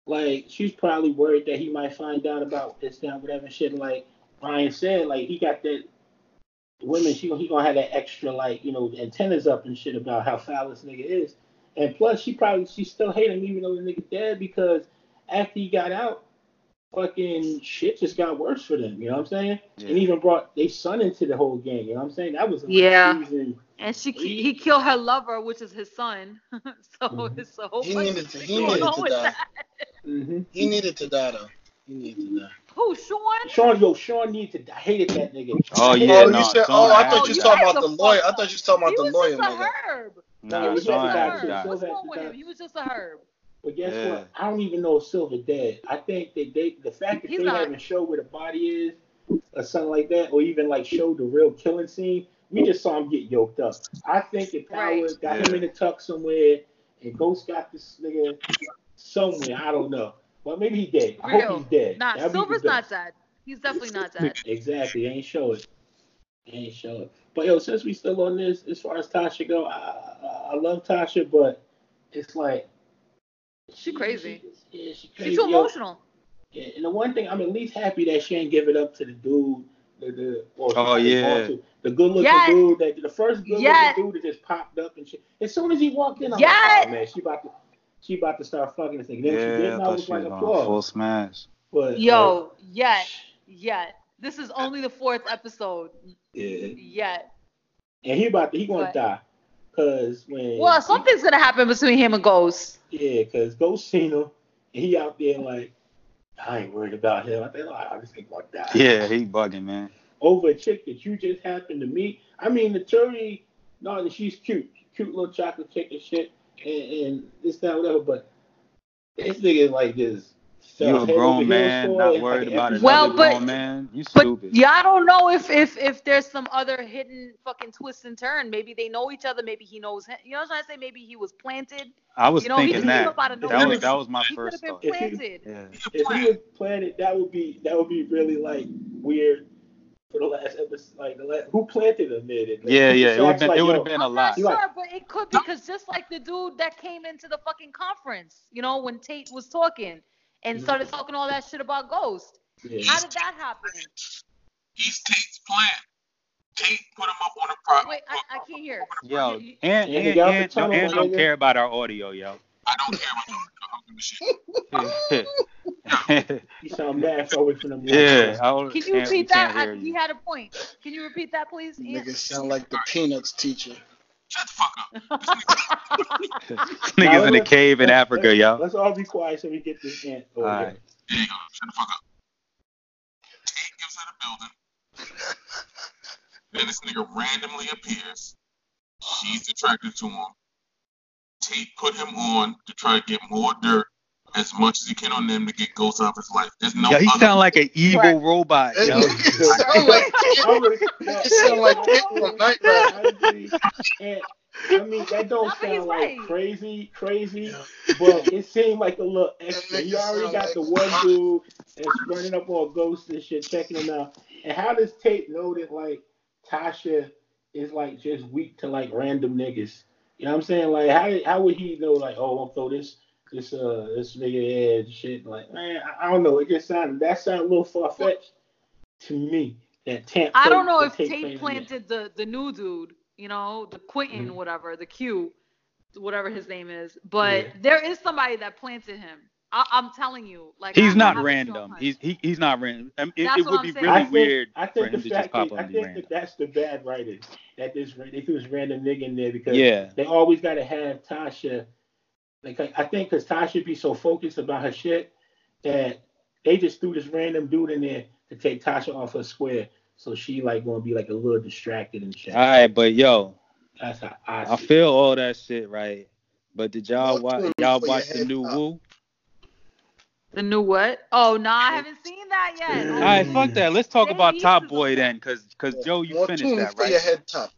[SPEAKER 5] like she's probably worried that he might find out about this, that, whatever shit. Like Ryan said, like he got that women, she he gonna have that extra like you know antennas up and shit about how foul this nigga is. And plus, she probably she still hate him even though the nigga dead because after he got out, fucking shit just got worse for them. You know what I'm saying?
[SPEAKER 3] Yeah.
[SPEAKER 5] And even brought they son into the whole game. You know what I'm saying? That was in
[SPEAKER 4] Yeah.
[SPEAKER 5] season.
[SPEAKER 4] And she he killed her lover, which is his son. [LAUGHS] so
[SPEAKER 5] Mhm.
[SPEAKER 4] it's a whole
[SPEAKER 1] He
[SPEAKER 4] bunch
[SPEAKER 1] needed to- he
[SPEAKER 4] going
[SPEAKER 1] needed to die.
[SPEAKER 4] that.
[SPEAKER 5] Hmm
[SPEAKER 1] He needed to die though. He needed to die.
[SPEAKER 4] Who, Sean?
[SPEAKER 5] Sean, yo, Sean needed to. I hated that nigga.
[SPEAKER 3] Oh,
[SPEAKER 5] I hated
[SPEAKER 3] yeah,
[SPEAKER 1] oh,
[SPEAKER 3] no,
[SPEAKER 1] you said. Oh, I thought you was talking about the lawyer. I thought you was talking about
[SPEAKER 4] he
[SPEAKER 1] the
[SPEAKER 4] was
[SPEAKER 1] lawyer
[SPEAKER 4] just a
[SPEAKER 1] nigga.
[SPEAKER 4] herb.
[SPEAKER 3] Nah,
[SPEAKER 5] Yeah, we
[SPEAKER 3] Sean
[SPEAKER 5] got
[SPEAKER 3] had
[SPEAKER 5] that
[SPEAKER 3] to die.
[SPEAKER 4] What's wrong with him? He was just a herb.
[SPEAKER 5] But guess
[SPEAKER 3] Yeah.
[SPEAKER 5] what? I don't even know if Silver dead. I think that they, the fact that
[SPEAKER 4] He's
[SPEAKER 5] they
[SPEAKER 4] not.
[SPEAKER 5] haven't showed where the body is or something like that, or even like showed the real killing scene, we just saw him get yoked up. I think that Power
[SPEAKER 4] Right.
[SPEAKER 5] got him in a tuck somewhere, and Ghost got this nigga somewhere. I don't know. Well, maybe he dead. I
[SPEAKER 4] Real.
[SPEAKER 5] hope he's dead.
[SPEAKER 4] Nah,
[SPEAKER 5] That'd
[SPEAKER 4] Silver's not
[SPEAKER 5] best.
[SPEAKER 4] dead. He's definitely not dead. [LAUGHS]
[SPEAKER 5] Exactly. They ain't show it. They ain't show it. But yo, since we still on this, as far as Tasha go, I, I, I love Tasha, but it's like
[SPEAKER 4] She crazy.
[SPEAKER 5] She, yeah, she crazy.
[SPEAKER 4] She's too
[SPEAKER 5] Yo,
[SPEAKER 4] emotional.
[SPEAKER 5] Yeah, and the one thing I'm at least happy that she ain't give it up to the dude, the the
[SPEAKER 3] Oh, yeah.
[SPEAKER 5] to, the good looking
[SPEAKER 4] Yes.
[SPEAKER 5] dude that the first good looking
[SPEAKER 4] Yes.
[SPEAKER 5] dude that just popped up and shit. As soon as he walked in, I'm
[SPEAKER 4] Yes.
[SPEAKER 5] like, oh man, she about to she about to start fucking this thing. Then when she
[SPEAKER 3] Yeah,
[SPEAKER 5] didn't,
[SPEAKER 3] I
[SPEAKER 5] I
[SPEAKER 3] thought
[SPEAKER 5] was
[SPEAKER 3] she
[SPEAKER 5] like
[SPEAKER 3] was on
[SPEAKER 5] applause.
[SPEAKER 3] full smash.
[SPEAKER 5] But
[SPEAKER 4] Yo, yet, yet. This is only the fourth episode.
[SPEAKER 5] yeah,
[SPEAKER 4] Yet.
[SPEAKER 5] and he about to he gonna
[SPEAKER 4] But-
[SPEAKER 5] die. Cause when
[SPEAKER 4] Well, something's gonna happen between him and Ghost.
[SPEAKER 5] Yeah, because Ghost seen him, and he out there like, I ain't worried about him. I think, like, I just think about that.
[SPEAKER 3] Yeah, he bugging, man.
[SPEAKER 5] Over a chick that you just happened to meet. I mean, the Turi, no, she's cute. Cute little chocolate chick and shit, and, and this, that, whatever, but this nigga is like this.
[SPEAKER 3] You a grown man, not worried
[SPEAKER 5] an
[SPEAKER 3] about
[SPEAKER 5] episode.
[SPEAKER 3] another
[SPEAKER 4] Well, but-
[SPEAKER 3] grown man. You
[SPEAKER 4] But
[SPEAKER 3] stupid.
[SPEAKER 4] yeah, I don't know if if if there's some other hidden fucking twist and turn. Maybe they know each other. Maybe he knows him. You know what I'm trying to say? Maybe he was planted.
[SPEAKER 3] I was
[SPEAKER 4] You know,
[SPEAKER 3] thinking
[SPEAKER 4] just
[SPEAKER 3] that.
[SPEAKER 4] up out
[SPEAKER 3] That was that was my
[SPEAKER 4] He
[SPEAKER 3] first
[SPEAKER 4] have been
[SPEAKER 3] thought.
[SPEAKER 5] If he-
[SPEAKER 3] Yeah.
[SPEAKER 5] If he was planted, that would be that would be really like weird. For the last episode. Like the last, who planted him there? Like,
[SPEAKER 3] Yeah, yeah, it would have been
[SPEAKER 5] like,
[SPEAKER 3] it would have been a
[SPEAKER 4] I'm not
[SPEAKER 3] lot.
[SPEAKER 5] You
[SPEAKER 4] sure, but it could be because just like the dude that came into the fucking conference, you know, when Tate was talking and
[SPEAKER 5] Mhm.
[SPEAKER 4] started talking all that shit about Ghost.
[SPEAKER 5] Yeah.
[SPEAKER 4] How did that happen?
[SPEAKER 2] He's Tate's plan. Tate put him up on a pro.
[SPEAKER 4] Wait, I, I can't hear.
[SPEAKER 3] Yo,
[SPEAKER 4] You- you-
[SPEAKER 3] and
[SPEAKER 5] Yeah,
[SPEAKER 3] and,
[SPEAKER 5] they
[SPEAKER 3] and, don't, and don't care about our audio, yo.
[SPEAKER 2] I don't care about the shit.
[SPEAKER 5] You sound mad far away from them.
[SPEAKER 3] yeah, I
[SPEAKER 4] Can you
[SPEAKER 3] can't-
[SPEAKER 4] repeat that?
[SPEAKER 3] can't
[SPEAKER 4] I,
[SPEAKER 3] hear
[SPEAKER 4] he had a point. Can you repeat that, please? Ian?
[SPEAKER 1] Niggas sound like the Peanuts teacher.
[SPEAKER 2] Shut the fuck up. [LAUGHS] [LAUGHS]
[SPEAKER 3] Niggas in a cave in Africa, y'all.
[SPEAKER 5] Let's all be quiet so we get this ant oh,
[SPEAKER 3] All
[SPEAKER 5] over
[SPEAKER 3] right.
[SPEAKER 5] here.
[SPEAKER 2] There you go. Shut the fuck up. Tate gives her the building. then this nigga randomly appears. She's attracted to him. Tate put him on to try to get more dirt as much as he can on them to get ghosts out of his life. There's no
[SPEAKER 3] Yo, he
[SPEAKER 2] other
[SPEAKER 3] sound like an evil
[SPEAKER 4] Right.
[SPEAKER 3] robot,
[SPEAKER 1] That
[SPEAKER 3] yo.
[SPEAKER 1] nigga sound like
[SPEAKER 5] I'm really- no,
[SPEAKER 1] He sound like Kid from Knight Rider.
[SPEAKER 5] I agree. And, I mean, that don't
[SPEAKER 4] No,
[SPEAKER 5] sound like
[SPEAKER 4] right.
[SPEAKER 5] crazy, crazy,
[SPEAKER 1] Yeah.
[SPEAKER 5] but it seemed like a little extra. You already got
[SPEAKER 1] like-
[SPEAKER 5] the one dude that's running up on ghosts and shit, checking them out. And how does Tate know that like Tasha is like just weak to like random niggas? You know what I'm saying? Like how how would he know like oh I'll throw this this uh this nigga head shit like man I, I don't know it just sounded that sounded a little far fetched to me. That Tate
[SPEAKER 4] I don't know if
[SPEAKER 5] Tate planted
[SPEAKER 4] the the new dude, you know, the Quentin,
[SPEAKER 5] Mhm.
[SPEAKER 4] whatever, the Q, whatever his name is. But
[SPEAKER 5] Yeah.
[SPEAKER 4] there is somebody that planted him. I, I'm telling you, like
[SPEAKER 3] He's
[SPEAKER 4] I- I
[SPEAKER 3] not random. He's he, he's not random. I mean, it,
[SPEAKER 4] That's
[SPEAKER 3] it
[SPEAKER 4] what
[SPEAKER 3] would
[SPEAKER 4] I'm
[SPEAKER 3] be
[SPEAKER 4] saying.
[SPEAKER 3] really
[SPEAKER 5] I think,
[SPEAKER 3] weird
[SPEAKER 5] I
[SPEAKER 3] for
[SPEAKER 5] think
[SPEAKER 3] him
[SPEAKER 5] the
[SPEAKER 3] to just
[SPEAKER 5] fact
[SPEAKER 3] pop
[SPEAKER 5] that,
[SPEAKER 3] up
[SPEAKER 5] I
[SPEAKER 3] and
[SPEAKER 5] think
[SPEAKER 3] random.
[SPEAKER 5] that that's the bad writing. That this they threw this random nigga in there because
[SPEAKER 3] Yeah.
[SPEAKER 5] they always got to have Tasha. Like I I think because Tasha be so focused about her shit that they just threw this random dude in there to take Tasha off her square. So she like gonna be like a little distracted and shit.
[SPEAKER 3] All right, but yo,
[SPEAKER 5] That's how I,
[SPEAKER 3] I feel all that shit, right? But did y'all watch y'all watch the new
[SPEAKER 1] top.
[SPEAKER 3] Woo?
[SPEAKER 4] The new what? Oh no, I haven't seen that yet.
[SPEAKER 3] All right, fuck that. Let's talk
[SPEAKER 4] They
[SPEAKER 3] about Top Boy then, cause cause Joe, you
[SPEAKER 1] More
[SPEAKER 3] finished
[SPEAKER 1] tuning
[SPEAKER 3] that,
[SPEAKER 1] for your
[SPEAKER 3] right?
[SPEAKER 1] head top.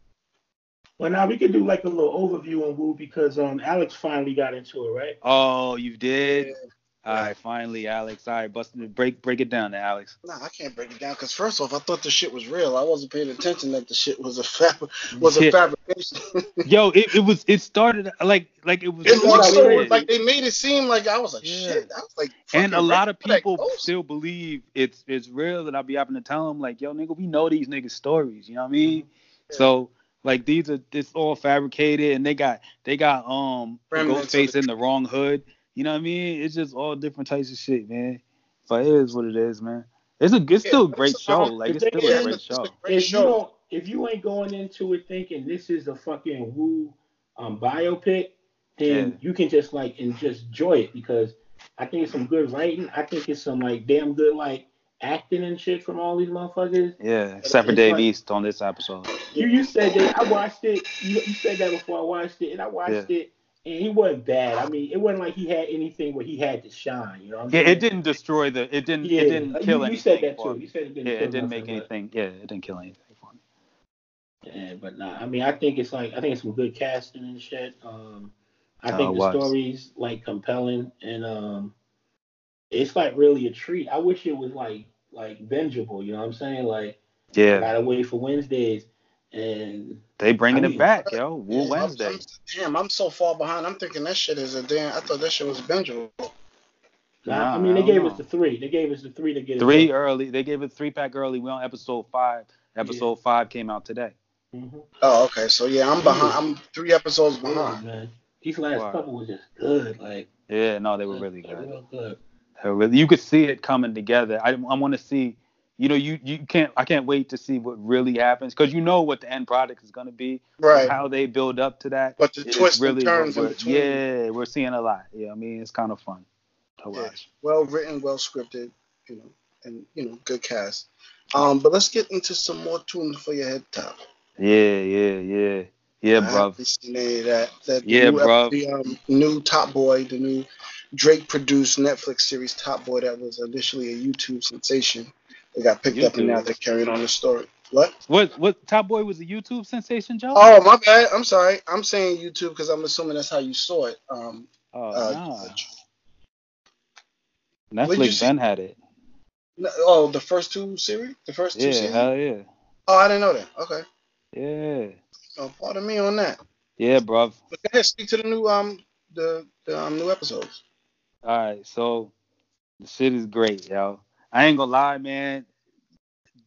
[SPEAKER 5] Well, now we could do like a little overview on Wu because um Alex finally got into it, right?
[SPEAKER 3] Oh, you did.
[SPEAKER 1] Yeah.
[SPEAKER 3] All right, finally, Alex. All right, bust break break it down, there, Alex.
[SPEAKER 1] Nah, I can't break it down because first off, I thought the shit was real. I wasn't paying attention that the shit was a fab- was a
[SPEAKER 3] Yeah.
[SPEAKER 1] fabrication.
[SPEAKER 3] Yo, it, it was it started like like it was.
[SPEAKER 1] it so
[SPEAKER 5] weird.
[SPEAKER 1] like they made it seem like I was like
[SPEAKER 3] Yeah.
[SPEAKER 1] shit. I was like,
[SPEAKER 3] and a lot of
[SPEAKER 1] ready for that
[SPEAKER 3] people still believe it's it's real, and I'll be having to tell them like, yo, nigga, we know these niggas stories. You know what I mean?
[SPEAKER 1] Yeah.
[SPEAKER 3] So like these are it's all fabricated, and they got they got um
[SPEAKER 1] Remnants
[SPEAKER 3] Ghostface
[SPEAKER 1] the-
[SPEAKER 3] in the wrong hood. You know what I mean? It's just all different types of shit, man. But it is what it is, man. It's a it's
[SPEAKER 1] Yeah,
[SPEAKER 3] still a great
[SPEAKER 1] it's
[SPEAKER 3] show. Like it's still
[SPEAKER 1] Yeah,
[SPEAKER 3] a great
[SPEAKER 1] it's
[SPEAKER 3] show.
[SPEAKER 1] a great
[SPEAKER 5] if you don't, if you ain't going into it thinking this is a fucking Wu um, biopic, then
[SPEAKER 3] Yeah.
[SPEAKER 5] you can just like and just enjoy it because I think it's some good writing. I think it's some like damn good like acting and shit from all these motherfuckers.
[SPEAKER 3] Yeah, except for Dave
[SPEAKER 5] like-
[SPEAKER 3] East on this episode.
[SPEAKER 5] You you said that I watched it. You, you said that before I watched it, and I watched it, and he wasn't bad. I mean, it wasn't like he had anything where he had to shine. You know
[SPEAKER 3] Yeah,
[SPEAKER 5] saying?
[SPEAKER 3] it didn't destroy the. It didn't.
[SPEAKER 5] Yeah,
[SPEAKER 3] it didn't kill
[SPEAKER 5] you,
[SPEAKER 3] anything.
[SPEAKER 5] You said that too. You said it didn't.
[SPEAKER 3] Yeah,
[SPEAKER 5] kill
[SPEAKER 3] it didn't make anything. Yeah, it didn't kill anything.
[SPEAKER 5] Yeah, but nah, I mean, I think it's like I think it's some good casting and shit. Um, I think the
[SPEAKER 3] was.
[SPEAKER 5] story's like compelling and um, it's like really a treat. I wish it was like like bingeable. You know what I'm saying? Like I
[SPEAKER 3] Yeah,
[SPEAKER 5] gotta wait for Wednesdays and
[SPEAKER 3] they bringing
[SPEAKER 5] I mean-
[SPEAKER 3] it back, yo. Wu
[SPEAKER 1] Yeah, I'm-
[SPEAKER 3] Wednesday.
[SPEAKER 1] I'm- damn, I'm so far behind. I'm thinking that shit is a damn. I thought that shit was bingeable.
[SPEAKER 5] nah, I
[SPEAKER 3] Nah,
[SPEAKER 5] mean they gave
[SPEAKER 3] don't
[SPEAKER 5] us the three. They gave us the three to get it
[SPEAKER 3] Three
[SPEAKER 5] done.
[SPEAKER 3] early. They gave it three pack early. We on episode five. Episode five came out today.
[SPEAKER 5] Mhm.
[SPEAKER 1] Oh, okay. So yeah, I'm behind. I'm three episodes
[SPEAKER 5] Yeah,
[SPEAKER 1] behind.
[SPEAKER 5] man. These last
[SPEAKER 3] Wow.
[SPEAKER 5] couple was just good. Like
[SPEAKER 3] Yeah, no, they were really
[SPEAKER 5] like,
[SPEAKER 3] good.
[SPEAKER 5] Real good.
[SPEAKER 3] They were really, you could see it coming together. I, I want to see. You know, you you can't. I can't wait to see what really happens because you know what the end product is gonna be.
[SPEAKER 1] Right.
[SPEAKER 3] How they build up to that.
[SPEAKER 1] But the twists
[SPEAKER 3] really
[SPEAKER 1] and turns in between.
[SPEAKER 3] Yeah, we're seeing a lot. Yeah, I mean, it's kind of fun to
[SPEAKER 1] Yeah.
[SPEAKER 3] watch.
[SPEAKER 1] Well written, well scripted, you know, and you know, good cast. Um, but let's get into some more tunes for your head top.
[SPEAKER 3] Yeah, yeah, yeah, yeah,
[SPEAKER 1] I
[SPEAKER 3] bruv.
[SPEAKER 1] haven't seen any of that. That
[SPEAKER 3] Yeah,
[SPEAKER 1] new,
[SPEAKER 3] bruv.
[SPEAKER 1] The um, new Top Boy, the new Drake produced Netflix series Top Boy that was initially a YouTube sensation. They got picked up and now they're carrying on the story. What?
[SPEAKER 3] What what Top Boy was a YouTube sensation, Joe?
[SPEAKER 1] Oh, my bad. I'm sorry. I'm saying YouTube because I'm assuming that's how you saw it. Um,
[SPEAKER 3] Oh,
[SPEAKER 1] uh,
[SPEAKER 3] nah. Netflix then had it.
[SPEAKER 1] No, Oh, the first two series, the first two
[SPEAKER 3] Yeah,
[SPEAKER 1] seasons.
[SPEAKER 3] hell yeah.
[SPEAKER 1] Oh, I didn't know that. Okay.
[SPEAKER 3] Yeah.
[SPEAKER 1] Oh, pardon me on that.
[SPEAKER 3] Yeah, bruv.
[SPEAKER 1] But go ahead, speak to the new um the the um new episodes.
[SPEAKER 3] All right, so the shit is great, yo. I ain't gonna lie, man.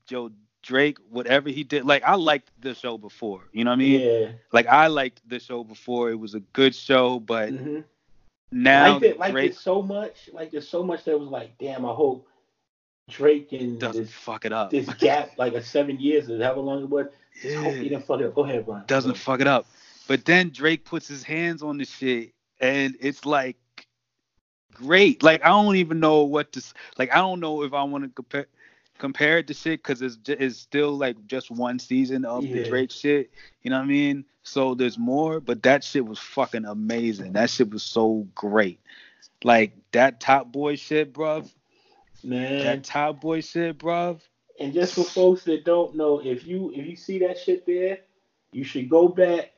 [SPEAKER 3] Joe Drake, whatever he did, like I liked the show before. You know what I mean?
[SPEAKER 5] Yeah.
[SPEAKER 3] Like I liked the show before. It was a good show, but
[SPEAKER 5] hmm
[SPEAKER 3] now
[SPEAKER 5] liked it, liked
[SPEAKER 3] Drake
[SPEAKER 5] it so much, Like there's so much that was like, damn, I hope Drake and
[SPEAKER 3] doesn't
[SPEAKER 5] this
[SPEAKER 3] fuck it up.
[SPEAKER 5] this gap, like a seven years or however long it was, I hope he
[SPEAKER 3] Yeah,
[SPEAKER 5] didn't fuck it up. Go ahead, Brian.
[SPEAKER 3] doesn't fuck it up. But then Drake puts his hands on the shit, and it's like great. Like I don't even know what to like. I don't know if I want to compare compare it to shit because it's it's still like just one season of the
[SPEAKER 5] Yeah.
[SPEAKER 3] Drake shit. You know what I mean? So there's more, but that shit was fucking amazing. That shit was so great. Like that Top Boy shit, bruv.
[SPEAKER 5] Man.
[SPEAKER 3] That Top Boy shit, bruv.
[SPEAKER 5] And just for folks that don't know, if you if you see that shit there, you should go back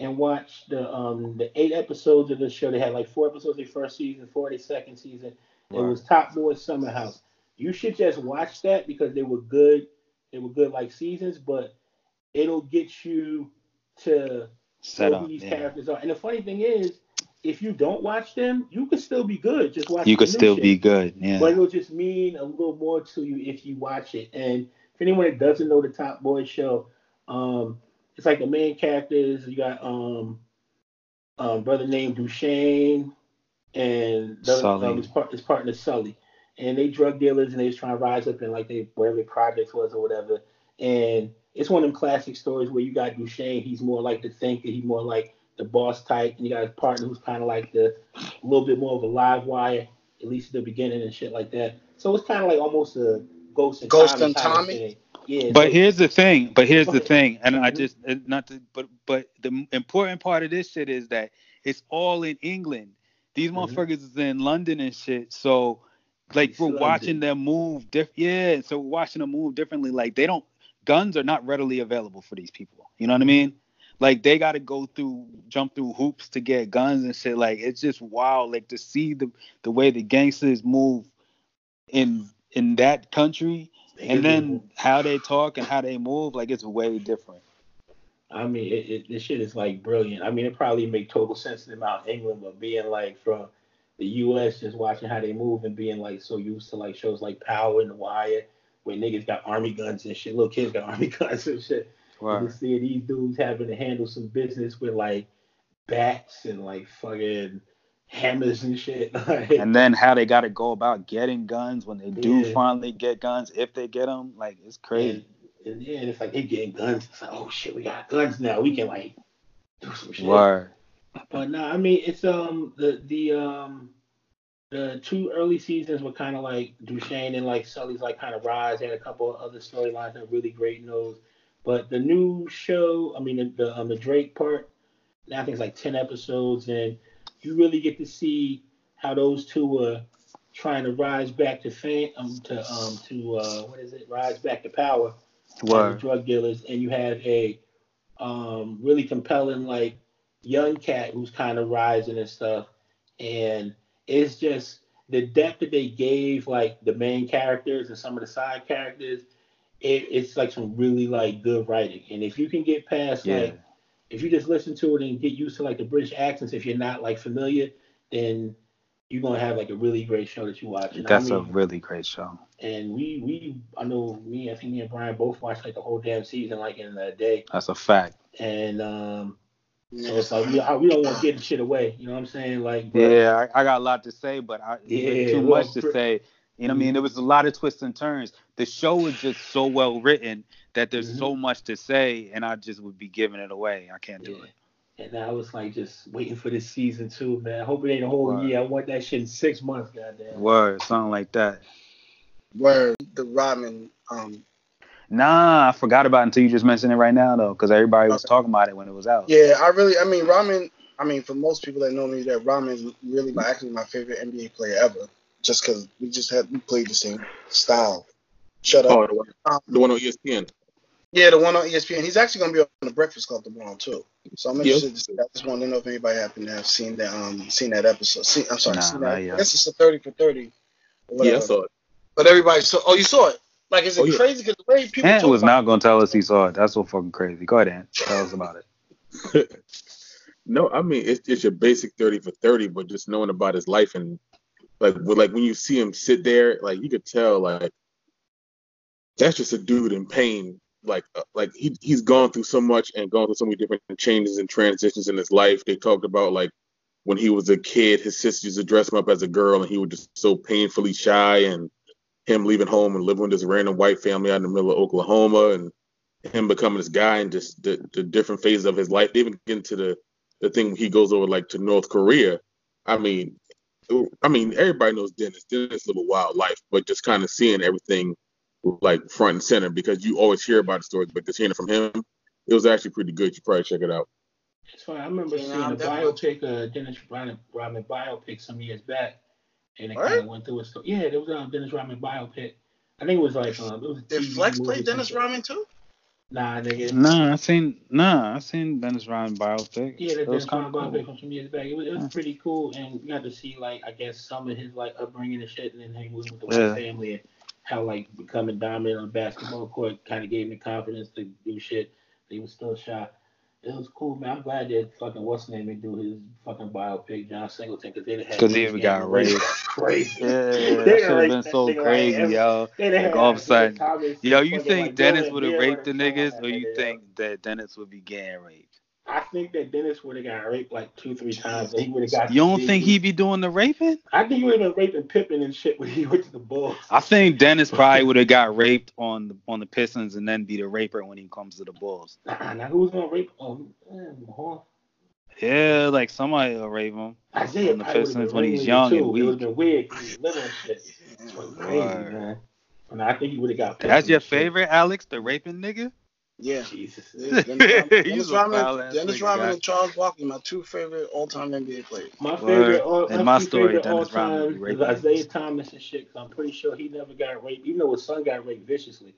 [SPEAKER 5] and watch the um the eight episodes of the show. They had like four episodes the first season, four the second season. It was Top Boy Summer House. You should just watch that because they were good. They were good like seasons, but it'll get you to
[SPEAKER 3] set
[SPEAKER 5] know
[SPEAKER 3] up.
[SPEAKER 5] who these
[SPEAKER 3] Yeah.
[SPEAKER 5] characters are. And the funny thing is, if you don't watch them, you can still be good. Just watch.
[SPEAKER 3] You could still
[SPEAKER 5] shit.
[SPEAKER 3] be good. Yeah.
[SPEAKER 5] But it'll just mean a little more to you if you watch it. And if anyone that doesn't know the Top Boy show, um, it's like the main characters. You got um, um brother named Dushane and the other-
[SPEAKER 3] Sully.
[SPEAKER 5] um, his, part, his partner Sully. And they drug dealers and they was trying to rise up in like they whatever their projects was or whatever. And it's one of them classic stories where you got Dushane, he's more like the thinker, he's more like the boss type, and you got his partner who's kind of like the a little bit more of a live wire, at least at the beginning and shit like that. So it's kind of like almost a Ghost and
[SPEAKER 1] Ghost
[SPEAKER 5] Tommy
[SPEAKER 1] and
[SPEAKER 5] kind of
[SPEAKER 1] Tommy?
[SPEAKER 5] Yeah.
[SPEAKER 3] But here's the thing. But here's the thing, and I just not to, but but the important part of this shit is that it's all in England. These
[SPEAKER 5] Mhm.
[SPEAKER 3] motherfuckers is in London and shit. So like
[SPEAKER 5] East
[SPEAKER 3] we're
[SPEAKER 5] London.
[SPEAKER 3] watching them move diff yeah, so we're watching them move differently. Like they don't guns are not readily available for these people. You know what I mean? Like they gotta go through jump through hoops to get guns and shit. Like it's just wild. Like to see the the way the gangsters move in in that country and then
[SPEAKER 5] do-
[SPEAKER 3] how they talk and how they move, like it's way different.
[SPEAKER 5] I mean, it, it, this shit is like brilliant. I mean, it probably make total sense to them out in England, but being like from the U.S., just watching how they move and being like so used to like shows like Power and The Wire, where niggas got army guns and shit, little kids got [LAUGHS] army guns and shit. And to see these dudes having to handle some business with like bats and like fucking hammers and shit. [LAUGHS] Like,
[SPEAKER 3] And then how they got to go about getting guns when they do
[SPEAKER 5] Yeah.
[SPEAKER 3] finally get guns, if they get them, like it's crazy.
[SPEAKER 5] And, and yeah, and it's like they getting guns. It's like, oh shit, we got guns now. We can like do some shit.
[SPEAKER 3] Word.
[SPEAKER 5] But no, I mean it's um the the um the two early seasons were kind of like Dushane and like Sully's like kind of rise. They had a couple of other storylines that were really great in those. But the new show, I mean the the, um, the Drake part, now I think it's like ten episodes, and you really get to see how those two were trying to rise back to fame, um, to um to uh what is it, rise back to power
[SPEAKER 3] Word.
[SPEAKER 5] drug dealers, and you have a um, really compelling like young cat who's kind of rising and stuff, and it's just the depth that they gave like the main characters and some of the side characters. It, it's like some really like good writing, and if you can get past
[SPEAKER 3] Yeah.
[SPEAKER 5] like if you just listen to it and get used to like the British accents, if you're not like familiar, then you're gonna have like a really great show that you watch. And I
[SPEAKER 3] That's a really great show.
[SPEAKER 5] and we we I know me I think me and Brian both watched like the whole damn season like in a day
[SPEAKER 3] That's a fact.
[SPEAKER 5] and um so it's like we, I, we don't want to get the shit away you know what I'm saying like but,
[SPEAKER 3] Yeah, I, I got a lot to say, but I
[SPEAKER 5] Yeah,
[SPEAKER 3] too
[SPEAKER 5] well,
[SPEAKER 3] much to say. You know what I mean? There was a lot of twists and turns. The show is just so well written that there's
[SPEAKER 5] Mhm.
[SPEAKER 3] so much to say, and I just would be giving it away. I can't do it.
[SPEAKER 5] and I was like just waiting for this season two man I hope it ain't a whole
[SPEAKER 3] Wow.
[SPEAKER 5] year I want that shit in six months goddamn
[SPEAKER 3] Word, something like that.
[SPEAKER 1] Word, the Rodman um
[SPEAKER 3] Nah, I forgot about it until you just mentioned it right now though, because everybody was talking about it when it was out.
[SPEAKER 1] yeah, I really I mean Rodman I mean for most people that know me that is really my actually my favorite NBA player ever. Just because we just had we played the same style. Shut up.
[SPEAKER 2] Oh, the one, the one on ESPN.
[SPEAKER 1] Yeah, the one on ESPN. He's actually going to be on the Breakfast Club tomorrow too. So I'm
[SPEAKER 2] Yeah.
[SPEAKER 1] interested. To see. I just wanted to know if anybody happened to have seen that um seen that episode. See, I'm sorry,
[SPEAKER 3] Nah,
[SPEAKER 1] seen
[SPEAKER 3] not
[SPEAKER 1] that.
[SPEAKER 3] yet.
[SPEAKER 1] I guess it's a thirty for thirty. or
[SPEAKER 2] Yeah, I saw it.
[SPEAKER 1] But everybody saw. Oh, you saw it. Like, is it
[SPEAKER 2] Oh, yeah.
[SPEAKER 1] crazy? Because the way people
[SPEAKER 3] Ant
[SPEAKER 1] talk
[SPEAKER 3] was not gonna tell us he saw it. That's so fucking crazy. Go ahead, Ant. Tell us about it. [LAUGHS]
[SPEAKER 2] No, I mean it's it's your basic thirty for thirty, but just knowing about his life and like like when you see him sit there, like you could tell like that's just a dude in pain. Like uh, like he he's gone through so much and gone through so many different changes and transitions in his life. They talked about like when he was a kid, his sister used to dress him up as a girl, and he was just so painfully shy, and him leaving home and living with this random white family out in the middle of Oklahoma, and him becoming this guy and just the, the different phases of his life. They even get into the the thing he goes over like to North Korea. I mean, I mean everybody knows Dennis. Dennis live a wild life, but just kind of seeing everything like front and center because you always hear about the stories, but just hearing it from him, it was actually pretty good. You probably check it out.
[SPEAKER 5] It's funny. I remember
[SPEAKER 1] Yeah,
[SPEAKER 5] seeing
[SPEAKER 1] I'm
[SPEAKER 5] a
[SPEAKER 1] definitely-
[SPEAKER 5] biopic, uh, Dennis Rodman, Rodman biopic some years back, and it
[SPEAKER 1] Right?
[SPEAKER 5] kind of went through a story. Yeah, there was a Dennis Rodman biopic. I think it was like um, it was. a
[SPEAKER 1] Did
[SPEAKER 5] TV
[SPEAKER 1] Flex play Dennis
[SPEAKER 5] something.
[SPEAKER 1] Rodman too?
[SPEAKER 5] Nah, nigga.
[SPEAKER 3] Nah, I seen nah, I seen Dennis Rodman biopic.
[SPEAKER 5] Yeah, the Dennis Rodman
[SPEAKER 3] cool.
[SPEAKER 5] biopic from some years back. It was, it was
[SPEAKER 3] Yeah.
[SPEAKER 5] pretty cool, and you got to see like I guess some of his like upbringing and shit, and then he was with the
[SPEAKER 3] Yeah.
[SPEAKER 5] white family and how like becoming dominant on the basketball court kind of gave him the confidence to do shit. He was still shy. It was cool, man. I'm glad that fucking what's name did do his fucking biopic, John Singleton, because have had
[SPEAKER 3] 'Cause he
[SPEAKER 5] even
[SPEAKER 3] got raped. [LAUGHS]
[SPEAKER 5] crazy.
[SPEAKER 3] Yeah, [LAUGHS] that
[SPEAKER 5] They
[SPEAKER 3] should have been so
[SPEAKER 5] like
[SPEAKER 3] crazy, yo. Like all of a sudden, yo, you think Dennis would have raped the
[SPEAKER 5] and
[SPEAKER 3] niggas, or you think that Dennis would be gang raped?
[SPEAKER 5] I think that Dennis would have got raped like two, three times, and he would have got.
[SPEAKER 3] You don't think he'd be doing the raping?
[SPEAKER 5] I think he would have been raping Pippen and shit when he went to the Bulls.
[SPEAKER 3] I think Dennis probably would have got raped on the on the Pistons and then be the raper when he comes to the Bulls.
[SPEAKER 5] Nah, now who's gonna rape? Oh, man.
[SPEAKER 3] Yeah, like somebody will rape him.
[SPEAKER 5] Isiah
[SPEAKER 3] On the Pistons when he's young
[SPEAKER 5] too.
[SPEAKER 3] and
[SPEAKER 5] It would have been weird 'cause he was living and shit. It's crazy, man. And I think he would have got.
[SPEAKER 3] That's your favorite, Alex, the raping nigga?
[SPEAKER 1] Yeah.
[SPEAKER 5] Jesus.
[SPEAKER 1] Dennis [LAUGHS] Rodman, Dennis Rodman, Dennis Rodman and Charles Barkley, my two favorite all-time NBA players.
[SPEAKER 5] My favorite, all,
[SPEAKER 3] In my story,
[SPEAKER 5] favorite
[SPEAKER 3] Dennis
[SPEAKER 5] all
[SPEAKER 3] Rodman would be
[SPEAKER 5] time is
[SPEAKER 3] Isiah.
[SPEAKER 5] Thomas and shit. Cause I'm pretty sure he never got raped, even though his son got raped viciously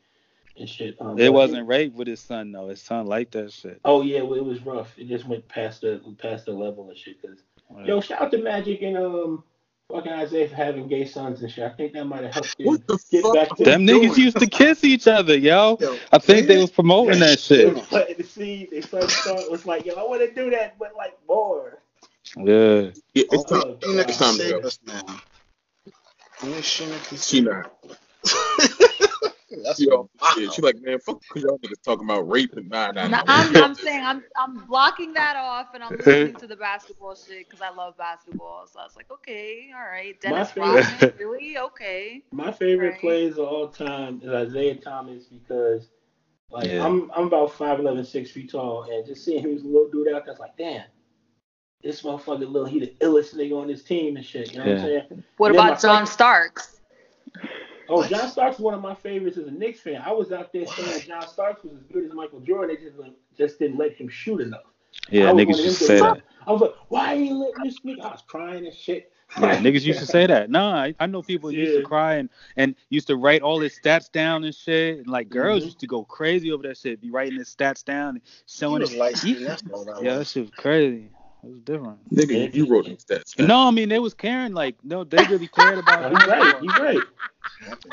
[SPEAKER 5] and shit. Um,
[SPEAKER 3] It wasn't rape with his son though. His son liked that shit.
[SPEAKER 5] Oh yeah, well, it was rough. It just went past the past the level and shit. Cause yo, shout out to Magic and um fucking Isiah for having gay sons and shit. I think that might have helped you
[SPEAKER 2] What the
[SPEAKER 5] get
[SPEAKER 2] fuck?
[SPEAKER 5] back to
[SPEAKER 3] Them niggas used to kiss each other, yo.
[SPEAKER 1] Yo,
[SPEAKER 3] I think they was promoting that shit.
[SPEAKER 5] was planting the seed. They first thought was like, yo, I want to do that, but like more.
[SPEAKER 3] Yeah.
[SPEAKER 2] Yeah, it's
[SPEAKER 1] Oh,
[SPEAKER 2] time.
[SPEAKER 1] Sheena
[SPEAKER 2] It's
[SPEAKER 1] can
[SPEAKER 2] time to
[SPEAKER 1] save
[SPEAKER 2] go.
[SPEAKER 1] us now. Only Sheena can
[SPEAKER 2] She
[SPEAKER 1] save
[SPEAKER 2] not.
[SPEAKER 1] That's
[SPEAKER 2] Yo,
[SPEAKER 1] wow.
[SPEAKER 2] yeah, she like, man, fuck y'all niggas talking about rape and nah, nah,
[SPEAKER 4] No,
[SPEAKER 2] nah.
[SPEAKER 4] I'm, I'm [LAUGHS] saying I'm I'm blocking that off and I'm listening to the basketball shit because I love basketball. So I was like, okay, all right, Dennis
[SPEAKER 5] favorite-
[SPEAKER 4] Rodman, [LAUGHS] really? Okay.
[SPEAKER 5] My favorite
[SPEAKER 4] Right.
[SPEAKER 5] plays of all time is Isaiah Thomas because like
[SPEAKER 3] Yeah.
[SPEAKER 5] I'm I'm about 5'11", 6 feet tall, and just seeing him as a little dude out there, it's like, damn, this motherfucker little, he the illest nigga on this team and shit. You know what I'm saying?
[SPEAKER 4] What about John
[SPEAKER 5] second-
[SPEAKER 4] Starks?
[SPEAKER 5] Oh, John Starks is one of my favorites as a Knicks fan. I was out there saying John Starks was as good as Michael Jordan. They just just didn't let him shoot enough.
[SPEAKER 3] Yeah, niggas used to say that.
[SPEAKER 5] I was like, why you letting this nigga? I was crying and shit.
[SPEAKER 3] Yeah, [LAUGHS] niggas used to say that. Nah, I, I know people used to cry and, and used to write all his stats down and shit. And like girls
[SPEAKER 5] Mhm.
[SPEAKER 3] used to go crazy over that shit, be writing his stats down and showing it.
[SPEAKER 1] that's
[SPEAKER 3] Yeah, that shit was crazy. It was different.
[SPEAKER 2] Nigga, you wrote these stats. man.
[SPEAKER 3] No, I mean they was caring. Like no, they really cared about. [LAUGHS]
[SPEAKER 5] you he's right. He's right.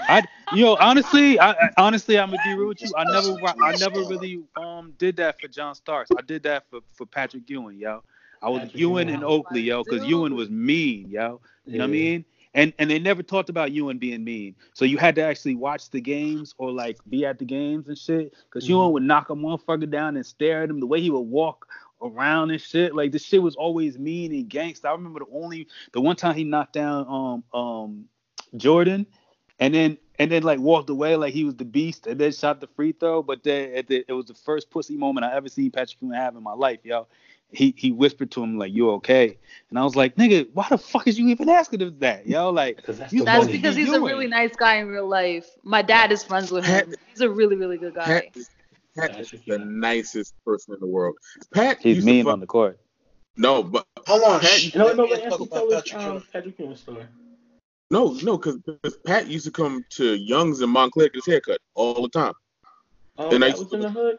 [SPEAKER 3] I, you know, honestly, I, I honestly, I'm gonna be real with you. I never, I never really um did that for John Starks. I did that for for Patrick Ewing, yo. I was
[SPEAKER 5] Patrick
[SPEAKER 3] Ewing
[SPEAKER 5] Ewing.
[SPEAKER 3] and Oakley, yo, because Ewing was mean, yo. You know what I mean? And and they never talked about Ewing being mean. So you had to actually watch the games or like be at the games and shit. Because
[SPEAKER 5] Mhm.
[SPEAKER 3] Ewing would knock a motherfucker down and stare at him. The way he would walk around and shit. Like this shit was always mean and gangster. I remember the only the one time he knocked down um um Jordan and then and then like walked away like he was the beast and then shot the free throw. But then at the, it was the first pussy moment I ever seen Patrick Ewing have in my life, yo. He he whispered to him like, "You okay?" And I was like, "Nigga, why the fuck is you even asking him that, yo?" Like,
[SPEAKER 5] that's
[SPEAKER 3] You-
[SPEAKER 4] That's
[SPEAKER 3] What
[SPEAKER 5] money.
[SPEAKER 3] is
[SPEAKER 4] because
[SPEAKER 3] he
[SPEAKER 4] he's a really nice guy in real life. My dad is friends with him. He's a really, really good guy.
[SPEAKER 2] Pat, Pat is the nicest person in the world. Pat
[SPEAKER 3] he's mean
[SPEAKER 2] fuck-
[SPEAKER 3] on the court.
[SPEAKER 2] No, but
[SPEAKER 1] Hold on.
[SPEAKER 2] Pat-
[SPEAKER 1] shh.
[SPEAKER 5] No, no,
[SPEAKER 1] Let's
[SPEAKER 5] but Anthony
[SPEAKER 1] about
[SPEAKER 5] tell us
[SPEAKER 1] Patrick
[SPEAKER 5] um,
[SPEAKER 1] Ewing.
[SPEAKER 5] Patrick Ewing's story.
[SPEAKER 2] no, no, because Pat used to come to Young's and Montclair get his haircut all the time.
[SPEAKER 5] Um,
[SPEAKER 2] And I used
[SPEAKER 5] was in the hood.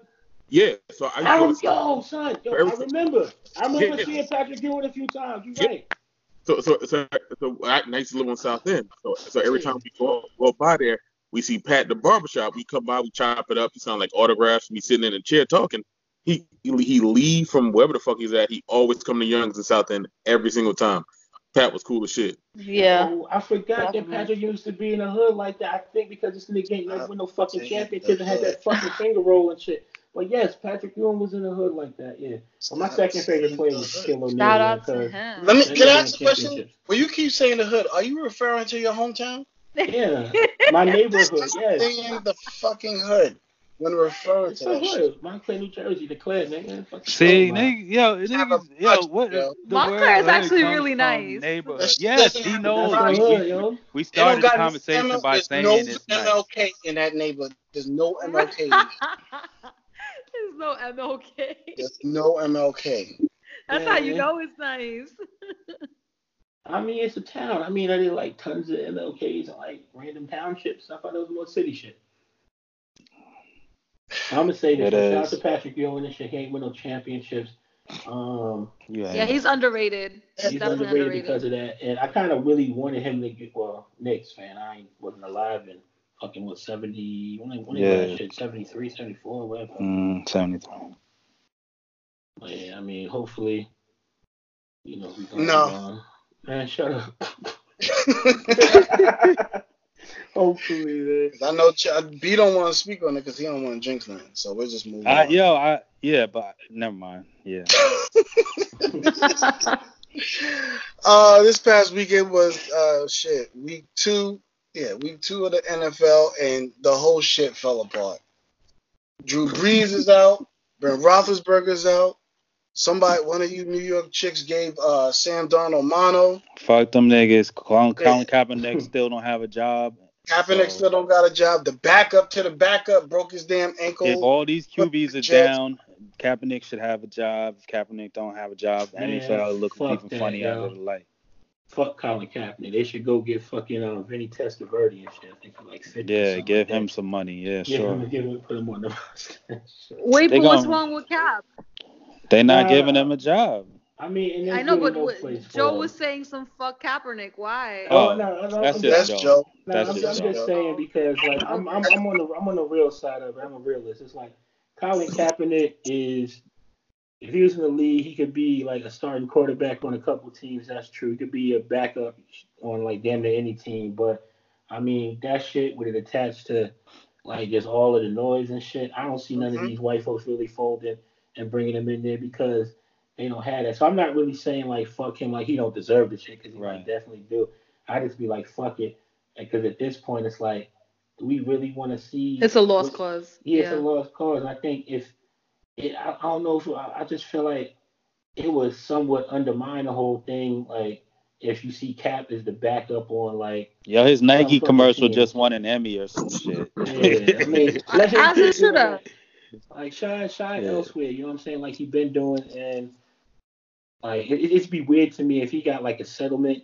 [SPEAKER 2] Yeah, so I
[SPEAKER 5] I
[SPEAKER 2] used
[SPEAKER 5] rem-
[SPEAKER 2] to
[SPEAKER 5] yo, son, yo, I remember. I remember
[SPEAKER 2] Yeah.
[SPEAKER 5] seeing Patrick Ewing a few times. You
[SPEAKER 2] Yeah.
[SPEAKER 5] right.
[SPEAKER 2] So so so, so I, I used to live on South End. So so every time we go, go by there, we see Pat the barbershop. We come by, we chop it up. He sound like autographs. We sitting in a chair talking. He he leave from wherever the fuck he's at. He always come to Young's in South End every single time. Pat was cool as shit.
[SPEAKER 4] Yeah.
[SPEAKER 5] Oh, I forgot that Patrick used to be in the hood like that. I think because this nigga ain't never win no fucking
[SPEAKER 1] Damn,
[SPEAKER 5] championship and had that fucking finger roll and shit. But yes, Patrick Ewing was in the hood like that. Yeah. Well, my second favorite player was Shaquille O'Neal.
[SPEAKER 4] Shout out to him.
[SPEAKER 1] Let me can I ask a question?
[SPEAKER 5] championships.
[SPEAKER 1] When you keep saying the hood, are you referring to your hometown?
[SPEAKER 5] Yeah, [LAUGHS] my neighborhood. Yes.
[SPEAKER 1] Saying the fucking hood when referring to
[SPEAKER 5] the
[SPEAKER 1] that shit.
[SPEAKER 5] hood. Montclair, New Jersey, the Claire, nigga. Fuck
[SPEAKER 3] See,
[SPEAKER 5] talking about?
[SPEAKER 3] nigga, yo,
[SPEAKER 1] Have
[SPEAKER 3] niggas,
[SPEAKER 1] a
[SPEAKER 3] yo, what?
[SPEAKER 1] yo.
[SPEAKER 3] The
[SPEAKER 4] Montclair is actually really nice.
[SPEAKER 3] Neighborhood. Yes, he knows.
[SPEAKER 5] the
[SPEAKER 3] We,
[SPEAKER 5] hood,
[SPEAKER 3] we,
[SPEAKER 5] yo.
[SPEAKER 3] we started the conversation
[SPEAKER 1] ML,
[SPEAKER 3] by saying
[SPEAKER 1] no
[SPEAKER 3] it's nice.
[SPEAKER 1] MLK in that neighborhood. There's no [LAUGHS] MLK.
[SPEAKER 4] There's no MLK.
[SPEAKER 1] There's no MLK.
[SPEAKER 4] That's
[SPEAKER 5] Yeah,
[SPEAKER 4] how you
[SPEAKER 5] man.
[SPEAKER 4] know it's nice. [LAUGHS]
[SPEAKER 5] I mean, it's a town. I mean, I did like tons of MLKs and like random townships. I thought it was more city shit. I'm gonna say this.
[SPEAKER 3] It
[SPEAKER 5] Shout out to Patrick Ewing and shit. He ain't win no championships. Um,
[SPEAKER 3] Yeah,
[SPEAKER 4] Yeah, he's underrated. He's
[SPEAKER 5] he's underrated,
[SPEAKER 4] underrated.
[SPEAKER 5] because of that. And I kind of really wanted him to get well, Knicks fan. I wasn't alive in fucking what 70 when when
[SPEAKER 3] Yeah.
[SPEAKER 5] yeah. shit 73, 74, whatever.
[SPEAKER 3] mm, 73.
[SPEAKER 5] But yeah, I mean, hopefully, you know, we gonna
[SPEAKER 1] No.
[SPEAKER 5] Man, shut up. [LAUGHS] [LAUGHS] hopefully, man.
[SPEAKER 1] I know Ch- B don't want to speak on it because he don't want to jinx nothing. So we're just moving.
[SPEAKER 3] I,
[SPEAKER 1] on.
[SPEAKER 3] yo, I yeah, but never mind. Yeah. [LAUGHS]
[SPEAKER 1] Uh, this past weekend was uh shit week two. Yeah, week two of the NFL, and the whole shit fell apart. Drew Brees is out. Ben Roethlisberger's out. Somebody, one of you New York chicks gave uh Sam Darnold mono.
[SPEAKER 3] Fuck them niggas. Colin,
[SPEAKER 1] Yeah.
[SPEAKER 3] Colin Kaepernick still don't have a job.
[SPEAKER 1] Kaepernick
[SPEAKER 3] So-
[SPEAKER 1] still don't got a job. The backup to the backup broke his damn ankle.
[SPEAKER 3] If all these QBs are
[SPEAKER 1] Jets.
[SPEAKER 3] down, Kaepernick should have a job. If Kaepernick don't have a job, the
[SPEAKER 5] Man,
[SPEAKER 3] NFL looking
[SPEAKER 5] fuck
[SPEAKER 3] even
[SPEAKER 5] that,
[SPEAKER 3] funny
[SPEAKER 5] yo.
[SPEAKER 3] out of the light.
[SPEAKER 5] Fuck Colin Kaepernick. They should go get fucking um, Vinny Testaverde and shit. I think for like 50
[SPEAKER 3] Yeah,
[SPEAKER 5] something
[SPEAKER 3] give
[SPEAKER 5] like
[SPEAKER 3] him
[SPEAKER 5] that.
[SPEAKER 3] some money. Yeah,
[SPEAKER 5] Give
[SPEAKER 3] sure.
[SPEAKER 5] him, give him, put him on the [LAUGHS] roster.
[SPEAKER 4] Wait,
[SPEAKER 3] They
[SPEAKER 4] but what's wrong with Cap?
[SPEAKER 3] They not
[SPEAKER 5] Nah.
[SPEAKER 3] giving him a job.
[SPEAKER 5] I mean,
[SPEAKER 4] I know, but
[SPEAKER 5] no
[SPEAKER 4] what, Joe was saying some fuck Kaepernick. Why?
[SPEAKER 5] Oh,
[SPEAKER 3] Oh,
[SPEAKER 5] no, no,
[SPEAKER 3] that's
[SPEAKER 5] I'm
[SPEAKER 3] just
[SPEAKER 1] That's
[SPEAKER 3] Joe.
[SPEAKER 1] Joe.
[SPEAKER 5] No,
[SPEAKER 3] That's
[SPEAKER 5] I'm,
[SPEAKER 3] just
[SPEAKER 5] I'm
[SPEAKER 3] Joe.
[SPEAKER 5] just saying because like I'm, I'm I'm on the I'm on the real side of it. I'm a realist. It's like Colin Kaepernick is if he was in the league, he could be like a starting quarterback on a couple teams. That's true. He could be a backup on like damn near any team. But I mean that shit with it attached to like just all of the noise and shit. I don't see none of
[SPEAKER 1] Mhm.
[SPEAKER 5] these white folks really folding and bringing him in there because they don't have that. So I'm not really saying like fuck him, like he don't deserve the shit because he
[SPEAKER 3] Right.
[SPEAKER 5] definitely do. I just be like fuck it, because at this point it's like, do we really want to see?
[SPEAKER 4] It's a lost
[SPEAKER 5] what-
[SPEAKER 4] cause.
[SPEAKER 5] Yeah, it's a lost cause. And I think if it, I, I don't know if I, I just feel like it was somewhat undermine the whole thing. Like if you see Cap as the backup on like
[SPEAKER 3] Yo, his Nike commercial just won an Emmy or some shit.
[SPEAKER 5] Yeah, I mean, let him
[SPEAKER 4] As it
[SPEAKER 5] it,
[SPEAKER 4] should have.
[SPEAKER 5] Like, like shine, shine
[SPEAKER 3] Yeah.
[SPEAKER 5] elsewhere. You know what I'm saying? Like he been doing, and like it, it'd be weird to me if he got like a settlement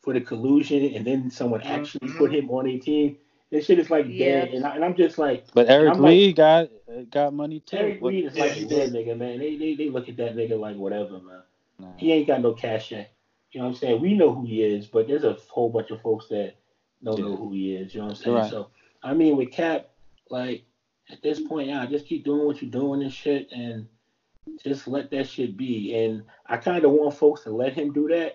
[SPEAKER 5] for the collusion, and then someone actually
[SPEAKER 1] Mhm.
[SPEAKER 5] put him on a team. This shit is like
[SPEAKER 4] Yeah.
[SPEAKER 5] dead, and, I, and I'm just like,
[SPEAKER 3] But Eric
[SPEAKER 5] I'm like-
[SPEAKER 3] got got money too.
[SPEAKER 5] Terry
[SPEAKER 3] What-
[SPEAKER 5] Reed is
[SPEAKER 1] Yeah,
[SPEAKER 5] like
[SPEAKER 1] he
[SPEAKER 5] a dead nigga, man. They, they they look at that nigga like whatever, man.
[SPEAKER 3] Nah.
[SPEAKER 5] He ain't got no cash yet. You know what I'm saying? We know who he is, but there's a whole bunch of folks that don't know who he is. You know what I'm saying?
[SPEAKER 3] Right.
[SPEAKER 5] So I mean, with Cap, like at this point, yeah, just keep doing what you're doing and shit, and just let that shit be. And I kind of want folks to let him do that.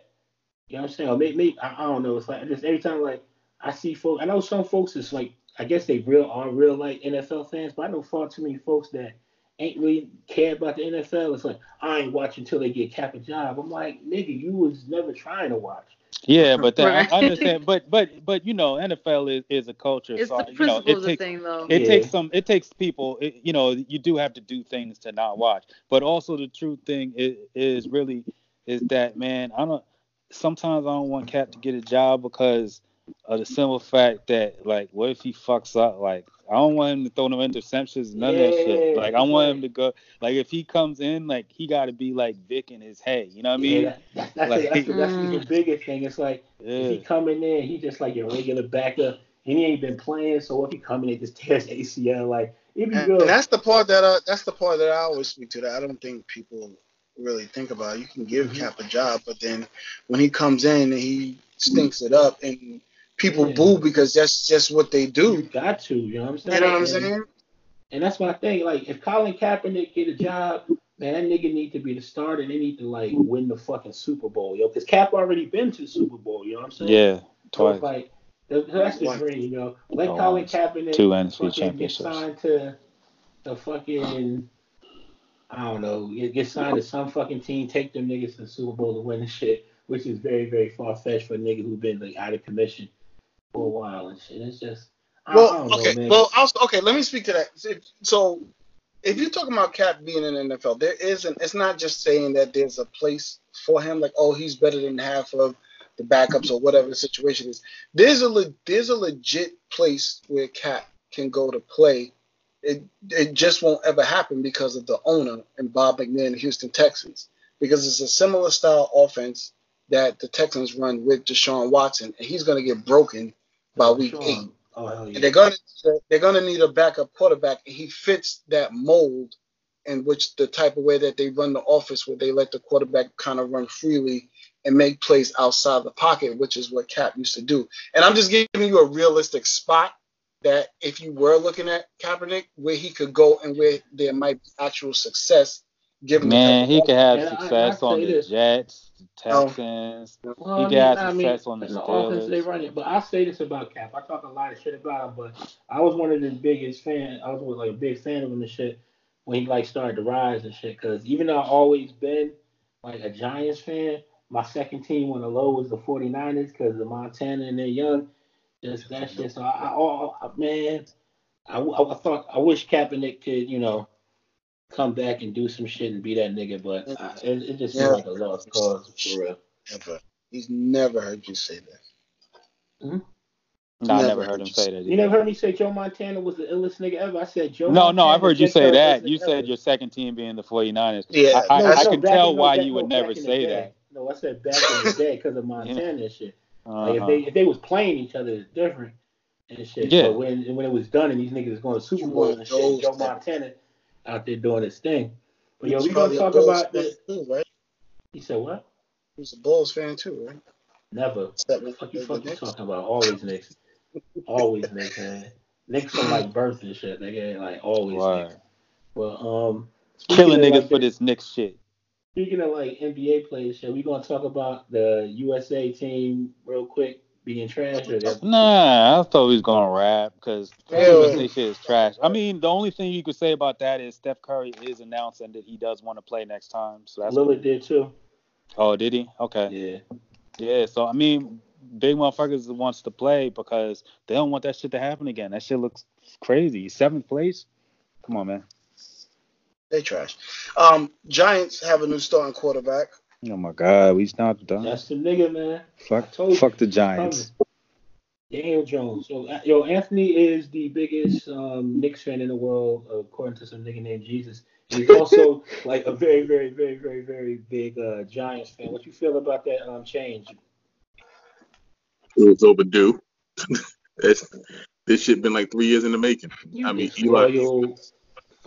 [SPEAKER 5] You know what I'm saying? Or maybe, maybe I, I don't know. It's like just every time like I see folks, I know some folks is like I guess they real are real like NFL fans, but I know far too many folks that ain't really care about the NFL. It's like I ain't watching until they get Cap a job. I'm like, nigga, you was never trying to watch.
[SPEAKER 3] Yeah, [LAUGHS] but then, I-
[SPEAKER 4] Right.
[SPEAKER 3] I understand. But but but you know, NFL is, is a culture.
[SPEAKER 4] It's
[SPEAKER 3] so
[SPEAKER 4] the
[SPEAKER 3] you know, it
[SPEAKER 4] of the
[SPEAKER 3] takes
[SPEAKER 4] thing, though.
[SPEAKER 3] it
[SPEAKER 5] Yeah.
[SPEAKER 3] takes some it takes people it, you know you do have to do things to not watch but also the true thing is, is really is that man i don't sometimes i don't want cap to get a job because of the simple fact that like what if he fucks up like i don't want him to throw no interceptions none of that shit like i want him to go like if he comes in like he got to be like vic in his head you know what i mean
[SPEAKER 5] Yeah, that, that's,
[SPEAKER 3] Like-
[SPEAKER 5] the, that's, the, that's the
[SPEAKER 4] Mm.
[SPEAKER 5] even bigger thing. It's like if he
[SPEAKER 3] yeah.
[SPEAKER 5] come in there, he just like your regular backup, and he ain't been playing. So if he come in and just tears ACL, like it'd be
[SPEAKER 1] And,
[SPEAKER 5] real.
[SPEAKER 1] and that's the part that I, that's the part that I always speak to. That I don't think people really think about. You can give
[SPEAKER 5] Mhm.
[SPEAKER 1] Cap a job, but then when he comes in and he stinks it up and people
[SPEAKER 5] Yeah.
[SPEAKER 1] boo because that's just what they do.
[SPEAKER 5] You
[SPEAKER 1] do.
[SPEAKER 5] got to, you know what I'm saying?
[SPEAKER 1] You know what I'm
[SPEAKER 5] And-
[SPEAKER 1] saying?
[SPEAKER 5] And that's my thing. Like, if Colin Kaepernick get a job, man, that nigga need to be the starter. and They need to like win the fucking Super Bowl, yo. Because Cap already been to the Super Bowl. You know what I'm saying?
[SPEAKER 3] Yeah,
[SPEAKER 5] So
[SPEAKER 3] twice.
[SPEAKER 5] like that- that's the
[SPEAKER 1] Twice.
[SPEAKER 5] dream, you know. Let
[SPEAKER 3] Oh,
[SPEAKER 5] Colin
[SPEAKER 3] once.
[SPEAKER 5] Kaepernick
[SPEAKER 3] Two NFC
[SPEAKER 5] fucking get
[SPEAKER 3] championships.
[SPEAKER 5] signed to the fucking I don't know, get, get signed to some fucking team, take them niggas to the Super Bowl to win the shit, which is very, very far fetched for a nigga who been like out of commission for a while and shit. It's just
[SPEAKER 1] Well,
[SPEAKER 5] don't know,
[SPEAKER 1] okay.
[SPEAKER 5] man.
[SPEAKER 1] Well, also, okay. Let me speak to that. So- So, if you're talking about Cap being in the NFL, there isn't. It's not just saying that there's a place for him. Like, oh, he's better than half of the backups or whatever the situation is. There's a le- there's a legit place where Cap can go to play. It it just won't ever happen because of the owner and Bob McNair in Houston Texans. Because it's a similar style offense that the Texans run with Deshaun Watson, and he's going to get broken by week
[SPEAKER 5] Sean,
[SPEAKER 1] eight.
[SPEAKER 5] Oh hell yeah.
[SPEAKER 1] And they're gonna they're gonna need a backup quarterback, and he fits that mold in which the type of way that they run the office, where they let the quarterback kind of run freely and make plays outside the pocket, which is what Cap used to do. And I'm just giving you a realistic spot that if you were looking at Kaepernick, where he could go and where there might be actual success, given
[SPEAKER 3] Man, he could have
[SPEAKER 5] And I- I
[SPEAKER 3] success on the
[SPEAKER 5] this.
[SPEAKER 3] Jets, the. Texans.
[SPEAKER 5] Well,
[SPEAKER 3] He
[SPEAKER 5] I
[SPEAKER 3] could
[SPEAKER 5] mean,
[SPEAKER 3] have
[SPEAKER 5] I mean,
[SPEAKER 3] success on the
[SPEAKER 5] in the offense
[SPEAKER 3] Steelers.
[SPEAKER 5] they run it, but I say this about Cap. I talk a lot of shit about him, but I was one of the biggest fan. I was like a big fan of him and shit when he like started to rise and shit. Because even though I always been like a Giants fan, my second team on the low was the 49ers because of Montana and they're young. Just that shit. So I, I, I man, I, I, I thought I wish Kaepernick could, you know, come back and do some shit and be that nigga, but I, it, it just seemed
[SPEAKER 1] Yeah.
[SPEAKER 5] like a lost cause for real.
[SPEAKER 1] Never. He's never heard you say that.
[SPEAKER 3] No, I
[SPEAKER 1] Never
[SPEAKER 3] never
[SPEAKER 1] heard
[SPEAKER 3] heard him say
[SPEAKER 1] say-
[SPEAKER 3] that.
[SPEAKER 5] You never heard me say Joe Montana was the illest nigga ever. I said Joe.
[SPEAKER 3] No, no, I've heard you say that. You said
[SPEAKER 5] ever.
[SPEAKER 3] your second team being the 49ers.
[SPEAKER 1] Yeah,
[SPEAKER 3] I, I,
[SPEAKER 1] that's-
[SPEAKER 3] I
[SPEAKER 5] no,
[SPEAKER 3] can
[SPEAKER 5] back
[SPEAKER 3] tell why
[SPEAKER 5] back-
[SPEAKER 3] you would never say that.
[SPEAKER 5] No, I said back in the day because of [LAUGHS] Montana and shit. Like if
[SPEAKER 3] Uh-huh.
[SPEAKER 5] they if they was playing each other, it's different and shit.
[SPEAKER 3] Yeah.
[SPEAKER 5] But when when it was done and these niggas was going to Super Bowl and shit, Joe Montana out there doing his thing. But yo,
[SPEAKER 1] He's
[SPEAKER 5] we gonna
[SPEAKER 1] probably a
[SPEAKER 5] talk about
[SPEAKER 1] fan
[SPEAKER 5] this.
[SPEAKER 1] too, right?
[SPEAKER 5] He said what?
[SPEAKER 1] He was a Bulls fan too, right?
[SPEAKER 5] Never.
[SPEAKER 1] Except
[SPEAKER 5] What the fuck you
[SPEAKER 1] the
[SPEAKER 5] fucking talking about? Always Knicks. Always Knicks, man. Knicks from like birth and shit. Nigga, like always Knicks.
[SPEAKER 3] Word.
[SPEAKER 5] Well, um,
[SPEAKER 3] Killing niggas
[SPEAKER 5] like,
[SPEAKER 3] for this Knicks shit.
[SPEAKER 5] Speaking of like NBA players, shit, we gonna talk about the USA team real quick being trash or that?
[SPEAKER 3] Nah, I thought he was gonna rap because
[SPEAKER 1] Yeah.
[SPEAKER 3] USA shit is trash. I mean, the only thing you could say about that is Steph Curry is announcing that he does want to play next time. So that's
[SPEAKER 5] Lillard did too.
[SPEAKER 3] oh, did he? Okay,
[SPEAKER 5] Yeah.
[SPEAKER 3] yeah. So I mean, big motherfuckers wants to play because they don't want that shit to happen again. That shit looks crazy. Seventh place. Come on, man.
[SPEAKER 1] They trash. Um, Giants have a new starting quarterback.
[SPEAKER 3] Oh my God, we not done.
[SPEAKER 5] That's the nigga, man.
[SPEAKER 3] fuck,
[SPEAKER 5] I told you.
[SPEAKER 3] fuck the Giants.
[SPEAKER 5] Daniel Jones. So, uh, yo, Anthony is the biggest um, Knicks fan in the world, according to some nigga named Jesus. He's [LAUGHS] also like a very, very, very, very, very big uh, Giants fan. What you feel about that um, change?
[SPEAKER 2] It was overdue. it's, [LAUGHS] this shit been like three years in the making. I mean, Eli,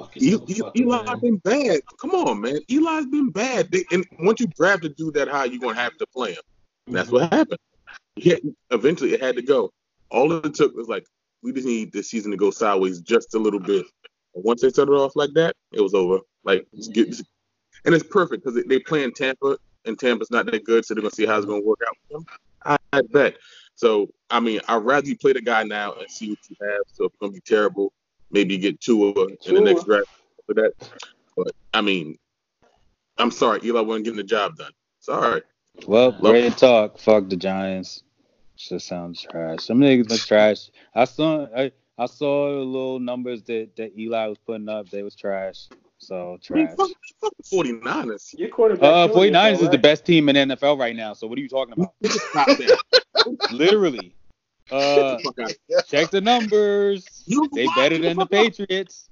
[SPEAKER 5] Loyal, fucking
[SPEAKER 2] E- E- Eli
[SPEAKER 5] man.
[SPEAKER 2] been bad. Come on, man. Eli's been bad. They, and once you draft a dude that high, you're gonna have to play him. And that's what happened. He had- eventually, it had to go. All it took was like we just need this season to go sideways just a little bit. And once they started off like that, it was over. Like, get, and it's perfect because they, they play in Tampa, and Tampa's not that good, so they're gonna see how it's gonna work out. I, I bet. So, I mean, I'd rather you play the guy now and see what you have. So it's gonna be terrible, maybe get you get Tua in the next draft for that. But I mean, I'm sorry, Eli wasn't getting the job done. Sorry.
[SPEAKER 3] Well,
[SPEAKER 2] Love-
[SPEAKER 3] great talk. Fuck the Giants. Just sounds trash. Some niggas been trash. I saw I, I saw the little numbers that, that Eli was putting up. They was trash. So trash.
[SPEAKER 2] fuck, fuck 49ers.
[SPEAKER 5] Your quarterback.
[SPEAKER 3] Uh,
[SPEAKER 5] killing
[SPEAKER 3] 49ers
[SPEAKER 5] yourself,
[SPEAKER 3] is the best team in the NFL right now. So what are you talking about? [LAUGHS] Literally.
[SPEAKER 2] Get
[SPEAKER 3] Uh,
[SPEAKER 2] the
[SPEAKER 3] check the numbers.
[SPEAKER 2] You
[SPEAKER 3] They
[SPEAKER 2] lie,
[SPEAKER 3] better than the. Patriots.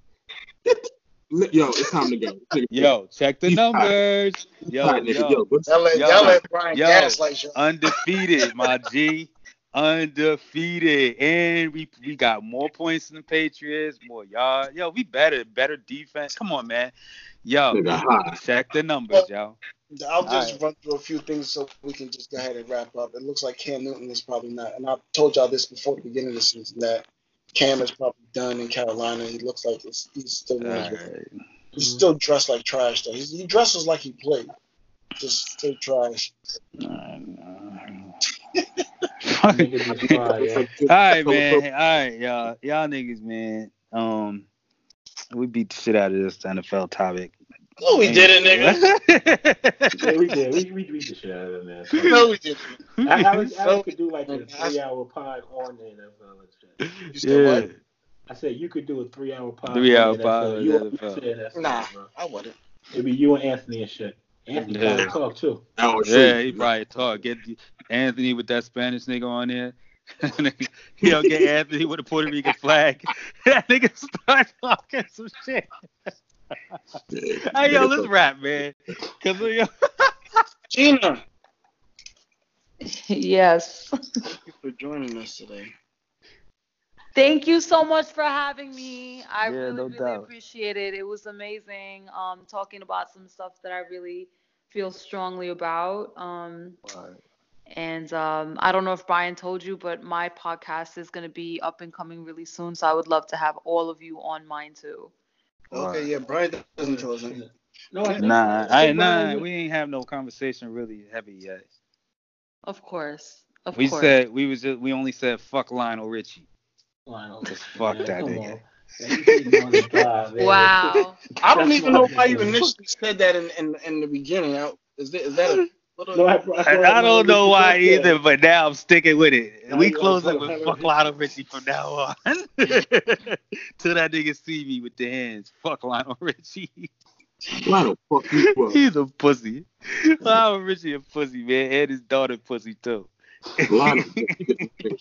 [SPEAKER 2] Yo, it's time to go.
[SPEAKER 3] Yo, check the
[SPEAKER 2] He's tired.
[SPEAKER 3] numbers. Yo,
[SPEAKER 2] tired,
[SPEAKER 3] yo,
[SPEAKER 2] Yo,
[SPEAKER 1] Y'all let,
[SPEAKER 3] Yo.
[SPEAKER 1] y'all let Brian
[SPEAKER 3] Yo.
[SPEAKER 1] gaslight you.
[SPEAKER 3] undefeated, my G. undefeated, and we we got more points than the Patriots, more yards. Yo, we better, better defense. Come on, man. Yo, check the numbers, yo.
[SPEAKER 1] I'll just
[SPEAKER 3] Alright.
[SPEAKER 1] run through a few things so we can just go ahead and wrap up. It looks like Cam Newton is probably not, and I've told y'all this before the beginning of the season that Cam is probably done in Carolina. He looks like it's, he's still
[SPEAKER 3] Alright.
[SPEAKER 1] he's still dressed like trash though. He's, he dresses like he played, just still trash. [LAUGHS] [LAUGHS]
[SPEAKER 5] Niggas be.
[SPEAKER 3] All right, man. All right, y'all. Y'all niggas, man. Um, we beat the shit out of this NFL topic.
[SPEAKER 1] No, we didn't,
[SPEAKER 3] nigga. [LAUGHS]
[SPEAKER 5] Yeah, we did. We we beat the shit out of them, man. [LAUGHS]
[SPEAKER 1] No, we didn't.
[SPEAKER 5] I, Alex,
[SPEAKER 1] So-
[SPEAKER 5] Alex could do like a three-hour pod on the NFL and shit.
[SPEAKER 1] You said
[SPEAKER 3] yeah.
[SPEAKER 1] what?
[SPEAKER 5] I said you could do a three-hour pod.
[SPEAKER 3] Three-hour pod
[SPEAKER 5] You,
[SPEAKER 3] NFL.
[SPEAKER 1] Nah,
[SPEAKER 5] bro.
[SPEAKER 1] I wouldn't.
[SPEAKER 5] It'd be you and Anthony and shit. Anthony
[SPEAKER 3] Yeah.
[SPEAKER 5] yeah. talk too.
[SPEAKER 2] That was
[SPEAKER 3] Yeah,
[SPEAKER 2] true.
[SPEAKER 3] he probably talk. Get Anthony with that Spanish nigga on there. [LAUGHS] He'll get Anthony with a Puerto Rican flag. that nigga start talking some shit.
[SPEAKER 2] Yeah.
[SPEAKER 3] Hey, yo, let's rap, man. Cause yo, [LAUGHS]
[SPEAKER 1] Gina, [LAUGHS]
[SPEAKER 4] yes.
[SPEAKER 1] thank you for joining us today.
[SPEAKER 4] Thank you so much for having me. I
[SPEAKER 3] Yeah,
[SPEAKER 4] really,
[SPEAKER 3] no
[SPEAKER 4] really
[SPEAKER 3] doubt.
[SPEAKER 4] appreciate it. It was amazing. Um, talking about some stuff that I really feel strongly about. Um, and um, I don't know if Brian told you, but my podcast is gonna be up and coming really soon. So I would love to have all of you on mine too.
[SPEAKER 1] Okay, yeah, Brian doesn't tell us.
[SPEAKER 5] No, I
[SPEAKER 3] nah,
[SPEAKER 5] I
[SPEAKER 3] I nah, we ain't have no conversation really heavy yet.
[SPEAKER 4] Of course. Of
[SPEAKER 3] We
[SPEAKER 4] course.
[SPEAKER 3] said we was just we only said fuck Lionel Richie.
[SPEAKER 5] Lionel,
[SPEAKER 3] Just fuck
[SPEAKER 5] man,
[SPEAKER 3] that
[SPEAKER 5] come
[SPEAKER 3] nigga.
[SPEAKER 5] on. Man, you can't be on the drive.
[SPEAKER 4] Wow.
[SPEAKER 1] I don't
[SPEAKER 5] That's
[SPEAKER 1] even know
[SPEAKER 5] my
[SPEAKER 1] why you initially said that in, in, in the beginning. Now, Is that, is that a little?
[SPEAKER 5] No, I,
[SPEAKER 3] I, I don't know why either, but now I'm sticking with it.
[SPEAKER 5] Now
[SPEAKER 3] we close
[SPEAKER 5] wanna
[SPEAKER 3] it with fuck
[SPEAKER 5] in-
[SPEAKER 3] Lionel Richie from now on. [LAUGHS] [LAUGHS] Till that nigga see me with the hands. Fuck Lionel [LAUGHS] Richie.
[SPEAKER 2] Why the fuck you up?
[SPEAKER 3] He's a pussy. Lionel Richie a pussy, man. And his daughter pussy too.
[SPEAKER 2] Lionel,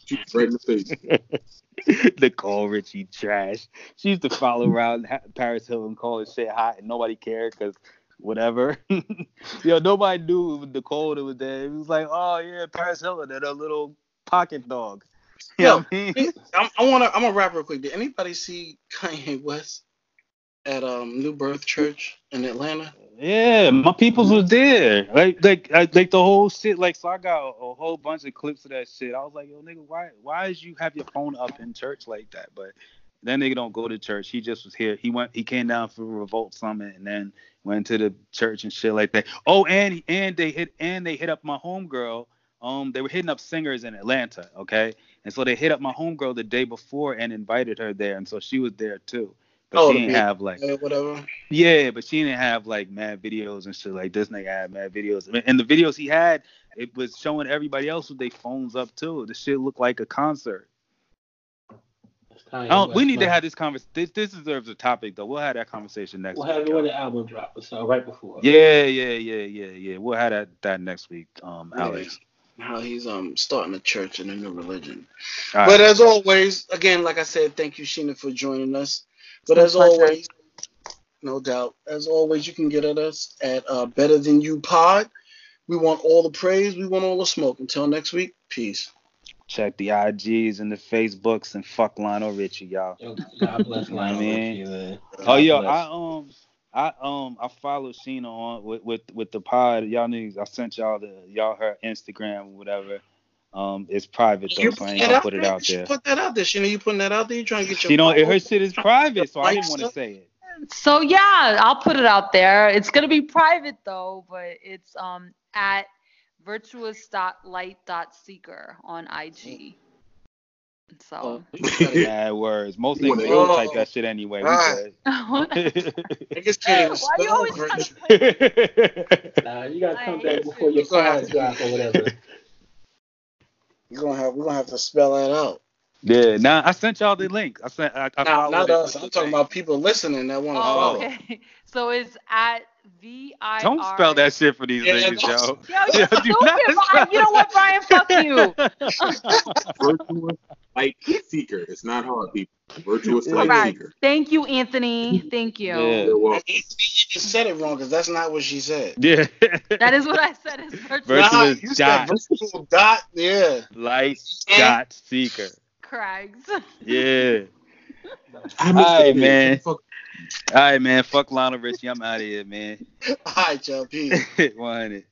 [SPEAKER 2] shoot right in the face.
[SPEAKER 3] Nicole Richie trash. She used to follow around Ha- Paris Hilton, call it shit hot, and nobody cared because whatever. [LAUGHS] Yo, nobody knew it was Nicole that was there. It was like, oh yeah, Paris Hilton and a little pocket dog. [LAUGHS] You know what I mean?
[SPEAKER 1] I'm, I want to. I'm gonna wrap real quick. Did anybody see Kanye West at um New Birth Church in Atlanta?
[SPEAKER 3] Yeah, my peoples was there. Like, like, like, like the whole shit. Like, so I got a, a whole bunch of clips of that shit. I was like, yo, nigga, why, why is you have your phone up in church like that? But that nigga don't go to church. He just was here. He went, he came down for a Revolt Summit and then went to the church and shit like that. Oh, and and they hit and they hit up my homegirl. Um, they were hitting up singers in Atlanta, okay? And so they hit up my homegirl the day before and invited her there, and so she was there too. But
[SPEAKER 1] Oh,
[SPEAKER 3] she didn't have like
[SPEAKER 1] Uh, whatever.
[SPEAKER 3] yeah, but she didn't have like mad videos and shit like this nigga had mad videos. And the videos he had, it was showing everybody else with their phones up too. The shit looked like a concert. I don't, we need to have this conversation. This, this deserves a topic though. We'll have that conversation next
[SPEAKER 5] We'll
[SPEAKER 3] week.
[SPEAKER 5] have it when the album drops, so right before.
[SPEAKER 3] yeah, yeah, yeah, yeah, yeah. We'll have that, that next week, um,
[SPEAKER 1] Yeah.
[SPEAKER 3] Alex.
[SPEAKER 1] How he's um starting a church and a new religion.
[SPEAKER 3] All
[SPEAKER 1] But
[SPEAKER 3] right.
[SPEAKER 1] as always, again, like I said, thank you, Sheena, for joining us. But as always, no doubt, as always, you can get at us at uh, Better Than You Pod. We want all the praise. We want all the smoke. Until next week, peace.
[SPEAKER 3] Check the IGs and the Facebooks and fuck Lionel Richie, y'all.
[SPEAKER 5] Yo, God bless
[SPEAKER 3] You know
[SPEAKER 5] Lionel? Richie, man.
[SPEAKER 3] Oh yo,
[SPEAKER 5] bless.
[SPEAKER 3] I um I um I follow Sheena on with with with the pod. Y'all niggas, I sent y'all the y'all her Instagram or whatever. Um, it's private though,
[SPEAKER 1] You
[SPEAKER 3] so I ain't gonna
[SPEAKER 1] out
[SPEAKER 3] put it
[SPEAKER 1] there?
[SPEAKER 3] out
[SPEAKER 1] You
[SPEAKER 3] there.
[SPEAKER 1] Put that out there, Sheena. You putting that out there? You trying to get your
[SPEAKER 3] You know, it, her shit is private, so I didn't want to say it.
[SPEAKER 4] So yeah, I'll put it out there. It's gonna be private though, but it's um at virtuous.light.seeker on IG. So [LAUGHS]
[SPEAKER 1] you gotta-
[SPEAKER 3] Bad words. Most
[SPEAKER 2] You
[SPEAKER 3] niggas don't type that shit anyway. We
[SPEAKER 1] Alright. [LAUGHS]
[SPEAKER 4] why [LAUGHS]
[SPEAKER 3] good.
[SPEAKER 1] Niggas can't even
[SPEAKER 4] you always
[SPEAKER 1] virtue.
[SPEAKER 4] trying to
[SPEAKER 5] Nah, you gotta come back before your card drop or whatever.
[SPEAKER 1] You're gonna have we're gonna have to spell that out.
[SPEAKER 3] yeah, nah, I sent y'all the link. I sent. I, I
[SPEAKER 1] nah, not us. I'm talking about people listening that want to
[SPEAKER 4] Oh,
[SPEAKER 1] follow.
[SPEAKER 4] okay. So it's at V I.
[SPEAKER 3] Don't spell that shit for these
[SPEAKER 1] Yeah,
[SPEAKER 3] niggas,
[SPEAKER 1] that's-
[SPEAKER 3] yo. [LAUGHS]
[SPEAKER 4] Yo, you're
[SPEAKER 3] Yeah, do not
[SPEAKER 4] stupid, Brian. You know what, Brian? Fuck you. [LAUGHS]
[SPEAKER 2] Virtuous light seeker. It's not hard, people. Virtuous
[SPEAKER 3] Yeah.
[SPEAKER 2] light
[SPEAKER 4] Correct.
[SPEAKER 2] seeker.
[SPEAKER 4] Thank you, Anthony. Thank you.
[SPEAKER 3] Yeah.
[SPEAKER 2] You're welcome.
[SPEAKER 1] You said it wrong because that's not what she said.
[SPEAKER 3] Yeah. [LAUGHS]
[SPEAKER 4] That is what I said. Is virtuous.
[SPEAKER 3] Virtuous
[SPEAKER 1] Nah, you
[SPEAKER 3] dot.
[SPEAKER 1] said virtual dot. Yeah.
[SPEAKER 3] Light
[SPEAKER 1] Yeah.
[SPEAKER 3] dot seeker.
[SPEAKER 4] Craigs.
[SPEAKER 3] Yeah.
[SPEAKER 2] I
[SPEAKER 3] All right, man.
[SPEAKER 2] Fuck.
[SPEAKER 3] All right, man. Fuck Lionel Richie. I'm out of here, man.
[SPEAKER 1] All right, y'all. Peace. [LAUGHS]
[SPEAKER 3] 100.